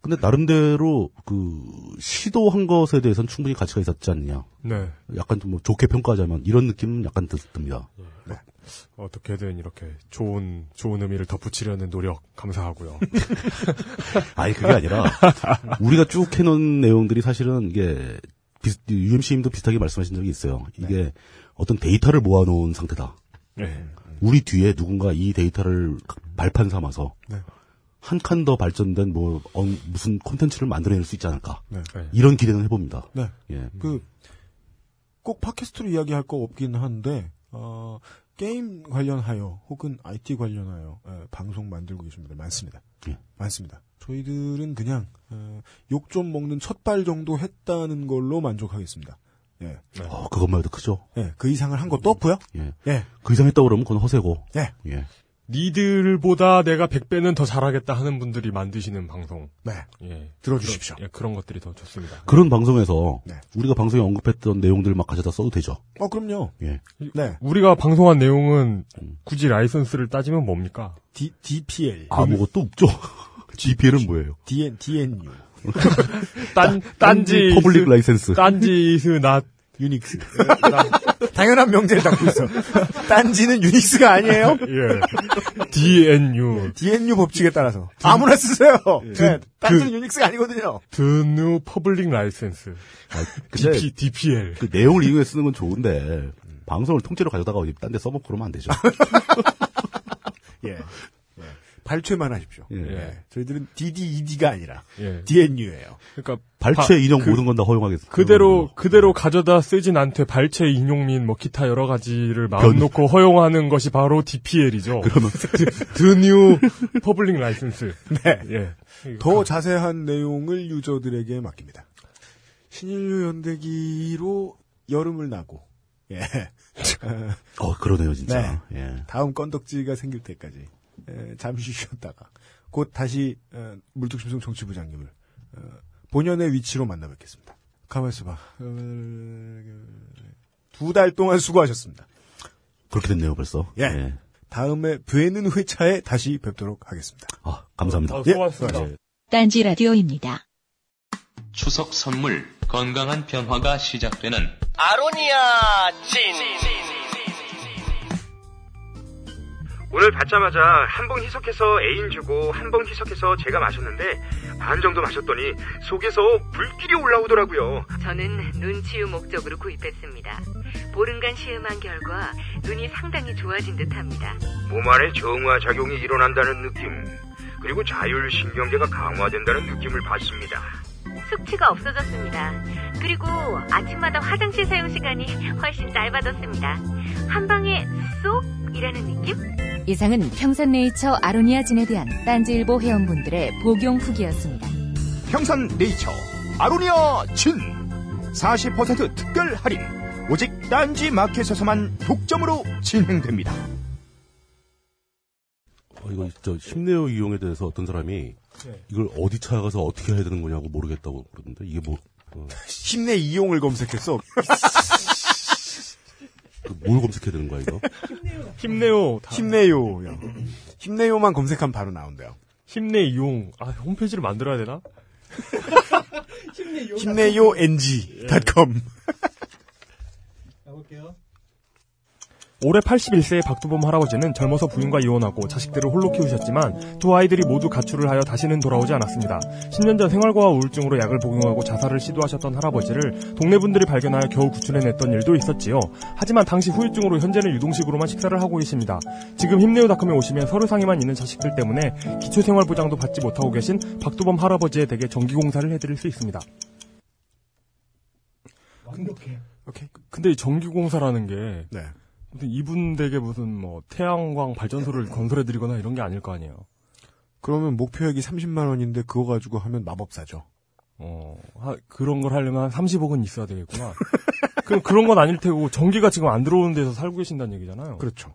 근데 나름대로 그 시도한 것에 대해서는 충분히 가치가 있었지 않느냐. 네. 약간 좀 뭐 좋게 평가하자면 이런 느낌은 약간 드- 듭니다. 네. 어떻게든 이렇게 좋은 좋은 의미를 덧붙이려는 노력 감사하고요. 아니 그게 아니라 우리가 쭉 해놓은 내용들이 사실은 이게 비슷, UMC님도 비슷하게 말씀하신 적이 있어요. 이게 어떤 데이터를 모아놓은 상태다. 네. 우리 뒤에 누군가 이 데이터를 발판 삼아서 네. 한칸 더 발전된 뭐 어, 무슨 콘텐츠를 만들어낼 수 있지 않을까. 네. 이런 기대는 해봅니다. 네. 예. 그, 꼭 팟캐스트로 이야기할 거 없긴 한데, 어, 게임 관련하여, 혹은 IT 관련하여, 에, 방송 만들고 계신 분들 많습니다. 예. 많습니다. 저희들은 그냥, 어, 욕좀 먹는 첫 발 정도 했다는 걸로 만족하겠습니다. 예. 어, 그것만 해도 크죠. 예, 그 이상을 한 것도 없고요. 예. 예. 그 이상 했다고 그러면 그건 허세고. 예. 예. 니들보다 내가 100배는 더 잘하겠다 하는 분들이 만드시는 방송. 네. 예. 들어주십시오. 그런, 예, 그런 것들이 더 좋습니다. 그런 방송에서 네. 우리가 방송에 언급했던 내용들 막 가져다 써도 되죠. 어, 그럼요. 예. 네. 우리가 방송한 내용은 굳이 라이선스를 따지면 뭡니까? D, DPL. 아무것도 없죠. GPL은 뭐예요? DN, DNU. 딴, 딴지 딴지. public license. 딴지 is not. Unix. 당연한 명제를 담고 있어. 딴지는 유닉스가 아니에요? 예. DNU. DNU 법칙에 따라서. 아무나 쓰세요. 예. 네, 딴지는 그- 유닉스가 아니거든요. DNU public license. 근데 DP, DPL. 그 내용을 이용해 쓰는 건 좋은데 방송을 통째로 가져다가 어디 딴데 써먹고 그러면 안 되죠. 예. 예. 발췌만 하십시오. 예. 예. 저희들은 DDED가 아니라 예. DNU예요. 그러니까 발췌 바- 인용 그- 모든 건 다 허용하겠습니다. 그대로 그대로 가져다 쓰진 않되 발췌 인용 및뭐 기타 여러 가지를 마음 변- 놓고 허용하는 것이 바로 DPL이죠. 그러면 DNU public license. 네. 예. 더 자세한 내용을 유저들에게 맡깁니다. 신인류 연대기로 여름을 나고, 예. 어 그러네요 진짜. 네. 예. 다음 건덕지가 생길 때까지 에, 잠시 쉬었다가 곧 다시 어, 물뚝심송 정치부장님을 어, 본연의 위치로 만나 뵙겠습니다. 가만있어 봐. 두 달 동안 수고하셨습니다. 그렇게 됐네요 벌써. 예. 다음에 뵈는 회차에 다시 뵙도록 하겠습니다. 아 감사합니다. 아, 예, 수고하셨습니다. 수고하셨습니다. 딴지 라디오입니다. 추석 선물 건강한 변화가 시작되는 아로니아 진. 오늘 받자마자 한봉 희석해서 애인 주고 한봉 희석해서 제가 마셨는데 반 정도 마셨더니 속에서 불길이 올라오더라고요. 저는 눈 치유 목적으로 구입했습니다. 보름간 시음한 결과 눈이 상당히 좋아진 듯합니다. 몸 안에 정화 작용이 일어난다는 느낌 그리고 자율신경계가 강화된다는 느낌을 받습니다. 숙취가 없어졌습니다. 그리고 아침마다 화장실 사용 시간이 훨씬 짧아졌습니다. 한 방에 쏙 이라는 느낌? 이상은 평산네이처 아로니아 진에 대한 딴지일보 회원분들의 복용 후기였습니다. 평산 네이처 아로니아 진 40% 특별 할인 오직 딴지 마켓에서만 독점으로 진행됩니다. 어, 이거 저 힘내요 이용에 대해서 어떤 사람이 네. 이걸 어디 찾아가서 어떻게 해야 되는 거냐고 모르겠다고 그러던데 이게 뭐 어, 힘내 이용을 검색했어. 그뭘 검색해야 되는 거야 이거? 힘내요. 힘내요. 힘내요만 검색하면 바로 나온대요. 힘내 이용. 아, 홈페이지를 만들어야 되나? 힘내요 ng.com. 가볼게요. 올해 81세의 박두범 할아버지는 젊어서 부인과 이혼하고 자식들을 홀로 키우셨지만 두 아이들이 모두 가출을 하여 다시는 돌아오지 않았습니다. 10년 전 생활고와 우울증으로 약을 복용하고 자살을 시도하셨던 할아버지를 동네 분들이 발견하여 겨우 구출해냈던 일도 있었지요. 하지만 당시 후유증으로 현재는 유동식으로만 식사를 하고 계십니다. 지금 힘내요닷컴에 오시면 서류상에만 있는 자식들 때문에 기초생활보장도 받지 못하고 계신 박두범 할아버지에 댁에 전기공사를 해드릴 수 있습니다. 완벽해. 오케이. 근데 이 전기공사라는 게 네. 무슨 이분 댁에 무슨 뭐 태양광 발전소를 건설해드리거나 이런 게 아닐 거 아니에요. 그러면 목표액이 30만 원인데 그거 가지고 하면 마법사죠. 어, 하- 그런 걸 하려면 한 30억은 있어야 되겠구나. 그럼 그런 건 아닐 테고 전기가 지금 안 들어오는 데서 살고 계신다는 얘기잖아요. 그렇죠.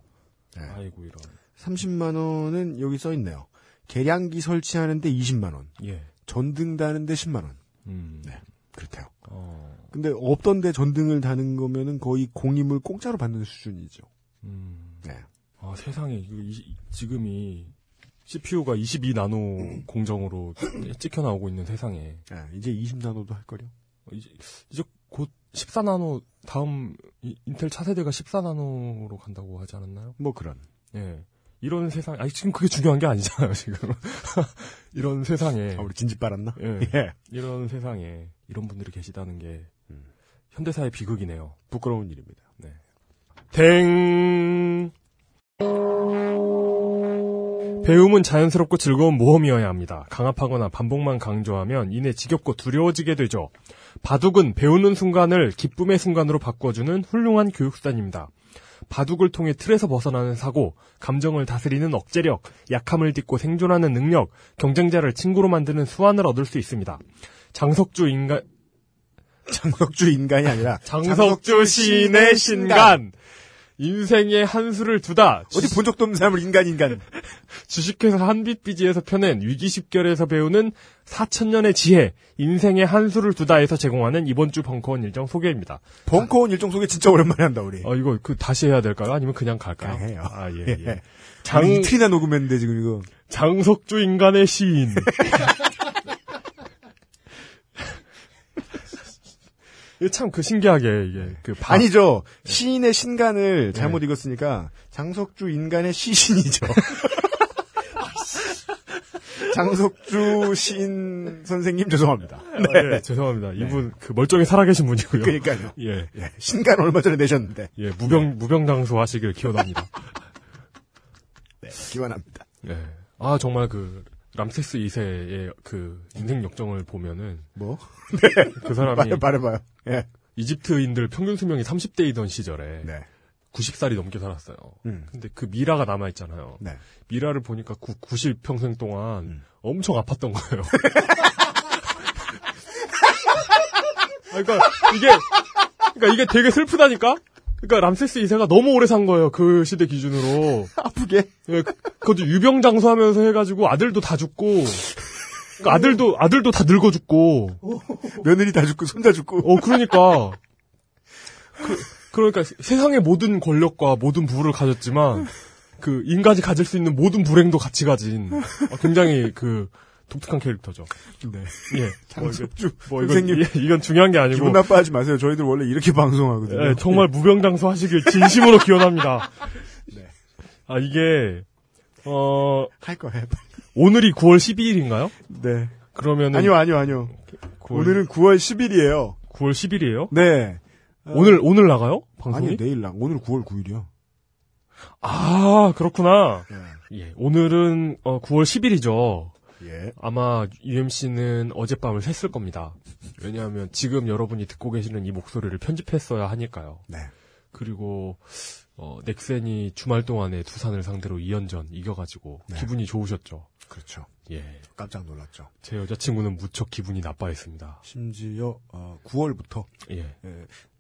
아이고 이런. 30만 원은 여기 써 있네요. 계량기 설치하는데 20만 원. 예. 전등 다는데 10만 원. 음. 네. 그렇대요. 어. 근데 없던데 전등을 다는 거면은 거의 공임을 공짜로 받는 수준이죠. 음. 네. 아 세상에 이- 지금이 CPU가 22 나노 공정으로 찍혀 나오고 있는 세상에. 아, 이제 20 나노도 할 거요. 이제 이제 곧 14 나노 다음 이- 인텔 차세대가 14 나노로 간다고 하지 않았나요? 뭐 그런. 예. 이런 세상, 아니, 지금 그게 중요한 게 아니잖아요, 지금. 이런 세상에. 아, 우리 진지 빨았나? 예. 예. 이런 세상에 이런 분들이 계시다는 게, 현대사의 비극이네요. 부끄러운 일입니다. 네. 댕! 배움은 자연스럽고 즐거운 모험이어야 합니다. 강압하거나 반복만 강조하면 이내 지겹고 두려워지게 되죠. 바둑은 배우는 순간을 기쁨의 순간으로 바꿔주는 훌륭한 교육수단입니다. 바둑을 통해 틀에서 벗어나는 사고, 감정을 다스리는 억제력, 약함을 딛고 생존하는 능력, 경쟁자를 친구로 만드는 수완을 얻을 수 있습니다. 장석주 인간, 장석주 인간이 아니라 장석주 시인의 신간. 인생의 한 수를 두다. 어디 본 적도 없는 사람을 인간 인간. 주식회사 한빛비지에서 펴낸 위기십결에서 배우는 4천년의 지혜, 인생의 한 수를 두다에서 제공하는 이번 주 벙커원 일정 소개입니다. 벙커원 일정 소개 진짜 오랜만에 한다 우리. 어 이거 그 다시 해야 될까요? 아니면 그냥 갈까요? 그냥 해요. 아 예. 예. 예. 장장 이틀이나 녹음했는데 지금 이거. 장석주 인간의 시인. 이게 참 그 신기하게 이게 그 바- 아니죠. 시인의 신간을 잘못 읽었으니까 장석주 인간의 시신이죠. 장석주 시인 선생님 죄송합니다. 아, 예, 죄송합니다. 이분 그 멀쩡히 살아계신 분이고요. 그러니까요. 예. 예, 신간 얼마 전에 내셨는데. 예, 무병 무병장수 하시길 기원합니다. 네, 기원합니다. 예. 아 정말 그 람세스 2세의 그 인생 역정을 보면은 뭐? 그 사람이 말해- 말해 봐요. 예. 이집트인들 평균 수명이 30대이던 시절에 네. 90살이 넘게 살았어요. 음. 근데 그 미라가 남아 있잖아요. 네. 미라를 보니까 90 평생 동안 음. 엄청 아팠던 거예요. 아, 그러니까 이게 그러니까 이게 되게 슬프다니까. 그러니까 람세스 2세가 너무 오래 산 거예요. 그 시대 기준으로. 아프게. 예, 그- 그것도 유병 장수하면서 해가지고 아들도 다 죽고. 그러니까 아들도 아들도 다 늙어 죽고. 며느리 다 죽고 손자 죽고. 어 그러니까. 그, 그러니까 세상의 모든 권력과 모든 부를 가졌지만 그 인간이 가질 수 있는 모든 불행도 같이 가진 어, 굉장히 그 독특한 캐릭터죠. 네. 예. 장석주 뭐 이건, 선생님. 예, 이건 중요한 게 아니고 기분 나빠하지 마세요. 저희들 원래 이렇게 방송하거든요. 예, 정말 무병장수 하시길 진심으로 기원합니다. 아, 이게, 어. 할 거 해. 오늘이 9월 12일인가요? 네. 그러면은. 아니요, 아니요, 아니요. 9월 오늘은 9월 10일이에요. 9월 10일이에요? 네. 오늘, 오늘 나가요? 방송이? 아니, 내일 나. 오늘 9월 9일이요. 아, 그렇구나. 예. 오늘은, 어, 9월 10일이죠. 예. 아마 UMC는 어젯밤을 샜을 겁니다. 왜냐하면 지금 여러분이 듣고 계시는 이 목소리를 편집했어야 하니까요. 네. 그리고 어, 넥센이 주말 동안에 두산을 상대로 2연전 이겨가지고 네. 기분이 좋으셨죠. 그렇죠. 예. 깜짝 놀랐죠. 제 여자친구는 무척 기분이 나빠했습니다. 심지어 어, 9월부터 예.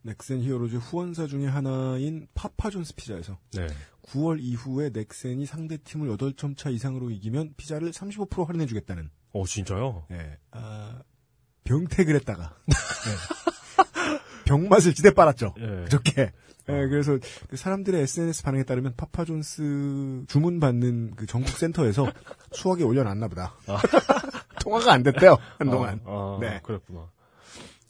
넥센 히어로즈 후원사 중에 하나인 파파존스 피자에서 네. 9월 이후에 넥센이 상대 팀을 8점 차 이상으로 이기면 피자를 35% 할인해 주겠다는 어, 진짜요? 예. 아, 병택을 했다가 네. 병맛을 지대 빨았죠. 예. 그저께. 예, 그래서 그 사람들의 SNS 반응에 따르면 파파존스 주문 받는 그 전국 센터에서 수화기에 올려놨나 보다. 통화가 안 됐대요 한동안. 아, 아, 네. 그랬구나.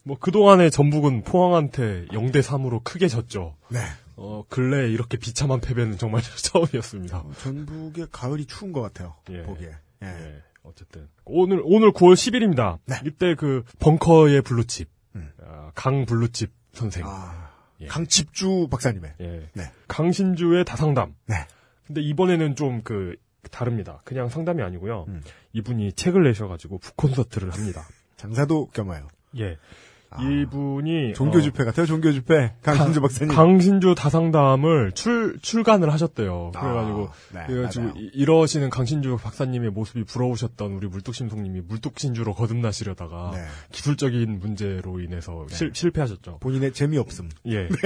뭐 그동안에 전북은 포항한테 0대 3으로 크게 졌죠. 네. 어, 근래 이렇게 비참한 패배는 정말 처음이었습니다. 전북의 가을이 추운 것 같아요. 예. 보기에. 예. 예, 어쨌든 오늘 오늘 9월 10일입니다. 이때 그 벙커의 블루칩, 아, 강 블루칩 선생, 예. 강칩주 박사님의. 예. 네. 강신주의 다상담. 네. 근데 이번에는 좀 그 다릅니다. 그냥 상담이 아니고요. 음. 이분이 책을 내셔가지고 북콘서트를 합니다. 장사도 겸하여. 예. 이분이 종교 어, 집회 같아요. 종교 집회. 강신주 박사님. 강신주 다상담을 출 출간을 하셨대요. 아, 그래가지고 네, 그래가지고 맞아요. 이- 이러시는 강신주 박사님의 모습이 부러우셨던 우리 물뚝심송님이 물뚝신주로 거듭나시려다가 네. 기술적인 문제로 인해서 실, 실패하셨죠. 본인의 재미없음. 예.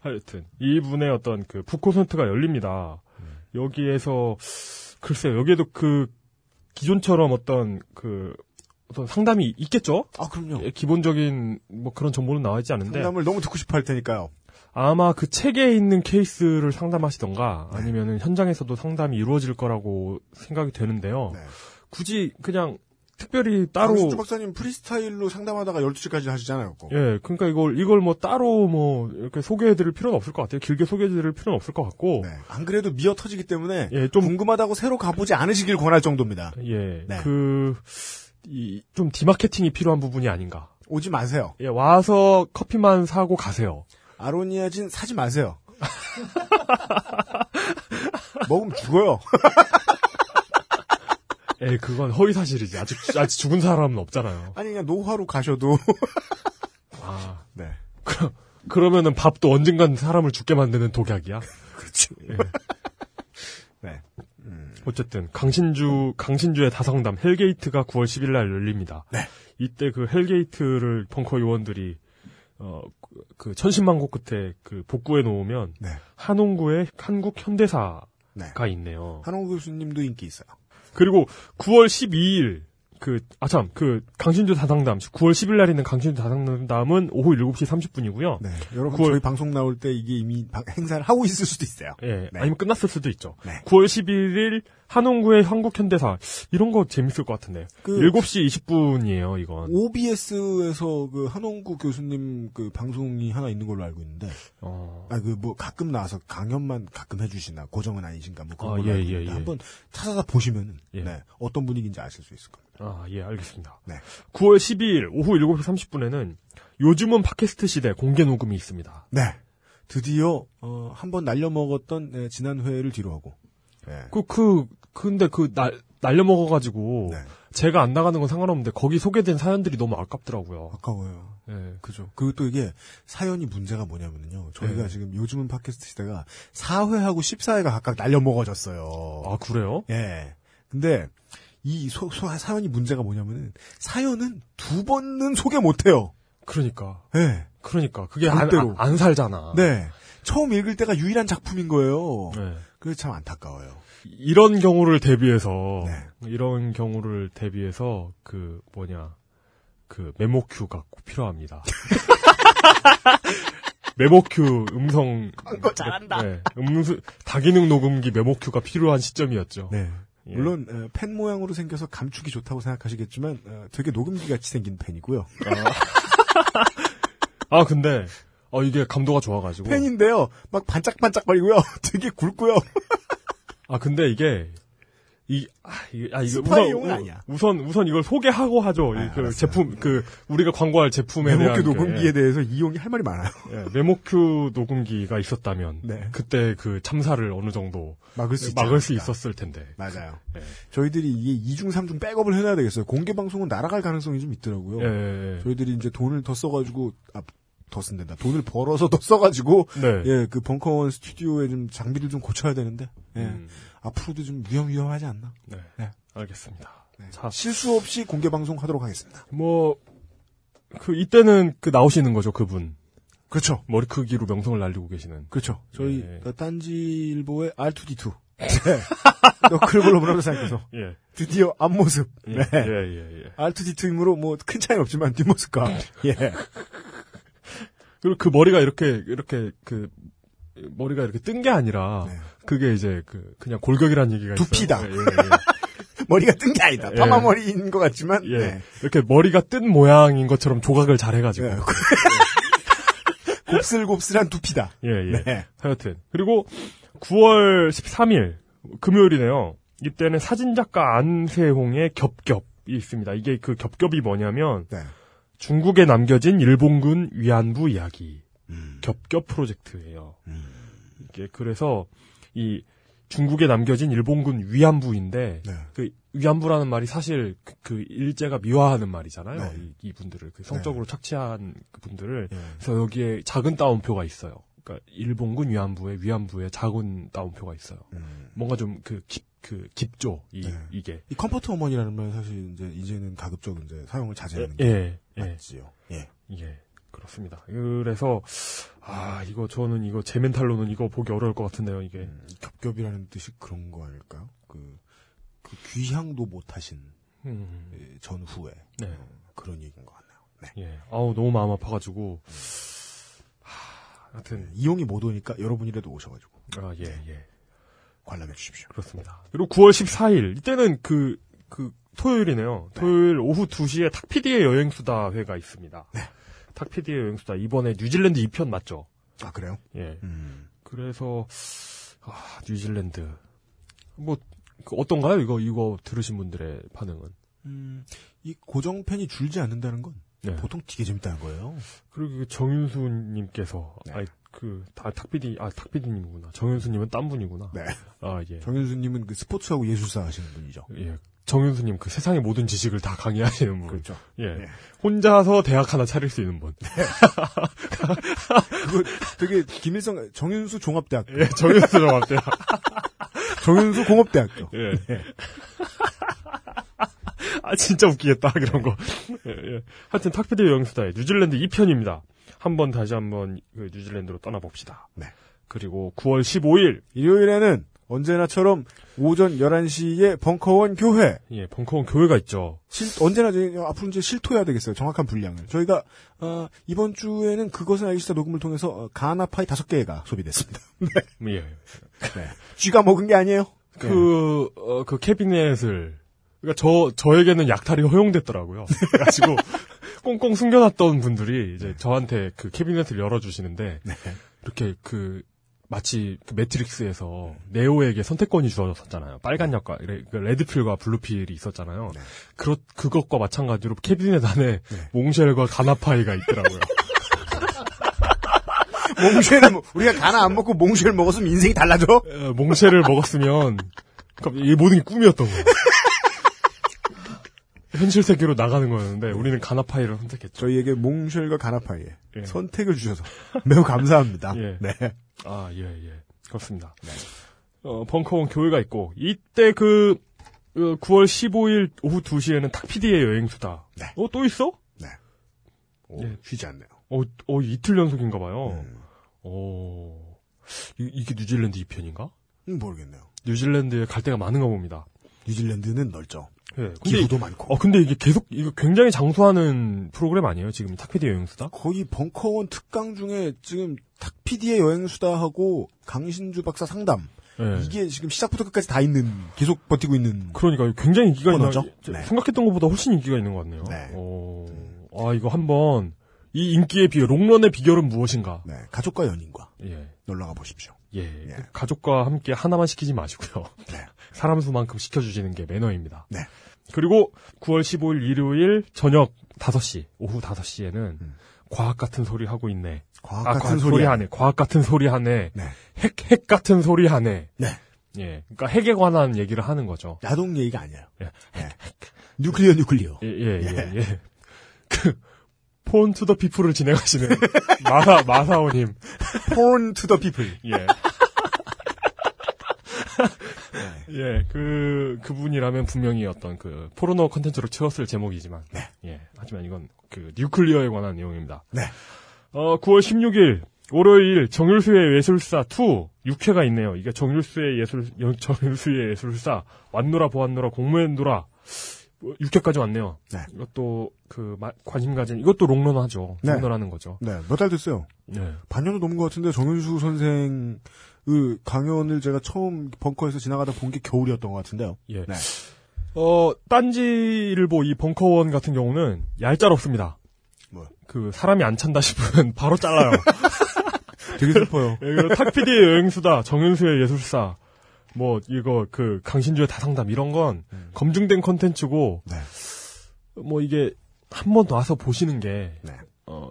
하여튼 이분의 어떤 그 북콘서트가 열립니다. 여기에서 글쎄요 여기에도 그 기존처럼 어떤 그 어떤 상담이 있겠죠? 아 그럼요. 예, 기본적인 뭐 그런 정보는 나와 있지 않은데 상담을 너무 듣고 싶어 할 테니까요. 아마 그 책에 있는 케이스를 상담하시던가 아니면은 현장에서도 상담이 이루어질 거라고 생각이 되는데요. 굳이 그냥 특별히 따로 강신주 박사님 프리스타일로 상담하다가 12시까지 하시잖아요. 꼭. 예, 그러니까 이걸 이걸 뭐 따로 뭐 이렇게 소개해 드릴 필요는 없을 것 같아요. 길게 소개해 드릴 필요는 없을 것 같고, 안 그래도 미어 터지기 때문에 예, 좀 궁금하다고 새로 가보지 않으시길 권할 정도입니다. 예, 네. 그, 이, 좀 디마케팅이 필요한 부분이 아닌가. 오지 마세요. 예, 와서 커피만 사고 가세요. 아로니아진 사지 마세요. 먹으면 죽어요. 예, 그건 허위 사실이지. 아직, 아직 죽은 사람은 없잖아요. 아니 그냥 노화로 가셔도 아, 네. 그, 그러면은 밥도 언젠간 사람을 죽게 만드는 독약이야? 그렇죠. 예. 네. 어쨌든 강신주 강신주의 다상담 hell gate가 9월 10일 날 열립니다. 네. 이때 그 hell gate를 벙커 요원들이 어그 천신만고 끝에 그 복구해 놓으면 네. 한홍구의 한국 현대사가 네. 있네요. 한홍구 교수님도 인기 있어요. 그리고 9월 12일 그 아 참 그 강신주 다상담 9월 10일 날 있는 강신주 다상담은 오후 7시 30분이고요. 네. 여러분 9월 저희 방송 나올 때 이게 이미 방- 행사를 하고 있을 수도 있어요. 예, 네. 아니면 끝났을 수도 있죠. 네. 9월 11일 한홍구의 한국 현대사 이런 거 재밌을 것 같은데. 그- 7시 20분이에요, 이건. OBS에서 그 한홍구 교수님 그 방송이 하나 있는 걸로 알고 있는데, 어. 아 그 뭐 가끔 나와서 강연만 가끔 해주시나 고정은 아니신가 뭐 그런 아, 걸로 예, 알고 예, 있는데 예. 한번 찾아서 보시면은 예. 네, 어떤 분위기인지 아실 수 있을 겁니다. 아, 예, 알겠습니다. 네. 9월 12일 오후 7시 30분에는 요즘은 팟캐스트 시대 공개 녹음이 있습니다. 네. 드디어 어, 한번 날려먹었던 네, 지난 회를 뒤로하고. 네. 그, 그, 근데 그, 날, 날려먹어가지고, 제가 안 나가는 건 상관없는데, 거기 소개된 사연들이 너무 아깝더라고요. 아까워요. 예. 그죠. 그리고 또 이게 사연이 문제가 뭐냐면요. 저희가 네. 지금 요즘은 팟캐스트 시대가 4회하고 14회가 각각 날려먹어졌어요. 아, 그래요? 예. 근데 이 소, 소- 사연이 문제가 뭐냐면은 사연은 두 번은 소개 못해요. 그러니까. 예. 그러니까. 그게 안, 절대로. 안, 안 살잖아. 네. 처음 읽을 때가 유일한 작품인 거예요. 네. 그래서 참 안타까워요. 이런 경우를 대비해서 네. 이런 경우를 대비해서 그 뭐냐 그 메모 큐가 꼭 필요합니다. 메모 큐 음성 잘한다. 네, 음수 다기능 녹음기 메모 큐가 필요한 시점이었죠. 네. 예. 물론 어, 펜 모양으로 생겨서 감촉이 좋다고 생각하시겠지만 어, 되게 녹음기 같이 생긴 펜이고요. 아 근데 어, 이게 감도가 좋아가지고. 펜인데요. 막 반짝반짝거리고요. 되게 굵고요. 아, 근데 이게, 이, 아, 이게, 아, 이거 우선, 아니야. 우선, 우선 이걸 소개하고 하죠. 이그 제품, 그, 우리가 광고할 제품에 대한. 메모큐 그, 녹음기에 예. 대해서 이용이 할 말이 많아요. 예, 메모큐 녹음기가 있었다면. 네. 그때 그 참사를 어느 정도. 막을 수 막을 수. 있었을 텐데. 맞아요. 예. 저희들이 이게 2중, 3중 백업을 해놔야 되겠어요. 공개 방송은 날아갈 가능성이 좀 있더라고요. 예, 예, 예. 저희들이 이제 돈을 더 써가지고, 아, 더 쓴댄다. 돈을 벌어서 더 써가지고, 네. 예, 그 벙커원 스튜디오에 좀 장비를 좀 고쳐야 되는데, 예. 음. 앞으로도 좀 위험 위험하지 않나. 네. 네. 알겠습니다. 자, 실수 없이 공개 방송 하도록 하겠습니다. 뭐, 그, 이때는 그 나오시는 거죠, 그분. 그렇죠. 머리 크기로 명성을 날리고 계시는. 그렇죠. 저희 예. 어, 딴지일보의 R2D2. 네. 너클볼로 문화도사님께서 예. 드디어 앞모습. 예, 네. 예, 예, 예. R2D2이므로 뭐 큰 차이는 없지만 뒷모습과 예. 그리고 그 머리가 이렇게, 이렇게, 그, 머리가 이렇게 뜬 게 아니라, 그게 이제 그, 그냥 골격이라는 얘기가 있어요. 두피다. 예, 예, 예. 머리가 뜬 게 아니다. 예. 파마 머리인 것 같지만 예. 네. 이렇게 머리가 뜬 모양인 것처럼 조각을 잘 해가지고. 예. 곱슬곱슬한 두피다. 예, 예. 네. 하여튼. 그리고 9월 13일, 금요일이네요. 이때는 사진작가 안세홍의 겹겹이 있습니다. 이게 그 겹겹이 뭐냐면, 네. 중국에 남겨진 일본군 위안부 이야기. 음. 겹겹 프로젝트예요. 이게 그래서 이 중국에 남겨진 일본군 위안부인데 네. 그 위안부라는 말이 사실 그, 그 일제가 미화하는 말이잖아요. 네. 이, 이분들을 그 성적으로 착취한 그 분들을 예. 그래서 여기에 작은 따옴표가 있어요. 그러니까 일본군 위안부의 위안부에 작은 따옴표가 있어요. 뭔가 좀그깊그 깊죠 이 네. 이게 이 comfort woman이라는 말 사실 이제 이제는 가급적 이제 사용을 자제하는 게 예, 예. 맞지요. 예. 예, 그렇습니다. 그래서 아 이거 저는 이거 제 멘탈로는 이거 보기 어려울 것 같은데요. 이게 음, 겹겹이라는 뜻이 그런 거 아닐까요? 그, 그 귀향도 못하신 음. 예, 전후에 네. 어, 그런 얘기인 것 같네요. 네. 예, 아우 너무 마음 아파가지고 하, 하여튼 이용이 못 오니까 여러분이라도 오셔가지고 아 예 예. 관람해 주십시오. 그렇습니다. 그리고 9월 14일 이때는 그그 토요일이네요. 토요일 오후 2시에 탁피디의 여행수다 회가 있습니다. 탁피디의 여행수다 이번에 뉴질랜드 2편 맞죠? 아 그래요? 예. 음. 그래서 아, 뉴질랜드 뭐 그 어떤가요? 이거 이거 들으신 분들의 반응은? 음, 이 고정 팬이 줄지 않는다는 건 네. 보통 되게 재밌다는 거예요. 그리고 그 정윤수님께서 네. 아이 그다 탁피디 아 탁피디님이구나. 정윤수님은 딴 분이구나. 네. 아 예. 정윤수님은 그 스포츠하고 예술사 하시는 분이죠. 예. 정윤수님 그 세상의 모든 지식을 다 강의하시는 분. 그렇죠. 예. 네. 혼자서 대학 하나 차릴 수 있는 분. 그거 되게 김일성 정윤수 종합대학교. 예, 정윤수 종합대학. 정윤수 공업대학교. 예. 아 진짜 웃기겠다 그런 거. 예, 예. 하여튼 탁피디 여행수다의 뉴질랜드 2편입니다. 한번 다시 한번 그 뉴질랜드로 떠나봅시다. 네. 그리고 9월 15일 일요일에는 언제나처럼 오전 11시에 벙커원 교회. 예, 벙커원 교회가 있죠. 실, 언제나 저희 앞으로 이제 실토해야 되겠어요. 정확한 분량을. 저희가 어, 이번 주에는 그것은 알기 싫다 녹음을 통해서 어, 가나 파이 다섯 개가 소비됐습니다. 네. 예. 네. 쥐가 먹은 게 아니에요. 그, 어, 그 캐비넷을, 그니까 저, 저에게는 약탈이 허용됐더라고요. 그래가지고, 꽁꽁 숨겨놨던 분들이 이제 저한테 그 캐비넷을 열어주시는데, 네. 이렇게 그, 마치 그 매트릭스에서 네오에게 선택권이 주어졌었잖아요. 빨간 약과 레- 그 레드필과 블루필이 있었잖아요. 네. 그렇 그것과 마찬가지로 캐비넷 안에 몽쉘과 가나파이가 있더라고요. 몽쉘을 먹- 우리가 가나 안 먹고 몽쉘 먹었으면 인생이 달라져? 어, 몽쉘을 먹었으면 이 모든 게 꿈이었던 거예요. 현실 세계로 나가는 거였는데 우리는 가나파이를 선택했죠. 저희에게 몽쉘과 가나파이에 예. 선택을 주셔서 매우 감사합니다. 예. 네. 아, 예, 예. 그렇습니다. 어, 벙커원 교회가 있고, 이때 그, 어, 9월 15일 오후 2시에는 탁피디의 여행수다. 네. 어, 또 있어? 네. 예. 쉬지 않네요. 어, 어, 이틀 연속인가 봐요. 음. 어, 이, 이게 뉴질랜드 2편인가? 음, 모르겠네요. 뉴질랜드에 갈 데가 많은가 봅니다. 뉴질랜드는 넓죠. 예. 근데, 기후도 이- 많고. 어, 근데 이게 계속, 이거 굉장히 장수하는 프로그램 아니에요? 지금 탁피디 여행수다? 거의 벙커원 특강 중에 지금 탁피디의 여행수다하고 강신주 박사 상담. 예. 이게 지금 시작부터 끝까지 다 있는, 계속 버티고 있는. 그러니까 굉장히 인기가? 제- 네. 생각했던 것보다 훨씬 인기가 있는 것 같네요. 네. 어, 아 이거 한번 이 인기의 비결, 롱런의 비결은 무엇인가? 네, 가족과 연인과 예. 놀러가 보십시오. 예. 가족과 함께 하나만 시키지 마시고요. 사람 수만큼 시켜주시는 게 매너입니다. 네. 그리고 9월 15일 일요일 저녁 5시, 오후 5시에는 과학 같은 소리 하고 있네. 과학 아, 같은 과학 소리 하네. 과학 같은 소리 하네. 네. 핵, 핵 같은 소리 하네. 네. 예. 그러니까 핵에 관한 얘기를 하는 거죠. 야동 얘기가 아니에요. 예. nuclear nuclear. 예, 예, 예, 예. 그, porn to the people을 진행하시는 마사, 마사오님. porn to the people. 예. 예, 그, 그분이라면 분명히 어떤 그, 포르노 컨텐츠로 채웠을 제목이지만. 네. 예. 하지만 이건 그, nuclear에 관한 내용입니다. 네. 어, 9월 16일, 월요일, 정윤수의 예술사 2, 6회가 있네요. 이게 정윤수의 예술, 영- 정윤수의 예술사, 왔노라 보았노라 공무했노라. 6회까지 왔네요. 네. 이것도 그 마- 관심 가진 이것도 롱런 하죠. 네. 롱런하는 거죠. 네, 몇 달 됐어요. 네. 반년도 넘은 것 같은데 정윤수 선생 의 강연을 제가 처음 벙커에서 지나가다 본 게 겨울이었던 것 같은데요. 예. 네. 어, 딴지일보 이 벙커원 같은 경우는 얄짤없습니다. 뭐요? 그 사람이 안 찬다 싶으면 바로 잘라요. 되게 슬퍼요. 예, 탁피디의 여행수다, 정윤수의 예술사, 뭐 이거 그 강신주의 다상담 이런 건 음. 검증된 컨텐츠고 네. 뭐 이게 한 번 와서 보시는 게 네.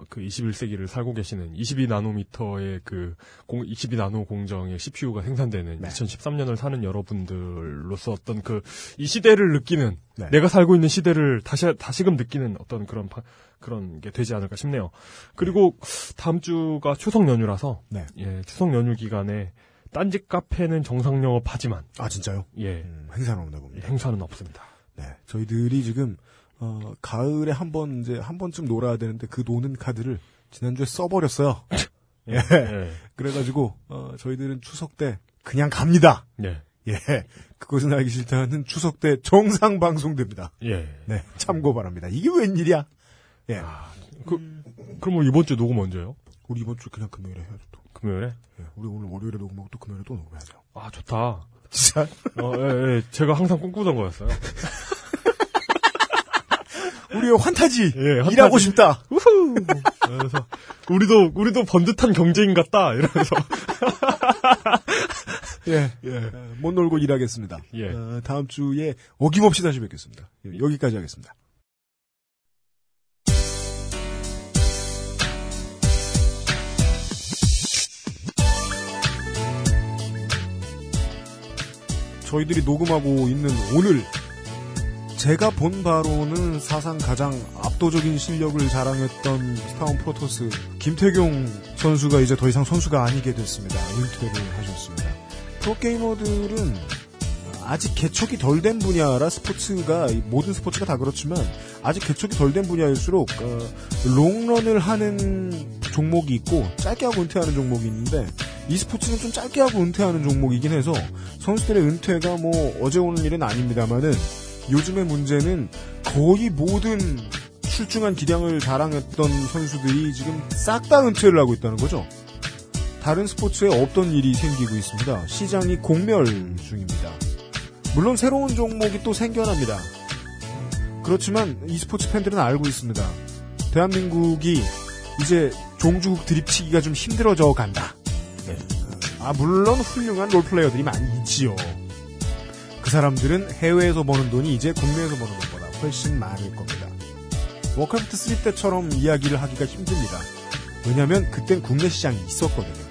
어, 그 21세기를 살고 계시는 22나노미터의 그 공, 22나노 공정의 CPU가 생산되는 네. 2013년을 사는 여러분들로서 어떤 그 이 시대를 느끼는 네. 내가 살고 있는 시대를 다시 다시금 느끼는 어떤 그런 파- 그런 게 되지 않을까 싶네요. 그리고 다음 주가 추석 연휴라서 네. 예, 추석 연휴 기간에 딴지 카페는 정상 영업하지만 아 진짜요? 예, 음, 행사는 없나 봅니다. 행사는 없습니다. 네, 저희들이 지금 어, 가을에 한 번 이제 한 번쯤 놀아야 되는데 그 노는 카드를 지난주에 써버렸어요. 예. 예. 그래가지고 어, 저희들은 추석 때 그냥 갑니다. 네. 예. 그것은 알기 싫다는 추석 때 정상 방송됩니다. 예. 네, 참고 바랍니다. 이게 웬일이야? 예. 그, 그럼 뭐 이번 주 녹음 언제요? 우리 이번 주 그냥 금요일에 해야죠. 또. 금요일에? 예, 우리 오늘 월요일에 녹음하고 또 금요일에 또 녹음해야죠. 아, 좋다. 진짜? 어, 예, 예. 제가 항상 꿈꾸던 거였어요. 우리의 환타지. 예, 환타지. 일하고 싶다. 우후! 그래서, 우리도, 우리도 번듯한 경제인 같다, 이러면서. 예, 예. 어, 못 놀고 일하겠습니다. 예. 어, 다음 주에 어김없이 다시 뵙겠습니다. 예, 여기까지 하겠습니다. 저희들이 녹음하고 있는 오늘 제가 본 바로는 사상 가장 압도적인 실력을 자랑했던 스타운 프로토스 김태경 선수가 이제 더 이상 선수가 아니게 됐습니다. 은퇴를 하셨습니다. 프로게이머들은 아직 개척이 덜 된 분야라 스포츠가 모든 스포츠가 다 그렇지만 아직 개척이 덜 된 분야일수록 어, 롱런을 하는 종목이 있고 짧게 하고 은퇴하는 종목이 있는데 이 스포츠는 좀 짧게 하고 은퇴하는 종목이긴 해서 선수들의 은퇴가 뭐 어제 오는 일은 아닙니다만은 요즘의 문제는 거의 모든 출중한 기량을 자랑했던 선수들이 지금 싹 다 은퇴를 하고 있다는 거죠. 다른 스포츠에 없던 일이 생기고 있습니다. 시장이 공멸 중입니다. 물론 새로운 종목이 또 생겨납니다. 그렇지만 e스포츠 팬들은 알고 있습니다. 대한민국이 이제 종주국 드립치기가 좀 힘들어져 간다. 아, 물론 훌륭한 롤플레이어들이 많이 있지요. 그 사람들은 해외에서 버는 돈이 이제 국내에서 버는 돈보다 훨씬 많을 겁니다. 워크래프트 3 때처럼 이야기를 하기가 힘듭니다. 왜냐면 그땐 국내 시장이 있었거든요.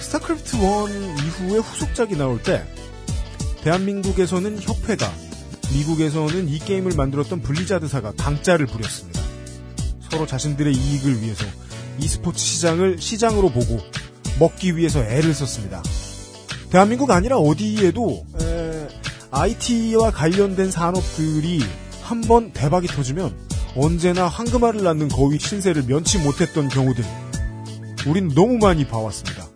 스타크래프트 1 이후에 후속작이 나올 때 대한민국에서는 협회가 미국에서는 이 게임을 만들었던 블리자드사가 강짜를 부렸습니다. 서로 자신들의 이익을 위해서 e스포츠 시장을 시장으로 보고 먹기 위해서 애를 썼습니다. 대한민국 아니라 어디에도 에, IT와 관련된 산업들이 한번 대박이 터지면 언제나 황금알을 낳는 거위 신세를 면치 못했던 경우들 우린 너무 많이 봐왔습니다.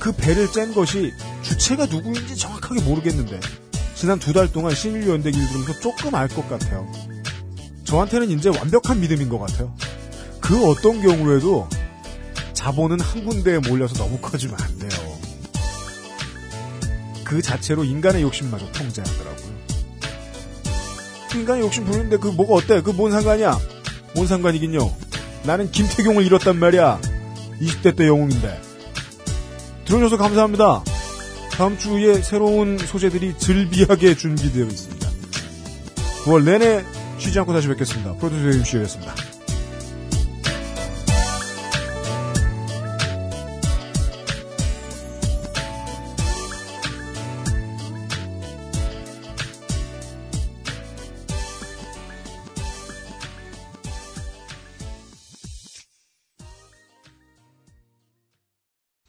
그 배를 짠 것이 주체가 누구인지 정확하게 모르겠는데 지난 두 달 동안 신인류 연대 길 들으면서 조금 알 것 같아요. 저한테는 이제 완벽한 믿음인 것 같아요. 그 어떤 경우에도 자본은 한 군데에 몰려서 너무 커지면 안 돼요. 그 자체로 인간의 욕심마저 통제하더라고요. 인간의 욕심 부리는데 그 뭐가 어때? 그 뭔 상관이야? 뭔 상관이긴요. 나는 김태경을 잃었단 말이야. 20대 때 영웅인데. 들어줘서 감사합니다. 다음 주에 새로운 소재들이 즐비하게 준비되어 있습니다. 9월 내내 쉬지 않고 다시 뵙겠습니다. 프로듀서 유시였습니다.